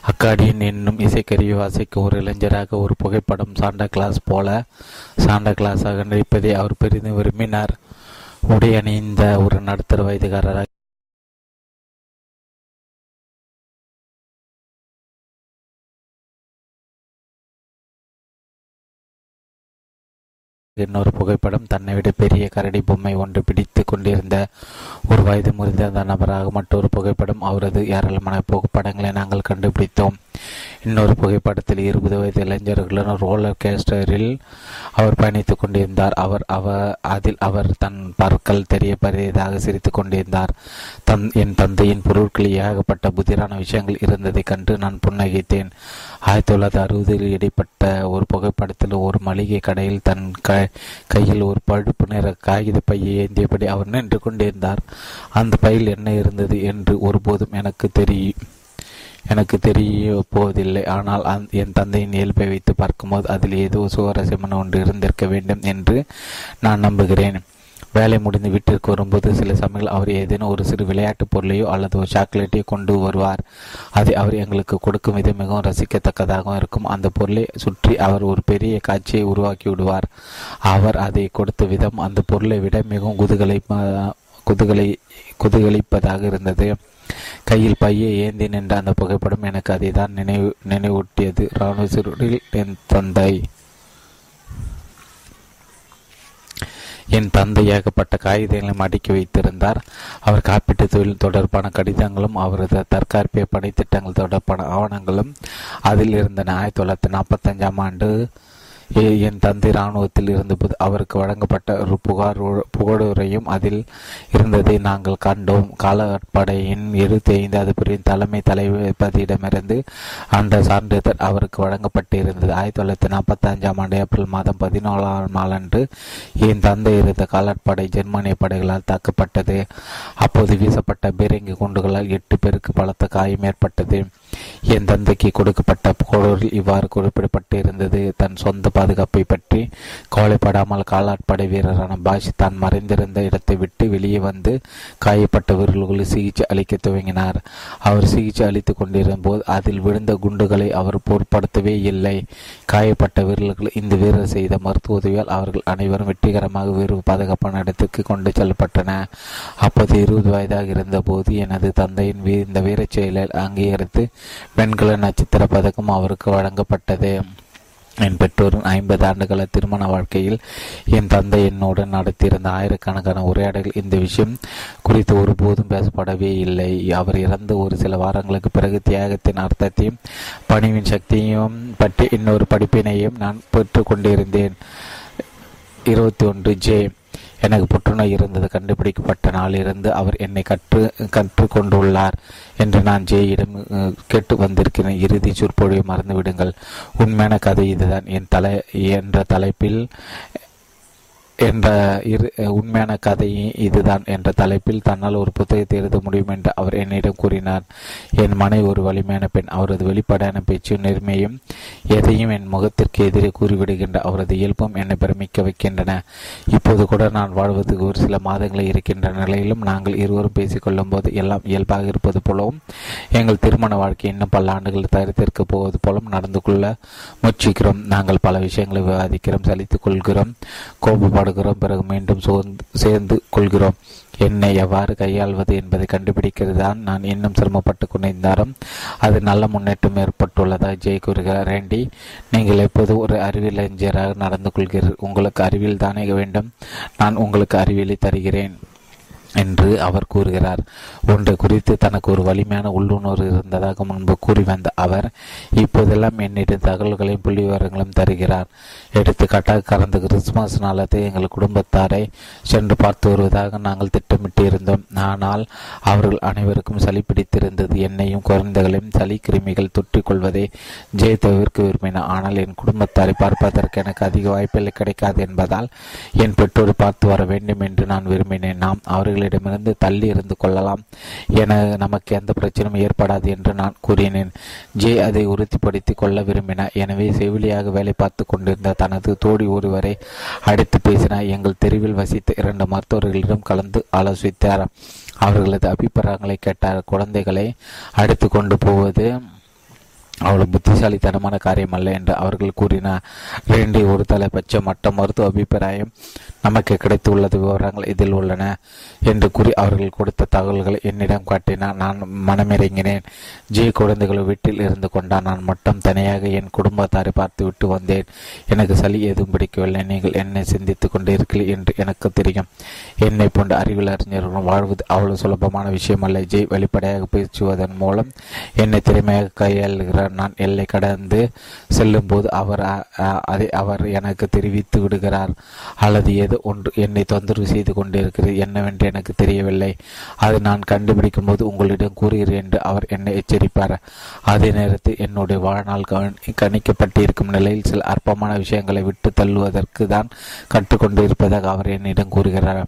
Speaker 1: அக்காடியன் என்னும் இசைக்கருவி வாசிக்க ஒரு இளைஞராக ஒரு புகைப்படம் சாண்டா கிளாஸ் போல சாண்டா கிளாஸாக நடிப்பதை அவர் பெரிதும் விரும்பினார். உடை அணிந்த ஒரு நடுத்தர வயதுகாரராக இன்னொரு புகைப்படம் தன்னை விட பெரிய கரடி பொம்மை ஒன்று பிடித்து கொண்டிருந்த ஒரு வயது முறிந்த நபராக மற்றொரு புகைப்படம் அவரது ஏராளமான புகைப்படங்களை நாங்கள் கண்டுபிடித்தோம். இன்னொரு புகைப்படத்தில் இருபது வயது இளைஞர்களுடன் ரோலர் கேஸ்டரில் அவர் பயணித்துக் கொண்டிருந்தார். அவர் அவ அதில் அவர் தன் பற்கள் தெரிய பெரியதாக சிரித்துக் கொண்டிருந்தார். தன் என் தந்தையின் பொருட்களில் ஏகப்பட்ட புதிரான விஷயங்கள் இருந்ததை கண்டு நான் புன்னகைத்தேன். ஆயிரத்தி தொள்ளாயிரத்தி அறுபதில் இடைப்பட்ட ஒரு புகைப்படத்தில் ஒரு மளிகை கடையில் தன் க கையில் ஒரு பழுப்பு நிற காகித பையை ஏந்தியபடி அவர் நின்று கொண்டிருந்தார். அந்த பையில் என்ன இருந்தது என்று ஒருபோதும் எனக்கு தெரியும் எனக்கு தெரிய போவதில்லை ஆனால் என் தந்தையின் இயல்பை வைத்து பார்க்கும்போது அதில் ஏதோ சுவாரஸ்யமான ஒன்று இருந்திருக்க வேண்டும் என்று நான் நம்புகிறேன். வேலை முடிந்து வீட்டிற்கு வரும்போது சில சமயங்கள் அவர் ஏதேனும் ஒரு சிறு விளையாட்டுப் பொருளையோ அல்லது ஒரு சாக்லேட்டையோ கொண்டு வருவார். அதை அவர் எங்களுக்கு கொடுக்கும் விதம் மிகவும் ரசிக்கத்தக்கதாகவும் இருக்கும். அந்த பொருளை சுற்றி அவர் ஒரு பெரிய காட்சியை உருவாக்கி விடுவார். அவர் அதை கொடுத்த விதம் அந்த பொருளை விட மிகவும் குதுகலை குதுகலை குதுகலிப்பதாக இருந்தது. கையில் பையை ஏந்தி நின்ற அந்த புகைப்படம் எனக்கு அதை தான் நினைவு நினைவூட்டியது. இராணுவ சிறுடில் என் தந்தை. என் தந்தை ஏகப்பட்ட காகிதங்களையும் அடுக்கி வைத்திருந்தார். அவர் காப்பீட்டு தொழில் தொடர்பான கடிதங்களும் அவரது தற்காப்பிய பணித்திட்டங்கள் தொடர்பான ஆவணங்களும் அதில் இருந்தன. ஆயிரத்தி தொள்ளாயிரத்தி நாற்பத்தஞ்சாம் ஆண்டு என் தந்தை இராணுவத்தில் இருந்தபோது அவருக்கு வழங்கப்பட்ட ஒரு புகார் புகழுரையும் அதில் இருந்ததை நாங்கள் கண்டோம். காலப்படையின் இருபத்தி ஐந்தாவது பிரிவின் தலைமை தலைவதியிடமிருந்து அந்த சான்றிதழ் அவருக்கு வழங்கப்பட்டு இருந்தது ஆயிரத்தி தொள்ளாயிரத்தி நாற்பத்தி அஞ்சாம் ஆண்டு ஏப்ரல் மாதம் பதினோராம் நாளன்று என் தந்தை இருந்த காலாட்படை ஜெர்மானிய படைகளால் தாக்கப்பட்டது. அப்போது வீசப்பட்ட பீரங்கி குண்டுகளால் எட்டு பேருக்கு பலத்த காயம் ஏற்பட்டது. என் தந்தைக்கு கொடுக்கப்பட்ட புகழூரில் இவ்வாறு குறிப்பிடப்பட்டு இருந்தது தன் சொந்த பாதுகாப்பை பற்றி கவலைப்படாமல் காலாட்படை வீரரான பாஷ் தான் மறைந்திருந்த இடத்தை விட்டு வெளியே வந்து காயப்பட்ட வீரர்களுக்கு சிகிச்சை அளிக்க துவங்கினார். அவர் சிகிச்சை அளித்துக் கொண்டிருந்த போது அதில் விழுந்த குண்டுகளை அவர் பொருட்படுத்தவே இல்லை. காயப்பட்ட வீரர்கள் இந்த வீரர் செய்த மருத்துவ உதவியால் அவர்கள் அனைவரும் வெற்றிகரமாக வேறு பாதுகாப்பான இடத்திற்கு கொண்டு செல்லப்பட்டன. அப்போது இருபது வயதாக இருந்தபோது எனது தந்தையின் இந்த வீரச் செயலை அங்கீகரித்து வெண்கல நட்சத்திர பதக்கம் அவருக்கு வழங்கப்பட்டது. என் பெற்றோரின் ஐம்பது ஆண்டுகள திருமண வாழ்க்கையில் என் தந்தை என்னோடு நடத்தியிருந்த ஆயிரக்கணக்கான உரையாடல் இந்த விஷயம் குறித்து ஒருபோதும் பேசப்படவே இல்லை. அவர் இறந்து ஒரு சில வாரங்களுக்கு பிறகு தியாகத்தின் அர்த்தத்தையும் பணிவின் சக்தியையும் பற்றி இன்னொரு படிப்பினையும் நான் பெற்றுக்கொண்டிருந்தேன். இருபத்தி ஒன்று ஜே. எனக்கு புற்றுநோய் இருந்தது கண்டுபிடிக்கப்பட்ட நாளிலிருந்து அவர் என்னை கற்று கற்றுக்கொண்டுள்ளார் என்று நான் ஜேயிடம் கேட்டு வந்திருக்கிறேன். இறுதி சொற்பொழிவை மறந்துவிடுங்கள். உண்மையான கதை இதுதான். என் தலை என்ற தலைப்பில் என்ற இரு உண்மையான கதையும் இதுதான் என்ற தலைப்பில் தன்னால் ஒரு புத்தகத்தை எழுத முடியும் என்று அவர் என்னிடம் கூறினார். என் மனைவி ஒரு வலிமையான பெண். அவரது வெளிப்பாடான பேச்சும் நேர்மையும் எதையும் என் முகத்திற்கு எதிரே கூறிவிடுகின்ற அவரது இயல்பும் என்னை பிரமிக்க வைக்கின்றன. இப்போது கூட நான் வாழ்வதற்கு ஒரு சில மாதங்களே இருக்கின்ற நிலையிலும் நாங்கள் இருவரும் பேசிக்கொள்ளும் போது எல்லாம் இயல்பாக இருப்பது போலவும் எங்கள் திருமண வாழ்க்கை இன்னும் பல ஆண்டுகள் தயாரித்திருக்க போவது போலும் நடந்து கொள்ள முயற்சிக்கிறோம். நாங்கள் பல விஷயங்களை விவாதிக்கிறோம் சலித்துக் கொள்கிறோம். கோபப்பட பாடுகிறோம் பிறகு மீண்டும் சேர்ந்து கொள்கிறோம். என்னை எவ்வாறு கையாள்வது என்பதை கண்டுபிடிக்கிறது தான் நான் இன்னும் சிரமப்பட்டு கொண்டிருந்தாலும் அது நல்ல முன்னேற்றம் ஏற்பட்டுள்ளதா? ஜெய் கூறுகிறார். ரேண்டி நீங்கள் எப்போது ஒரு அறிவியல் நடந்து கொள்கிறீர்கள் உங்களுக்கு அறிவியல் தானே வேண்டும். நான் உங்களுக்கு அறிவியலை தருகிறேன். என்று அவர் கூறுகிறார். ஒன்றை குறித்து தனக்கு ஒரு வலிமையான உள்ளுணர்வு இருந்ததாக முன்பு கூறி வந்த அவர் இப்போதெல்லாம் என்னிடம் தகவல்களையும் புள்ளி விவரங்களும் தருகிறார். எடுத்துக்காட்டாக கடந்த கிறிஸ்துமஸ் நாளத்தை எங்கள் குடும்பத்தாரை சென்று பார்த்து வருவதாக நாங்கள் திட்டமிட்டு இருந்தோம் ஆனால் அவர்கள் அனைவருக்கும் சளி பிடித்திருந்தது. என்னையும் குழந்தைகளையும் சளி கிருமிகள் தொற்றிக் கொள்வதை ஜெய தவிர்க்க விரும்பினார் ஆனால் என் குடும்பத்தாரை பார்ப்பதற்கு எனக்கு அதிக வாய்ப்புகள் கிடைக்காது என்பதால் என் பெற்றோரை பார்த்து வர வேண்டும் என்று நான் விரும்பினேன். நாம் அவர்கள் அவர்களிடமிருந்து தள்ளி இருந்து கொள்ளலாம். என நமக்கு எந்த பிரச்சனையும் ஏற்படாது என்று நான் கூறினேன். ஜே அதை உறுதிப்படுத்தி கொள்ள விரும்பினார் எனவே செவிலியாக வேலை பார்த்து கொண்டிருந்த தனது தோடி ஒருவரை அடித்து பேசினார் எங்கள் தெருவில் வசித்த இரண்டு மருத்துவர்களிடம் கலந்து ஆலோசித்தார். அவர்களது அபிப்பிராயங்களை கேட்டார். குழந்தைகளை அடித்து கொண்டு போவது அவ்வளவு புத்திசாலித்தனமான காரியம் அல்ல என்று அவர்கள் கூறினார். ரெண்டி ஒரு தலைபட்சம் மட்ட மருத்துவ அபிப்பிராயம் நமக்கு கிடைத்துள்ளது விவரங்கள் இதில் உள்ளன என்று கூறி அவர்கள் கொடுத்த தகவல்களை என்னிடம் காட்டினார். நான் மனமிறங்கினேன். ஜே குழந்தைகள் வீட்டில் இருந்து கொண்டான். நான் மட்டும் தனியாக என் குடும்பத்தாரை பார்த்து விட்டு வந்தேன். எனக்கு சளி எதுவும் பிடிக்கவில்லை. நீங்கள் என்னை சிந்தித்துக் கொண்டிருக்கிறீர்கள் என்று எனக்கு தெரியும். என்னை போன்ற அறிவியல் அறிஞர்களும் வாழ்வது அவ்வளவு சுலபமான விஷயமல்ல. ஜெய் வெளிப்படையாக பேசுவதன் மூலம் என்னை திறமையாக கையாளுகிறார். நான் எல்லை கடந்து செல்லும் போது அவர் அதை அவர் எனக்கு தெரிவித்து விடுகிறார். அல்லது ஏதோ ஒன்று என்னை தொந்தரவு செய்து கொண்டிருக்கிறது என்னவென்று எனக்கு தெரியவில்லை. அதை நான் கண்டுபிடிக்கும் போது உங்களிடம் கூறுகிறேன் என்று அவர் என்னை எச்சரிப்பார். அதே நேரத்தில் என்னுடைய வாழ்நாள் கணிக்கப்பட்டிருக்கும் நிலையில் சில அற்பமான விஷயங்களை விட்டு தள்ளுவதற்கு தான் கற்றுக்கொண்டிருப்பதாக அவர் என்னிடம் கூறுகிறார்.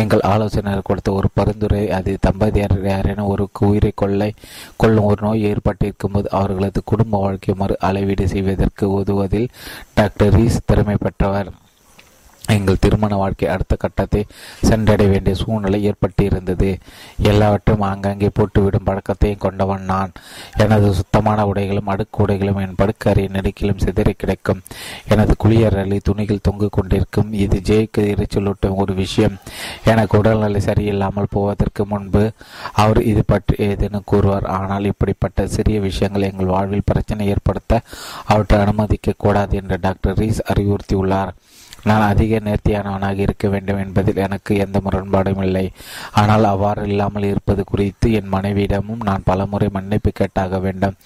Speaker 1: எங்கள் ஆலோசனர் கொடுத்த ஒரு பரிந்துரை அது தம்பதியர் யாரேனும் ஒரு உயிரை கொள்ளை கொள்ளும் ஒரு நோய் ஏற்பட்டிருக்கும் போது அவர்களது குடும்ப வாழ்க்கை மறு அளவீடு செய்வதற்கு உதவுவதில் டாக்டர் ரீஸ் திறமை பெற்றவர். எங்கள் திருமண வாழ்க்கை அடுத்த கட்டத்தை சென்றடைய வேண்டிய சூழ்நிலை ஏற்பட்டிருந்தது. எல்லாவற்றையும் ஆங்காங்கே போட்டுவிடும் பழக்கத்தையும் கொண்டவன் நான். எனது சுத்தமான உடைகளும் அடுக்கு உடைகளும் என் படுக்கறையின் நெடுக்கிலும் சிதறி கிடைக்கும். எனது குளியரலி துணிகள் தொங்கு கொண்டிருக்கும். இது ஜெய்க்கு எரிச்சலூட்டும் ஒரு விஷயம். எனக்கு உடல்நிலை சரியில்லாமல் போவதற்கு முன்பு அவர் இது பற்றி ஏதேனும் கூறுவார். ஆனால் இப்படிப்பட்ட சிறிய விஷயங்கள் எங்கள் வாழ்வில் பிரச்சனை ஏற்படுத்த அவற்றை அனுமதிக்க கூடாது என்று டாக்டர் ரீஸ் அறிவுறுத்தியுள்ளார். நான் அதிக நேர்த்தியானவனாக இருக்க வேண்டும் என்பதில் எனக்கு எந்த முரண்பாடும் இல்லை. ஆனால் அவ்வாறு இல்லாமல் இருப்பது குறித்து என் மனைவியிடமும் நான் பலமுறை மன்னிப்பு கேட்டாக வேண்டும்.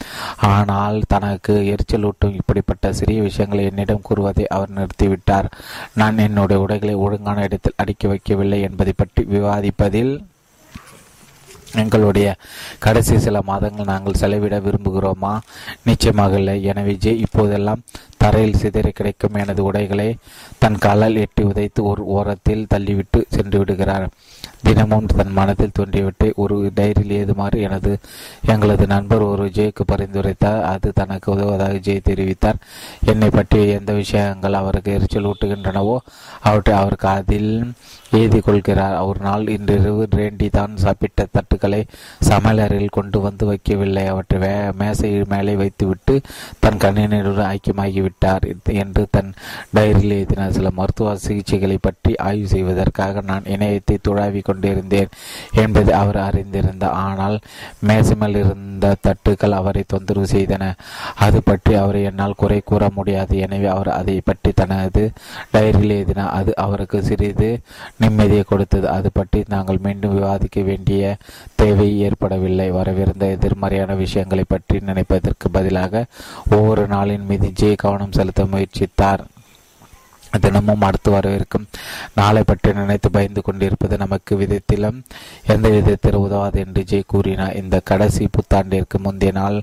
Speaker 1: ஆனால் தனக்கு எரிச்சலூட்டும் இப்படிப்பட்ட சிறிய விஷயங்களை என்னிடம் கூறுவதை அவர் நிறுத்திவிட்டார். நான் என்னுடைய உடைகளை ஒழுங்கான இடத்தில் அடுக்கி வைக்கவில்லை என்பதை பற்றி விவாதிப்பதில் எங்களுடைய கடைசி சில மாதங்கள் நாங்கள் செலவிட விரும்புகிறோமா? நிச்சயமாக இல்லை. எனவே ஜெய் இப்போதெல்லாம் தரையில் சிதறி கிடைக்கும் எனது உடைகளை தன் காலால் எட்டி உதைத்து ஒரு ஓரத்தில் தள்ளிவிட்டு சென்று விடுகிறார். தினமும் தன் மனத்தில் தோன்றிவிட்டு ஒரு டைரியில் ஏதுமாறு எனது எங்களது நண்பர் ஒரு ஜேக்கு பரிந்துரைத்தார். அது தனக்கு உதவுவதாக ஜெய் தெரிவித்தார். என்னை பற்றிய எந்த விஷயங்கள் அவருக்கு எரிச்சல் ஊட்டுகின்றனவோ அவற்றை அவருக்கு அதில் எழுதி கொள்கிறார் ஒரு நாள் இன்றிரவு ரேண்டி தான் சாப்பிட்ட தட்டுக்களை சமையலறையில் கொண்டு வந்து வைக்கவில்லை. அவற்றை வே மேசை மேலே வைத்துவிட்டு தன் கணினியுடன் ஐக்கியமாகிவிட்டார். என்று தன் டைரியில் எழுதினார். சில மருத்துவ சிகிச்சைகளை பற்றி ஆய்வு செய்வதற்காக நான் இணையத்தை துழாவி கொண்டிருந்தேன் என்பதை அவர் அறிந்திருந்தார். ஆனால் மேசைமல் இருந்த தட்டுக்கள் அவரை தொந்தரவு செய்தன. அது பற்றி அவரை என்னால் குறை கூற முடியாது. எனவே அவர் அதை பற்றி தனது டைரியில் எழுதினார். அது அவருக்கு சிறிது நிம்மதியை கொடுத்தது. அது பற்றி நாங்கள் மீண்டும் விவாதிக்க வேண்டிய தேவை ஏற்படவில்லை. வரவிருந்த எதிர்மறையான விஷயங்களை பற்றி நினைப்பதற்கு பதிலாக ஒவ்வொரு நாளின் மீது ஜே கவனம் செலுத்த முயற்சித்தார். தினமும் அடுத்து வரவிருக்கும். நாளை பற்றி நினைத்து பயந்து கொண்டிருப்பது நமக்கு விதத்திலும் எந்த விதத்தில் உதவாது என்று ஜெய் கூறினார் இந்த கடைசி புத்தாண்டிற்கு முந்தைய நாள்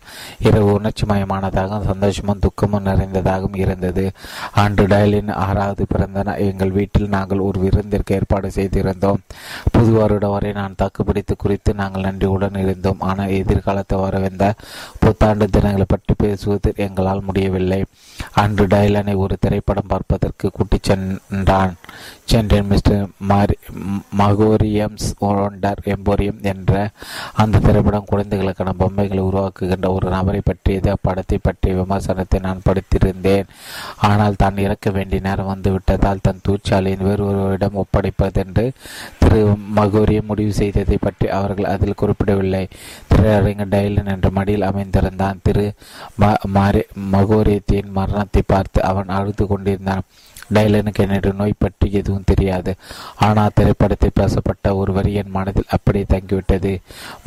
Speaker 1: இரவு உணர்ச்சிமயமானதாகவும் சந்தோஷமும் துக்கமும் நிறைந்ததாகவும் இருந்தது. ஆண்டு டயலின் ஆறாவது பிறந்த எங்கள் வீட்டில் நாங்கள் ஒரு விருந்திற்கு ஏற்பாடு செய்திருந்தோம். புது வருட வரை நான் தாக்குப்பிடித்து குறித்து நாங்கள் நன்றியுடன் இருந்தோம். ஆனால் எதிர்காலத்தை வரவிருந்த புத்தாண்டு தினங்களை பற்றி பேசுவது எங்களால் முடியவில்லை. அன்று டயலனை ஒரு திரைப்படம் பார்ப்பதற்கு கூட்டிச் சென்றான். சென்றேன் மிஸ்டர் மாரி மகோரியம்ஸ் ஒண்டர் எம்போரியம் என்ற அந்த திரைப்படம் குழந்தைகளுக்கான பொம்மைகளை உருவாக்குகின்ற ஒரு நபரை பற்றியது. அப்படத்தை பற்றிய விமர்சனத்தை நான் படித்திருந்தேன். ஆனால் தான் இறக்க வேண்டிய நேரம் வந்து விட்டதால் தன் தூச்சாலையின் வேறு ஒருவரிடம் ஒப்படைப்பதென்று திரு மகோரியம் முடிவு செய்ததை பற்றி அவர்கள் அதில் குறிப்பிடவில்லை. திரையரங்க டைலன் என்ற மடியில் அமைந்திருந்தான். திரு மகோரியத்தின் மரணத்தை பார்த்து அவன் அழுது கொண்டிருந்தான். டைலனுக்கு என்னுடைய நோய் பற்றி எதுவும் தெரியாது. ஆனால் திரைப்படத்தை பேசப்பட்ட ஒரு வரி என் மனதில் அப்படியே தங்கிவிட்டது.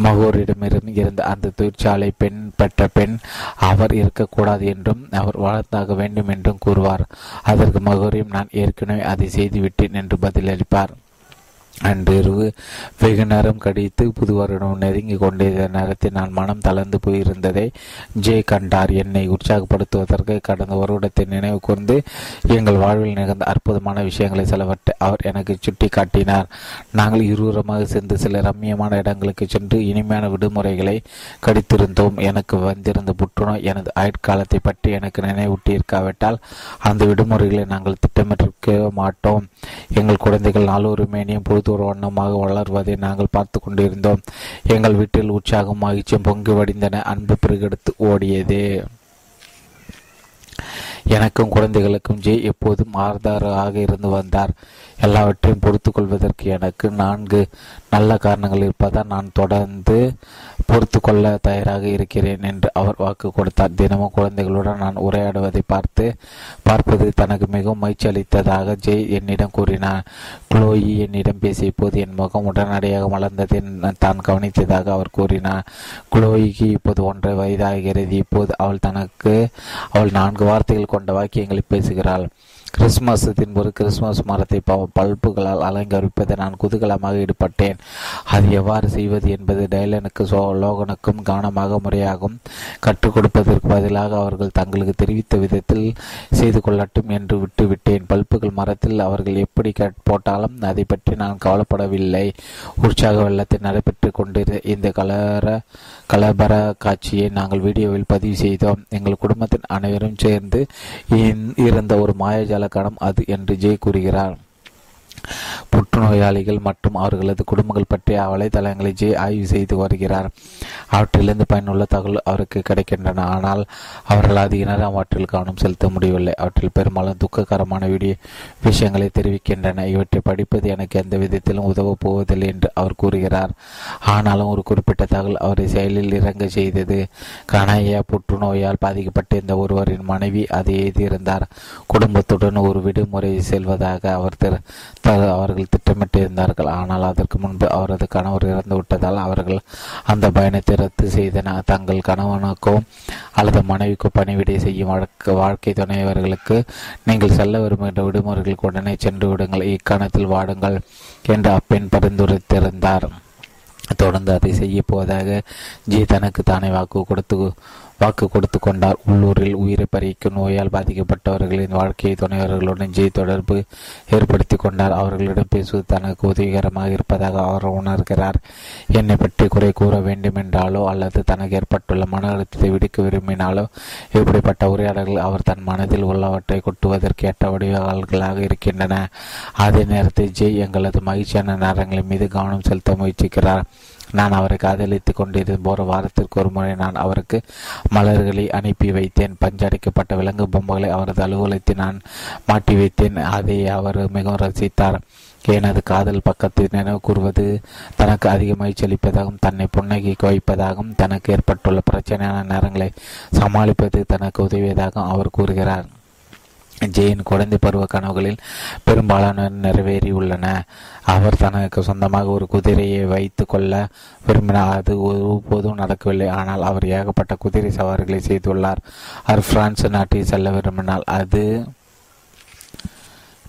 Speaker 1: மகோரிடமிருந்து இருந்த அந்த தொழிற்சாலை பெண் பெற்ற பெண் அவர் இருக்கக்கூடாது என்றும் அவர் வளர்த்தாக வேண்டும் என்றும் கூறுவார். அதற்கு மகோரியும் நான் ஏற்கனவே அதை செய்துவிட்டேன் என்று பதிலளிப்பார். அன்றிரவு வெகு நேரம் கடித்து புது வருடம் நெருங்கி கொண்டிருந்த நேரத்தில் நான் மனம் தளர்ந்து போயிருந்ததை ஜே கண்டார். என்னை உற்சாகப்படுத்துவதற்கு கடந்த வருடத்தை நினைவு கூர்ந்து எங்கள் வாழ்வில் நிகழ்ந்த அற்புதமான விஷயங்களை சிலவற்றை அவர் எனக்கு சுட்டி காட்டினார் நாங்கள் இருவரமாக சென்று சில ரம்மியமான இடங்களுக்கு சென்று இனிமையான விடுமுறைகளை கடித்திருந்தோம். எனக்கு வந்திருந்த புற்றுநோய் எனது ஆயுட்காலத்தை பற்றி எனக்கு நினைவூட்டியிருக்காவிட்டால் அந்த விடுமுறைகளை நாங்கள் திட்டமிட்டிருக்க மாட்டோம். எங்கள் குழந்தைகள் நாளொரு மேனியும் பொழுது ஒரு வண்ணமாக வளர்வதை நாங்கள் பார்த்து கொண்டிருந்தோம் எங்கள் வீட்டில் உற்சாகம் மகிழ்ச்சியும் பொங்கி வடிந்தன அன்பு பெருகெடுத்து ஓடியது. எனக்கும் குழந்தைகளுக்கும் ஜே எப்போதும் ஆர்தாராக இருந்து வந்தார். எல்லாவற்றையும் பொறுத்து கொள்வதற்கு எனக்கு நான்கு நல்ல காரணங்கள் இருப்பதால் நான் தொடர்ந்து பொறுத்து கொள்ள தயாராக இருக்கிறேன் என்று அவர் வாக்கு கொடுத்தார். தினமும் குழந்தைகளுடன் நான் உரையாடுவதை பார்த்து பார்ப்பது தனக்கு மிகவும் மகிழ்ச்சி அளித்ததாக ஜெய் என்னிடம் கூறினார். குளோயி என்னிடம் பேசிய போது என் முகம் உடனடியாக மலர்ந்ததை தான் கவனித்ததாக அவர் கூறினார். குளோயிக்கு இப்போது ஒன்றை வயதாகிறது. இப்போது அவள் தனக்கு அவள் நான்கு வார்த்தைகள் கொண்ட வாக்கியங்களை பேசுகிறாள். கிறிஸ்துமஸ் ஒரு கிறிஸ்துமஸ் மரத்தை பல்புகளால் அலங்கரிப்பதை நான் குதூகலமாக ஈடுபட்டேன். அது எவ்வாறு செய்வது என்பது டைலனுக்கு சோ லோகனுக்கும் கவனமாக முறையாகவும் கற்றுக் கொடுப்பதற்கு பதிலாக அவர்கள் தங்களுக்கு தெரிவித்த விதத்தில் செய்து கொள்ளட்டும் என்று விட்டுவிட்டேன் பல்புகள் மரத்தில் அவர்கள் எப்படி போட்டாலும் அதை பற்றி நான் கவலைப்படவில்லை. உற்சாக வெள்ளத்தை நடைபெற்று கொண்டிருந்த இந்த கலர கலபர காட்சியை நாங்கள் வீடியோவில் பதிவு செய்தோம். எங்கள் குடும்பத்தின் அனைவரும் சேர்ந்து இருந்த ஒரு மாயஜால கணம் அது என்று ஜெய் கூறுகிறார். புற்றுநோயாளிகள் மற்றும் அவர்களது குடும்பங்கள் பற்றிய வலைதளங்களை ஜே ஆய்வு செய்து வருகிறார். அவற்றிலிருந்து பயனுள்ள தகவல் அவருக்கு கிடைக்கின்றன. ஆனால் அவர்கள் அதிக நேரம் அவற்றில் கவனம் செலுத்த முடியவில்லை. அவற்றில் பெரும்பாலும் துக்ககரமான வீடியோ விஷயங்களை தெரிவிக்கின்றன. இவற்றை படிப்பது எனக்கு எந்த விதத்திலும் உதவப் போவதில்லை என்று அவர் கூறுகிறார். ஆனாலும் ஒரு குறிப்பிட்ட தகவல் அவரை செயலில் இறங்க செய்தது கனாயா புற்றுநோயால் பாதிக்கப்பட்ட இந்த ஒருவரின் மனைவி அதை எழுதியிருந்தார் குடும்பத்துடன் ஒரு விடுமுறை செல்வதாக அவர் அவர்கள் திட்டமிட்டிருந்தார்கள் ஆனால் அதற்கு முன்பு அவரது கணவர் இறந்து விட்டதால் அவர்கள் அந்த பயணத்தை ரத்து செய்தனர். தங்கள் கணவனுக்கோ அல்லது மனைவிக்கோ பணிவிடை செய்யும் வழக்கு வாழ்க்கை துணைவர்களுக்கு நீங்கள் செல்ல விரும்புகின்ற விடுமுறைகளுக்கு உடனே சென்று விடுங்கள். இக்கணத்தில் வாடுங்கள் என்று அப்பெண் பரிந்துரைத்திருந்தார். தொடர்ந்து அதை செய்ய போவதாக ஜி தனக்கு தானே வாக்கு கொடுத்து வாக்கு கொடுத்து கொண்டார். உள்ளூரில் உயிரை பறிக்கும் நோயால் பாதிக்கப்பட்டவர்களின் வாழ்க்கையை துணைவர்களுடன் ஜெய் தொடர்பு ஏற்படுத்தி கொண்டார். அவர்களிடம் பேசுவது தனக்கு உதவிகரமாக இருப்பதாக அவர் உணர்கிறார். என்னை பற்றி குறை கூற வேண்டும் என்றாலோ அல்லது தனக்கு ஏற்பட்டுள்ள மன அழுத்தத்தை விடுக்க விரும்பினாலோ இப்படிப்பட்ட உரையாடல்கள் அவர் தன் மனதில் உள்ளவற்றை கொட்டுவதற்கு ஏற்ற வடிவங்களாக இருக்கின்றன. அதே நேரத்தில் ஜெய் எங்களது மகிழ்ச்சியான நேரங்களின் மீது கவனம் செலுத்த முயற்சிக்கிறார். நான் அவரை காதலித்துக் கொண்டிருந்த ஒரு வாரத்திற்கு ஒரு முறை நான் அவருக்கு மலர்களை அனுப்பி வைத்தேன். பஞ்சடைக்கப்பட்ட விலங்கு பொம்மைகளை அவரது அலுவலகத்தில் நான் மாட்டி வைத்தேன். அதை அவர் மிகவும் ரசித்தார். எனது காதல் பக்கத்தில் நினைவு கூறுவது தனக்கு அதிக மகிழ்ச்சி அளிப்பதாகவும் தன்னை புன்னகைக்கு வைப்பதாகவும் தனக்கு ஏற்பட்டுள்ள பிரச்சனையான நேரங்களை சமாளிப்பது தனக்கு உதவியதாகவும் அவர் கூறுகிறார். ஜெயின் குழந்தை பருவ கனவுகளில் பெரும்பாலான நிறைவேறியுள்ளன. அவர் தனக்கு சொந்தமாக ஒரு குதிரையை வைத்து கொள்ள விரும்பினார். அது ஒருபோதும் நடக்கவில்லை. ஆனால் அவர் ஏகப்பட்ட குதிரை சவாரிகளை செய்துள்ளார். அவர் பிரான்ஸ் நாட்டில் செல்ல விரும்பினால் அது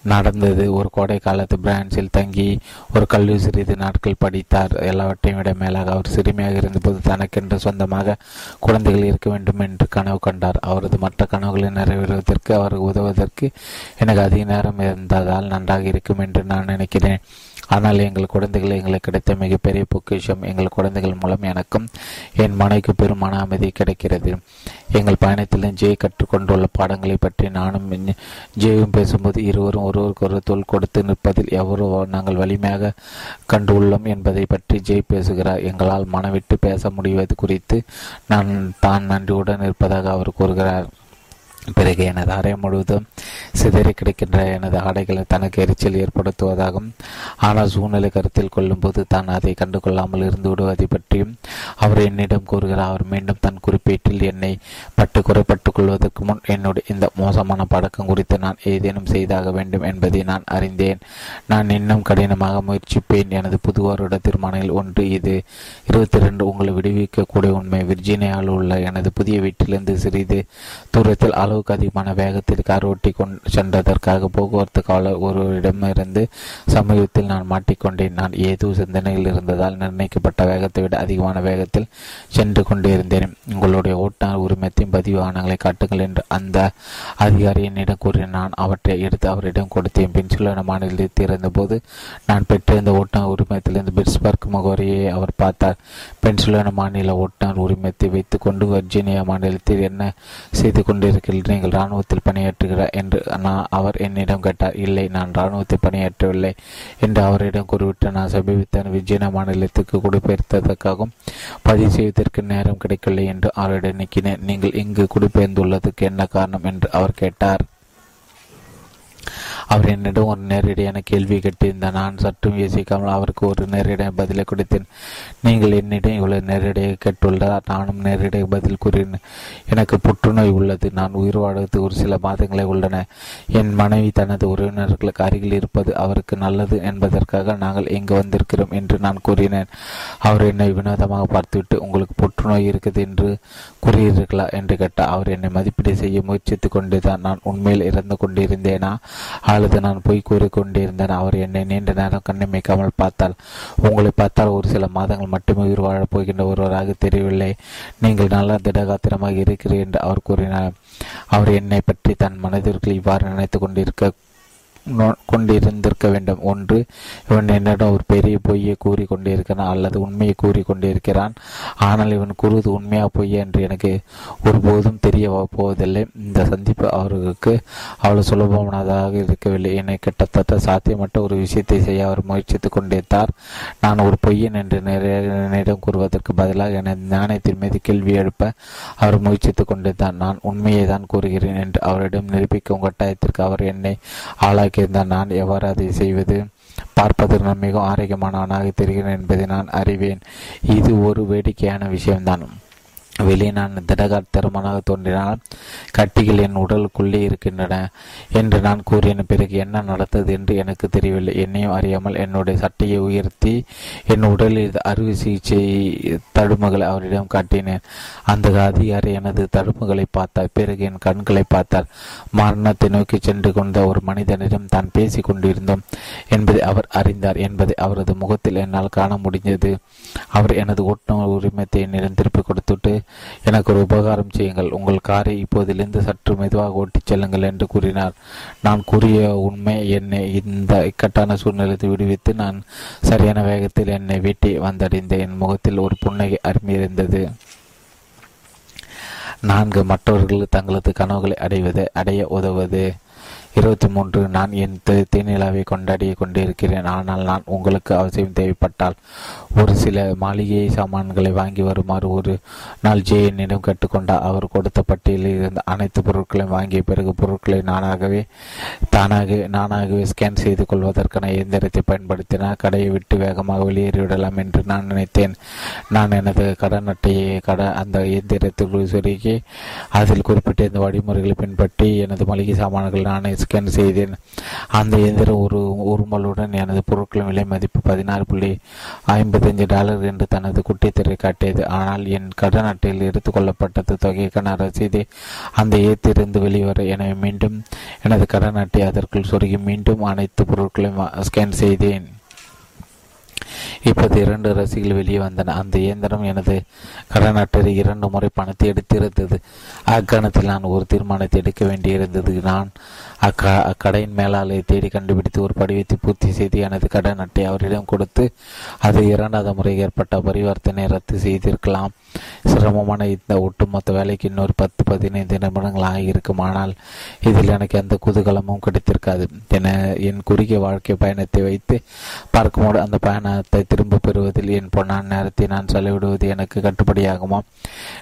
Speaker 1: நடந்தது. ஒரு கோடை காலத்து பிரான்சில் தங்கி ஒரு கல்வி சிறிது நாட்கள் படித்தார். எல்லாவற்றையும் விட மேலாக அவர் சிறுமியாக இருந்தபோது தனக்கென்று சொந்தமாக குழந்தைகள் இருக்க வேண்டும் என்று கனவு கண்டார். அவரது மற்ற கனவுகளை நிறைவேறுவதற்கு அவர் உதவுவதற்கு எனக்கு அதிக நேரம் இருந்ததால் நன்றாக இருக்கும் என்று நான் நினைக்கிறேன். ஆனால் எங்கள் குழந்தைகள் எங்களுக்கு கிடைத்த மிகப்பெரிய பொக்கிஷம். எங்கள் குழந்தைகள் மூலம் எனக்கும் என் மனைக்கு பெரும் மன அமைதி கிடைக்கிறது. எங்கள் பயணத்தில் ஜெய் கற்றுக்கொண்டுள்ள பாடங்களை பற்றி நானும் ஜெயும் பேசும்போது இருவரும் ஒருவருக்கொரு தோல் கொடுத்து நிற்பதில் எவரோ நாங்கள் வலிமையாக கண்டுள்ளோம் என்பதை பற்றி ஜெய் பேசுகிறார். எங்களால் மனவிட்டு பேச முடிவது குறித்து நான் தான் நன்றியுடன் இருப்பதாக அவர் கூறுகிறார். பிறகு எனது அறை முழுவதும் சிதறி கிடைக்கின்ற எனது ஆடைகளை தனக்கு எரிச்சல் ஏற்படுத்துவதாகவும் ஆனால் சூழ்நிலை கருத்தில் கொள்ளும்போது தான் அதை கண்டுகொள்ளாமல் இருந்து விடுவதை பற்றியும் அவர் என்னிடம் கூறுகிறார். அவர் மீண்டும் தன் குறிப்பீட்டில் என்னை பட்டு குறைப்பட்டுக் கொள்வதற்கு முன் என்னுடைய இந்த மோசமான பழக்கம் குறித்து நான் ஏதேனும் செய்தாக வேண்டும் என்பதை நான் அறிந்தேன். நான் இன்னும் கடினமாக முயற்சிப்பேன். எனது புது வருட தீர்மானங்கள் ஒன்று இது. இருபத்தி ரெண்டு உங்களை விடுவிக்கக்கூடிய உண்மை. விர்ஜீனியாவில் உள்ள எனது புதிய வீட்டிலிருந்து சிறிது தூரத்தில் அளவுக்கு அதிகமான வேகத்தில் கார் ஓட்டி கொண்டு சென்றதற்காக போக்குவரத்து காவலர் ஒருவரிடமிருந்து சமீபத்தில் நான் மாட்டிக்கொண்டேன். நான் ஏதோ சிந்தனையில் இருந்ததால் நிர்ணயிக்கப்பட்ட வேகத்தை விட அதிகமான வேகத்தில் சென்று கொண்டிருந்தேன். உங்களுடைய ஓட்டுநர் உரிமத்தையும் பதிவு ஆவணங்களை காட்டுங்கள் என்று அந்த அதிகாரி என்னிடம் கூறினான் நான் அவற்றை எடுத்து அவரிடம் கொடுத்தேன். பென்சிலுவன மாநிலத்தில் இருந்தபோது நான் பெற்றிருந்த ஓட்டுநர் உரிமத்திலிருந்து பிட்ஸ்பர்க் முகவரியை அவர் பார்த்தார். பென்சிலுவன மாநில ஓட்டுநர் உரிமத்தை வைத்துக்கொண்டு வர்ஜீனியா மாநிலத்தில் என்ன செய்து கொண்டிருக்கிறீர்கள்? நீங்கள் இராணுவத்தில் பணியாற்றுகிறார் என்று நான் அவர் என்னிடம் கேட்டார். இல்லை நான் இராணுவத்தில் பணியாற்றவில்லை என்று அவரிடம் கூறிவிட்டு நான் சமீபத்திய விஜயன மாநிலத்துக்கு குடிபெயர்த்ததற்காகவும் பதிவு செய்வதற்கு நேரம் கிடைக்கவில்லை என்று அவரிடம் நிற்கினேன் நீங்கள் இங்கு குடிபெயர்ந்துள்ளதுக்கு என்ன காரணம்? என்று அவர் கேட்டார். அவர் என்னிடம் ஒரு நேரடியான கேள்வி கேட்டிருந்தார். நான் சற்றும் யோசிக்காமல் அவருக்கு ஒரு நேரடியான பதிலை கொடுத்தேன். நீங்கள் என்னிடம் இவ்வளவு நேரடியாக கேட்டுள்ளார். நானும் நேரடியாக பதில் கூறினேன். எனக்கு புற்றுநோய் உள்ளது. நான் உயிர் வாழ்வது ஒரு சில மாதங்களே உள்ளன. என் மனைவி தனது உறவினர்களுக்கு அருகில் இருப்பது அவருக்கு நல்லது என்பதற்காக நாங்கள் இங்கு வந்திருக்கிறோம் என்று நான் கூறினேன். அவர் என்னை வினோதமாக பார்த்துவிட்டு உங்களுக்கு புற்றுநோய் இருக்குது என்று கூறியிருக்கிறீர்களா என்று கேட்டால் அவர் என்னை மதிப்பீடு செய்ய முயற்சித்துக் கொண்டுதான் நான் உண்மையில் இறந்து கொண்டிருந்தேனா? அல்லது நான் போய் கூறிக்கொண்டிருந்தேன்? அவர் என்னை நீண்ட நேரம் கண்ணிமைக்காமல் பார்த்தால் உங்களை பார்த்தால் ஒரு சில மாதங்கள் மட்டுமே உயிர் வாழப் போகின்ற ஒருவராக தெரியவில்லை. நீங்கள் நல்ல திடகாத்திரமாக இருக்கிறீர்கள் என்று அவர் கூறினார். அவர் என்னை பற்றி தன் மனதிற்குள் இவ்வாறு நினைத்து கொண்டிருக்க கொண்டிருந்திருக்க வேண்டும். ஒன்று இவன் என்னிடம் ஒரு பெரிய பொய்யை கூறி கொண்டிருக்கிறான் அல்லது உண்மையை கூறி கொண்டிருக்கிறான் ஆனால் இவன் கூறுவது உண்மையா பொய் என்று எனக்கு ஒருபோதும் தெரிய போவதில்லை. இந்த சந்திப்பு அவர்களுக்கு அவ்வளவு சுலபமானதாக இருக்கவில்லை. என்னை கிட்டத்தட்ட சாத்தியமற்ற ஒரு விஷயத்தை செய்ய அவர் முயற்சித்துக் கொண்டிருந்தார். நான் ஒரு பொய்யன் என்று என்னிடம் கூறுவதற்கு பதிலாக எனது ஞானத்தின் மீது கேள்வி எழுப்ப அவர் முயற்சித்துக் கொண்டிருந்தார். நான் உண்மையை தான் கூறுகிறேன் என்று அவரிடம் நிரூபிக்கும் கட்டாயத்திற்கு அவர் என்னை ஆளாகி இருந்தால் நான் எவ்வாறு அதை செய்வது? பார்ப்பதற்கு நான் மிகவும் ஆரோக்கியமானவனாக தெரிகிறேன் என்பதை நான் அறிவேன். இது ஒரு வேடிக்கையான விஷயம்தான். வெளியே நான் திடகாத்திரமாக தோன்றினால் கட்டிகள் என் உடலுக்குள்ளே இருக்கின்றன என்று நான் கூறின பிறகு என்ன நடந்தது என்று எனக்கு தெரியவில்லை. என்னையும் அறியாமல் என்னுடைய சட்டையை உயர்த்தி என் உடலில் அறுவை சிகிச்சை தடுமகளை அவரிடம் காட்டினேன். அந்த அதிகாரி எனது தடுப்புகளை பார்த்தார். பிறகு என் கண்களை பார்த்தார். மரணத்தை நோக்கி சென்று கொண்ட ஒரு மனிதனிடம் தான் பேசிக் கொண்டிருந்தோம் என்பதை அவர் அறிந்தார் என்பதை அவரது முகத்தில் என்னால் காண முடிந்தது. அவர் எனது ஓட்டுநர் உரிமத்தை என்னிடம் திருப்பி கொடுத்துட்டு எனக்கு ஒரு உபகாரம் செய்யுங்கள். உங்கள் காரை இப்போதிலிருந்து சற்று மெதுவாக ஓட்டிச் செல்லுங்கள் என்று கூறினார். நான் கூறிய உண்மை என்னை இந்த இக்கட்டான சூழ்நிலையை விடுவித்து நான் சரியான வேகத்தில் என்னை வீட்டை வந்தடைந்த என் முகத்தில் ஒரு புன்னகை அருமியிருந்தது நான்கு மற்றவர்கள் தங்களது கனவுகளை அடைவது அடைய உதவுவது இருபத்தி மூன்று நான் என் தேனிலாவை கொண்டாடி கொண்டிருக்கிறேன். ஆனால் நான் உங்களுக்கு அவசியம் தேவைப்பட்டால் ஒரு சில மாளிகை சாமான்களை வாங்கி வருமாறு ஒரு நாள் ஜே என்னிடம் கேட்டுக்கொண்டார் அவர் கொடுத்த பட்டியலில் இருந்த அனைத்து பொருட்களையும் வாங்கிய பிறகு பொருட்களை நானாகவே தானாக நானாகவே ஸ்கேன் செய்து கொள்வதற்கான இயந்திரத்தை பயன்படுத்தினால் கடையை விட்டு வேகமாக வெளியேறிவிடலாம் என்று நான் நினைத்தேன். நான் எனது கடன் அட்டையை கட அந்த இயந்திரத்துக்குள் சுருக்கி அதில் குறிப்பிட்ட இந்த வழிமுறைகளை பின்பற்றி எனது மளிகை சாமான்கள் நானே ஸ்கேன் செய்தேன். அந்த இயந்திர ஒரு உருமலுடன் எனது பொருட்களின் விலை மதிப்பு பதினாறு புள்ளி ஐம்பத்தஞ்சு டாலர் என்று தனது குட்டித்திரை காட்டியது. ஆனால் என் கடன் அட்டையில் எடுத்துக்கொள்ளப்பட்டது தொகைக்கான ரசீதை அந்த ஏத்திருந்து வெளிவர எனவே மீண்டும் எனது கடன் அட்டை அதற்குள் சொருகி மீண்டும் அனைத்து பொருட்களையும் ஸ்கேன் செய்தேன். இப்போது இரண்டு ரசிகள் வெளியே வந்தன. அந்த இயந்திரம் எனது கடன் அட்டரை இரண்டு முறை பணத்தை எடுத்திருந்தது. அக்கணத்தில் நான் ஒரு தீர்மானத்தை எடுக்க வேண்டியிருந்தது. நான் அக்க அக்கடையின் மேலாளரை தேடி கண்டுபிடித்து ஒரு படிவத்தை பூர்த்தி செய்து எனது கடன் அட்டை அவரிடம் கொடுத்து அது இரண்டாவது முறை ஏற்பட்ட பரிவர்த்தனை ரத்து செய்திருக்கலாம். சிரமமான இந்த ஒட்டுமொத்த வேலைக்கு இன்னொரு பத்து பதினைந்து நிமிடங்கள் ஆகியிருக்கும் ஆனால் இதில் எனக்கு எந்த குதூகலமும் கிடைத்திருக்காது. என என் குறுகிய வாழ்க்கை பயணத்தை வைத்து பார்க்கும்போது அந்த பயணத்தை திரும்ப பெறுவதில் என் பொன்னான் நேரத்தை நான் செலவிடுவது எனக்கு கட்டுப்படியாகுமா?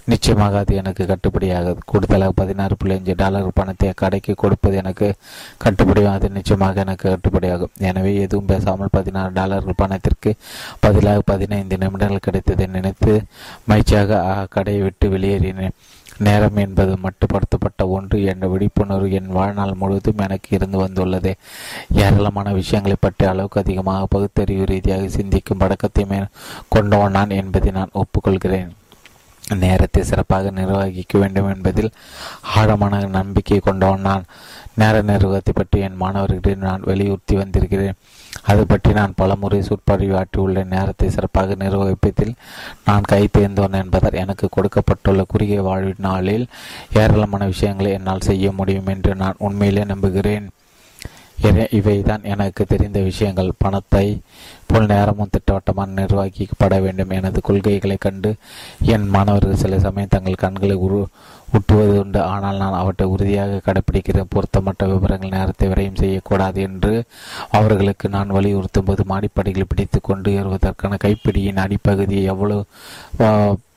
Speaker 1: நிச்சயமாக அது எனக்கு கட்டுப்படியாகாது. கூடுதலாக பதினாறு புள்ளி அஞ்சு டாலர் பணத்தை கடைக்கு கொடுப்பது எனக்கு கட்டுப்படியும் அது நிச்சயமாக எனக்கு கட்டுப்படியாகும். எனவே எதுவும் பேசாமல் பதினாறு டாலர்கள் பணத்திற்கு பதிலாக பதினைந்து நிமிடங்கள் கிடைத்ததை நினைத்து மகிழ்ச்சியாக கடையை விட்டு வெளியேறினேன் நேரம் என்பது மட்டுப்படுத்தப்பட்ட ஒன்று. என்ற விழிப்புணர்வு என் வாழ்நாள் முழுவதும் எனக்கு இருந்து வந்துள்ளது. ஏராளமான விஷயங்களை பற்றி அளவுக்கு அதிகமாக பகுத்தறிவு ரீதியாக சிந்திக்கும் பழக்கத்தை கொண்டவன் நான் என்பதை நான் ஒப்புக்கொள்கிறேன். நேரத்தை சிறப்பாக நிர்வகிக்க வேண்டும் என்பதில் ஆழமான நம்பிக்கை கொண்டவன் நான். நேர நிர்வாகத்தை பற்றி என் மாணவர்களிடம் நான் வலியுறுத்தி வந்திருக்கிறேன். அது பற்றி நான் பலமுறை சொற்பொழிவாற்றியுள்ள நேரத்தை சிறப்பாக நிர்வகிப்பதில் நான் கை என்பதால் எனக்கு கொடுக்கப்பட்டுள்ள குறுகிய வாழ்வின் நாளில் ஏராளமான விஷயங்களை என்னால் செய்ய முடியும் என்று நான் உண்மையிலே நம்புகிறேன். இவைதான் எனக்கு தெரிந்த விஷயங்கள். பணத்தை போல் நேரமும் திட்டவட்டமாக நிர்வகிக்கப்பட வேண்டும். எனது கொள்கைகளை கண்டு என் மாணவர்கள் சில சமயம் தங்கள் கண்களை உரு ஊட்டுவது உண்டு. ஆனால் நான் அவற்றை உறுதியாக கடைப்பிடிக்கிறேன். பொருத்தமற்ற விவரங்கள் நேரத்தை விரையும் செய்யக்கூடாது என்று அவர்களுக்கு நான் வலியுறுத்தும் போது மாடிப்படிகளை பிடித்து கொண்டு ஏறுவதற்கான கைப்பிடியின் அடிப்பகுதியை எவ்வளவு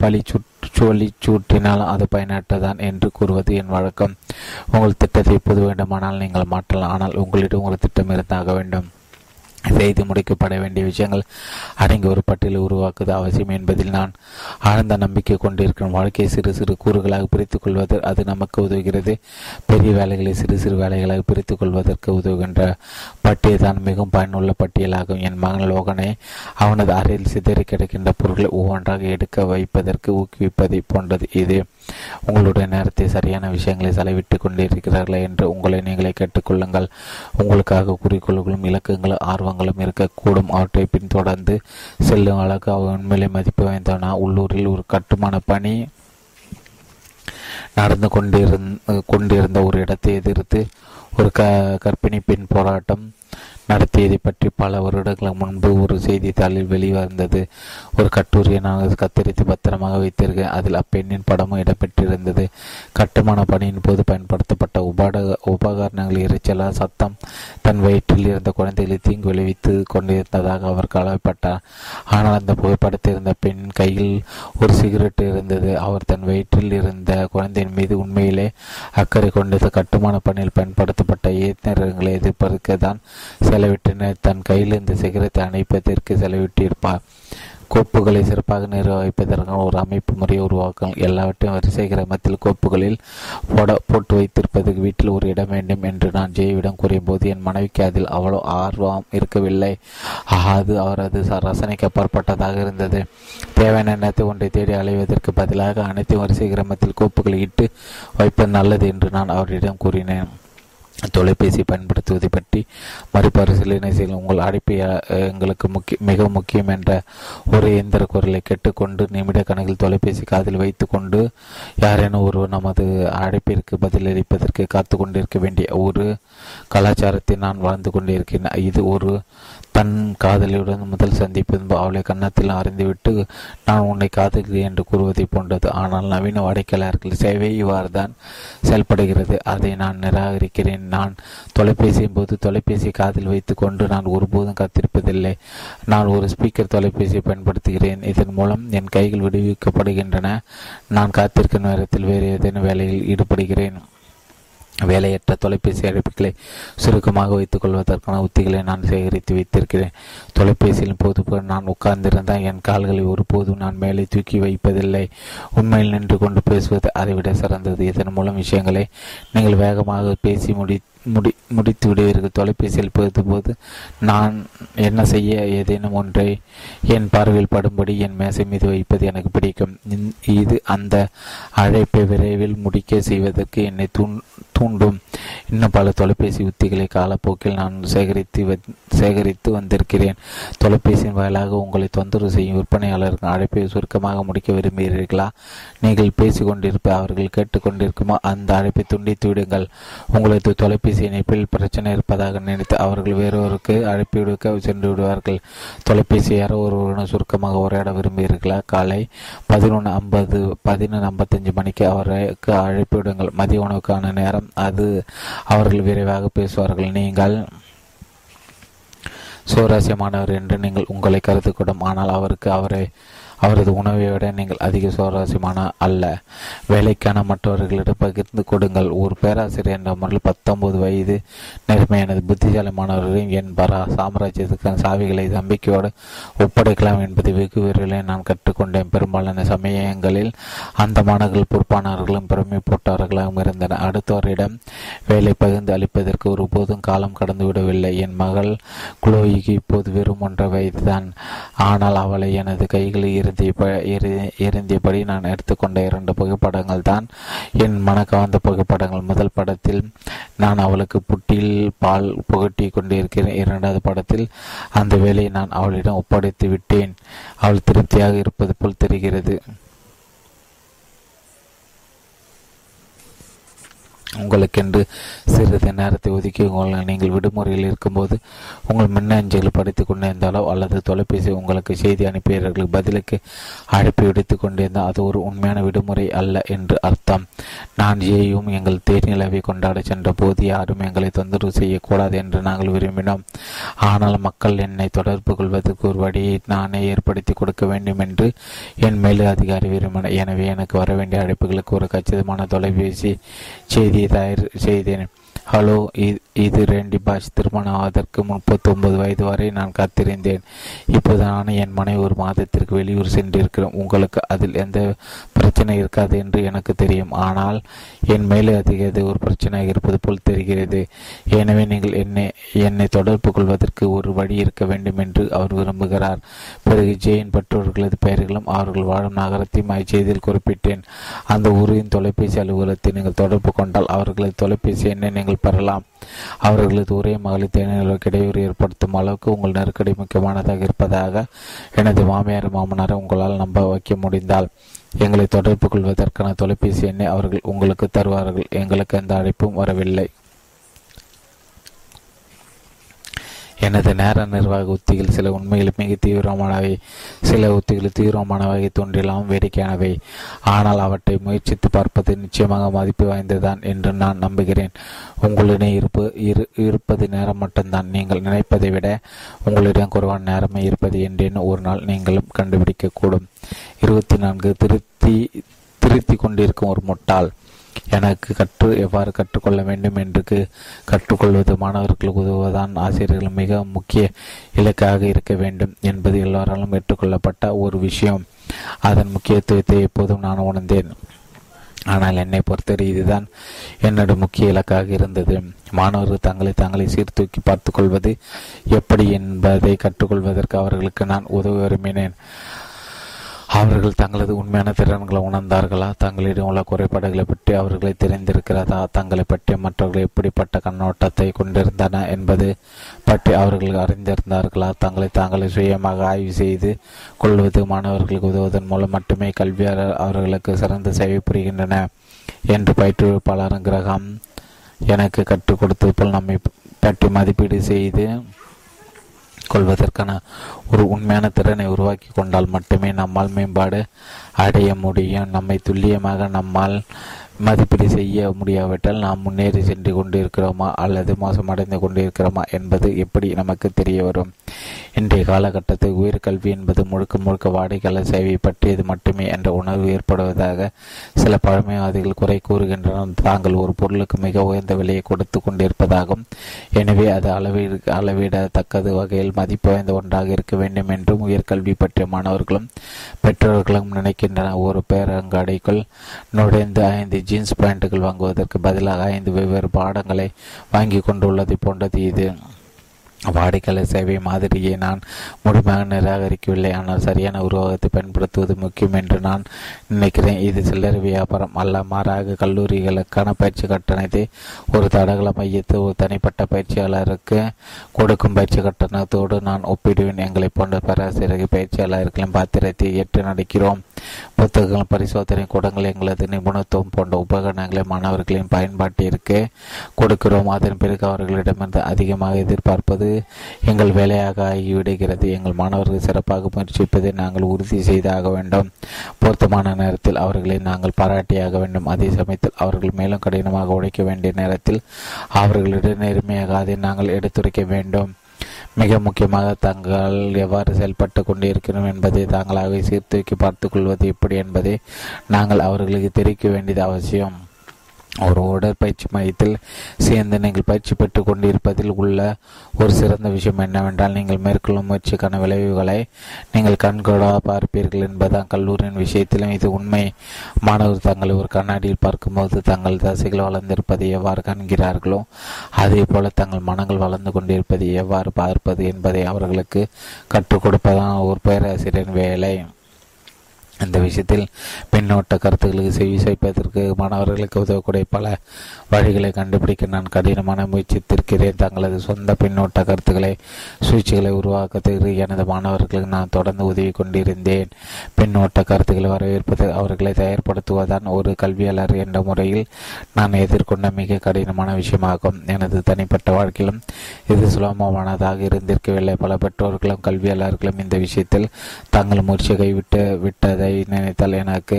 Speaker 1: பழி சுற்றி சூட்டினால் அது பயனற்றதான் என்று கூறுவது என் வழக்கம். உங்கள் திட்டத்தை எப்போது வேண்டுமானால் நீங்கள் மாற்றலாம். ஆனால் உங்களிடம் உங்கள் திட்டம் இருந்தாக வேண்டும். செய்து முடிக்கப்பட வேண்டிய விஷயங்கள் அடங்கி ஒரு பட்டியலை உருவாக்குவது அவசியம் என்பதில் நான் ஆழ்ந்த நம்பிக்கை கொண்டிருக்கிறேன். வாழ்க்கையை சிறு சிறு கூறுகளாக பிரித்துக் கொள்வது அது நமக்கு உதவுகிறது. பெரிய வேலைகளை சிறு சிறு வேலைகளாக பிரித்துக் கொள்வதற்கு உதவுகின்ற பட்டியல் தான் மிகவும் பயனுள்ள பட்டியலாகும். என் மகன் லோகனை அவனது அறையில் சிதறி கிடக்கின்ற பொருட்களை ஒவ்வொன்றாக எடுக்க வைப்பதற்கு ஊக்குவிப்பதை போன்றது இது. உங்களுடைய நேரத்தை சரியான விஷயங்களை செலவிட்டுக் கொண்டிருக்கிறார்களா என்று உங்களை நீங்களே கேட்டுக்கொள்ளுங்கள். உங்களுக்காக குறிக்கோள்களும் இலக்குகளும் ஆர்வங்களும் இருக்கக்கூடும். அவற்றை பின்தொடர்ந்து செல்லும் அளவுக்கு உண்மையிலே மதிப்பு வாய்ந்தவனா உள்ளூரில் ஒரு கட்டுமான பணி நடந்து கொண்டிருந்த கொண்டிருந்த ஒரு இடத்தை எதிர்த்து ஒரு க கர்ப்பிணி பெண் போராட்டம் நடத்தியதை பற்றி பல வருடங்களுக்கு முன்பு ஒரு செய்தித்தாளில் வெளிவந்தது. ஒரு கட்டுரையை நான் கத்தரித்து பத்திரமாக வைத்திருக்கேன் அதில் அப்பெண்ணின் படமும் இடம்பெற்றிருந்தது. கட்டுமான பணியின் போது பயன்படுத்தப்பட்ட உபாட உபகரணங்கள் இறைச்சலால் சத்தம் தன் வயிற்றில் இருந்த குழந்தைகளை தீங்கு விளைவித்து கொண்டிருந்ததாக அவர் கவலைப்பட்டார். ஆனால் அந்த புகைப்படத்தில் இருந்த பெண் கையில் ஒரு சிகரெட் இருந்தது. அவர் தன் வயிற்றில் இருந்த குழந்தையின் மீது உண்மையிலே அக்கறை கொண்டது. கட்டுமான பணியில் பயன்படுத்தப்பட்ட இயந்திரங்களை எதிர்ப்பதற்கு தான் செலவிட்டினர். தன் கையில் இந்த சிகரத்தை அணைப்பதற்கு செலவிட்டிருப்பார். கோப்புகளை சிறப்பாக நிர்வகிப்பதற்கான ஒரு அமைப்பு முறையை உருவாக்கும் எல்லாவற்றையும் வரிசை கிரமத்தில் கோப்புகளில் போட போட்டு வைத்திருப்பதற்கு வீட்டில் ஒரு இடம் வேண்டும் என்று நான் ஜெயவிடம் கூறியபோது என் மனைவிக்கு அதில் அவ்வளோ ஆர்வம் இருக்கவில்லை. அது அவரது ரசனைக்கு அப்பாற்பட்டதாக இருந்தது. தேவையான எண்ணத்தை ஒன்றை தேடி அலைவதற்கு பதிலாக அனைத்து வரிசை கிரமத்தில் கோப்புகளை இட்டு வைப்பது நல்லது என்று நான் அவரிடம் கூறினேன். தொலைபேசி பயன்படுத்துவதை பற்றி மறுபரிசீலனை செய்யும் உங்கள் அழைப்பு எங்களுக்கு முக்கிய மிக முக்கியம் என்ற ஒரு இயந்திர குரலை கேட்டுக்கொண்டு நிமிட கணக்கில் தொலைபேசி காதில் வைத்து கொண்டு யாரேனும் ஒருவர் நமது அழைப்பிற்கு பதிலளிப்பதற்கு காத்து கொண்டிருக்க வேண்டிய ஒரு கலாச்சாரத்தை நான் வாழ்ந்து கொண்டிருக்கிறேன். இது ஒரு தன் காதலியுடன் முதல் சந்திப்பு அவளை கன்னத்தில் அறிந்துவிட்டு நான் உன்னை காதலிக்கிறேன் என்று கூறுவதை போன்றது. ஆனால் நவீன வாடிக்கையாளர்கள் சேவை இவ்வாறு தான் செயல்படுகிறது. அதை நான் நிராகரிக்கிறேன். நான் தொலைபேசியின் போது தொலைபேசி காதில் வைத்து கொண்டு நான் ஒருபோதும் காத்திருப்பதில்லை. நான் ஒரு ஸ்பீக்கர் தொலைபேசியை பயன்படுத்துகிறேன். இதன் மூலம் என் கைகள் விடுவிக்கப்படுகின்றன. நான் காத்திருக்கும் நேரத்தில் வேறு ஏதேனும் வேலையில் ஈடுபடுகிறேன். வேலையற்ற தொலைபேசி அழைப்புகளை சுருக்கமாக வைத்துக் கொள்வதற்கான உத்திகளை நான் சேகரித்து வைத்திருக்கிறேன். தொலைபேசியின் போது நான் உட்கார்ந்திருந்தால் என் கால்களை ஒருபோதும் நான் மேலே தூக்கி வைப்பதில்லை. உண்மையில் நின்று கொண்டு பேசுவது அதைவிட சிறந்தது. இதன் மூலம் விஷயங்களை நீங்கள் வேகமாக பேசி முடி முடி முடித்து விடுவீர்கள். தொலைபேசியில் போது நான் என்ன செய்ய ஏதேனும் ஒன்றை என் பார்வையில் படும்படி என் மேசை மீது வைப்பது எனக்கு பிடிக்கும். இது அந்த அழைப்பை விரைவில் முடிக்க செய்வதற்கு என்னை தூண் தூண்டும். இன்னும் பல தொலைபேசி உத்திகளை காலப்போக்கில் நான் சேகரித்து சேகரித்து வந்திருக்கிறேன். தொலைபேசியின் வாயிலாக உங்களை தொந்தரவு செய்யும் விற்பனையாளர்கள் அழைப்பை சுருக்கமாக முடிக்க விரும்புகிறீர்களா? நீங்கள் பேசிக்கொண்டிருப்ப அவர்கள் கேட்டுக்கொண்டிருக்குமோ? அந்த அழைப்பை துண்டித்து விடுங்கள். உங்களது தொலைபேசி இணைப்பில் பிரச்சனை இருப்பதாக நினைத்து அவர்கள் வேறொருக்கு அழைப்பு விடுக்க சென்று விடுவார்கள். தொலைபேசி யாரோ ஒருவருடன் சுருக்கமாக உரையாட விரும்புகிறீர்களா? காலை பதினொன்று ஐம்பது பதினொன்று ஐம்பத்தஞ்சு மணிக்கு அவருக்கு அழைப்பு விடுங்கள். மதிய உணவுக்கான நேரம் அது. அவர்கள் விரைவாக பேசுவார்கள். நீங்கள் சுவாரஸ்யமானவர் என்று நீங்கள் உங்களை கருத்துக்கூடும் ஆனால் அவருக்கு அவரை அவரது உணவை விட நீங்கள் அதிக சுவாரஸ்யமான அல்ல. வேலைக்கான மற்றவர்களிடம் பகிர்ந்து கொடுங்கள். ஒரு பேராசிரியர் என்ற முறையில் பத்தொன்பது வயது நேர்மையானது புத்திசாலி மாணவர்களையும் என் பரா சாம்ராஜ்யத்துக்கான சாவிகளை நம்பிக்கையோடு ஒப்படைக்கலாம் என்பதை வெகு விரைவில் நான் கற்றுக்கொண்டேன். பெரும்பாலான சமயங்களில் அந்த மாணவர்கள் பொறுப்பானவர்களும் பெருமை போட்டவர்களாகவும் இருந்தனர். அடுத்தவரிடம் வேலை பகிர்ந்து அளிப்பதற்கு ஒருபோதும் காலம் கடந்து விடவில்லை. என் மகள் குளோயிக்கு இப்போது வெறும் ஒன்றை வயதுதான். ஆனால் அவளை எனது கைகளில் இருந்திய இருந்தியபடி நான் எடுத்துக்கொண்ட இரண்டு புகைப்படங்கள் தான் என் மனக்கவர்ந்த புகைப்படங்கள். முதல் படத்தில் நான் அவளுக்கு புட்டியில் பால் புகட்டி கொண்டிருக்கிறேன். இரண்டாவது படத்தில் அந்த வேலையை நான் அவளிடம் ஒப்படைத்து விட்டேன். அவள் திருப்தியாக இருப்பது போல் தெரிகிறது. உங்களுக்கென்று சிறிது நேரத்தை ஒதுக்கி உங்கள் நீங்கள் விடுமுறையில் இருக்கும்போது உங்கள் மின்னஞ்சல் படித்து கொண்டிருந்தாலோ அல்லது தொலைபேசி உங்களுக்கு செய்தி அனுப்பியவர்களுக்கு பதிலுக்கு அழைப்பு விடுத்து கொண்டிருந்தால் அது ஒரு உண்மையான விடுமுறை அல்ல என்று அர்த்தம். நான் ஏயும் எங்கள் தேர்நிலவை கொண்டாட சென்ற போது யாரும் எங்களை தொந்தரவு செய்யக்கூடாது என்று நாங்கள் விரும்பினோம். ஆனால் மக்கள் என்னை தொடர்பு கொள்வதற்கு ஒரு வழியை நானே ஏற்படுத்தி கொடுக்க வேண்டும் என்று என் மேலு அதிகாரி விரும்பினார். எனவே எனக்கு வர வேண்டிய அழைப்புகளுக்கு ஒரு கச்சிதமான தொலைபேசி செய்தி தயார் செய்தேன் ஹலோ இது ரெண்டி பாஷ் திருமணம் ஆவதற்கு முப்பத்தி ஒன்பது வயது வரை நான் காத்திருந்தேன். இப்போது நான் என் மனைவி ஒரு மாதத்திற்கு வெளியூர் சென்றிருக்கிறோம். உங்களுக்கு அதில் எந்த பிரச்சனை இருக்காது என்று எனக்கு தெரியும். ஆனால் என் மேலே அதிக ஒரு பிரச்சனையாக இருப்பது போல் தெரிகிறது. எனவே நீங்கள் என்னை என்னை தொடர்பு கொள்வதற்கு ஒரு வழி இருக்க வேண்டும் என்று அவர் விரும்புகிறார். பிறகு ஜெயின் பெற்றோர்களது பெயர்களும் அவர்கள் வாழும் நகரத்தையும் அச்செய்தியில் குறிப்பிட்டேன். அந்த ஊரின் தொலைபேசி அலுவலகத்தை நீங்கள் தொடர்பு கொண்டால் அவர்களது தொலைபேசி எண்ணை நீங்கள் பெறலாம். அவர்களது ஒரே மகளிர் தேனிகளுக்கு இடையூறு ஏற்படுத்தும் அளவுக்கு உங்கள் நெருக்கடி முக்கியமானதாக இருப்பதாக எனது மாமியார் மாமனாரை உங்களால் நம்ப வைக்க முடிந்தால் எங்களை தொடர்பு கொள்வதற்கான தொலைபேசி எண்ணை அவர்கள் உங்களுக்கு தருவார்கள். எங்களுக்கு எந்த அழைப்பும் வரவில்லை. எனது நேர நிர்வாக உத்திகள் சில உண்மையில் மிக தீவிரமானவை சில உத்திகள் தீவிரமானவை தோன்றிலாம் வேடிக்கையானவை. ஆனால் அவற்றை முயற்சித்து பார்ப்பது நிச்சயமாக மதிப்பு வாய்ந்ததுதான் என்று நான் நம்புகிறேன். உங்களிடம் இருப்பு இரு இருப்பது நேரம் மட்டும்தான். நீங்கள் நினைப்பதை விட உங்களிடம் குறைவான நேரமே இருப்பது என்றேன். ஒரு நாள் நீங்களும் கண்டுபிடிக்கக்கூடும். இருபத்தி நான்கு திருத்தி திருத்தி கொண்டிருக்கும் ஒரு முட்டாள். எனக்கு கற்று எவ்வாறு கற்றுக்கொள்ள வேண்டும் என்று கற்றுக்கொள்வது மாணவர்களுக்கு உதவுவதான் ஆசிரியர்கள் மிக முக்கிய இலக்காக இருக்க வேண்டும் என்பது எல்லோராலும் ஏற்றுக்கொள்ளப்பட்ட ஒரு விஷயம். அதன் முக்கியத்துவத்தை எப்போதும் நான் உணர்ந்தேன். ஆனால் என்னை பொறுத்தவரை இதுதான் என்னோட முக்கிய இலக்காக இருந்தது. மாணவர்கள் தங்களை தங்களை சீர்தூக்கி பார்த்து கொள்வது எப்படி என்பதை கற்றுக்கொள்வதற்கு அவர்களுக்கு நான் உதவ விரும்பினேன். அவர்கள் தங்களது உண்மையான திறன்களை உணர்ந்தார்களா? தங்களிடம் உள்ள குறைபாடுகளை பற்றி அவர்களை தெரிந்திருக்கிறதா? தங்களை பற்றி மற்றவர்கள் எப்படிப்பட்ட கண்ணோட்டத்தை கொண்டிருந்தன என்பது பற்றி அவர்கள் அறிந்திருந்தார்களா? தங்களை தாங்களை சுயமாக ஆய்வு செய்து கொள்வது மாணவர்களுக்கு உதவுவதன் மூலம் மட்டுமே கல்வியாளர் அவர்களுக்கு சிறந்த சேவை புரிகின்றன என்று பயிற்றுவிப்பாளர் கிரகம் எனக்கு கற்றுக் கொடுத்தது போல் நம்மை பற்றி மதிப்பீடு செய்து கொள்வதற்கான ஒரு உண்மையான திறனை உருவாக்கி கொண்டால் மட்டுமே நம்மால் மேம்பாடு அடைய முடியும். நம்மை துல்லியமாக நம்மால் மதிப்பீடு செய்ய முடியாவிட்டால் நாம் முன்னேறி சென்று கொண்டிருக்கிறோமா? அல்லது மோசமடைந்து கொண்டிருக்கிறோமா? என்பது எப்படி நமக்கு தெரிய வரும்? இன்றைய காலகட்டத்தில் உயர்கல்வி என்பது முழுக்க முழுக்க வாடிக்கையாளர் சேவை பற்றியது மட்டுமே என்ற உணர்வு ஏற்படுவதாக சில பழமைவாதிகள் குறை கூறுகின்றனர். தாங்கள் ஒரு பொருளுக்கு மிக உயர்ந்த விலையை கொடுத்து கொண்டிருப்பதாகும். எனவே அது அளவீடு அளவிடத்தக்கது வகையில் மதிப்பு வாய்ந்த ஒன்றாக இருக்க வேண்டும் என்றும் உயர்கல்வி பற்றிய மாணவர்களும் பெற்றோர்களும் நினைக்கின்றனர். ஒரு பேரங்காடிக்குள் நுழைந்து ஐந்து ஜீன்ஸ் பேண்ட்டுகள் வாங்குவதற்கு பதிலாக ஐந்து வெவ்வேறு பாடங்களை வாங்கி கொண்டுள்ளதை போன்றது இது. வாடிக்கையாளர் சேவை மாதிரியை நான் முழுமையாக நிராகரிக்கவில்லை. ஆனால் சரியான உருவகத்தை பயன்படுத்துவது முக்கியம் என்று நான் நினைக்கிறேன். இது சில்லறை வியாபாரம் அல்ல. மாறாக கல்லூரிகளுக்கான பயிற்சி கட்டணத்தை ஒரு தடகள மையத்து ஒரு தனிப்பட்ட பயிற்சியாளருக்கு கொடுக்கும் பயிற்சி கட்டணத்தோடு நான் ஒப்பிடுவேன். எங்களை போன்ற பேராசிரியர் பயிற்சியாளர்களின் பாத்திரத்தை ஏற்று நடக்கிறோம். புத்தகங்கள் பரிசோதனை கூடங்கள் எங்களது நிபுணத்துவம் போன்ற உபகரணங்களை மாணவர்களின் பயன்பாட்டிற்கு கொடுக்கிறோம். அதன் பிறகு அவர்களிடமிருந்து அதிகமாக எதிர்பார்ப்பது எங்கள் வேலையாக ஆகிவிடுகிறது எங்கள் மாணவர்கள் சிறப்பாக முயற்சிப்பதை நாங்கள் உறுதி செய்தாக வேண்டும். பொருத்தமான நேரத்தில் அவர்களை நாங்கள் பாராட்டியாக வேண்டும். அதே சமயத்தில் அவர்கள் மேலும் கடினமாக உழைக்க வேண்டிய நேரத்தில் அவர்களிடம் நேர்மையாக அதை நாங்கள் எடுத்துரைக்க வேண்டும். மிக முக்கியமாக தாங்கள் எவ்வாறு செயல்பட்டு கொண்டிருக்கிறோம் என்பதை தாங்களாக சீர்தூக்கி பார்த்துக் கொள்வது எப்படி என்பதை நாங்கள் அவர்களுக்கு தெரிவிக்க வேண்டியது அவசியம். ஒரு உடற்பயிற்சி மையத்தில் சேர்ந்து நீங்கள் பயிற்சி பெற்றுக் கொண்டிருப்பதில் உள்ள ஒரு சிறந்த விஷயம் என்னவென்றால் நீங்கள் மேற்கொள்ளும் முயற்சிக்கான விளைவுகளை நீங்கள் கண்கூடா பார்ப்பீர்கள் என்பதுதான் கல்லூரியின் விஷயத்திலும். இது உண்மை. மாணவர் தங்களை ஒரு கண்ணாடியில் பார்க்கும்போது தங்கள் தசைகள் வளர்ந்திருப்பதை எவ்வாறு காண்கிறார்களோ அதே போல தங்கள் மனங்கள் வளர்ந்து கொண்டிருப்பதை எவ்வாறு பார்ப்பது என்பதை அவர்களுக்கு கற்றுக் கொடுப்பதான் ஒரு பேராசிரியரின் வேலை. இந்த விஷயத்தில் பின்னோட்ட கருத்துக்களுக்கு செவி சாய்ப்பதற்கு மாணவர்களுக்கு உதவக்கூடிய பல வழிகளை கண்டுபிடிக்க நான் கடினமான முயற்சித்திருக்கிறேன். தங்களது சொந்த பின்னோட்ட கருத்துக்களை சூழ்ச்சிகளை உருவாக்கத்திற்கு எனது மாணவர்களுக்கு நான் தொடர்ந்து உதவி கொண்டிருந்தேன். பின்னோட்ட கருத்துக்களை வரவேற்பது அவர்களை தயார்படுத்துவதான் ஒரு கல்வியாளர் என்ற முறையில் நான் எதிர்கொண்ட மிக கடினமான விஷயமாகும். எனது தனிப்பட்ட வாழ்க்கையிலும் இது சுலபமானதாக இருந்திருக்கவில்லை. பல பெற்றோர்களும் கல்வியாளர்களும் இந்த விஷயத்தில் தங்கள் முயற்சியை கைவிட்டு விட்டது. நினைத்தால் எனக்கு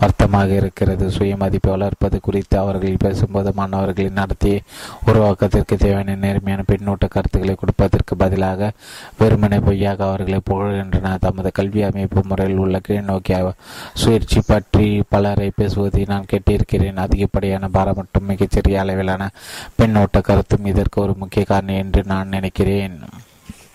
Speaker 1: வருத்தமாக இருக்கிறது. சுயமதிப்பை வளர்ப்பது குறித்து அவர்கள் பேசும்போது மாணவர்களின் நடத்தியை உருவாக்கத்திற்கு தேவையான நேர்மையான பின்னூட்ட கருத்துக்களை கொடுப்பதற்கு பதிலாக வெறுமனை பொய்யாக அவர்களை புகழ்கின்றன. தமது கல்வி அமைப்பு முறையில் உள்ள கீழ்நோக்கிய சுயற்சி பற்றி பலரை பேசுவதை நான் கேட்டிருக்கிறேன். அதிகப்படியான பாரம் மற்றும் மிகச்சிறிய அளவிலான பின்னோட்ட கருத்தும் இதற்கு ஒரு முக்கிய காரணம் என்று நான் நினைக்கிறேன்.